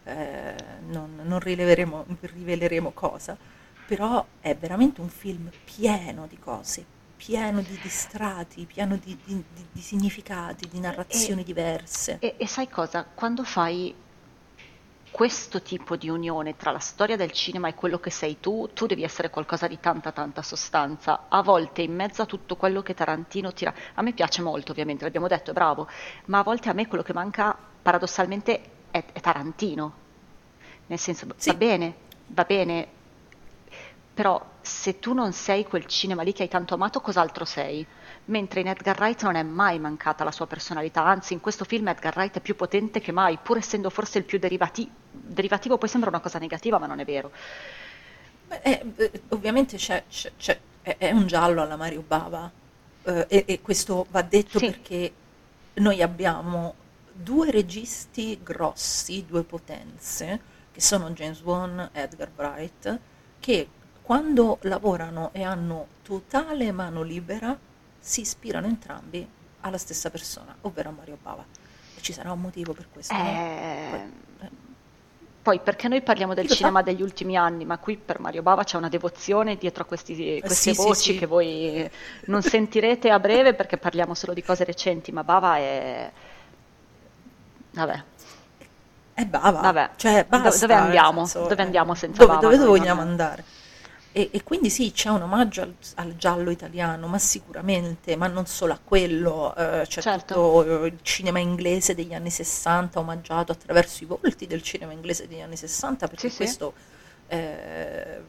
eh, non, non rileveremo, riveleremo cosa, però è veramente un film pieno di cose, pieno di, di strati, pieno di, di- di- significati, di narrazioni diverse. E, e sai cosa? Quando fai questo tipo di unione tra la storia del cinema e quello che sei tu, tu devi essere qualcosa di tanta tanta sostanza. A volte in mezzo a tutto quello che Tarantino tira, a me piace molto ovviamente, l'abbiamo detto, è bravo, ma a volte a me quello che manca paradossalmente è, è Tarantino. Nel senso, Sì. va bene, va bene, però se tu non sei quel cinema lì che hai tanto amato, cos'altro sei? Mentre in Edgar Wright non è mai mancata la sua personalità, anzi in questo film Edgar Wright è più potente che mai, pur essendo forse il più derivati- derivativo, poi sembra una cosa negativa, ma non è vero. Beh, eh, eh, ovviamente c'è, c'è- c'è- è, un giallo alla Mario Bava eh, e, e questo va detto Sì. perché noi abbiamo due registi grossi, due potenze, che sono James Wan e Edgar Wright, che quando lavorano e hanno totale mano libera si ispirano entrambi alla stessa persona, ovvero a Mario Bava. E ci sarà un motivo per questo. no? Eh, Poi- perché noi parliamo del cinema degli ultimi anni, ma qui per Mario Bava c'è una devozione dietro a questi- queste Eh, sì, sì, voci sì. che voi non sentirete a breve perché parliamo solo di cose recenti, ma Bava è... Vabbè, È Bava, Vabbè, cioè basta, dove andiamo? senso, Dove eh, andiamo senza dove, Bava? dove vogliamo andare? E, e quindi sì, c'è un omaggio al, al giallo italiano, ma sicuramente, ma non solo a quello, eh, c'è Certo. tutto eh, il cinema inglese degli anni 60 omaggiato attraverso i volti del cinema inglese degli anni 60, perché Sì, sì. questo eh,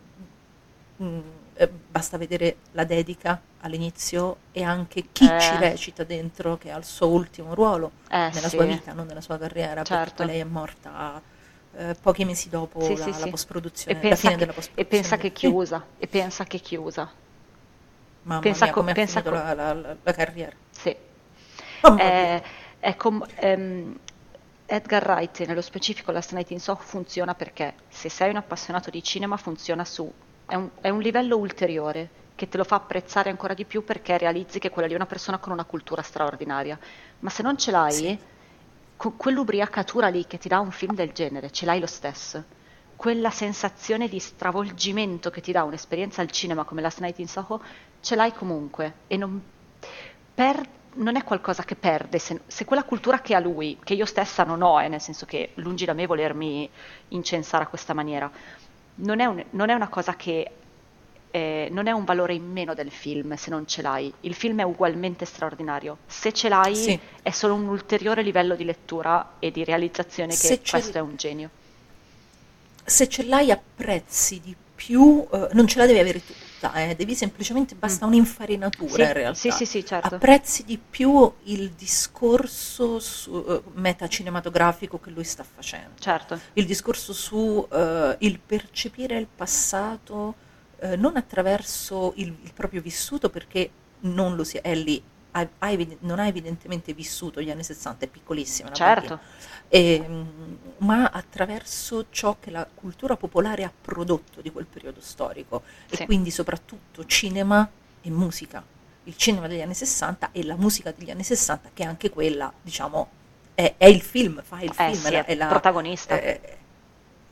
mm, eh, basta vedere la dedica all'inizio e anche chi Eh. ci recita dentro, che ha il suo ultimo ruolo Eh, nella sì. sua vita, non nella sua carriera, perché Certo. poi lei è morta eh, pochi mesi dopo Sì, la, sì, la post-produzione, E la pensa fine che, della e post-produzione. pensa che chiusa, e pensa che chiusa. Mamma pensa mia, co- come ha finito co- la, la- la- carriera. Sì. Eh, com- ehm, Edgar Wright, nello specifico Last Night in Soho, funziona perché se sei un appassionato di cinema funziona su... È un, è un livello ulteriore che te lo fa apprezzare ancora di più perché realizzi che quella lì è una persona con una cultura straordinaria. Ma se non ce l'hai, Sì. Con quell'ubriacatura lì che ti dà un film del genere, ce l'hai lo stesso. Quella sensazione di stravolgimento che ti dà un'esperienza al cinema come Last Night in Soho, ce l'hai comunque. E non, per- non è qualcosa che perde. Se, se quella cultura che ha lui, che io stessa non ho, eh, nel senso che lungi da me volermi incensare a questa maniera, non è, un- non è una cosa che eh, non è un valore in meno del film se non ce l'hai. Il film è ugualmente straordinario. Se ce l'hai Sì. è solo un ulteriore livello di lettura e di realizzazione che Se questo è un genio. se ce l'hai apprezzi di più, eh, non ce la devi avere tutta, eh, devi semplicemente, basta un'infarinatura Mm. Sì, in realtà. sì, sì, sì, certo. Apprezzi di più il discorso su, eh, metacinematografico che lui sta facendo. Certo. il discorso su eh, il percepire il passato eh, non attraverso il, il proprio vissuto perché non lo si è lì ha- ha eviden- non ha evidentemente vissuto gli anni 60 è piccolissima Certo. bambina. Ehm, ma attraverso ciò che la cultura popolare ha prodotto di quel periodo storico Sì. e quindi soprattutto cinema e musica il cinema degli anni 60 e la musica degli anni 60 che anche quella diciamo è, è il film fa il Eh film sì, è la- è è la- protagonista. è,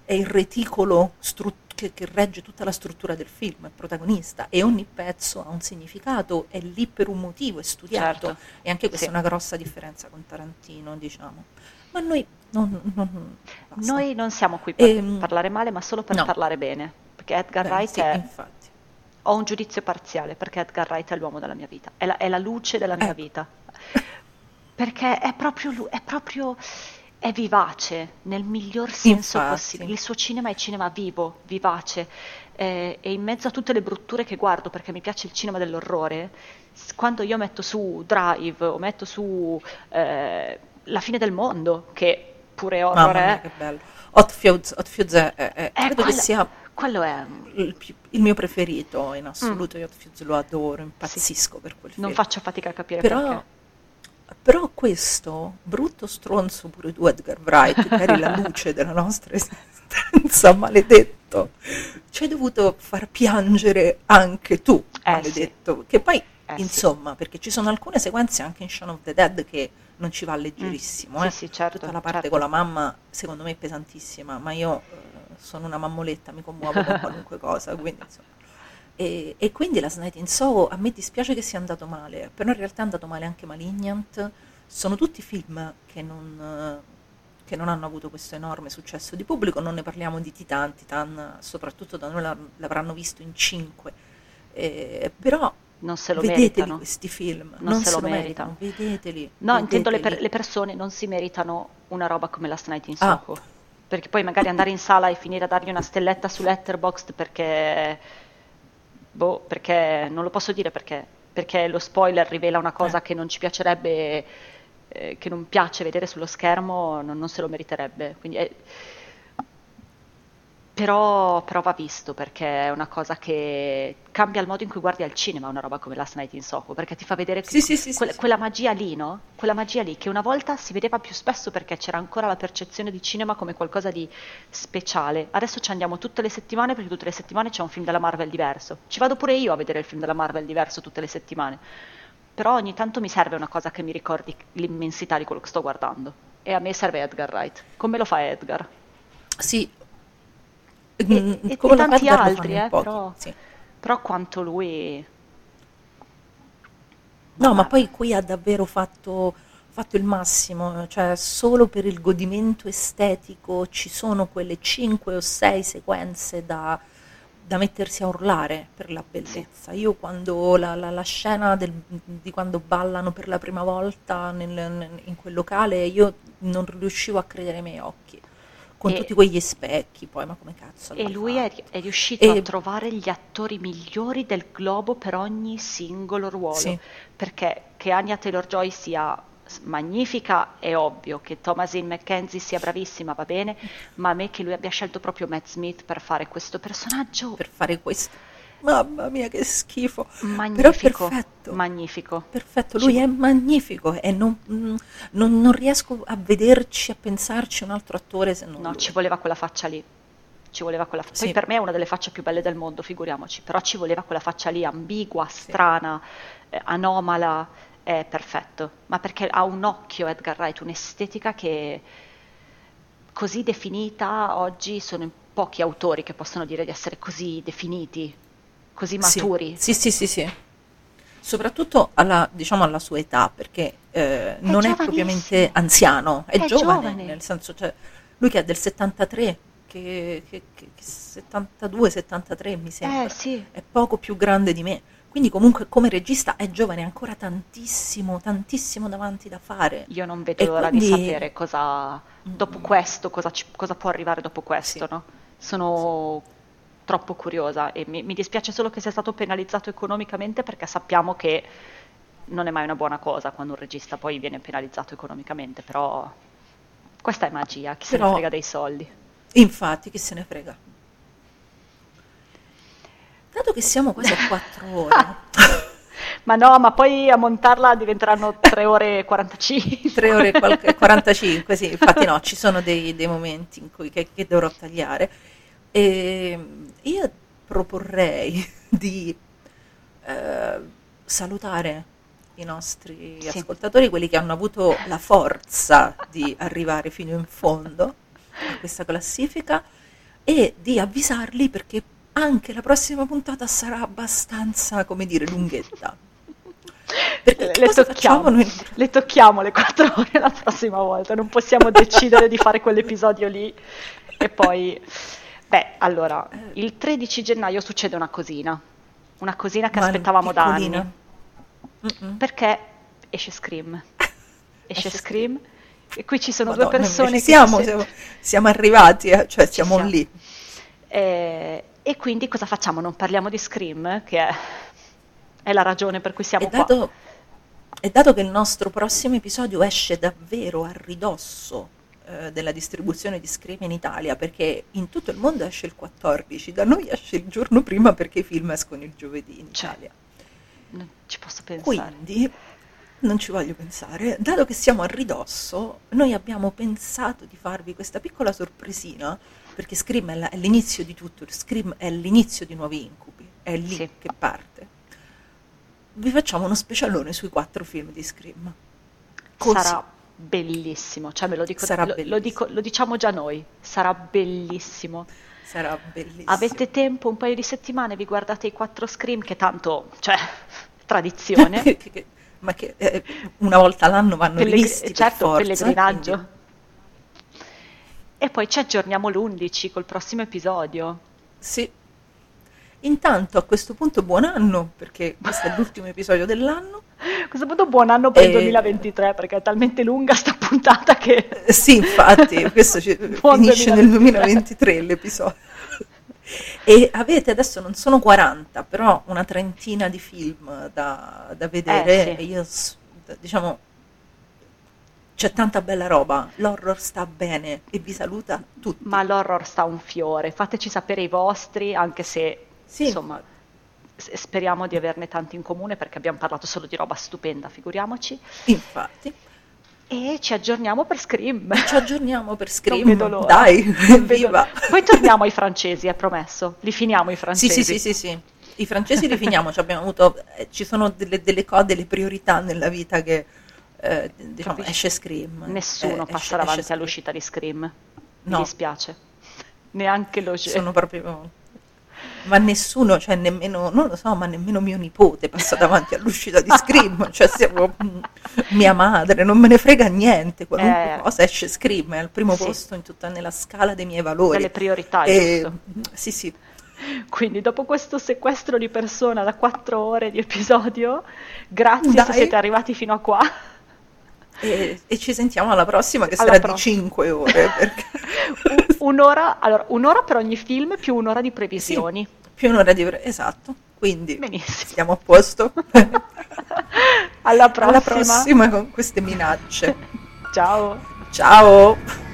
è il reticolo stru- che, che regge tutta la struttura del film, è protagonista e ogni pezzo ha un significato, è lì per un motivo, è studiato Certo. e anche questa Sì. è una grossa differenza con Tarantino, diciamo. Ma noi non... non-. Noi non siamo qui per Ehm, parlare male, ma solo per no. parlare bene. Perché Edgar Beh, Wright sì, è... infatti. Ho un giudizio parziale perché Edgar Wright è l'uomo della mia vita, è la, è la luce della mia Ecco. vita. Perché è proprio, lu- è proprio, è vivace nel miglior senso Infatti. possibile. Il suo cinema è cinema vivo, vivace. eh, e in mezzo a tutte le brutture che guardo, perché mi piace il cinema dell'orrore, quando io metto su Drive o metto su eh, La fine del mondo, che pure horror mia, è, che bello. Hot Fuse, Hot Fuse è, è- è- eh, quello- sia quello è... il, il mio preferito in assoluto. Io Hot Fuse lo adoro, impazzisco per quel film. Non faccio fatica a capire però, perché. Però questo brutto stronzo pure tu Edgar Wright che eri la luce della nostra esistenza [LAUGHS] maledetto ci hai dovuto far piangere anche tu Eh, maledetto che poi Eh, sì. insomma perché ci sono alcune sequenze anche in Shaun of the Dead che non ci va leggerissimo Mm. Sì, eh. sì, certo, tutta la parte certo. con la mamma secondo me è pesantissima ma io eh, sono una mammoletta mi commuovo con [LAUGHS] qualunque cosa quindi insomma e, e quindi la Night in Soho a me dispiace che sia andato male, però in realtà è andato male anche Malignant. Sono tutti film che non, che non hanno avuto questo enorme successo di pubblico. Non ne parliamo di Titan, Titan soprattutto da noi la- l'avranno visto in cinque. Eh, però Non se lo vedeteli meritano. questi film, Non se lo meritano. vedeteli. No, intendo le, per- vedeteli. le persone non si meritano una roba come Last Night in Ah. Soho. Perché poi magari andare in sala e finire a dargli una stelletta su Letterboxd perché... Boh, perché non lo posso dire perché. Perché lo spoiler rivela una cosa Eh. che non ci piacerebbe, eh, che non piace vedere sullo schermo, non, non se lo meriterebbe. Quindi è- Però, però va visto perché è una cosa che cambia il modo in cui guardi al cinema una roba come Last Night in Soho, perché ti fa vedere Sì, sì, sì, sì. quella magia lì, no? Quella magia lì che una volta si vedeva più spesso perché c'era ancora la percezione di cinema come qualcosa di speciale. Adesso ci andiamo tutte le settimane perché tutte le settimane c'è un film della Marvel diverso. Ci vado pure io a vedere il film della Marvel diverso tutte le settimane. Però ogni tanto mi serve una cosa che mi ricordi l'immensità di quello che sto guardando. E a me serve Edgar Wright. Come lo fa Edgar? Sì. E, Mm, e- come e tanti altri, eh, pochi, però, sì. però quanto lui... No, ma poi qui ha davvero fatto, fatto il massimo, cioè solo per il godimento estetico ci sono quelle 5 o 6 sequenze da, da mettersi a urlare per la bellezza. Io quando la, la- la scena del- di quando ballano per la prima volta nel- in quel locale, io non riuscivo a credere ai miei occhi, con E- tutti quegli specchi, poi ma come cazzo E lui è, è riuscito E- a trovare gli attori migliori del globo per ogni singolo ruolo. Sì. Perché che Anya Taylor-Joy sia magnifica è ovvio, che Thomasin McKenzie sia bravissima va bene, ma a me che lui abbia scelto proprio Matt Smith per fare questo personaggio per fare questo. Mamma mia, che schifo! Però magnifico, perfetto. magnifico. Perfetto, lui è magnifico e non, non- non riesco a vederci, a pensarci un altro attore se non No, lui. ci voleva quella faccia lì. Ci voleva quella faccia. Sì. Poi per me è una delle facce più belle del mondo, figuriamoci. Però ci voleva quella faccia lì, ambigua, strana, eh, anomala. È perfetto. Ma perché ha un occhio Edgar Wright, un'estetica che così definita oggi sono pochi autori che possono dire di essere così definiti, così Sì. maturi. Sì, sì, sì, sì. Soprattutto alla, diciamo, alla sua età, perché eh, non è propriamente anziano, è, È giovane, giovane. nel senso, cioè, lui che è del 73, che, che, che- che 72, 73 mi sembra, Eh sì. è poco più grande di me. Quindi comunque come regista è giovane, ha ancora tantissimo, tantissimo davanti da fare. Io non vedo E l'ora quindi- di sapere cosa, dopo questo, cosa, ci- cosa può arrivare dopo questo, Sì. no? Sono troppo curiosa e mi, mi dispiace solo che sia stato penalizzato economicamente perché sappiamo che non è mai una buona cosa quando un regista poi viene penalizzato economicamente, però questa è magia, chi se ne Però- frega dei soldi. Infatti, chi se ne frega. Dato che siamo quasi a 4 [LAUGHS] ore, Ma no, ma poi a montarla diventeranno 3 ore e 45. 3 ore e qualche- [LAUGHS] 45, sì, infatti no, ci sono dei, dei momenti in cui che, che dovrò tagliare. E io proporrei [LAUGHS] di eh, salutare i nostri Sì. ascoltatori, quelli che hanno avuto la forza di arrivare fino in fondo a questa classifica e di avvisarli perché anche la prossima puntata sarà abbastanza, come dire, lunghetta. Perché le tocchiamo, noi? le tocchiamo le quattro ore la prossima volta, non possiamo decidere di fare quell'episodio lì e poi... Beh, allora, il 13 gennaio succede una cosina, una cosina che Ma aspettavamo da anni, Mm-mm. perché esce Scream, [LAUGHS] esce Esce Scream e qui ci sono Madonna, due persone ci che siamo, si- siamo, siamo arrivati, eh, cioè siamo siamo. lì. Eh, e quindi cosa facciamo? Non parliamo di Scream, che è, è la ragione per cui siamo E qua. dato, e dato che il nostro prossimo episodio esce davvero a ridosso eh, della distribuzione di Scream in Italia, perché in tutto il mondo esce il 14, da noi esce il giorno prima perché i film escono il giovedì in Cioè, Italia. Non ci posso pensare. Quindi, non ci voglio pensare, dato che siamo a ridosso, noi abbiamo pensato di farvi questa piccola sorpresina, perché Scream è, la- è l'inizio di tutto, Scream è l'inizio di nuovi incubi, è lì Sì. che parte. Vi facciamo uno specialone sui quattro film di Scream. Così. Sarà bellissimo, cioè me lo dico, Sarà lo, lo dico- lo diciamo già noi, sarà bellissimo. Sarà bellissimo. Avete tempo, un paio di settimane, vi guardate i quattro Scream, che tanto, cioè, [LAUGHS] tradizione. [LAUGHS] Ma che eh, una volta l'anno vanno rivisti per certo, forza, pellegrinaggio. quindi- E poi ci aggiorniamo l'11 col prossimo episodio. Sì. Intanto a questo punto buon anno, perché questo è [LAUGHS] l'ultimo episodio dell'anno. A questo punto buon anno per il Eh, 2023 perché è talmente lunga sta puntata che... Eh, Sì, infatti, [LAUGHS] questo ci- finisce nel 2023 2023 l'episodio. E avete adesso non sono 40, però una trentina di film da, da vedere. Eh, sì. e Io, diciamo, c'è tanta bella roba. L'horror sta bene e vi saluta tutti. Ma l'horror sta un fiore, fateci sapere i vostri, anche se, Sì. insomma, speriamo di averne tanti in comune perché abbiamo parlato solo di roba stupenda, figuriamoci. Infatti, E ci aggiorniamo per Scream. ci aggiorniamo per Scream. Dai, [LAUGHS] viva! Poi torniamo ai francesi, è promesso. Li finiamo i Sì, francesi. sì, sì, sì, sì. I francesi li finiamo, cioè abbiamo avuto, eh, ci sono delle, delle cose, delle priorità nella vita che, eh, diciamo, Capisci? esce Scream. Nessuno eh, esce- passa esce davanti Scream. all'uscita di Scream. Mi No. dispiace. Neanche lo Sono proprio... Ma nessuno, cioè nemmeno, non lo so, ma nemmeno mio nipote passa davanti all'uscita di Scream, [LAUGHS] cioè siamo mm, mia madre, non me ne frega niente, qualunque Eh. cosa esce Scream, è al primo Sì. posto in tutta, nella scala dei miei valori. delle priorità, E- giusto? sì, sì, Quindi dopo questo sequestro di persona da quattro ore di episodio, grazie se Dai. siete arrivati fino a qua. E, e ci sentiamo alla prossima che Alla sarà prossima. di 5 ore, [LAUGHS] perché... Un'ora, allora, un'ora per ogni film più un'ora di previsioni. più un'ora di... Esatto, quindi Benissimo. stiamo a posto. [LAUGHS] Alla prossima. Alla prossima con queste minacce. [LAUGHS] Ciao. Ciao!